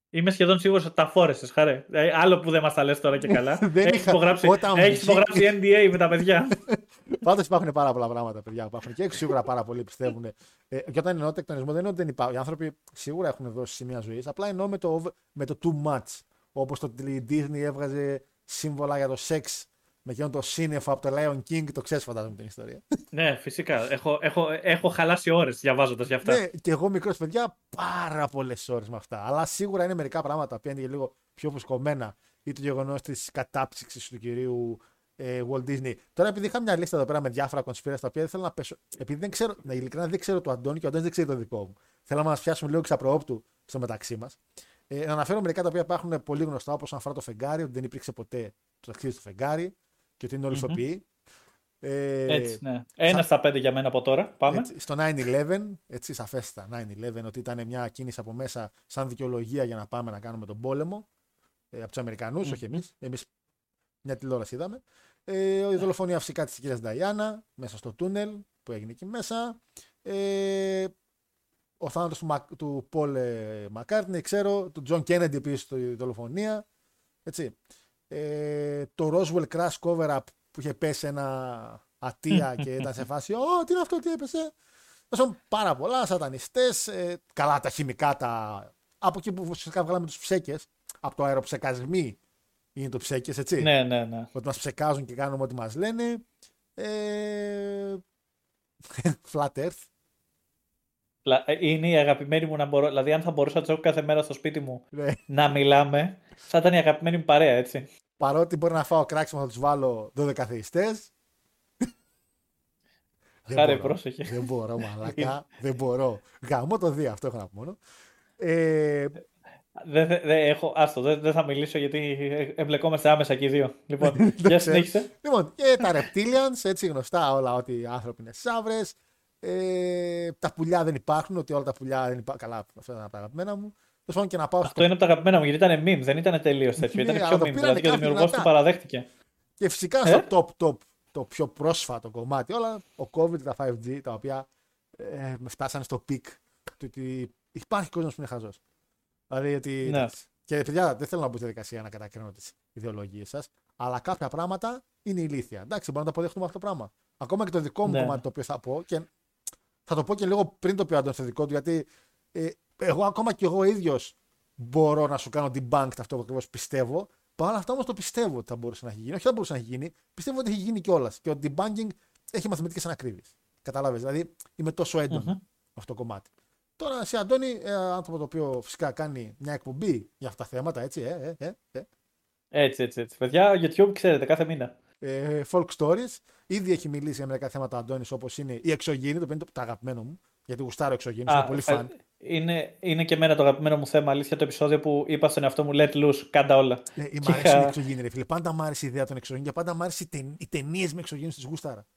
Είμαι σχεδόν σίγουρος ότι τα φόρεσες, χαρέ. Ε, άλλο που δεν μας τα λες τώρα και καλά. Έχεις υπογράψει, έχεις υπογράψει NDA με τα παιδιά. Πάντως υπάρχουν πάρα πολλά πράγματα, παιδιά. Υπάρχουν και σίγουρα πάρα πολλοί πιστεύουν. Ε, και όταν εννοώ τεκτονισμό, δεν εννοώ ότι δεν υπάρχουν. Οι άνθρωποι σίγουρα έχουν δώσει σημεία ζωής. Απλά εννοώ με το, με το too much. Όπως το Disney έβγαζε σύμβολα για το σεξ με εκείνο το σύννεφο από το Lion King, το ξέρεις φαντάζομαι την ιστορία. ναι, φυσικά. Έχω, έχω, έχω χαλάσει ώρες διαβάζοντας γι' αυτά. Ναι, και εγώ μικρός παιδιά πάρα πολλές ώρες με αυτά. Αλλά σίγουρα είναι μερικά πράγματα που είναι λίγο πιο φουσκωμένα ή το γεγονός της κατάψυξη του κυρίου ε, Walt Disney. Τώρα, επειδή είχα μια λίστα εδώ πέρα με διάφορα κονσπίρια τα οποία δεν θέλω να πέσω. Επειδή δεν ξέρω, να ειλικρινά δεν ξέρω το Αντώνη και ο Αντώνης δεν ξέρει το δικό μου. Θέλω να μας πιάσουμε λίγο ξαπροόπτου στο μεταξύ μας. Ε, να αναφέρω μερικά τα οποία υπάρχουν πολύ γνωστά, όπως αφορά το φεγγάρι, ότι δεν υπήρξε ποτέ το ταξίδι στο φεγγάρι και ότι είναι όλοι ηθοποιοί. Ε, έτσι, ναι. Ένα στα πέντε για μένα από τώρα. Πάμε. Έτσι, στο 9-11, έτσι σαφέστατα 9-11, ότι ήταν μια κίνηση από μέσα σαν δικαιολογία για να πάμε να κάνουμε τον πόλεμο ε, από τους Αμερικανούς, mm-hmm. όχι εμείς. Εμείς μια τηλεόραση είδαμε. Ε, η δολοφονία φυσικά της κυρίας Νταϊάννα μέσα στο τούνελ που έγινε εκεί μέσα. Ε, ο θάνατος του, του Πολ ε, Μακάρτνι, ξέρω, του Τζον Κέννεντι επίσης η δολοφονία. Έτσι ε, το Roswell Crash Cover-Up που είχε πέσει ένα ατία και ήταν σε φάση «Ω, τι είναι αυτό, τι έπεσε». Τόσο πάρα πολλά, σατανιστές, ε, καλά τα χημικά, τα... από εκεί που φυσικά βγάλαμε τους ψέκες, από το αεροψεκασμί είναι το ψέκες, έτσι. Ναι, ναι, ναι. Ότι μας ψεκάζουν και κάνουμε ό,τι μας λένε. Ε... Flat Earth. Ε, είναι η αγαπημένη μου να μπορώ. Δηλαδή, αν θα μπορούσα να κάθε μέρα στο σπίτι μου ναι. να μιλάμε, θα ήταν η αγαπημένη μου παρέα, έτσι. Παρότι μπορεί να φάω κράξιμο, θα τους βάλω 12 θεϊστέ. Χάρη, πρόσεχε. Δεν μπορώ, μαλακά. δεν μπορώ. Γαμώ το δει, αυτό έχω να πω μόνο. Ε... Δεν δε, έχω, άστο, δεν δε θα μιλήσω γιατί εμπλεκόμαστε άμεσα και οι δύο. Λοιπόν, για συνέχισε. Λοιπόν, και τα reptilians, έτσι γνωστά όλα ότι οι άνθρωποι είναι σαύρες. Ε, τα πουλιά δεν υπάρχουν, ότι όλα τα πουλιά δεν υπάρχουν. Καλά, αυτά ήταν τα αγαπημένα μου. Και να πάω Αυτό είναι από τα αγαπημένα μου, γιατί ήταν meme, δεν ήταν τελείως τέτοιο. ήταν πιο meme. Δηλαδή και ο δημιουργός του παραδέχτηκε. Και φυσικά ε; στο top, top, το πιο πρόσφατο κομμάτι, όλα, ο COVID, τα 5G, τα οποία ε, με φτάσανε στο peak του ότι υπάρχει κόσμος που είναι χαζός. Δηλαδή, γιατί. Ναι. Και παιδιά, δεν θέλω να μπω στη διαδικασία να κατακρίνω τις ιδεολογίες σας, αλλά κάποια πράγματα είναι ηλίθια. Εντάξει, μπορούμε να τα αποδεχτούμε αυτό το πράγμα. Ακόμα και το δικό μου ναι. κομμάτι το οποίο θα πω, και θα το πω και λίγο πριν το πει ο στο δικό του, γιατί ε, εγώ ακόμα και εγώ ίδιος μπορώ να σου κάνω debunk αυτό που ακριβώς πιστεύω. Παρ' όλα αυτά όμως το πιστεύω ότι θα μπορούσε να έχει γίνει. Όχι θα μπορούσε να έχει γίνει, πιστεύω ότι έχει γίνει κιόλας. Και ο debunking έχει μαθηματικές ανακρίβειες. Κατάλαβες. Δηλαδή είμαι τόσο έντονο αυτό το κομμάτι. Τώρα, σε Αντώνη, ένα άνθρωπο το οποίο φυσικά κάνει μια εκπομπή για αυτά τα θέματα, έτσι, ε, ε, ε, ε. Έτσι, έτσι, έτσι. Παιδιά, YouTube ξέρετε, κάθε μήνα. Ε, folk stories. Ήδη έχει μιλήσει για μερικά θέματα Αντώνης, όπως είναι η εξωγήινη, το οποίο είναι το αγαπημένο μου. Γιατί γουστάρω εξωγήινη, είναι πολύ φαν. Είναι, είναι και εμένα το αγαπημένο μου θέμα, αλήθεια, το επεισόδιο που είπα στον εαυτό μου Let loose, κάντα όλα. Ναι, ε, μ' αρέσει η εξωγήινη, ρε φίλε. Πάντα μ' άρεσε η ιδέα των εξωγήινων και πάντα μ' άρεσε οι ταινίες με εξωγήινους τη γουστάρα.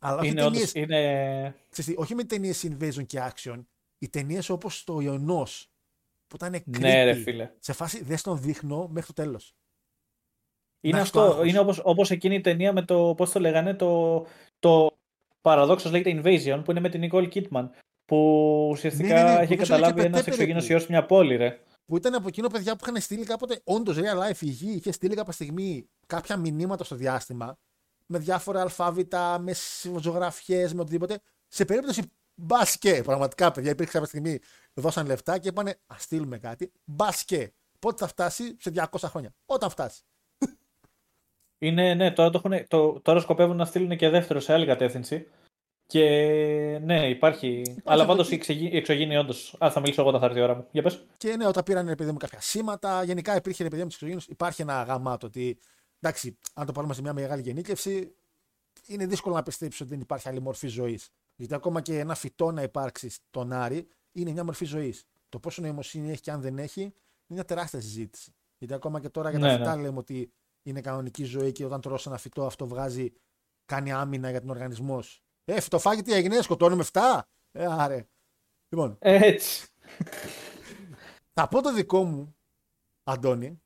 Αλλά όχι είναι, ταινίες, είναι... Ξέρετε, όχι με ταινίες invasion και action, οι ταινίες όπως το Ιωνός. Που ήταν creepy. Ναι, ρε φίλε. Σε φάση δεν τον δείχνω μέχρι το τέλος. Είναι, αυτό, είναι όπως, όπως εκείνη η ταινία με το, πώς το λέγανε, το, το παραδόξως λέγεται Invasion, που είναι με την Nicole Kidman, Που ουσιαστικά Ναι, ναι, ναι, έχει που δώσανε καταλάβει και ένας πετέ εξωγήινος περίπου. ιός σε μια πόλη, ρε. Που ήταν από εκείνο παιδιά που είχαν στείλει κάποτε, όντως real life η γη είχε στείλει κάποια στιγμή κάποια μηνύματα στο διάστημα με διάφορα αλφάβητα, με ζωγραφιές, με οτιδήποτε. Σε περίπτωση μπασκέ, πραγματικά παιδιά, υπήρξε κάποια στιγμή, δώσαν λεφτά και είπανε Α στείλουμε κάτι. Μπασκέ. Πότε θα φτάσει σε 200 χρόνια. Όταν φτάσει. Είναι, ναι, τώρα, το έχουν, το, τώρα σκοπεύουν να στείλουν και δεύτερο σε άλλη κατεύθυνση. Και ναι, υπάρχει. Αλλά αυτό πάντως εκεί. η εξωγή- η εξωγήινη, όντως. Α, θα μιλήσω εγώ όταν θα έρθει η ώρα μου. Για πες. Και ναι, όταν πήραν επειδή μου κάποια σήματα, γενικά υπήρχε επειδή μου τους εξωγήνου, υπάρχει ένα γαμάτο ότι εντάξει, αν το πάρουμε σε μια μεγάλη γενίκευση, είναι δύσκολο να πιστέψεις ότι δεν υπάρχει άλλη μορφή ζωής. Γιατί ακόμα και ένα φυτό να υπάρξει στον Άρη είναι μια μορφή ζωής. Το πόσο νοημοσύνη έχει και αν δεν έχει είναι μια τεράστια συζήτηση. Γιατί ακόμα και τώρα για τα Ναι, φυτά ναι. λέμε ότι είναι κανονική ζωή και όταν τρώσει ένα φυτό αυτό βγάζει, κάνει άμυνα για τον οργανισμός. σου. Ε, φυτοφάγη τι έγινε, σκοτώνουμε 7. Ε, άρε. Λοιπόν, Έτσι. θα πω το δικό μου, Αντώνη,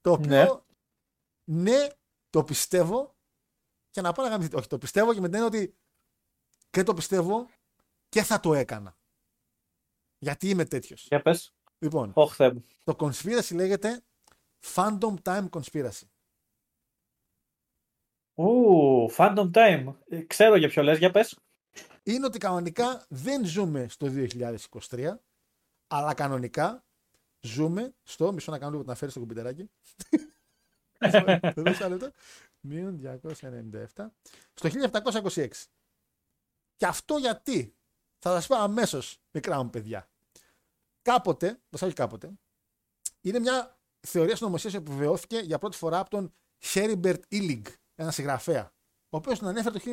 το οποίο Ναι. ναι, το πιστεύω και να πάω να γαμηθείτε. Όχι, το πιστεύω και με την έννοια ότι και το πιστεύω και θα το έκανα. Γιατί είμαι τέτοιος. Για πες. Λοιπόν, Όχι, Θεέ μου. το conspiracy λέγεται Phantom Time Conspiracy. Ου, Phantom Time. Ε, Ξέρω για ποιο λες, για πες. Είναι ότι κανονικά δεν ζούμε στο 2023, αλλά κανονικά ζούμε στο. Μισό να κάνω λίγο να φέρεις στο κουμπιτεράκι. Το δώσα λεπτό. Μείον 297. Στο 1726. Και αυτό γιατί; Θα σας πω αμέσως, μικρά μου παιδιά. Κάποτε, βασικά όχι κάποτε, είναι μια θεωρία συνωμοσίας που επιβεβαιώθηκε για πρώτη φορά από τον Heribert Illig, ένας συγγραφέα. Ο οποίος τον ανέφερε το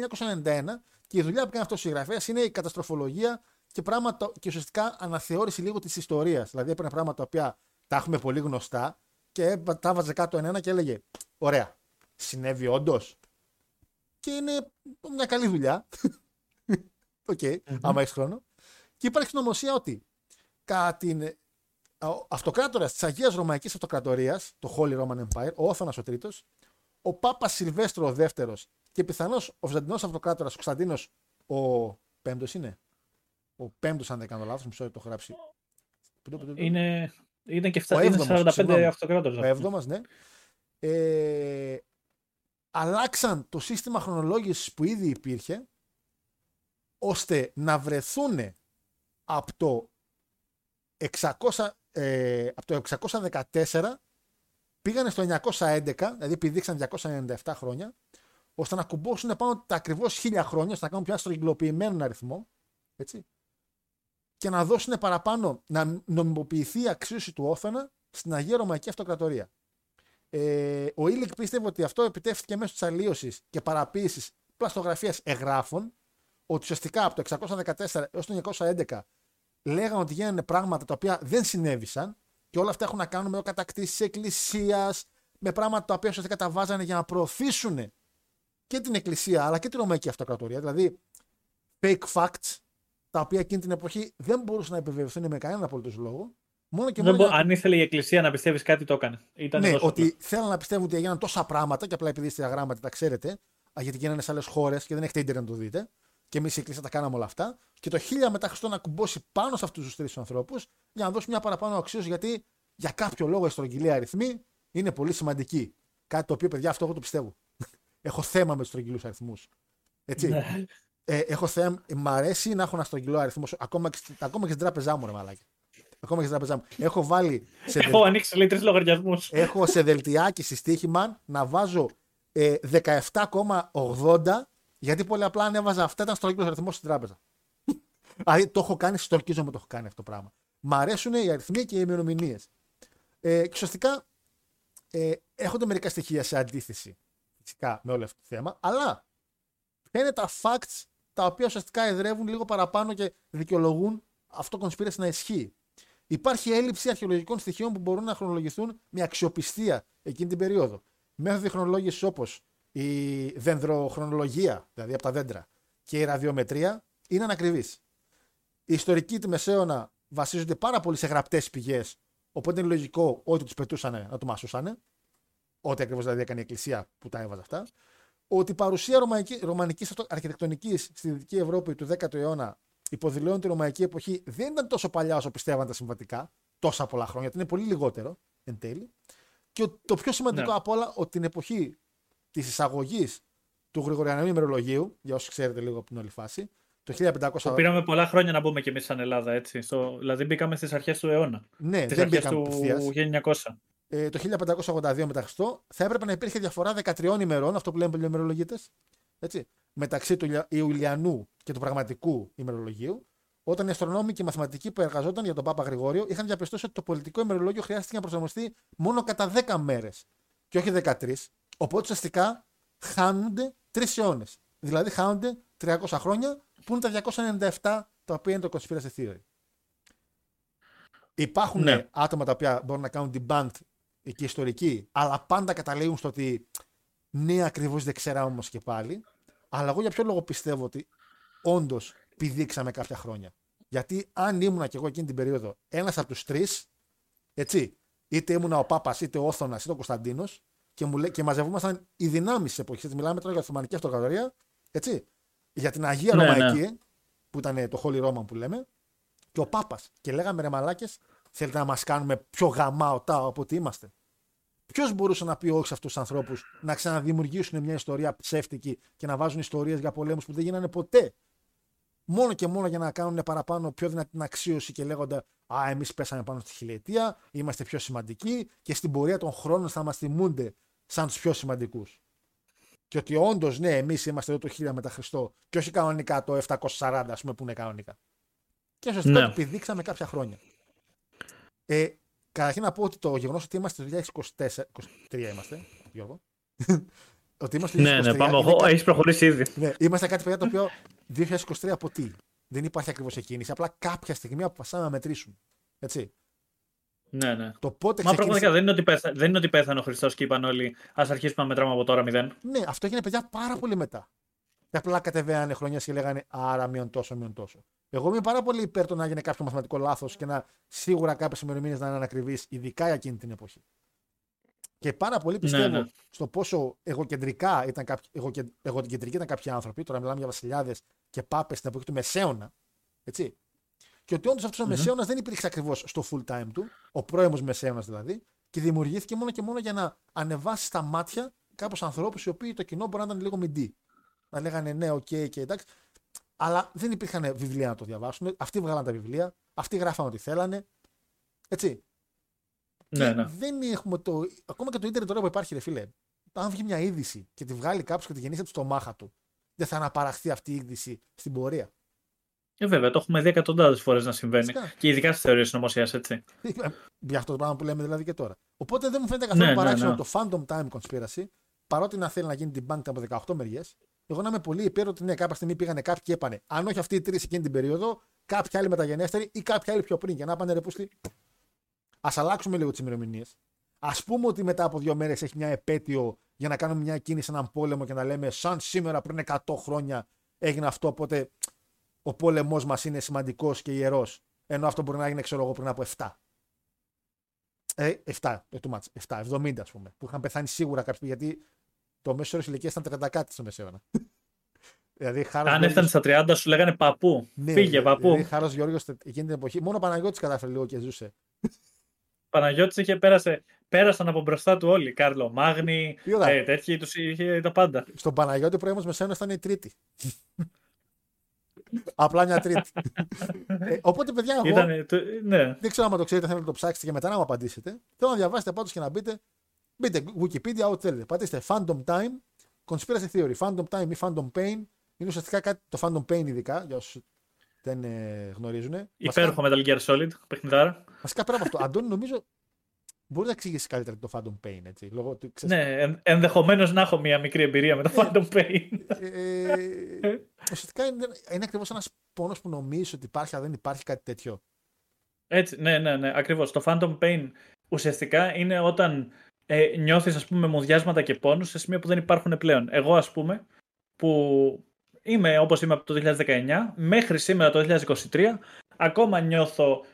1991 και η δουλειά που κάνει αυτός ο συγγραφέας είναι η καταστροφολογία και, πράγματα, και ουσιαστικά αναθεώρηση λίγο της ιστορίας. Δηλαδή έπαιρνε πράγματα τα οποία τα έχουμε πολύ γνωστά και τα βάζε κάτω ένα και έλεγε: Ωραία, συνέβη όντως. Και είναι μια καλή δουλειά. Οκ, άμα έχεις χρόνο. Και υπάρχει συνωμοσία ότι κατά την ε, ο αυτοκράτορας της Αγίας Ρωμαϊκής Αυτοκρατορίας, το Holy Roman Empire, ο Όθωνας ο Τρίτος, ο Πάπας Σιλβέστρο ο Δεύτερος και πιθανώς ο Βυζαντινός Αυτοκράτορας, ο Κωνσταντίνος ο Πέμπτος είναι; Ο Πέμπτος, αν δεν κάνω λάθος, μισό λεπτό το έχω γράψει. Είναι, είναι και Ο 7, είναι έβδομος, 45 συγγνώμη. αυτοκράτορες. Ο έβδομος, ναι. Ε, αλλάξαν το σύστημα χρονολόγησης που ήδη υπήρχε ώστε να βρεθούν από το 600, ε, από το 614 πήγανε στο 911, δηλαδή πηδήξαν 297 χρόνια, ώστε να κουμπώσουν πάνω τα ακριβώς χίλια χρόνια, ώστε να κάνουν πιο αστρογγυλοποιημένο αριθμό, έτσι, και να δώσουν παραπάνω, να νομιμοποιηθεί η αξίωση του Όθωνα στην Αγία Ρωμαϊκή Αυτοκρατορία. Ε, ο Ήλικ πίστευε ότι αυτό επιτεύχθηκε μέσω της αλλίωσης και παραποίησης πλαστογραφίας εγγράφων, ότι ουσιαστικά από το 614 έως το 911 λέγανε ότι γίνανε πράγματα τα οποία δεν συνέβησαν και όλα αυτά έχουν να κάνουν με κατακτήσεις εκκλησίας, με πράγματα τα οποία ουσιαστικά τα βάζανε για να προωθήσουν και την εκκλησία αλλά και την Ρωμαϊκή Αυτοκρατορία. Δηλαδή fake facts τα οποία εκείνη την εποχή δεν μπορούσαν να επιβεβαιωθούν με κανέναν απολύτως λόγο. Μόνο και Δεν μόνο μπο- για να Αν ήθελε η Εκκλησία να πιστεύεις κάτι, το έκανε. Ήταν ναι, τόσο ότι θέλουν να πιστεύουν ότι έγιναν τόσα πράγματα και απλά επειδή είστε γράμματα τα ξέρετε, α, γιατί γίνανε σε άλλες χώρες και δεν έχετε ίντερνετ να το δείτε. Και εμείς η Εκκλησία τα κάναμε όλα αυτά. Και το 1000 μετά Χριστό να κουμπώσει πάνω σε αυτούς τους τρεις ανθρώπους για να δώσει μια παραπάνω αξίωση γιατί για κάποιο λόγο η στρογγυλή αριθμή είναι πολύ σημαντική. Κάτι το οποίο, παιδιά, αυτό εγώ το πιστεύω. έχω θέμα με τους στρογγυλούς αριθμούς. Έτσι. Ναι. Ε, έχω θέμα, μ' αρέσει να έχω ένα στρογγυλό αριθμό ακόμα και, στη- ακόμα και στην τράπεζά μου, ρε μαλάκι. Ακόμα και στην τράπεζά μου. Έχω βάλει σε Έχω ανοίξει λέει τρεις λογαριασμούς. έχω σε δελτιάκι συστήχημα να βάζω ε, 17,80 γιατί πολύ απλά αν έβαζα αυτά ήταν στρογγυλός αριθμός στην τράπεζα. Δηλαδή το έχω κάνει, στορκίζομαι το έχω κάνει αυτό το πράγμα. Μ' αρέσουν οι αριθμοί και οι ημερομηνίες. Ε, και ουσιαστικά ε, έχονται μερικά στοιχεία σε αντίθεση φυσικά με όλο αυτό το θέμα, αλλά ποια είναι τα facts τα οποία ουσιαστικά εδρεύουν λίγο παραπάνω και δικαιολογούν αυτό το conspiracy να ισχύει. Υπάρχει έλλειψη αρχαιολογικών στοιχείων που μπορούν να χρονολογηθούν με αξιοπιστία εκείνη την περίοδο. Μέθοδοι χρονολόγησης όπως η δενδροχρονολογία, δηλαδή από τα δέντρα, και η ραδιομετρία είναι ανακριβεί. Οι ιστορικοί τη Μεσαίωνα βασίζονται πάρα πολύ σε γραπτές πηγές, οπότε είναι λογικό ότι τους πετούσαν να του μασούσαν. Ό,τι ακριβώς δηλαδή έκανε η Εκκλησία που τα έβαζε αυτά. Ότι η παρουσία ρωμανικής αρχιτεκτονικής στη Δυτική Ευρώπη του 10ου αιώνα υποδηλώνει ότι η Ρωμαϊκή εποχή δεν ήταν τόσο παλιά όσο πιστεύαν τα συμβατικά, τόσα πολλά χρόνια, ότι είναι πολύ λιγότερο εν τέλει. Και το πιο σημαντικό Ναι. από όλα, ότι την εποχή της εισαγωγής του Γρηγοριανού ημερολογίου, για όσους ξέρετε λίγο από την όλη φάση, το 1500. Το πήραμε πολλά χρόνια να μπούμε κι εμείς σαν Ελλάδα, έτσι. Στο... Δηλαδή μπήκαμε στις αρχές του αιώνα. Ναι, Στι δεν αρχές μπήκαμε του απευθείας. 1900. ε, το 1582 μετά Χριστό, θα έπρεπε να υπήρχε διαφορά 13 ημερών, αυτό που λέμε πολλοί ημερολογίτε, μεταξύ του Ηλια- Ιουλιανού και του πραγματικού ημερολογίου, όταν οι αστρονόμοι και οι μαθηματικοί που εργαζόταν για τον Πάπα Γρηγόριο είχαν διαπιστώσει ότι το πολιτικό ημερολόγιο χρειάστηκε να προσαρμοστεί μόνο κατά 10 μέρες και όχι 13. Οπότε ουσιαστικά χάνονται 3 αιώνες. Δηλαδή χάνονται 300 χρόνια που είναι τα 297 τα οποία είναι το conspiracy theory; Υπάρχουν Ναι. άτομα τα οποία μπορούν να κάνουν debunked και ιστορικοί, αλλά πάντα καταλήγουν στο ότι ναι, ακριβώς δεν ξέραμε όμως και πάλι. Αλλά εγώ για ποιο λόγο πιστεύω ότι όντως πηδήξαμε κάποια χρόνια; Γιατί αν ήμουνα κι εγώ εκείνη την περίοδο ένας από τους τρεις, έτσι, είτε ήμουνα ο Πάπας, είτε ο Όθωνας, είτε ο Κωνσταντίνος, και, μου λέ- και μαζευόμασταν οι δυνάμεις της εποχής. Μιλάμε τώρα για τη Οθωμανική Αυτοκρατορία, έτσι. Για την Αγία Ναι, Ρωμαϊκή, που ήταν το Holy Roman που λέμε, και ο Πάπας. Και λέγαμε ρε μαλάκες, θέλετε να μας κάνουμε πιο γαμάω τάο από ότι είμαστε. Ποιος μπορούσε να πει όχι σε αυτούς τους ανθρώπους να ξαναδημιουργήσουν μια ιστορία ψεύτικη και να βάζουν ιστορίες για πολέμους που δεν γίνανε ποτέ; Μόνο και μόνο για να κάνουν παραπάνω πιο δυνατή την αξίωση και λέγοντα Α, εμείς πέσαμε πάνω στη χιλιετία, είμαστε πιο σημαντικοί και στην πορεία των χρόνων θα μας θυμούνται σαν τους πιο σημαντικούς. Και ότι όντως, ναι, εμείς είμαστε εδώ το 1000 μετά Χριστό και όχι κανονικά το 740, ας πούμε, που είναι κανονικά. Και ουσιαστικά Ναι. το πηδήξαμε κάποια χρόνια. Ε, καταρχήν να πω ότι το γεγονός ότι είμαστε το 2024. 23 είμαστε, Γιώργο. ότι είμαστε το 2023. Ναι, ναι, πάμε. είναι Εγώ, κάτι- έχεις προχωρήσει ήδη. ναι, είμαστε κάτι παιδιά το οποίο 2023 από τι. Δεν υπάρχει ακριβώς εκκίνηση. Απλά κάποια στιγμή αποφασίσαμε να μετρήσουμε. Έτσι. Ναι, ναι. Το πότε Μα ξεκίνησε. πραγματικά δεν είναι ότι, πέθα... δεν είναι ότι πέθανε ο Χριστός και είπαν όλοι Α αρχίσουμε να μετράμε από τώρα μηδέν. Ναι, αυτό έγινε παιδιά πάρα πολύ μετά. Και απλά κατεβαίνανε χρονιά και λέγανε Άρα μείον τόσο, μείον τόσο. Εγώ είμαι πάρα πολύ υπέρ το να γίνει κάποιο μαθηματικό λάθος και να σίγουρα κάποιες ημερομηνίες να είναι ανακριβείς, ειδικά για εκείνη την εποχή. Και πάρα πολύ πιστεύω ναι. στο πόσο εγωκεντρικά ήταν κάποιοι, εγωκεν- εγωκεντρικοί ήταν κάποιοι άνθρωποι. Τώρα μιλάμε για βασιλιάδες και πάπες στην εποχή του Μεσαίωνα. Έτσι. Και ότι όντως αυτός ο Μμμ. Μεσαίωνας δεν υπήρξε ακριβώς στο full time του, ο πρώιμος Μεσαίωνας δηλαδή, και δημιουργήθηκε μόνο και μόνο για να ανεβάσει στα μάτια κάποιους ανθρώπους οι οποίοι το κοινό μπορεί να ήταν λίγο mid. Ή να λέγανε ναι, οκ και εντάξει. Αλλά δεν υπήρχαν βιβλία να το διαβάσουν. Αυτοί βγάλαν τα βιβλία, αυτοί γράφαν ό,τι θέλανε. Έτσι. Ναι, Και ναι. δεν έχουμε το. Ακόμα και το ίντερνετ τώρα που υπάρχει, ρε φίλε. Αν βγει μια είδηση και τη βγάλει κάποιος και τη γεννήσει από το στομάχα του, δεν θα αναπαραχθεί αυτή η είδηση στην πορεία. Ε, βέβαια, το έχουμε δει εκατοντάδες φορές να συμβαίνει. Φυσικά. Και ειδικά στις θεωρίες συνωμοσία, έτσι. Για αυτό το πράγμα που λέμε δηλαδή και τώρα. Οπότε δεν μου φαίνεται καθόλου Ναι, ναι, παράξενο ναι. το Phantom Time Conspiracy, παρότι να θέλει να γίνει debunked από 18 μεριές, εγώ να είμαι πολύ υπέρ ότι ναι, κάποια στιγμή πήγανε κάποιοι και έπανε. Αν όχι αυτοί οι τρεις εκείνη την περίοδο, κάποιοι άλλοι μεταγενέστεροι ή κάποιοι άλλοι πιο πριν. Για να πάνε ρε πούστη. Α αλλάξουμε λίγο τις ημερομηνίες. Α πούμε ότι μετά από δύο μέρες έχει μια επέτειο για να κάνουμε μια κίνηση, έναν πόλεμο και να λέμε σαν σήμερα πριν 100 χρόνια έγινε αυτό. Οπότε ο πόλεμός μας είναι σημαντικός και ιερός. Ενώ αυτό μπορεί να έγινε, ξέρω εγώ, πριν από 7. Ε, 7, ε, too much. 7, 70 ας πούμε. Που είχαν πεθάνει σίγουρα κάποιοι, γιατί το μέσο όρο ηλικίας ήταν 30 κάτι στο μεσαίωνα. δηλαδή, Χάρος Αν Γεώργιος- έφτανε στα 30, σου λέγανε παππού. ναι, Φύγε, παππού. Δηλαδή, Χάρος Γιώργο εκείνη την εποχή. Μόνο ο Παναγιώτης κατάφερε λίγο και ζούσε. Παναγιώτης είχε πέρασε, πέρασαν από μπροστά του όλοι. Κάρλο Μάγνη, Τι ωραία. ε, τέτοιοι, τους είχε τα πάντα. Στον Παναγιώτη πρώιμο μεσαίωνα ήταν η τρίτη. Απλά μια τρίτη. ε, οπότε, παιδιά, εγώ Ήτανε, το- ναι. δεν ξέρω αν το ξέρετε, θέλετε να το ψάξετε και μετά να μου απαντήσετε. Θέλω να διαβάσετε πάντως και να μπείτε. Μπείτε Wikipedia, ό,τι θέλετε. Πατήστε Phantom Time, Conspiracy Theory. Phantom Time ή Phantom Pain. Είναι ουσιαστικά κάτι, το Phantom Pain ειδικά, για όσους δεν ε, γνωρίζουν. Υπέροχο Metal Gear Solid, παιχνιδάρα. Βασικά πέρα από αυτό, Αντώνη, νομίζω μπορεί να εξηγήσει καλύτερα το Phantom Pain. Έτσι, λόγω του, ξέρεις, Ναι, εν, ενδεχομένως να έχω μια μικρή εμπειρία με το Phantom Pain. ε, ουσιαστικά είναι, είναι ακριβώς ένας πόνος που νομίζεις ότι υπάρχει, αλλά δεν υπάρχει κάτι τέτοιο. Έτσι, ναι, ναι, ναι, ακριβώς. Το Phantom Pain ουσιαστικά είναι όταν ε, νιώθεις, ας πούμε, μουδιάσματα και πόνους σε σημεία που δεν υπάρχουν πλέον. Εγώ, ας πούμε, που είμαι όπως είμαι από το 2019, μέχρι σήμερα το 2023, ακόμα νιώθω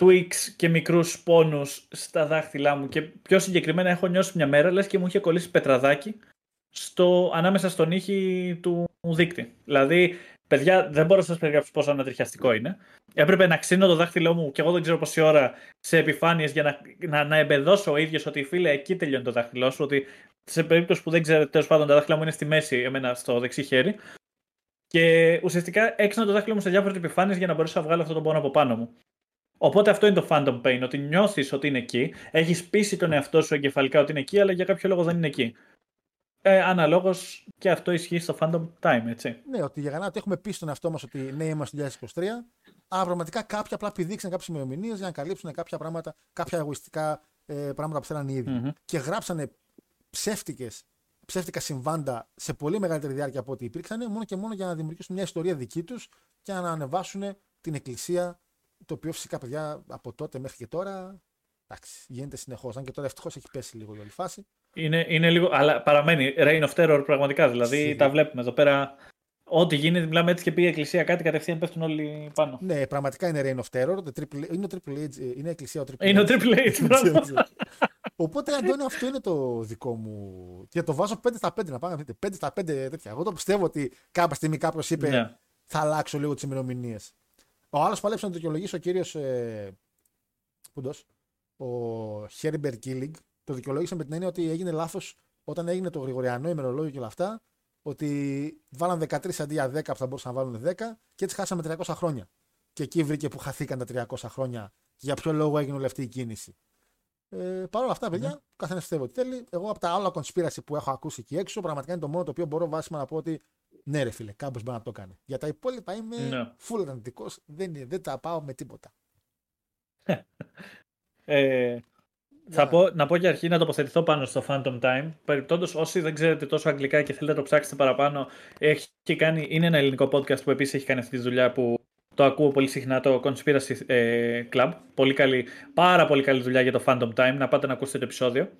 tweaks και μικρούς πόνους στα δάχτυλά μου και πιο συγκεκριμένα έχω νιώσει μια μέρα, λες και μου είχε κολλήσει πετραδάκι στο, ανάμεσα στον ήχη του δείκτη. Δηλαδή, Παιδιά, δεν μπορώ να σας περιγράψω πόσο ανατριχιαστικό είναι. Έπρεπε να ξύνω το δάχτυλό μου και εγώ δεν ξέρω πόση ώρα σε επιφάνειες για να, να, να εμπεδώσω ο ίδιος ότι φίλε εκεί τελειώνει το δάχτυλό σου. Ότι σε περίπτωση που δεν ξέρετε, τέλος πάντων τα δάχτυλα μου είναι στη μέση, εμένα στο δεξί χέρι. Και ουσιαστικά έξανα το δάχτυλο μου σε διάφορες επιφάνειες για να μπορέσω να βγάλω αυτό το πόνο από πάνω μου. Οπότε αυτό είναι το phantom pain, ότι νιώθει ότι είναι εκεί, έχεις πείσει τον εαυτό σου εγκεφαλικά ότι είναι εκεί, αλλά για κάποιο λόγο δεν είναι εκεί. Ε, Αναλόγως και αυτό ισχύει στο Phantom Time, έτσι. Ναι, ότι για να έχουμε πει στον εαυτό μας ότι ναι, είμαστε το 2023, αλλά πραγματικά κάποιοι απλά πηδήξαν κάποιες ημερομηνίες για να καλύψουν κάποια πράγματα, κάποια εγωιστικά ε, πράγματα που θέλανε οι ίδιοι. Mm-hmm. Και γράψανε ψεύτικες, ψεύτικα συμβάντα σε πολύ μεγαλύτερη διάρκεια από ό,τι υπήρξαν, μόνο και μόνο για να δημιουργήσουν μια ιστορία δική τους και να ανεβάσουν την εκκλησία. Το οποίο φυσικά, παιδιά, από τότε μέχρι και τώρα εντάξει, γίνεται συνεχώς. Αν και τώρα ευτυχώς έχει πέσει λίγο η όλη φάση. Είναι, είναι λίγο, αλλά παραμένει Reign of Terror πραγματικά. Δηλαδή τα βλέπουμε εδώ πέρα. Ό,τι γίνεται, μιλάμε έτσι και πει η Εκκλησία κάτι, κατευθείαν πέφτουν όλοι πάνω. Ναι, πραγματικά είναι Reign of Terror. Το triple, είναι, ο triple H, ε, είναι η Εκκλησία ο Triple Είναι ο Triple H, Οπότε, Αντώνη, αυτό είναι το δικό μου. Και το βάζω 5 στα 5 να πάμε. 5 στα 5 τέτοια. Εγώ το πιστεύω ότι κάποια στιγμή κάποιος είπε ναι. θα αλλάξω λίγο τις ημερομηνίες. Ο άλλος παλέψε να το δικαιολογήσει ο κύριος. Ε, ο Χέρμπερ Κίλιγκ, το δικαιολόγησε με την έννοια ότι έγινε λάθος όταν έγινε το Γρηγοριανό ημερολόγιο και όλα αυτά, ότι βάλαν 13 αντί για 10 που θα μπορούσαν να βάλουν 10 και έτσι χάσαμε 300 χρόνια. Και εκεί βρήκε που χαθήκαν τα 300 χρόνια και για ποιο λόγο έγινε όλη αυτή η κίνηση. Ε, Παρ' όλα αυτά, παιδιά, mm. καθένας πιστεύει ότι θέλει. Εγώ από τα άλλα κονσπίραση που έχω ακούσει εκεί έξω, πραγματικά είναι το μόνο το οποίο μπορώ βάσιμα να πω ότι ναι, ρε φίλε, κάποιο μπορεί να το κάνει. Για τα υπόλοιπα είμαι ναι. full αρνητικός, δεν, δεν τα πάω με τίποτα. Ε, θα πω, να πω για αρχή να τοποθετηθώ πάνω στο Phantom Time. Περιπτόντω, όσοι δεν ξέρετε τόσο αγγλικά και θέλετε να το ψάξετε παραπάνω, έχει κάνει, είναι ένα ελληνικό podcast που επίσης έχει κάνει αυτή τη δουλειά που το ακούω πολύ συχνά, το Conspiracy ε, Club. Πολύ καλή, πάρα πολύ καλή δουλειά για το Phantom Time. Να πάτε να ακούσετε το επεισόδιο.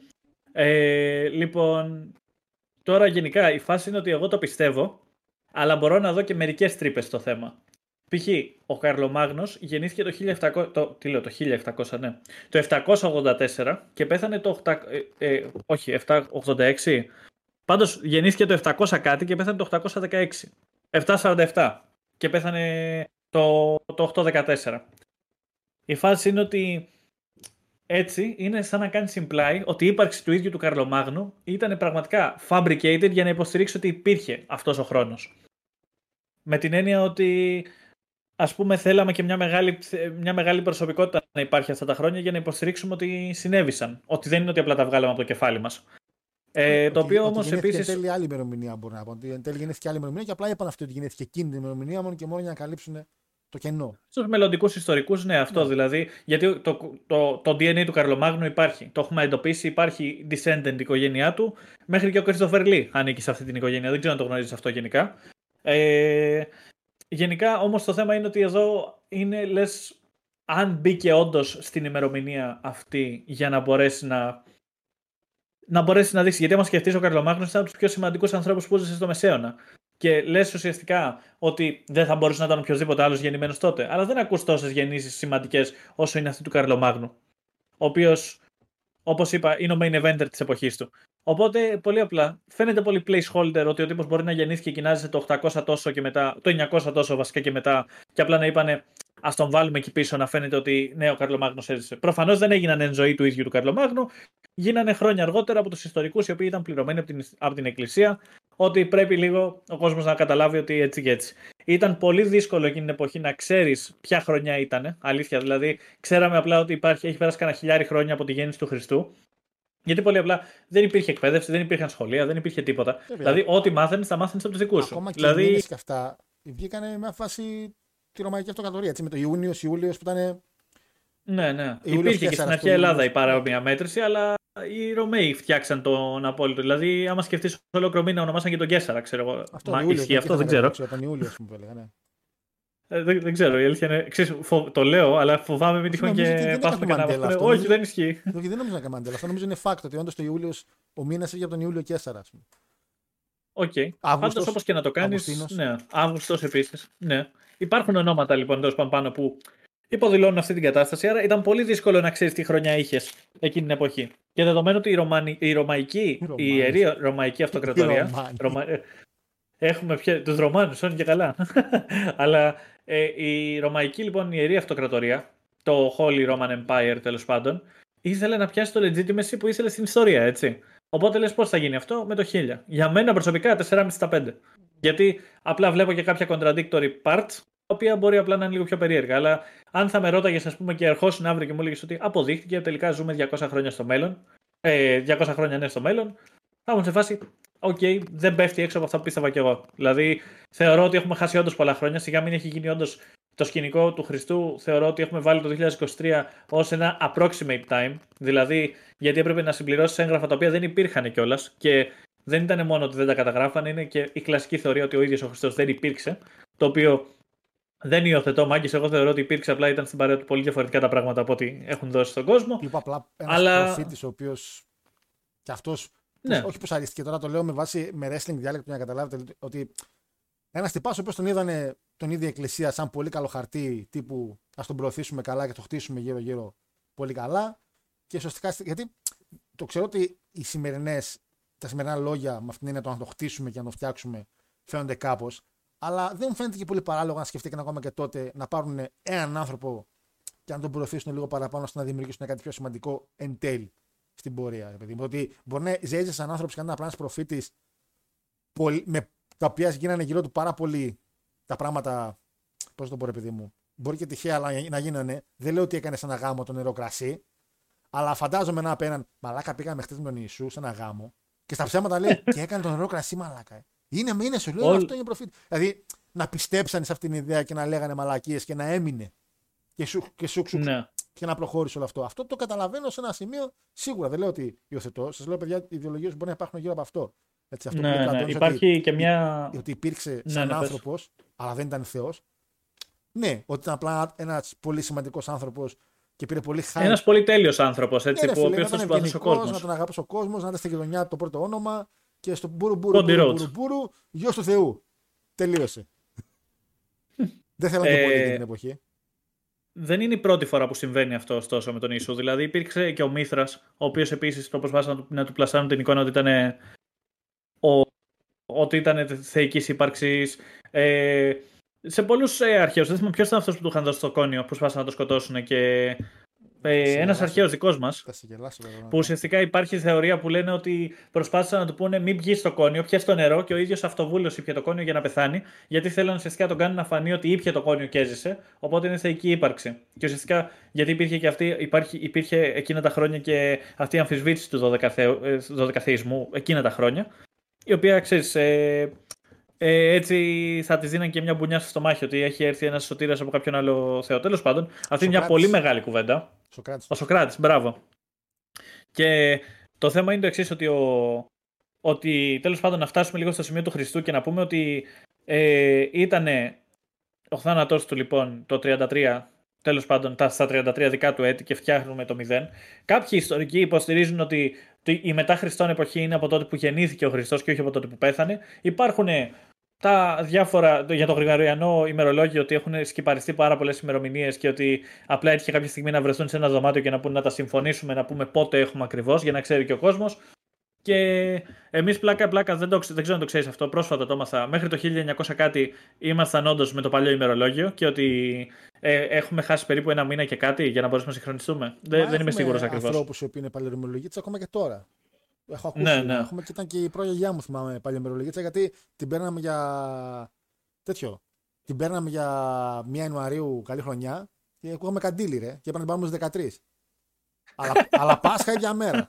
Ε, λοιπόν, τώρα γενικά η φάση είναι ότι εγώ το πιστεύω, αλλά μπορώ να δω και μερικές τρύπες στο θέμα. Π.χ. ο Καρλομάγνος γεννήθηκε το 1700, το, τι λέω, το 1700, ναι, το 784 και πέθανε το 8, ε, ε, όχι, 786. Πάντως γεννήθηκε το 700 κάτι και πέθανε το 816. 747 και πέθανε το, το 814. Η φάση είναι ότι έτσι είναι σαν να κάνει imply ότι η ύπαρξη του ίδιου του Καρλομάγνου ήταν πραγματικά fabricated για να υποστηρίξει ότι υπήρχε αυτός ο χρόνος. Με την έννοια ότι ας πούμε θέλαμε και μια μεγάλη, μια μεγάλη προσωπικότητα να υπάρχει αυτά τα χρόνια για να υποστηρίξουμε ότι συνέβησαν. Ότι δεν είναι ότι απλά τα βγάλαμε από το κεφάλι μας. Ε, το οποίο όμως επίση. Εν τέλει άλλη ημερομηνία μπορεί να πω. Ότι εν τέλει γεννήθηκε άλλη ημερομηνία και απλά είπαν αυτό ότι γεννήθηκε εκείνη την ημερομηνία μόνο και μόνο για να καλύψουν το κενό. Στους μελλοντικούς ιστορικούς, ναι, αυτό ναι. δηλαδή. Γιατί το, το, το, το DNA του Καρλομάγνου υπάρχει. Το έχουμε εντοπίσει, υπάρχει descendant η οικογένειά του. Μέχρι και ο Κρίστοφερ Λί ανήκει σε αυτή την οικογένεια. Δεν ξέρω αν το γνωρίζεις αυτό γενικά. Ε, Γενικά όμως το θέμα είναι ότι εδώ είναι λες αν μπήκε όντως στην ημερομηνία αυτή για να μπορέσει να να μπορέσει να δείξει. Γιατί άμα σκεφτείς ο Καρλομάγνος ήταν από τους πιο σημαντικούς ανθρώπους που ζούσε στο Μεσαίωνα. Και λες ουσιαστικά ότι δεν θα μπορούσε να ήταν οποιοδήποτε άλλος γεννημένος τότε. Αλλά δεν ακούς τόσες γεννήσεις σημαντικές όσο είναι αυτή του Καρλομάγνου. Ο οποίος, όπως είπα, είναι ο main eventer της εποχής του. Οπότε πολύ απλά φαίνεται πολύ placeholder ότι ο τύπος μπορεί να γεννήθηκε και κοινάζει το 800 τόσο και μετά, το 900 τόσο βασικά και μετά, και απλά να είπανε Α τον βάλουμε εκεί πίσω να φαίνεται ότι ναι, ο Καρλομάγνος έζησε. Προφανώς δεν έγιναν εν ζωή του ίδιου του Καρλομάγνου, γίνανε χρόνια αργότερα από τους ιστορικούς οι οποίοι ήταν πληρωμένοι από την, από την Εκκλησία, ότι πρέπει λίγο ο κόσμος να καταλάβει ότι έτσι και έτσι. Ήταν πολύ δύσκολο εκείνη την εποχή να ξέρεις ποια χρονιά ήταν. Αλήθεια, δηλαδή, ξέραμε απλά ότι υπάρχει, έχει πέρασει κανένα χιλιάρι χρόνια από τη γέννηση του Χριστού. Γιατί πολύ απλά δεν υπήρχε εκπαίδευση, δεν υπήρχαν σχολεία, δεν υπήρχε τίποτα. Δηλαδή, ό,τι μάθαινες, θα μάθαινες από τους δικούς σου. Ακόμα και δηλαδή... οι και αυτά βγήκαν μια φάση τη Ρωμαϊκή Αυτοκρατορία. Έτσι, με το Ιούνιος, Ιούλιος που ήταν. Ναι, ναι. Υπήρχε και στην αρχαία Ελλάδα η παρόμοια μέτρηση, αλλά οι Ρωμαίοι φτιάξαν τον απόλυτο. Δηλαδή, άμα σκεφτείς ολόκληρο μήνα, ονομάσαν και τον Καίσαρα, ξέρω εγώ. Αυτό, Μα, Ιούλιο, ισχύει αυτό, δεν ξέρω. Τον Ιούλιο, ας πούμε, ναι. Ε, δεν, δεν, ξέρω, η αλήθεια είναι. Ξέρεις, φο... Το λέω, αλλά φοβάμαι μην τυχόν και πάθουμε κανένα. Όχι, νομίζω, δεν ισχύει. Όχι, δεν νομίζω να κάνει Mandela. Αυτό νομίζω είναι fact ότι όντως το Ιούλιος, ο μήνας έχει από τον Ιούλιο Καίσαρα, ας πούμε. OK. Okay. Πάντως όπως και να το κάνεις. Ναι, Αύγουστος επίσης. Ναι. Υπάρχουν ονόματα λοιπόν τέλος πάντων πάνω που υποδηλώνουν αυτή την κατάσταση. Άρα ήταν πολύ δύσκολο να ξέρεις τι χρονιά είχες εκείνη την εποχή. Και δεδομένου ότι η, Ρωμανι... η Ρωμαϊκή, η ιερή Ρωμαϊκή Αυτοκρατορία. Έχουμε πια τους Ρωμάνους, όχι και καλά. Αλλά ε, η Ρωμαϊκή λοιπόν ιερή αυτοκρατορία, το Holy Roman Empire τέλος πάντων, ήθελε να πιάσει το legitimacy που ήθελε στην ιστορία, έτσι. Οπότε λες πώς θα γίνει αυτό; Με το 1000. Για μένα προσωπικά 4,5 στα 5. Γιατί απλά βλέπω και κάποια contradictory parts, τα οποία μπορεί απλά να είναι λίγο πιο περίεργα. Αλλά αν θα με ρώταγες, ας πούμε, και ερχόσουν αύριο και μου έλεγες ότι αποδείχτηκε τελικά ζούμε 200 χρόνια στο μέλλον, ε, 200 χρόνια ναι στο μέλλον, θα ήμουν σε φάση, OK, okay, δεν πέφτει έξω από αυτά που πίστευα κι εγώ. Δηλαδή, θεωρώ ότι έχουμε χάσει όντως πολλά χρόνια. Σιγά μην έχει γίνει όντως το σκηνικό του Χριστού. Θεωρώ ότι έχουμε βάλει το 2023 ως ένα approximate time. Δηλαδή, γιατί έπρεπε να συμπληρώσεις έγγραφα τα οποία δεν υπήρχαν κιόλας. Και δεν ήταν μόνο ότι δεν τα καταγράφανε, είναι και η κλασική θεωρία ότι ο ίδιος ο Χριστός δεν υπήρξε. Το οποίο δεν υιοθετώ, Μάγκη. Εγώ θεωρώ ότι υπήρξε απλά ήταν στην παρέα του πολύ διαφορετικά τα πράγματα από ό,τι έχουν δώσει στον κόσμο. Είπα απλά ένας αλλά... προφήτης ο οποίος και αυτός. Ναι. Όχι που αρίστηκε τώρα, το λέω με βάση με wrestling διάλεκτο για να καταλάβετε ότι ένας τυπάς ο οποίος τον είδανε τον ίδιο εκκλησία σαν πολύ καλό χαρτί τύπου ας τον προωθήσουμε καλά και το χτίσουμε γύρω-γύρω πολύ καλά. Και σωστικά, γιατί το ξέρω ότι οι σημερινές, τα σημερινά λόγια με αυτήν την έννοια το να το χτίσουμε και να το φτιάξουμε φαίνονται κάπως. Αλλά δεν μου φαίνεται και πολύ παράλογο να σκεφτεί και ακόμα και τότε να πάρουν έναν άνθρωπο και να τον προωθήσουν λίγο παραπάνω ώστε να δημιουργήσουν κάτι πιο σημαντικό εν τέλει στην πορεία. Παιδί. Ότι μπορεί να ζει σαν άνθρωπος και να είναι απλά ένας προφήτης με τα οποία γίνανε γύρω του πάρα πολύ τα πράγματα. Πώς το πω, παιδί μου. Μπορεί και τυχαία αλλά να γίνανε. Δεν λέω ότι έκανες ένα γάμο το νερό κρασί. Αλλά φαντάζομαι να απέναν. Μαλάκα πήγαμε χτες με τον Ιησού σε ένα γάμο. Και στα ψέματα λέει και έκανε το νερό κρασί, μαλάκα. Ε. Είναι, είναι σου λέω αυτό είναι προφήτη. Δηλαδή να πιστέψανε σε αυτήν την ιδέα και να λέγανε μαλακίες και να έμεινε. Και σου, και σου, σου ναι. και να προχώρησε όλο αυτό. Αυτό το καταλαβαίνω σε ένα σημείο σίγουρα. Δεν λέω ότι υιοθετώ. Σας λέω, παιδιά, οι ιδεολογίε μπορεί να υπάρχουν γύρω από αυτό. Έτσι, αυτό ναι, που ναι. Υπάρχει ότι, και μια. Ότι υπήρξε ναι, σαν ναι, άνθρωπος, αλλά δεν ήταν Θεός. Ναι, ότι ήταν απλά ένας πολύ σημαντικός άνθρωπος και πήρε πολύ χάρη. Ένας πολύ τέλειος άνθρωπος, έτσι, ναι, που ο οποίος θα ο κόσμος. Να τον αγαπήσει ο κόσμος, να ήταν στη γειτονιά το πρώτο όνομα και στο μπουρου μπουρου μπουρου, μπουρου, μπουρου γιος του Θεού. Τελείωσε. δεν θέλω να το πω για την εποχή. Δεν είναι η πρώτη φορά που συμβαίνει αυτό ωστόσο με τον Ιησού. Δηλαδή υπήρξε και ο Μήθρα, ο οποίος επίσης το προσπάθησαν να του, να του πλασάνουν την εικόνα ότι ήταν ο, ότι ήταν θεϊκής ύπαρξης. Ε, σε πολλούς ε, αρχαίους, δεν θυμάμαι ποιος ήταν αυτός που του είχαν δώσει το κόνιο, που προσπάθησαν να το σκοτώσουν και ε, ένας αρχαίος δικός μας. Που ουσιαστικά υπάρχει θεωρία που λένε ότι προσπάθησαν να του πούνε μην πιει στο κόνιο, πιάσει το νερό και ο ίδιος αυτοβούλος ήπια το κόνιο για να πεθάνει. Γιατί θέλουν ουσιαστικά να τον κάνουν να φανεί ότι ήπια το κόνιο και έζησε. Οπότε είναι θεϊκή ύπαρξη. Και ουσιαστικά γιατί υπήρχε και αυτή, υπάρχει, υπήρχε εκείνα τα χρόνια και αυτή η αμφισβήτηση του 12 ε, θεϊσμού εκείνα τα χρόνια. Η οποία ξέρεις, ε, ε, έτσι θα της δίναν και μια μπουνιά στο στομάχι ότι έχει έρθει ένας σωτήρας από κάποιον άλλο θεό. Τέλος πάντων, αυτή είναι μια πολύ μεγάλη κουβέντα. Σοκράτης. Ο Σοκράτης, μπράβο. Και το θέμα είναι το εξής, ότι, ο, ότι τέλος πάντων να φτάσουμε λίγο στο σημείο του Χριστού και να πούμε ότι ε, ήταν ο θάνατός του λοιπόν το 33 τέλος πάντων τα, στα 33 δικά του έτη και φτιάχνουμε το 0. Κάποιοι ιστορικοί υποστηρίζουν ότι η μετά Χριστόν εποχή είναι από τότε που γεννήθηκε ο Χριστός και όχι από τότε που πέθανε. Υπάρχουν τα διάφορα για το γρηγοριανό ημερολόγιο ότι έχουν σκυπαριστεί πάρα πολλές ημερομηνίες και ότι απλά έτυχε κάποια στιγμή να βρεθούν σε ένα δωμάτιο και να πούνε να τα συμφωνήσουμε, να πούμε πότε έχουμε ακριβώς για να ξέρει και ο κόσμος. Και εμείς πλάκα-πλάκα, δεν, το, δεν ξέρω αν το ξέρεις αυτό, πρόσφατα το έμαθα. Μέχρι το 1900 κάτι ήμασταν όντως με το παλιό ημερολόγιο και ότι ε, έχουμε χάσει περίπου ένα μήνα και κάτι για να μπορέσουμε να συγχρονιστούμε. Δεν, δεν είμαι σίγουρος ακριβώς. Έχουμε ανθρώπους οι οποίοι είναι παλαιομερολογίτσα ακόμα και τώρα. Έχω ακούσει. Ναι, ναι. Έχουμε και ήταν και η πρόγια μου, θυμάμαι, παλαιομερολογίτσα, γιατί την παίρναμε για. τέτοιο. Την παίρναμε για 1 Ιανουαρίου καλή χρονιά και ακούγαμε καντήλι, ρε. Και έπρεπε να πάμε 13. αλλά, αλλά Πάσχα για μέρα.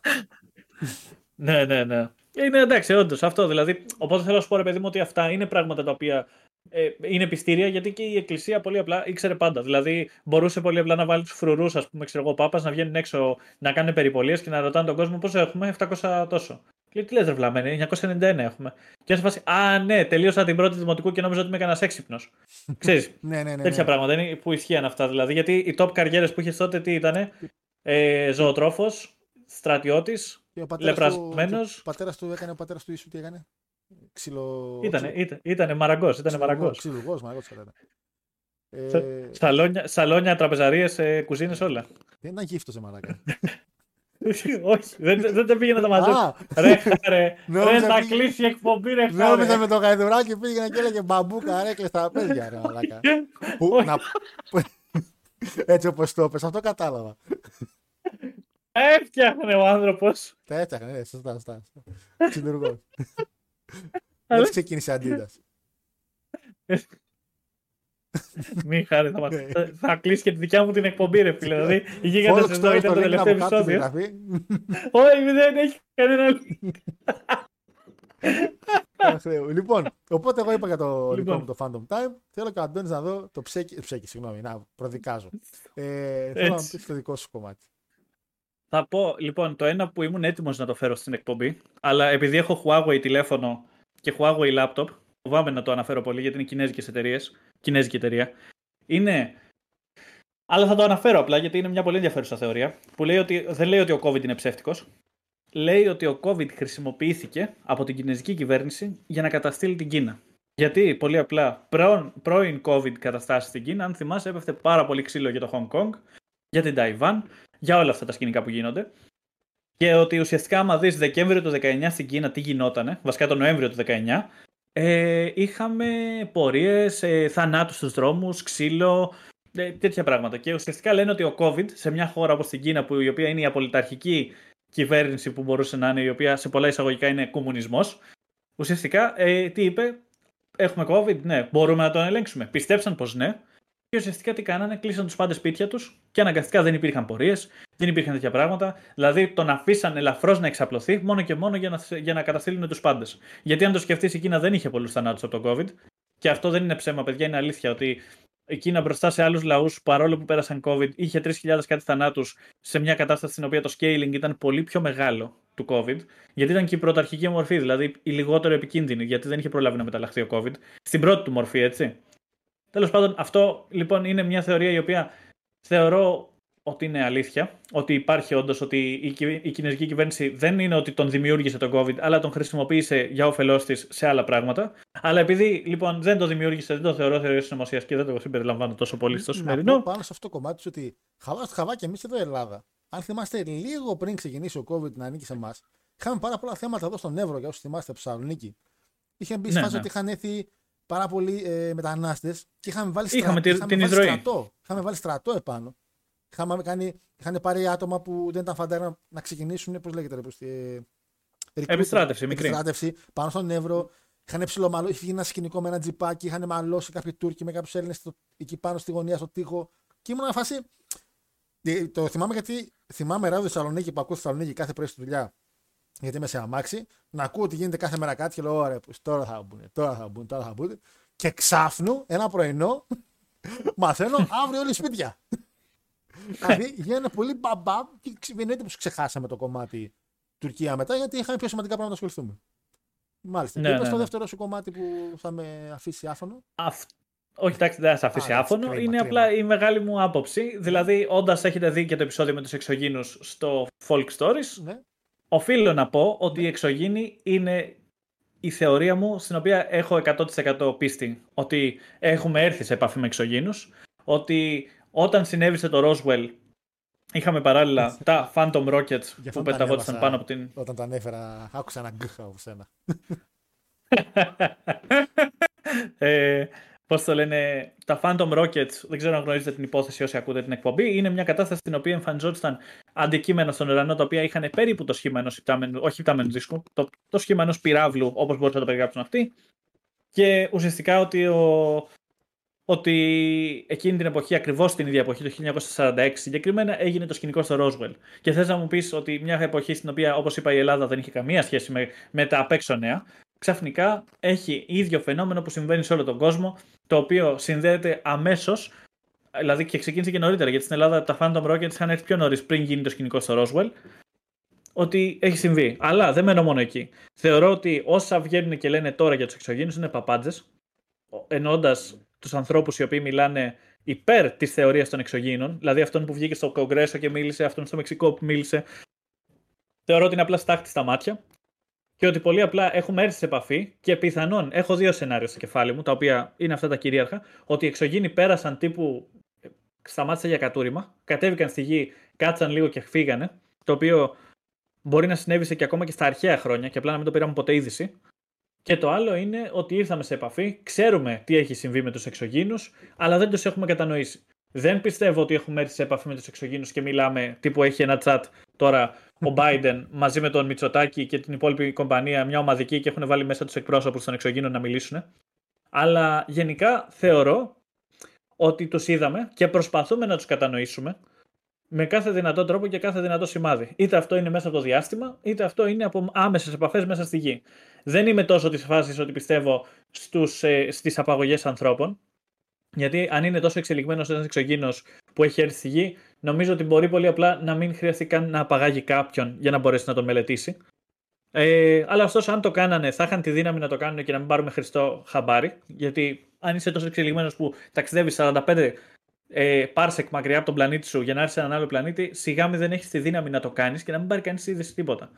ναι, ναι, ναι. Είναι εντάξει, όντως αυτό. Δηλαδή, οπότε θέλω να σου πω, ρε παιδί μου, ότι αυτά είναι πράγματα τα οποία ε, είναι πιστήρια γιατί και η Εκκλησία πολύ απλά ήξερε πάντα. Δηλαδή, μπορούσε πολύ απλά να βάλει τους φρουρούς, ας πούμε, ξέρω εγώ, Πάπας, να βγαίνουν έξω να κάνουν περιπολίες και να ρωτάνε τον κόσμο πόσο έχουμε, 700 τόσο. Και τι λες, ρε βλαμμένοι, 991 έχουμε. Και να σε Α, ναι, τελείωσα την πρώτη δημοτικού και νόμιζα ότι είμαι κανένας έξυπνος. Ξέρεις. ναι, ναι, ναι, τέτοια ναι. πράγματα είναι που ισχύαν αυτά. Δηλαδή, γιατί οι top καριέρες που είχες τότε τι ήταν, ε, ζωοτρόφος, στρατιώτης, λεπρασμένος. Ο πατέρας του έκανε ο πατέρας του ίσου τι έκανε; Ξυλο... Ήτανε, ήταν, ήτανε μαραγκός, ήτανε μαραγκός. Ξυλουργός, μαραγκός θα ε... Σαλόνια, σαλόνια τραπεζαρίες, ε, κουζίνες, όλα. Δεν ήταν γύφτος σε μαραγκά. Όχι, δεν, δεν τα πήγαινα τα μαζέψω. Α, Ρε, ρε, Νόμιζα ρε, θα πήγε- κλείσει η εκπομπή, ρε, νόμιζα χάρε. με το γαϊδουράκι πήγαινε και έλεγε μπαμπούκα, ρέκλε στα παιδιά, ρε μαλάκα. Που, Όχι. να... Έτσι όπως το πες, αυτό κατάλαβα. Έφτιαχνε ο άνθρωπος. Τα έτυχαν, ναι, σωστά, σωστά. Συντουργός. Αλλά- Έτσι ξεκίνησε αντίδραση. Μη χάρη, θα, μας- Ναι. θα, θα κλείσει και τη δικιά μου την εκπομπή, ρε φίλε. Δηλαδή, η γίγαντας Follow εδώ story ήταν στο το link να τελευταίο από κάτω στη επεισόδιο. γραφή. Όχι, δεν έχει κανένα link. Αχ, Θεέ. Λοιπόν, οπότε εγώ είπα για το Λοιπόν. λοιπόν. το Phantom Time. Θέλω και ο Αντώνης να δω το ψέκι, ψέκι συγγνώμη, να προδικάζω. Ε, θέλω να μου Έτσι. πεις το δικό σου κομμάτι. Θα πω, λοιπόν, το ένα που ήμουν έτοιμος να το φέρω στην εκπομπή, αλλά επειδή έχω Huawei τηλέφωνο και Huawei laptop, φοβάμαι να το αναφέρω πολύ γιατί είναι κινέζικες εταιρείες. Κινέζικη εταιρεία. Είναι. Αλλά θα το αναφέρω απλά γιατί είναι μια πολύ ενδιαφέρουσα θεωρία. Που λέει ότι, δεν λέει ότι ο COVID είναι ψεύτικος. Λέει ότι ο COVID χρησιμοποιήθηκε από την κινέζικη κυβέρνηση για να καταστήλει την Κίνα. Γιατί, πολύ απλά, πρώην, πρώην COVID καταστάσεις στην Κίνα, αν θυμάσαι, έπεφτε πάρα πολύ ξύλο για το Hong Kong, για την Ταϊβάν, για όλα αυτά τα σκηνικά που γίνονται. Και ότι ουσιαστικά, άμα δεις Δεκέμβριο του 19 στην Κίνα τι γινότανε, βασικά τον Νοέμβριο του 19, ε, είχαμε πορείες, ε, θανάτους στους δρόμους, ξύλο, ε, τέτοια πράγματα. Και ουσιαστικά λένε ότι ο COVID σε μια χώρα όπως την Κίνα, που η οποία είναι η απολυταρχική κυβέρνηση που μπορούσε να είναι, η οποία σε πολλά εισαγωγικά είναι κομμουνισμός, ουσιαστικά ε, τι είπε, Έχουμε COVID, ναι, μπορούμε να τον ελέγξουμε. Πιστέψαν πως ναι. Και ουσιαστικά τι κάνανε, κλείσαν τους πάντες σπίτια τους και αναγκαστικά δεν υπήρχαν πορείες, δεν υπήρχαν τέτοια πράγματα. Δηλαδή τον αφήσαν ελαφρώς να εξαπλωθεί μόνο και μόνο για να, για να καταστήλουν τους πάντες. Γιατί αν το σκεφτείς, η Κίνα δεν είχε πολλούς θανάτους από τον COVID. Και αυτό δεν είναι ψέμα, παιδιά, είναι αλήθεια ότι η Κίνα μπροστά σε άλλους λαούς, παρόλο που πέρασαν COVID, είχε 3.000 κάτι θανάτους σε μια κατάσταση στην οποία το scaling ήταν πολύ πιο μεγάλο του COVID. Γιατί ήταν και η πρωταρχική μορφή, δηλαδή η λιγότερο επικίνδυνη, γιατί δεν είχε προλάβει να μεταλλαχθεί ο COVID. Στην πρώτη του μορφή, έτσι. Τέλος πάντων, αυτό λοιπόν είναι μια θεωρία η οποία θεωρώ ότι είναι αλήθεια. Ότι υπάρχει όντως ότι η, κυ- η κινέζικη κυβέρνηση δεν είναι ότι τον δημιούργησε τον COVID, αλλά τον χρησιμοποίησε για όφελός της σε άλλα πράγματα. Αλλά επειδή λοιπόν δεν το δημιούργησε, δεν το θεωρώ θεωρία συνωμοσία και δεν το συμπεριλαμβάνω τόσο πολύ στο Να σημερινό. πω πάνω σε αυτό το κομμάτι σου ότι χαβά στο χαβάκι εμείς εδώ Ελλάδα. Αν θυμάστε λίγο πριν ξεκινήσει ο COVID να ανήκει σε εμάς, είχαμε πάρα πολλά θέματα εδώ στον Εύρο, για όσους θυμάστε από Θεσσαλονίκη. Είχε μπει στη Ναι, φάση ναι. ότι είχαν έρθει πάρα πολλοί ε, μετανάστες και είχαμε βάλει, Είχαμε τη- είχαμε την βάλει εισρωή. στρατό. Είχαμε βάλει στρατό επάνω. Είχαμε κάνει, είχαν πάρει άτομα που δεν ήταν φαντάρα να ξεκινήσουν, πώς λέγεται, ρε, πώς, ε, recruiting, Επιστράτευση, μικρή. επιστράτευση πάνω στον Εύρο. Είχαν ψιλομαλώ, είχε γίνει ένα σκηνικό με ένα τζιπάκι, είχαν μαλώσει κάποιοι Τούρκοι με κάποιους Έλληνες εκεί πάνω στη γωνία, στο τοίχο. Και ήμουν φάση. Ε, Το θυμάμαι γιατί θυμάμαι ράδιο Θεσσαλονίκη που ακούω στη Θεσσαλονίκη κάθε πρωί στη δουλειά. Γιατί είμαι σε αμάξι, να ακούω ότι γίνεται κάθε μέρα κάτι και λέω: Ωραία, πως τώρα θα μπουν, τώρα θα μπουν, τώρα θα μπουν. Και ξάφνου ένα πρωινό μαθαίνω αύριο όλοι σπίτια. δηλαδή γίνανε πολύ μπαμπαμ και εννοείται πω ξεχάσαμε το κομμάτι Τουρκία μετά γιατί είχαμε πιο σημαντικά πράγματα να ασχοληθούμε. Μάλιστα. Ναι, και είπες ναι, το ναι. δεύτερο σου κομμάτι που θα με αφήσει άφωνο. Αυ- Όχι, εντάξει, δεν θα σε αφήσει Α, εντάξει, άφωνο. κρίμα, είναι κρίμα. απλά η μεγάλη μου άποψη. Δηλαδή, όντας έχετε δει και το επεισόδιο με τους εξωγήνους στο Folk Stories, Ναι. Οφείλω να πω ότι η εξωγήνη είναι η θεωρία μου στην οποία έχω 100% πίστη ότι έχουμε έρθει σε επαφή με εξωγήνους, ότι όταν συνέβησε το Roswell είχαμε παράλληλα τα Phantom Rockets Γι' αυτό που τα πεταγόντουσαν ανέβασα. πάνω από την... Όταν τα ανέφερα, άκουσα ένα γκχ από σένα. ε, Πώς το λένε, τα Phantom Rockets, δεν ξέρω αν γνωρίζετε την υπόθεση όσοι ακούτε την εκπομπή, είναι μια κατάσταση στην οποία εμφανιζόταν αντικείμενα στον ουρανό τα οποία είχαν περίπου το σχήμα ενός υπτάμενου, όχι υπτάμενου δίσκου, το, το σχήμα ενός πυράβλου, όπως μπορούσαν να το περιγράψουν αυτοί. Και ουσιαστικά ότι, ο, ότι εκείνη την εποχή, ακριβώς την ίδια εποχή, το 1946 συγκεκριμένα, έγινε το σκηνικό στο Roswell. Και θες να μου πεις ότι μια εποχή στην οποία, όπως είπα, η Ελλάδα δεν είχε καμία σχέση με, με τα απ' έξω νέα, ξαφνικά έχει ίδιο φαινόμενο που συμβαίνει σε όλο τον κόσμο, το οποίο συνδέεται αμέσως. Δηλαδή και ξεκίνησε και νωρίτερα, γιατί στην Ελλάδα τα Phantom Rockets είχαν έρθει πιο νωρίς πριν γίνει το σκηνικό στο Roswell. Ότι έχει συμβεί. Αλλά δεν μένω μόνο εκεί. Θεωρώ ότι όσα βγαίνουν και λένε τώρα για τους εξωγήνους είναι παπάντζες. Εννοώντας τους ανθρώπους οι οποίοι μιλάνε υπέρ της θεωρίας των εξωγήνων, δηλαδή αυτόν που βγήκε στο Κογκρέσο και μίλησε, αυτόν στο Μεξικό που μίλησε. Θεωρώ ότι είναι απλά στάχτη στα μάτια και ότι πολύ απλά έχουμε έρθει σε επαφή και πιθανόν έχω δύο σενάρια στο κεφάλι μου, τα οποία είναι αυτά τα κυρίαρχα, ότι οι εξωγήινοι πέρασαν τύπου σταμάτησαν για κατούριμα, κατέβηκαν στη γη, κάτσαν λίγο και φύγανε το οποίο μπορεί να συνέβησε και ακόμα και στα αρχαία χρόνια και απλά να μην το πήραμε ποτέ είδηση. Και το άλλο είναι ότι ήρθαμε σε επαφή, ξέρουμε τι έχει συμβεί με τους εξωγήνους, αλλά δεν τους έχουμε κατανοήσει. Δεν πιστεύω ότι έχουμε έρθει σε επαφή με τους εξωγήνους και μιλάμε τύπου έχει ένα chat τώρα ο Biden μαζί με τον Μητσοτάκη και την υπόλοιπη κομπανία, μια ομαδική και έχουν βάλει μέσα τους εκπρόσωπους των εξωγήνων να μιλήσουν. Αλλά γενικά θεωρώ ότι τους είδαμε και προσπαθούμε να τους κατανοήσουμε με κάθε δυνατό τρόπο και κάθε δυνατό σημάδι. Είτε αυτό είναι μέσα από το διάστημα, είτε αυτό είναι από άμεσες επαφές μέσα στη γη. Δεν είμαι τόσο της φάσης ότι πιστεύω ε, στις απαγωγές ανθρώπων. Γιατί αν είναι τόσο εξελιγμένος ένας εξωγήινο που έχει έρθει στη γη, νομίζω ότι μπορεί πολύ απλά να μην χρειαστεί καν να απαγάγει κάποιον για να μπορέσει να τον μελετήσει. Ε, αλλά ωστόσο, αν το κάνανε, θα είχαν τη δύναμη να το κάνουν και να μην πάρουμε χριστό χαμπάρι. Γιατί αν είσαι τόσο εξελιγμένος που ταξιδεύεις 45 ε, parsec μακριά από τον πλανήτη σου για να έρθει σε έναν άλλο πλανήτη, σιγά μην δεν έχεις τη δύναμη να το κάνεις και να μην πάρει κανείς είδηση τίποτα.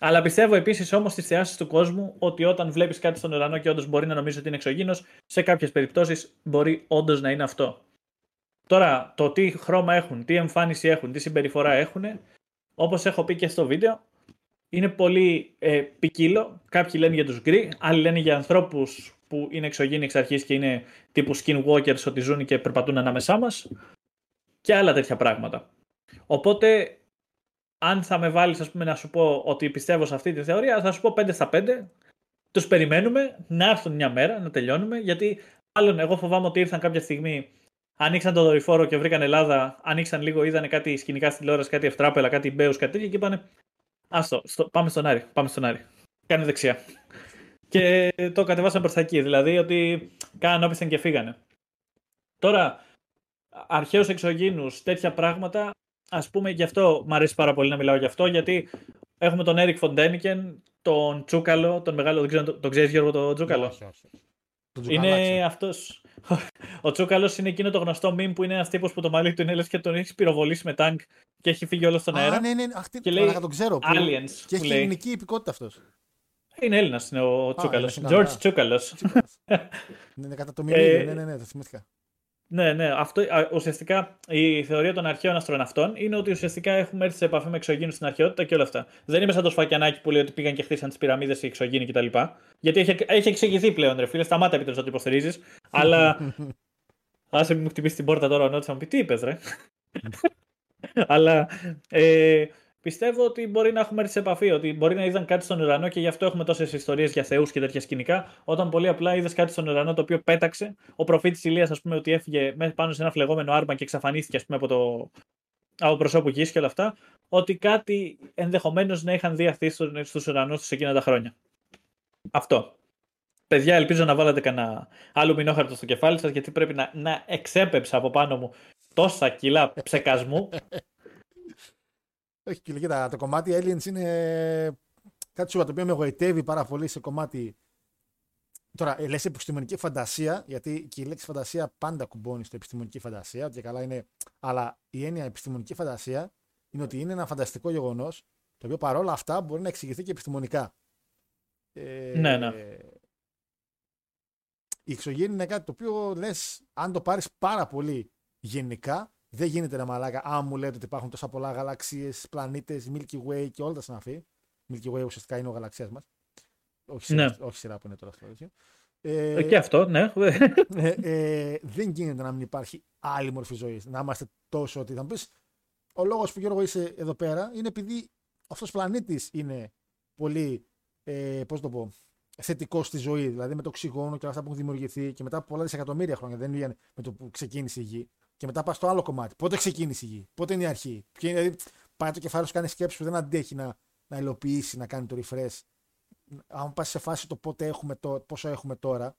Αλλά πιστεύω επίσης όμως στις θεάσεις του κόσμου ότι όταν βλέπεις κάτι στον ουρανό και όντως μπορεί να νομίζεις ότι είναι εξωγήινος, σε κάποιες περιπτώσεις μπορεί όντως να είναι αυτό. Τώρα, το τι χρώμα έχουν, τι εμφάνιση έχουν, τι συμπεριφορά έχουν, όπως έχω πει και στο βίντεο, είναι πολύ ε, ποικίλο. Κάποιοι λένε για τους γκρι, άλλοι λένε για ανθρώπους που είναι εξωγήινοι εξ αρχής και είναι τύπου skinwalkers ότι ζουν και περπατούν ανάμεσά μας και άλλα τέτοια πράγματα. Οπότε, αν θα με βάλεις να σου πω ότι πιστεύω σε αυτή τη θεωρία, θα σου πω 5 στα 5. Τους περιμένουμε να έρθουν μια μέρα, να τελειώνουμε, γιατί άλλον εγώ φοβάμαι ότι ήρθαν κάποια στιγμή, ανοίξαν το δορυφόρο και βρήκαν Ελλάδα, ανοίξαν λίγο, είδαν κάτι σκηνικά στην τηλεόραση, κάτι ευτράπελα, κάτι μπέους, κάτι τέτοιο και είπανε Άστο, πάμε στον Άρη, πάμε στον Άρη. Κάνε δεξιά και το κατεβάσαν προς τα εκεί. Δηλαδή ότι κάναν όπισθεν και φύγανε. Τώρα, αρχαίους εξωγήνους, τέτοια πράγματα, ας πούμε, γι' αυτό μου αρέσει πάρα πολύ να μιλάω γι' αυτό, γιατί έχουμε τον Έρικ Φοντένικεν, τον Τσούκαλο, τον μεγάλο, δεν ξέρω, τον ξέρεις Γιώργο τον Τσούκαλο; Όχι, όχι. Είναι αυτό. Ο Τσούκαλος είναι εκείνο το γνωστό meme που είναι ένας τύπος που το μαλλί του είναι λες και τον έχεις πυροβολήσει με τάγκ και έχει φύγει όλο στον αέρα. Α, ναι, ναι, αχ, και λέει, τον ξέρω. Aliens. Και έχει ελληνική υπηκότητα αυτός. Είναι Έλληνας είναι ο Τσούκαλος. George Τσούκαλος. Ναι, κατά το μηνύμα. Ναι, ναι, ναι, το θυμήθηκα. Ναι, ναι. Αυτό, ουσιαστικά η θεωρία των αρχαίων αστροναυτών είναι ότι ουσιαστικά έχουμε έρθει σε επαφή με εξωγήνους στην αρχαιότητα και όλα αυτά. Δεν είμαι σαν το σφακιανάκι που λέει ότι πήγαν και χτίσαν τις πυραμίδες οι εξωγήνοι κτλ. Γιατί έχει, έχει εξηγηθεί πλέον, ρε φίλε. Σταμάτα επιτρέψω να το υποστηρίζεις. αλλά. Άσε μου χτυπήσει την πόρτα τώρα ο Νότσα μου πει τι είπες, ρε. αλλά. Ε, πιστεύω ότι μπορεί να έχουμε έρθει σε επαφή, ότι μπορεί να είδαν κάτι στον ουρανό και γι' αυτό έχουμε τόσες ιστορίες για θεούς και τέτοια σκηνικά. Όταν πολύ απλά είδες κάτι στον ουρανό το οποίο πέταξε, ο προφήτης Ηλίας, ας πούμε, ότι έφυγε πάνω σε ένα φλεγόμενο άρμα και εξαφανίστηκε, ας πούμε, από το από προσώπου γης και όλα αυτά, ότι κάτι ενδεχομένως να είχαν δει αυτοί στους ουρανούς τους εκείνα τα χρόνια. Αυτό. Παιδιά, ελπίζω να βάλετε κανένα άλλο μηνόχαρτο στο κεφάλι σας, γιατί πρέπει να, να εξέπεψα από πάνω μου τόσα κιλά ψεκασμού όχι, και κοίτα, το κομμάτι Aliens είναι κάτι σου το οποίο με εγωιτεύει πάρα πολύ σε κομμάτι. Τώρα, ε, λες επιστημονική φαντασία, γιατί και η λέξη φαντασία πάντα κουμπώνει στο επιστημονική φαντασία, ότι καλά είναι. Αλλά η έννοια επιστημονική φαντασία είναι ότι είναι ένα φανταστικό γεγονός, το οποίο παρόλα αυτά μπορεί να εξηγηθεί και επιστημονικά. Ε, ναι, ναι. Η εξωγήινη είναι κάτι το οποίο λες, αν το πάρεις πάρα πολύ γενικά, δεν γίνεται να μαλάκα. Αν μου λέτε ότι υπάρχουν τόσα πολλά γαλαξίες, πλανήτες, Milky Way και όλα τα συναφή. Milky Way ουσιαστικά είναι ο γαλαξίας μας. Όχι, ναι. όχι σειρά που είναι τώρα αυτό. Ε, ε, και αυτό, ναι. ε, ε, δεν γίνεται να μην υπάρχει άλλη μορφή ζωής. Να είμαστε τόσο ότι θα μου πεις. Ο λόγος που Γιώργο είσαι εδώ πέρα είναι επειδή αυτός ο πλανήτης είναι πολύ. Ε, πώς το πω, θετικός στη ζωή. Δηλαδή με το οξυγόνο και όλα αυτά που έχουν δημιουργηθεί και μετά από πολλά δισεκατομμύρια χρόνια. Δεν είναι με το που ξεκίνησε η γη. Και μετά πας στο άλλο κομμάτι. Πότε ξεκίνησε η γη, πότε είναι η αρχή; Ποιο είναι, δηλαδή, πάει το κεφάλι σου, κάνει σκέψη που δεν αντέχει να, να υλοποιήσει, να κάνει το refresh. Αν πας σε φάση το πότε έχουμε το, πόσο έχουμε τώρα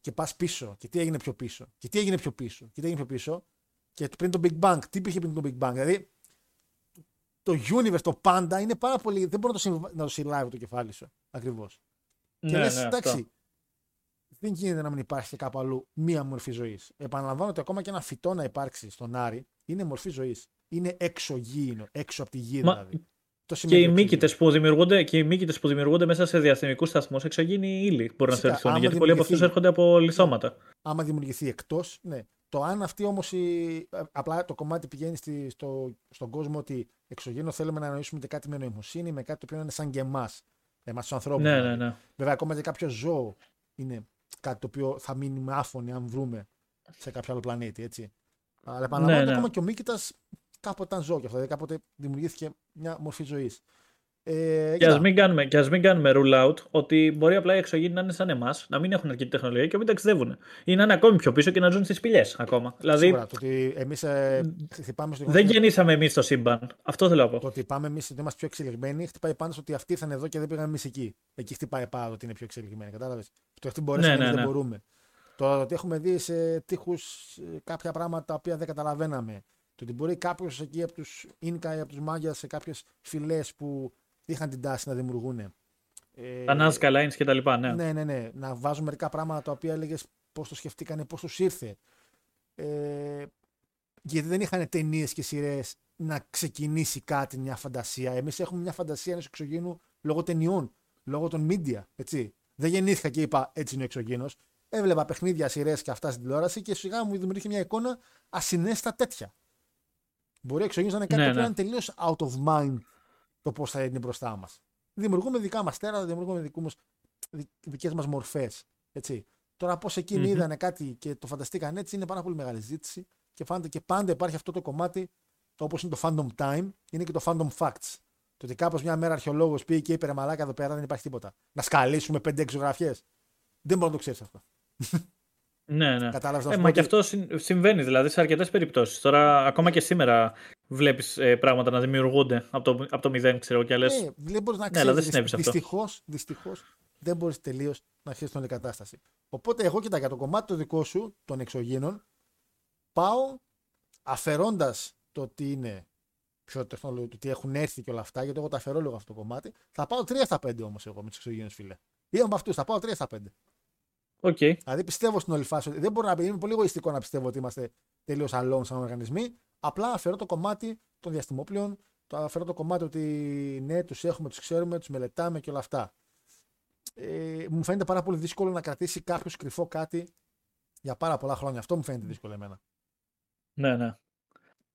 και πας πίσω και τι έγινε πιο πίσω και τι έγινε πιο πίσω και τι έγινε πιο πίσω και πριν το Big Bang, τι υπήρχε πριν το Big Bang. Δηλαδή το universe, το πάντα είναι πάρα πολύ. Δεν μπορεί να το, να το συλλάβει το κεφάλι σου ακριβώς. Ναι, και λες, ναι, εντάξει, δεν γίνεται να μην υπάρχει κάπου αλλού μία μορφή ζωής. Επαναλαμβάνω ότι ακόμα και ένα φυτό να υπάρξει στον Άρη είναι μορφή ζωής. Είναι εξωγήινο, έξω από τη γη δηλαδή. Το και οι μύκητες που, δημιουργούνται, και οι που δημιουργούνται μέσα σε διαστημικού σταθμούς εξωγήινοι ύλη μπορούν να θεωρηθούν. Γιατί πολλοί από αυτούς έρχονται από λιθώματα. Άμα δημιουργηθεί εκτός, ναι. Το αν αυτή όμως. Απλά το κομμάτι πηγαίνει στη, στο, στον κόσμο ότι εξωγήινο θέλουμε να αναλύσουμε και κάτι με νοημοσύνη, με κάτι το οποίο είναι σαν και εμάς. Εμάς τους ανθρώπους. Ναι, ναι, ναι. Βέβαια, ακόμα και κάποιο ζώο είναι κάτι το οποίο θα μείνει άφωνοι αν βρούμε σε κάποιο άλλο πλανήτη. Έτσι. Αλλά επαναλαμβάνω, ναι, ναι. ακόμα και ο Μίκητας κάποτε ήταν ζώο και αυτό. Δηλαδή κάποτε δημιουργήθηκε μια μορφή ζωής. Ε, και, ας μην κάνουμε, και ας μην κάνουμε rule out ότι μπορεί απλά οι εξωγήινοι να είναι σαν εμάς, να μην έχουν αρκετή τεχνολογία και να μην ταξιδεύουν. Ή να είναι ακόμη πιο πίσω και να ζουν στις σπηλιές ακόμα. Δηλαδή, Σίγουρα, το ότι εμείς, ε, χτυπάμε στο Δεν γεννήσαμε εμείς το σύμπαν. Αυτό θέλω να πω. Το ότι πάμε εμείς ότι είμαστε πιο εξελιγμένοι, χτυπάει πάνω στο ότι αυτοί ήρθαν εδώ και δεν πήγαμε εμείς εκεί. Εκεί χτυπάει πάνω ότι είναι πιο εξελιγμένοι. Κατάλαβες; Το ότι μπορεί ναι, ναι, ναι. δεν μπορούμε. Το ότι έχουμε δει σε τείχους ε, κάποια πράγματα τα οποία δεν καταλαβαίναμε. Το ότι μπορεί κάποιος εκεί από τους Ινκα ή από τους Μάγιας σε κάποιες φυλές που είχαν την τάση να δημιουργούν. Ε, τα Nazca Lines και τα λοιπά, ναι. Ναι, ναι, ναι. Να βάζουν μερικά πράγματα τα οποία έλεγες πώς το σκεφτήκανε, πώς τους ήρθε. Ε, γιατί δεν είχαν ταινίες και σειρές να ξεκινήσει κάτι, μια φαντασία. Εμείς έχουμε μια φαντασία ενός εξωγήνου λόγω ταινιών, λόγω των media. Έτσι. Δεν γεννήθηκα και είπα έτσι είναι ο εξωγήνο. Έβλεπα παιχνίδια, σειρές και αυτά στην τηλεόραση και σιγά μου δημιουργήθηκε μια εικόνα ασυνέστα τέτοια. Μπορεί ο εξωγήνο να είναι κάτι ναι, που ναι. είναι τελείως out of mind το πώς θα είναι μπροστά μας. Δημιουργούμε δικά μας τέρατα, δημιουργούμε δικές μας μορφές. Τώρα, πώς εκείνοι mm-hmm. είδανε κάτι και το φανταστήκαν έτσι, είναι πάρα πολύ μεγάλη ζήτηση και, φάνηκε, και πάντα υπάρχει αυτό το κομμάτι, όπως είναι το fandom time, είναι και το fandom facts. Το ότι κάπως μια μέρα αρχαιολόγος πήγε και είπε μαλάκα εδώ πέρα δεν υπάρχει τίποτα. Να σκαλίσουμε 5-6 ζωγραφιέ. Δεν μπορεί να το ξέρεις αυτό. Ναι, ναι. Κατάλαβες ε, μα και αυτό συμβαίνει δηλαδή σε αρκετές περιπτώσεις. Τώρα, ακόμα και σήμερα βλέπεις ε, πράγματα να δημιουργούνται από το, από το μηδέν, ξέρω και λες. Ναι, δεν μπορείς να ξέρει. Ναι, δεν συνέβη αυτό. Δυστυχώς δεν μπορείς τελείως να ξέρει την όλη κατάσταση. Οπότε, εγώ κοιτά για το κομμάτι το δικό σου των εξωγήνων, πάω αφαιρώντας το ότι είναι πιο τεχνολογικό, το ότι έχουν έρθει και όλα αυτά, γιατί εγώ τα αφαιρώ λίγο αυτό το κομμάτι. Θα πάω 3 στα 5 όμως εγώ με τους εξωγήνους φίλε. Ή από αυτούς, θα πάω 3 στα 5. Okay. Δηλαδή πιστεύω στην όλη φάση. Δεν μπορώ να πει, είμαι πολύ εγωιστικό να πιστεύω ότι είμαστε τελείως αλών σαν οργανισμοί. Απλά αφαιρώ το κομμάτι των διαστημόπλων, το αφαιρώ το κομμάτι ότι ναι, τους έχουμε, τους ξέρουμε, τους μελετάμε και όλα αυτά. Ε, μου φαίνεται πάρα πολύ δύσκολο να κρατήσει κάποιος κρυφό κάτι για πάρα πολλά χρόνια. Αυτό μου φαίνεται δύσκολο εμένα. Ναι, ναι.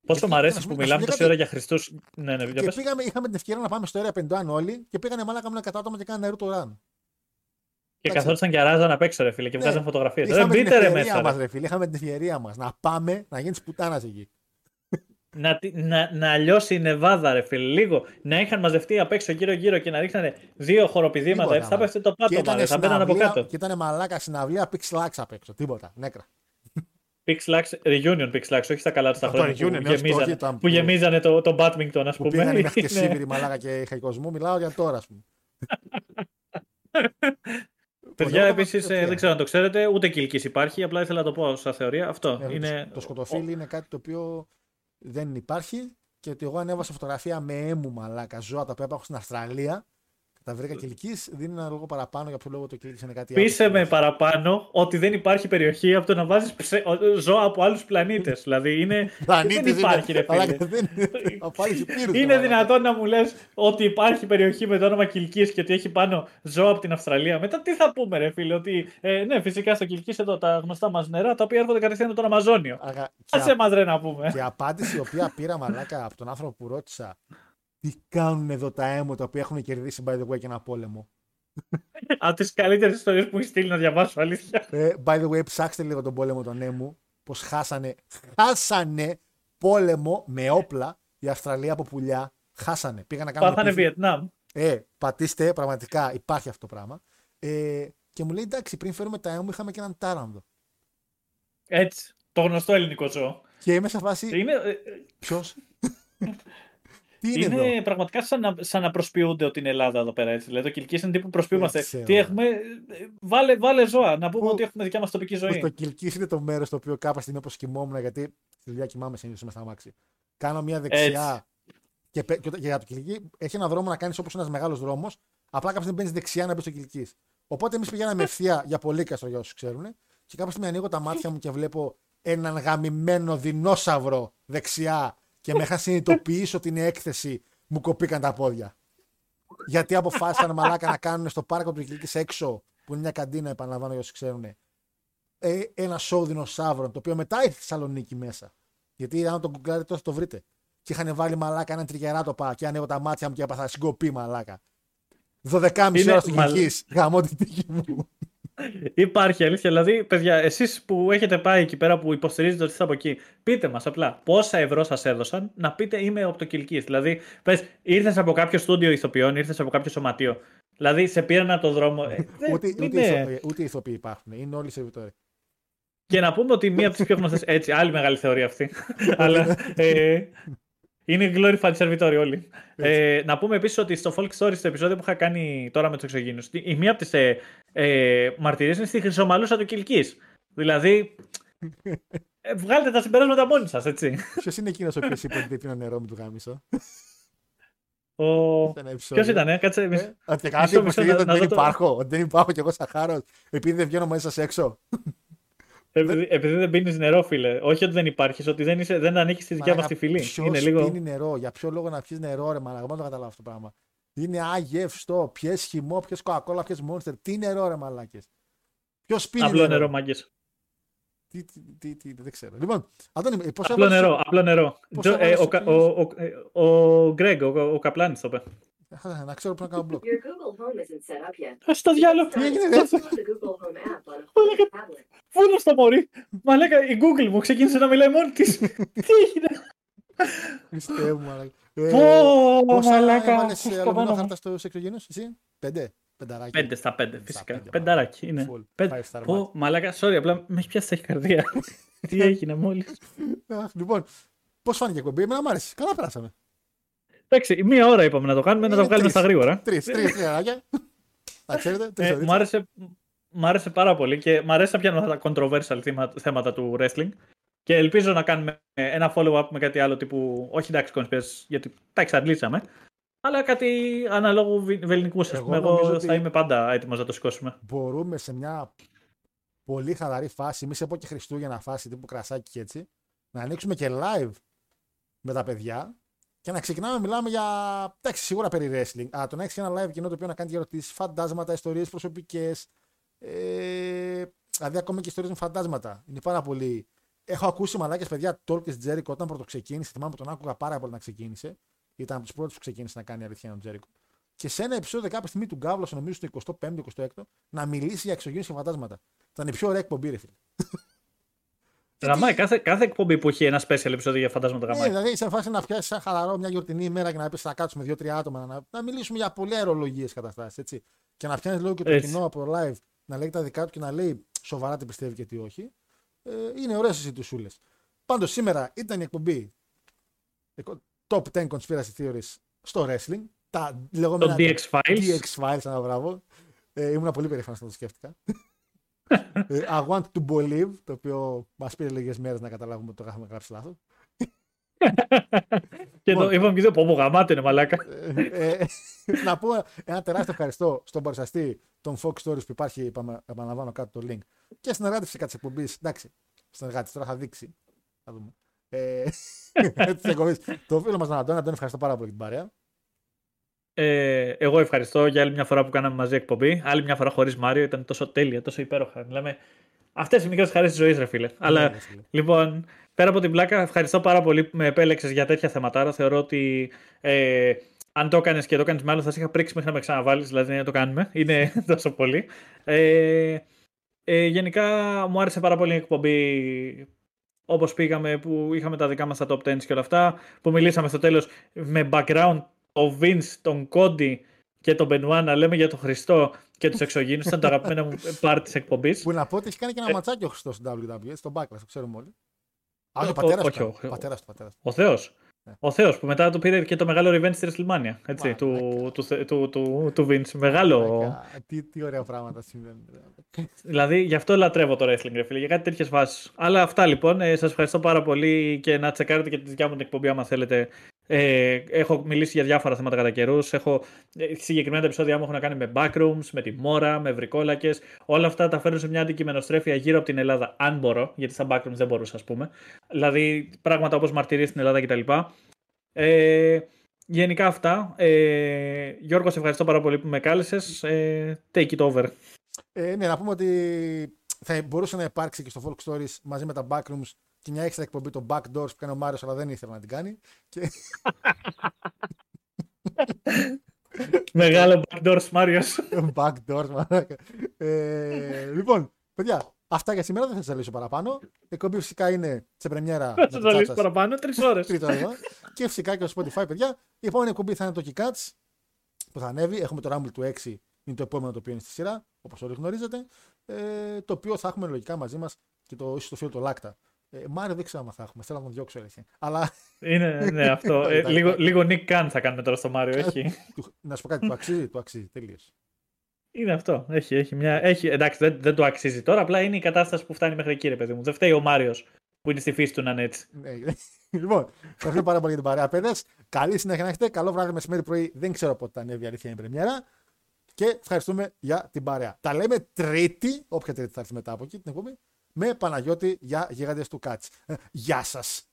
Πόσο μου αρέσει που μιλάμε τόση ώρα για Χριστούς. Ναι, ναι, και πήγαμε, είχαμε την ευκαιρία να πάμε στο Area 50 όλοι και πήγανε μάλλον να κατάτομα και κάνανε νερού το ραν. Και καθόταν και αράζαν απ' έξω, ρε φίλε, και ναι. βγάζαν φωτογραφίες. Δεν μπείτε ρε μέσα. Μας, ρε φίλε. Είχαμε την ευκαιρία μας να πάμε να γίνεις πουτάνας εκεί. να, να, να λιώσει η Νεβάδα, ρε φίλε. Λίγο. Να είχαν μαζευτεί απ' έξω γύρω-γύρω και να ρίχνανε δύο χοροπηδήματα. Θα πέφτει το πάτωμα, θα μπαίναν από κάτω. Και ήταν μαλάκα συναυλία Pixlax απ' έξω. Τίποτα. Νέκρα. Pixlax, Reunion Pixlax, όχι στα καλά τους τα χρόνια που, ναι, γεμίζανε, που γεμίζανε το, το Badminton, ας πούμε. Που πήγανε μέχρι και Σίβηρη, μαλάκα και χαϊκοσμού. Μιλάω για τώρα, ας πούμε. Παιδιά, επίσης ε, δεν ξέρω αν το ξέρετε, ούτε κυλική υπάρχει. Απλά ήθελα να το πω σαν θεωρία. Αυτό ε, είναι. Το σκοτοφίλι είναι κάτι το οποίο δεν υπάρχει και ότι εγώ ανέβασα φωτογραφία με έμου μαλάκα ζώα τα οποία υπάρχουν στην Αυστραλία τα βρήκα κυλικής, δίνει ένα λόγο παραπάνω για ποιο λόγο το κυλικής είναι κάτι άλλο. Πείσε με παραπάνω ότι δεν υπάρχει περιοχή από το να βάζεις ζώα από άλλους πλανήτες. δηλαδή είναι. δεν υπάρχει, ρε φίλε. είναι δυνατόν να μου λες ότι υπάρχει περιοχή με το όνομα Κυλικής και ότι έχει πάνω ζώα από την Αυστραλία. Μετά τι θα πούμε, ρε φίλε, ότι ε, ναι, φυσικά στο Κυλικής εδώ τα γνωστά μας νερά τα οποία έρχονται κατευθείαν από τον Αμαζόνιο. Α εμά ρε να πούμε. Και η απάντηση η οποία πήρα μαλάκα από τον άνθρωπο που ρώτησα τι κάνουν εδώ τα έμο τα οποία έχουν κερδίσει by the way και ένα πόλεμο. Από τις καλύτερες ιστορίες που έχεις στείλει να διαβάσω, αλήθεια. Ε, by the way, ψάξτε λίγο τον πόλεμο των έμου. Πώς χάσανε. Χάσανε πόλεμο με όπλα η Αυστραλία από πουλιά. Χάσανε. Πήγαν να κάνουν. Πάθανε Βιετνάμ. Ε, πατήστε, πραγματικά υπάρχει αυτό το πράγμα. Ε, και μου λέει εντάξει, πριν φέρουμε τα έμου είχαμε και έναν τάρανδο. Έτσι. Το γνωστό ελληνικό ζώο. Και είμαι σε φάση. Είναι... Ε, Ποιος; Τι είναι, είναι πραγματικά σαν να, σαν να προσποιούνται ότι είναι Ελλάδα εδώ πέρα. Έτσι. Δηλαδή το Κιλκής είναι τύπου προσποιούμαστε. Τι έχουμε, βάλε, βάλε ζώα. Να πούμε ότι έχουμε δικιά μας τοπική ζωή. Το Κιλκής είναι το μέρος το οποίο κάποια στιγμή όπως κοιμόμουν, γιατί στη δουλειά κοιμάμαι συνήθως με στα μάξι. Κάνω μια δεξιά. Και, και, και, για το Κιλκή έχει ένα δρόμο να κάνεις όπως ένας μεγάλος δρόμος. Απλά κάποια στιγμή μπαίνει δεξιά να μπεις στο Κιλκής. Οπότε εμείς πηγαίναμε ευθεία για πολύ καστρο για όσους ξέρουν. Και κάποια στιγμή ανοίγω τα μάτια μου και βλέπω έναν γαμημένο δεινόσαυρο δεξιά και με είχαν συνειδητοποιήσει ότι είναι έκθεση, μου κοπήκαν τα πόδια. Γιατί αποφάσισαν μαλάκα να κάνουν στο πάρκο του Κυλική έξω, που είναι μια καντίνα, επαναλαμβάνω για όσοι ξέρουν, ε, ένα show δεινοσαύρων, το οποίο μετά ήρθε στη Θεσσαλονίκη μέσα. Γιατί αν το γκουγκλάρετε τότε το βρείτε. Και είχαν βάλει μαλάκα ένα τριγεράτοπα και ανοίγω τα μάτια μου και έπαθα συγκοπή μαλάκα. 12.30 Είναι ώρα στην μαλ- Κυλκής. Γαμώ την τύχη μου. Υπάρχει αλήθεια. Δηλαδή, παιδιά, εσείς που έχετε πάει εκεί πέρα που υποστηρίζετε ότι είστε από εκεί, πείτε μας απλά πόσα ευρώ σας έδωσαν να πείτε είμαι από το Κυλκή. Δηλαδή, πες, ήρθες από κάποιο στούντιο ηθοποιών, ήρθες από κάποιο σωματείο. Δηλαδή, σε πήραν από το δρόμο. Ε, δεν Ούτε, ούτε, είναι- ηθοποιοί, ούτε ηθοποιοί υπάρχουν. Είναι όλοι σερβιτόροι. Και να πούμε ότι μία από τις πιο γνωστέ. Έτσι, άλλη μεγάλη θεωρία αυτή. Αλλά ε, είναι glorified servitori όλοι. Ε, να πούμε επίσης ότι στο Folk Story, στο επεισόδιο που είχα κάνει τώρα με τους εξωγήνους, η μία από τις ε, ε, μαρτυρίες είναι στη Χρυσομαλούσα του Κυλκής. Δηλαδή. Ε, βγάλετε τα συμπεράσματα μόνοι σας, έτσι. Ποιος είναι εκείνος ο οποίο είπε ότι δεν πίνω νερό με του γάμισο. Ο... Ένα επεισόδιο. Ποιος ήταν, ε; κάτσε. Ε, μισό- Ότι μισό, κάτι υποστηρίζετε να- ότι να δεν δω το- υπάρχω. Ότι δεν υπάρχω κι εγώ σαν χάρος. Επειδή δεν βγαίνω μαζί σας έξω. Επειδή, επειδή δεν πίνεις νερό, φίλε. Όχι ότι δεν υπάρχεις, ότι δεν, είσαι, δεν ανήκεις στη δικιά μας τη φυλή. Ποιος Είναι λίγο. πίνει νερό, για ποιο λόγο να πιεις νερό, ρε μαλάκα; Δεν το καταλάβω αυτό το πράγμα. Είναι αγευστό. Πιες χυμό, πιες κοκακόλα, πιες μόνστερ. Τι νερό, ρε μαλάκες; Ποιος πίνει Απλό νερό, μάγκες. Τι, τι, τι, τι, δεν ξέρω. Λοιπόν, Αντώνη, πώ Απλό νερό, απλό νερό. Πώς Τζο- έβαλες ε, ο, το κα- κίνηση; ο, ο, ο, ο Γκρέγκ, ο, ο Καπλάνης το είπε. Να ξέρω που να κάνω μπλοκ. Your Google Home isn't set up yet. Α στο διάλογο. Τι έγινε, Download the Google Home app on a phone or tablet. Πού είναι στο μωρή; Μα λέγα η Google μου ξεκίνησε να μιλάει μόνη της. Τι έγινε; Χριστέ μου, μαλάκα. Ε, Πω, Πόσα μαλάκα. έβαλες στο ε, πάνω αλουμινό μου. χάρτα στους εξωγήινους, εσύ; Πέντε. Πενταράκι. Πέντε στα πέντε, Στα φυσικά. πέντε, Πενταράκι είναι. Full. Πέντε. Five star match. Πω, μαλάκα, sorry, απλά με έχει πιάσει η καρδία. Τι έγινε μόλις; Αχ, Λοιπόν, πώς φάνηκε η εκπομπή, εμένα μου άρεσε. Καλά περάσαμε. Εντάξει, μία ώρα είπαμε να το κάνουμε, να Είναι το βγάλουμε τρεις. στα γρήγορα. Τρεις, τρεις, τρία Να ξέρετε, τρεις Ε, μου, άρεσε, μ' άρεσε πάρα πολύ και μου αρέσει να πιάνω τα controversial θύμα- θέματα του wrestling. Και ελπίζω να κάνουμε ένα follow-up με κάτι άλλο τύπου. Όχι εντάξει, conspiracy, γιατί τα εξαντλήσαμε. Αλλά κάτι αναλόγου βι- βεληνικού, α Εγώ πούμε. νομίζω Εγώ ότι- θα είμαι πάντα έτοιμος να το σηκώσουμε. μπορούμε σε μια πολύ χαλαρή φάση, μη σε πω και Χριστούγεννα φάση τύπου κρασάκι και έτσι, να ανοίξουμε και live με τα παιδιά και να ξεκινάμε να μιλάμε για. Εντάξει, σίγουρα περί wrestling. Αλλά το να έχεις ένα live κοινό το οποίο να κάνει και ερωτήσεις, φαντάσματα, ιστορίες προσωπικές. Ε, δηλαδή, ακόμα και ιστορίες με φαντάσματα. Είναι πάρα πολύ. Έχω ακούσει μαλάκες παιδιά Τόλκε Τζέρικο όταν πρώτο ξεκίνησε. Θυμάμαι τον άκουγα πάρα πολύ να ξεκίνησε. Ήταν από τους πρώτους που ξεκίνησε να κάνει αλήθεια ο Τζέρικο. Και σε ένα επεισόδιο κάποια στιγμή του Γκάβλο, νομίζω στο 25-26, να μιλήσει για εξωγήνε και φαντάσματα. Ήταν η πιο ωραία εκπομπή, ρε φίλε. Γαμάει κάθε, κάθε εκπομπή που έχει ένα special επεισόδιο για φαντάσματα Ναι, γαμάει. δηλαδή σε φάση να πιάσει σαν χαλαρό μια γιορτινή ημέρα και να πεις θα κάτσουμε δύο-τρία άτομα να, να μιλήσουμε για πολύ αερολογίε καταστάσεις. Έτσι. Και να πιάνεις λίγο και το Έτσι. κοινό από το live να λέει τα δικά του και να λέει σοβαρά τι πιστεύει και τι όχι. Ε, είναι ωραίες συζητησούλε. Πάντως σήμερα ήταν η εκπομπή Top 10 Conspiracy Theories στο wrestling. Τα Το λεγόμενα DX Files. DX Files, ένα μπράβο. Ε, ήμουν πολύ περήφανος όταν το σκέφτηκα. ε, I want to believe, το οποίο μας πήρε λίγες μέρες να καταλάβουμε ότι το είχαμε γράψει λάθος. Και το είπαμε και δύο, πω πω γαμάτε είναι μαλάκα. Ε, ε, να πω ένα τεράστιο ευχαριστώ στον παρουσιαστή των Fox Stories που υπάρχει, επανα- επαναλαμβάνω κάτω το link, και συνεργάτη φυσικά της εκπομπής. Εντάξει, συνεργάτη, τώρα θα δείξει. Θα δούμε. Ε, της εκπομπής. το φίλο μας τον Αντώνη, Αντώνη, ευχαριστώ πάρα πολύ για την παρέα. Ε, εγώ ευχαριστώ για άλλη μια φορά που κάναμε μαζί εκπομπή. Άλλη μια φορά χωρίς Μάριο. Ήταν τόσο τέλεια, τόσο υπέροχα. Μιλάμε. Αυτές οι μικρές χαρές της ζωής, ρε φίλε. Αλλά Ναι, φίλε. λοιπόν, πέρα από την πλάκα, ευχαριστώ πάρα πολύ που με επέλεξες για τέτοια θεματάρα. Θεωρώ ότι ε, αν το έκανες και το έκανες με άλλο, θα σε είχα πρίξει μέχρι να με ξαναβάλεις. Δηλαδή, να το κάνουμε. Είναι τόσο πολύ. Ε, ε, γενικά, μου άρεσε πάρα πολύ η εκπομπή. Όπως πήγαμε, που είχαμε τα δικά μας τα top 10 και όλα αυτά, που μιλήσαμε στο τέλος με background ο Vince, τον Κόντι και τον Μπενουά να λέμε για τον Χριστό και τους εξωγήνους. Ήταν το αγαπημένο μου part της εκπομπής. Που να πω ότι έχει κάνει και ένα Ε. ματσάκι ο Χριστός στην WWE, στον Backlash, το ξέρουμε όλοι. Α, Ο- ο πατέρας όχι, του. ο- Πατέρας του, πατέρας του. Ο Θεός. Ναι. Ο Θεός που μετά του πήρε και το μεγάλο revenge στη WrestleMania. Έτσι, Μαλάκα. του, του, του, του, του, του Vince. Μεγάλο. Μαλάκα, Τι, τι ωραία πράγματα συμβαίνουν. ρε. Δηλαδή, γι' αυτό λατρεύω το wrestling, ρε φίλε, για κάτι τέτοιες φάσεις. Αλλά αυτά λοιπόν. Ε, Σας ευχαριστώ πάρα πολύ και να τσεκάρετε και τη δικιά μου την εκπομπή, άμα θέλετε. Ε, έχω μιλήσει για διάφορα θέματα κατά καιρούς. Έχω ε, συγκεκριμένα επεισόδια μου έχουν να κάνει με backrooms, με τη μόρα, με βρικόλακες. Όλα αυτά τα φέρνω σε μια αντικειμενοστρέφεια γύρω από την Ελλάδα, αν μπορώ, γιατί στα backrooms δεν μπορούσα, ας πούμε. Δηλαδή, πράγματα όπως μαρτυρίες στην Ελλάδα κτλ. Ε, γενικά αυτά. Ε, Γιώργο, σε ευχαριστώ πάρα πολύ που με κάλεσες. Ε, take it over. Ε, ναι, να πούμε ότι θα μπορούσε να υπάρξει και στο Folk Stories μαζί με τα Backrooms και μια έξτρα εκπομπή των Backdoors που κάνει ο Μάριος, αλλά δεν ήθελε να την κάνει. Και... Μεγάλο backdoors Μάριος. Backdoors, μαλάκα. Ε, λοιπόν, παιδιά, αυτά για σήμερα δεν θα σας ζαλίσω παραπάνω. Η εκπομπή φυσικά είναι σε πρεμιέρα. Θα σας το λύσω παραπάνω, τρεις ώρες. Τρίτο εδώ. και φυσικά και στο Spotify, παιδιά. Η επόμενη εκπομπή θα είναι το Keycats που θα ανέβει. Έχουμε το Rumble του 6, είναι το επόμενο το οποίο είναι στη σειρά, όπως όλοι γνωρίζετε. Ε, το οποίο θα έχουμε λογικά μαζί μας και το, ίσως το φίλο το Λάκτα. Ε, Μάριο δεν ξέρω αν θα έχουμε. Θέλω να τον διώξω, έλεγε. Αλλά Είναι, ναι, αυτό. Ε, λίγο, λίγο Nick Khan θα κάνουμε τώρα στο Μάριο, έχει. του- να σου πω κάτι, το αξίζει, το αξίζει. Τελείως. Είναι αυτό. Έχει, έχει μια... έχει... Εντάξει, δεν, δεν το αξίζει τώρα. Απλά είναι η κατάσταση που φτάνει μέχρι εκεί, ρε παιδί μου. Δεν φταίει ο Μάριος που είναι στη φύση του να είναι έτσι. Ναι. λοιπόν, ευχαριστώ πάρα πολύ για την παρέα, παιδες. Καλή συνέχεια να έχετε. Καλό βράδυ, μεσημέρι, πρωί. Δεν ξέρω πότε θα ανέβει η αλήθεια είναι η πρεμιέρα. Και ευχαριστούμε για την παρέα. Τα λέμε Τρίτη, όποια Τρίτη θα έρθει μετά από εκεί την εκπομπή, με Παναγιώτη για γίγαντες του Κάτς. Ε, Γεια σας.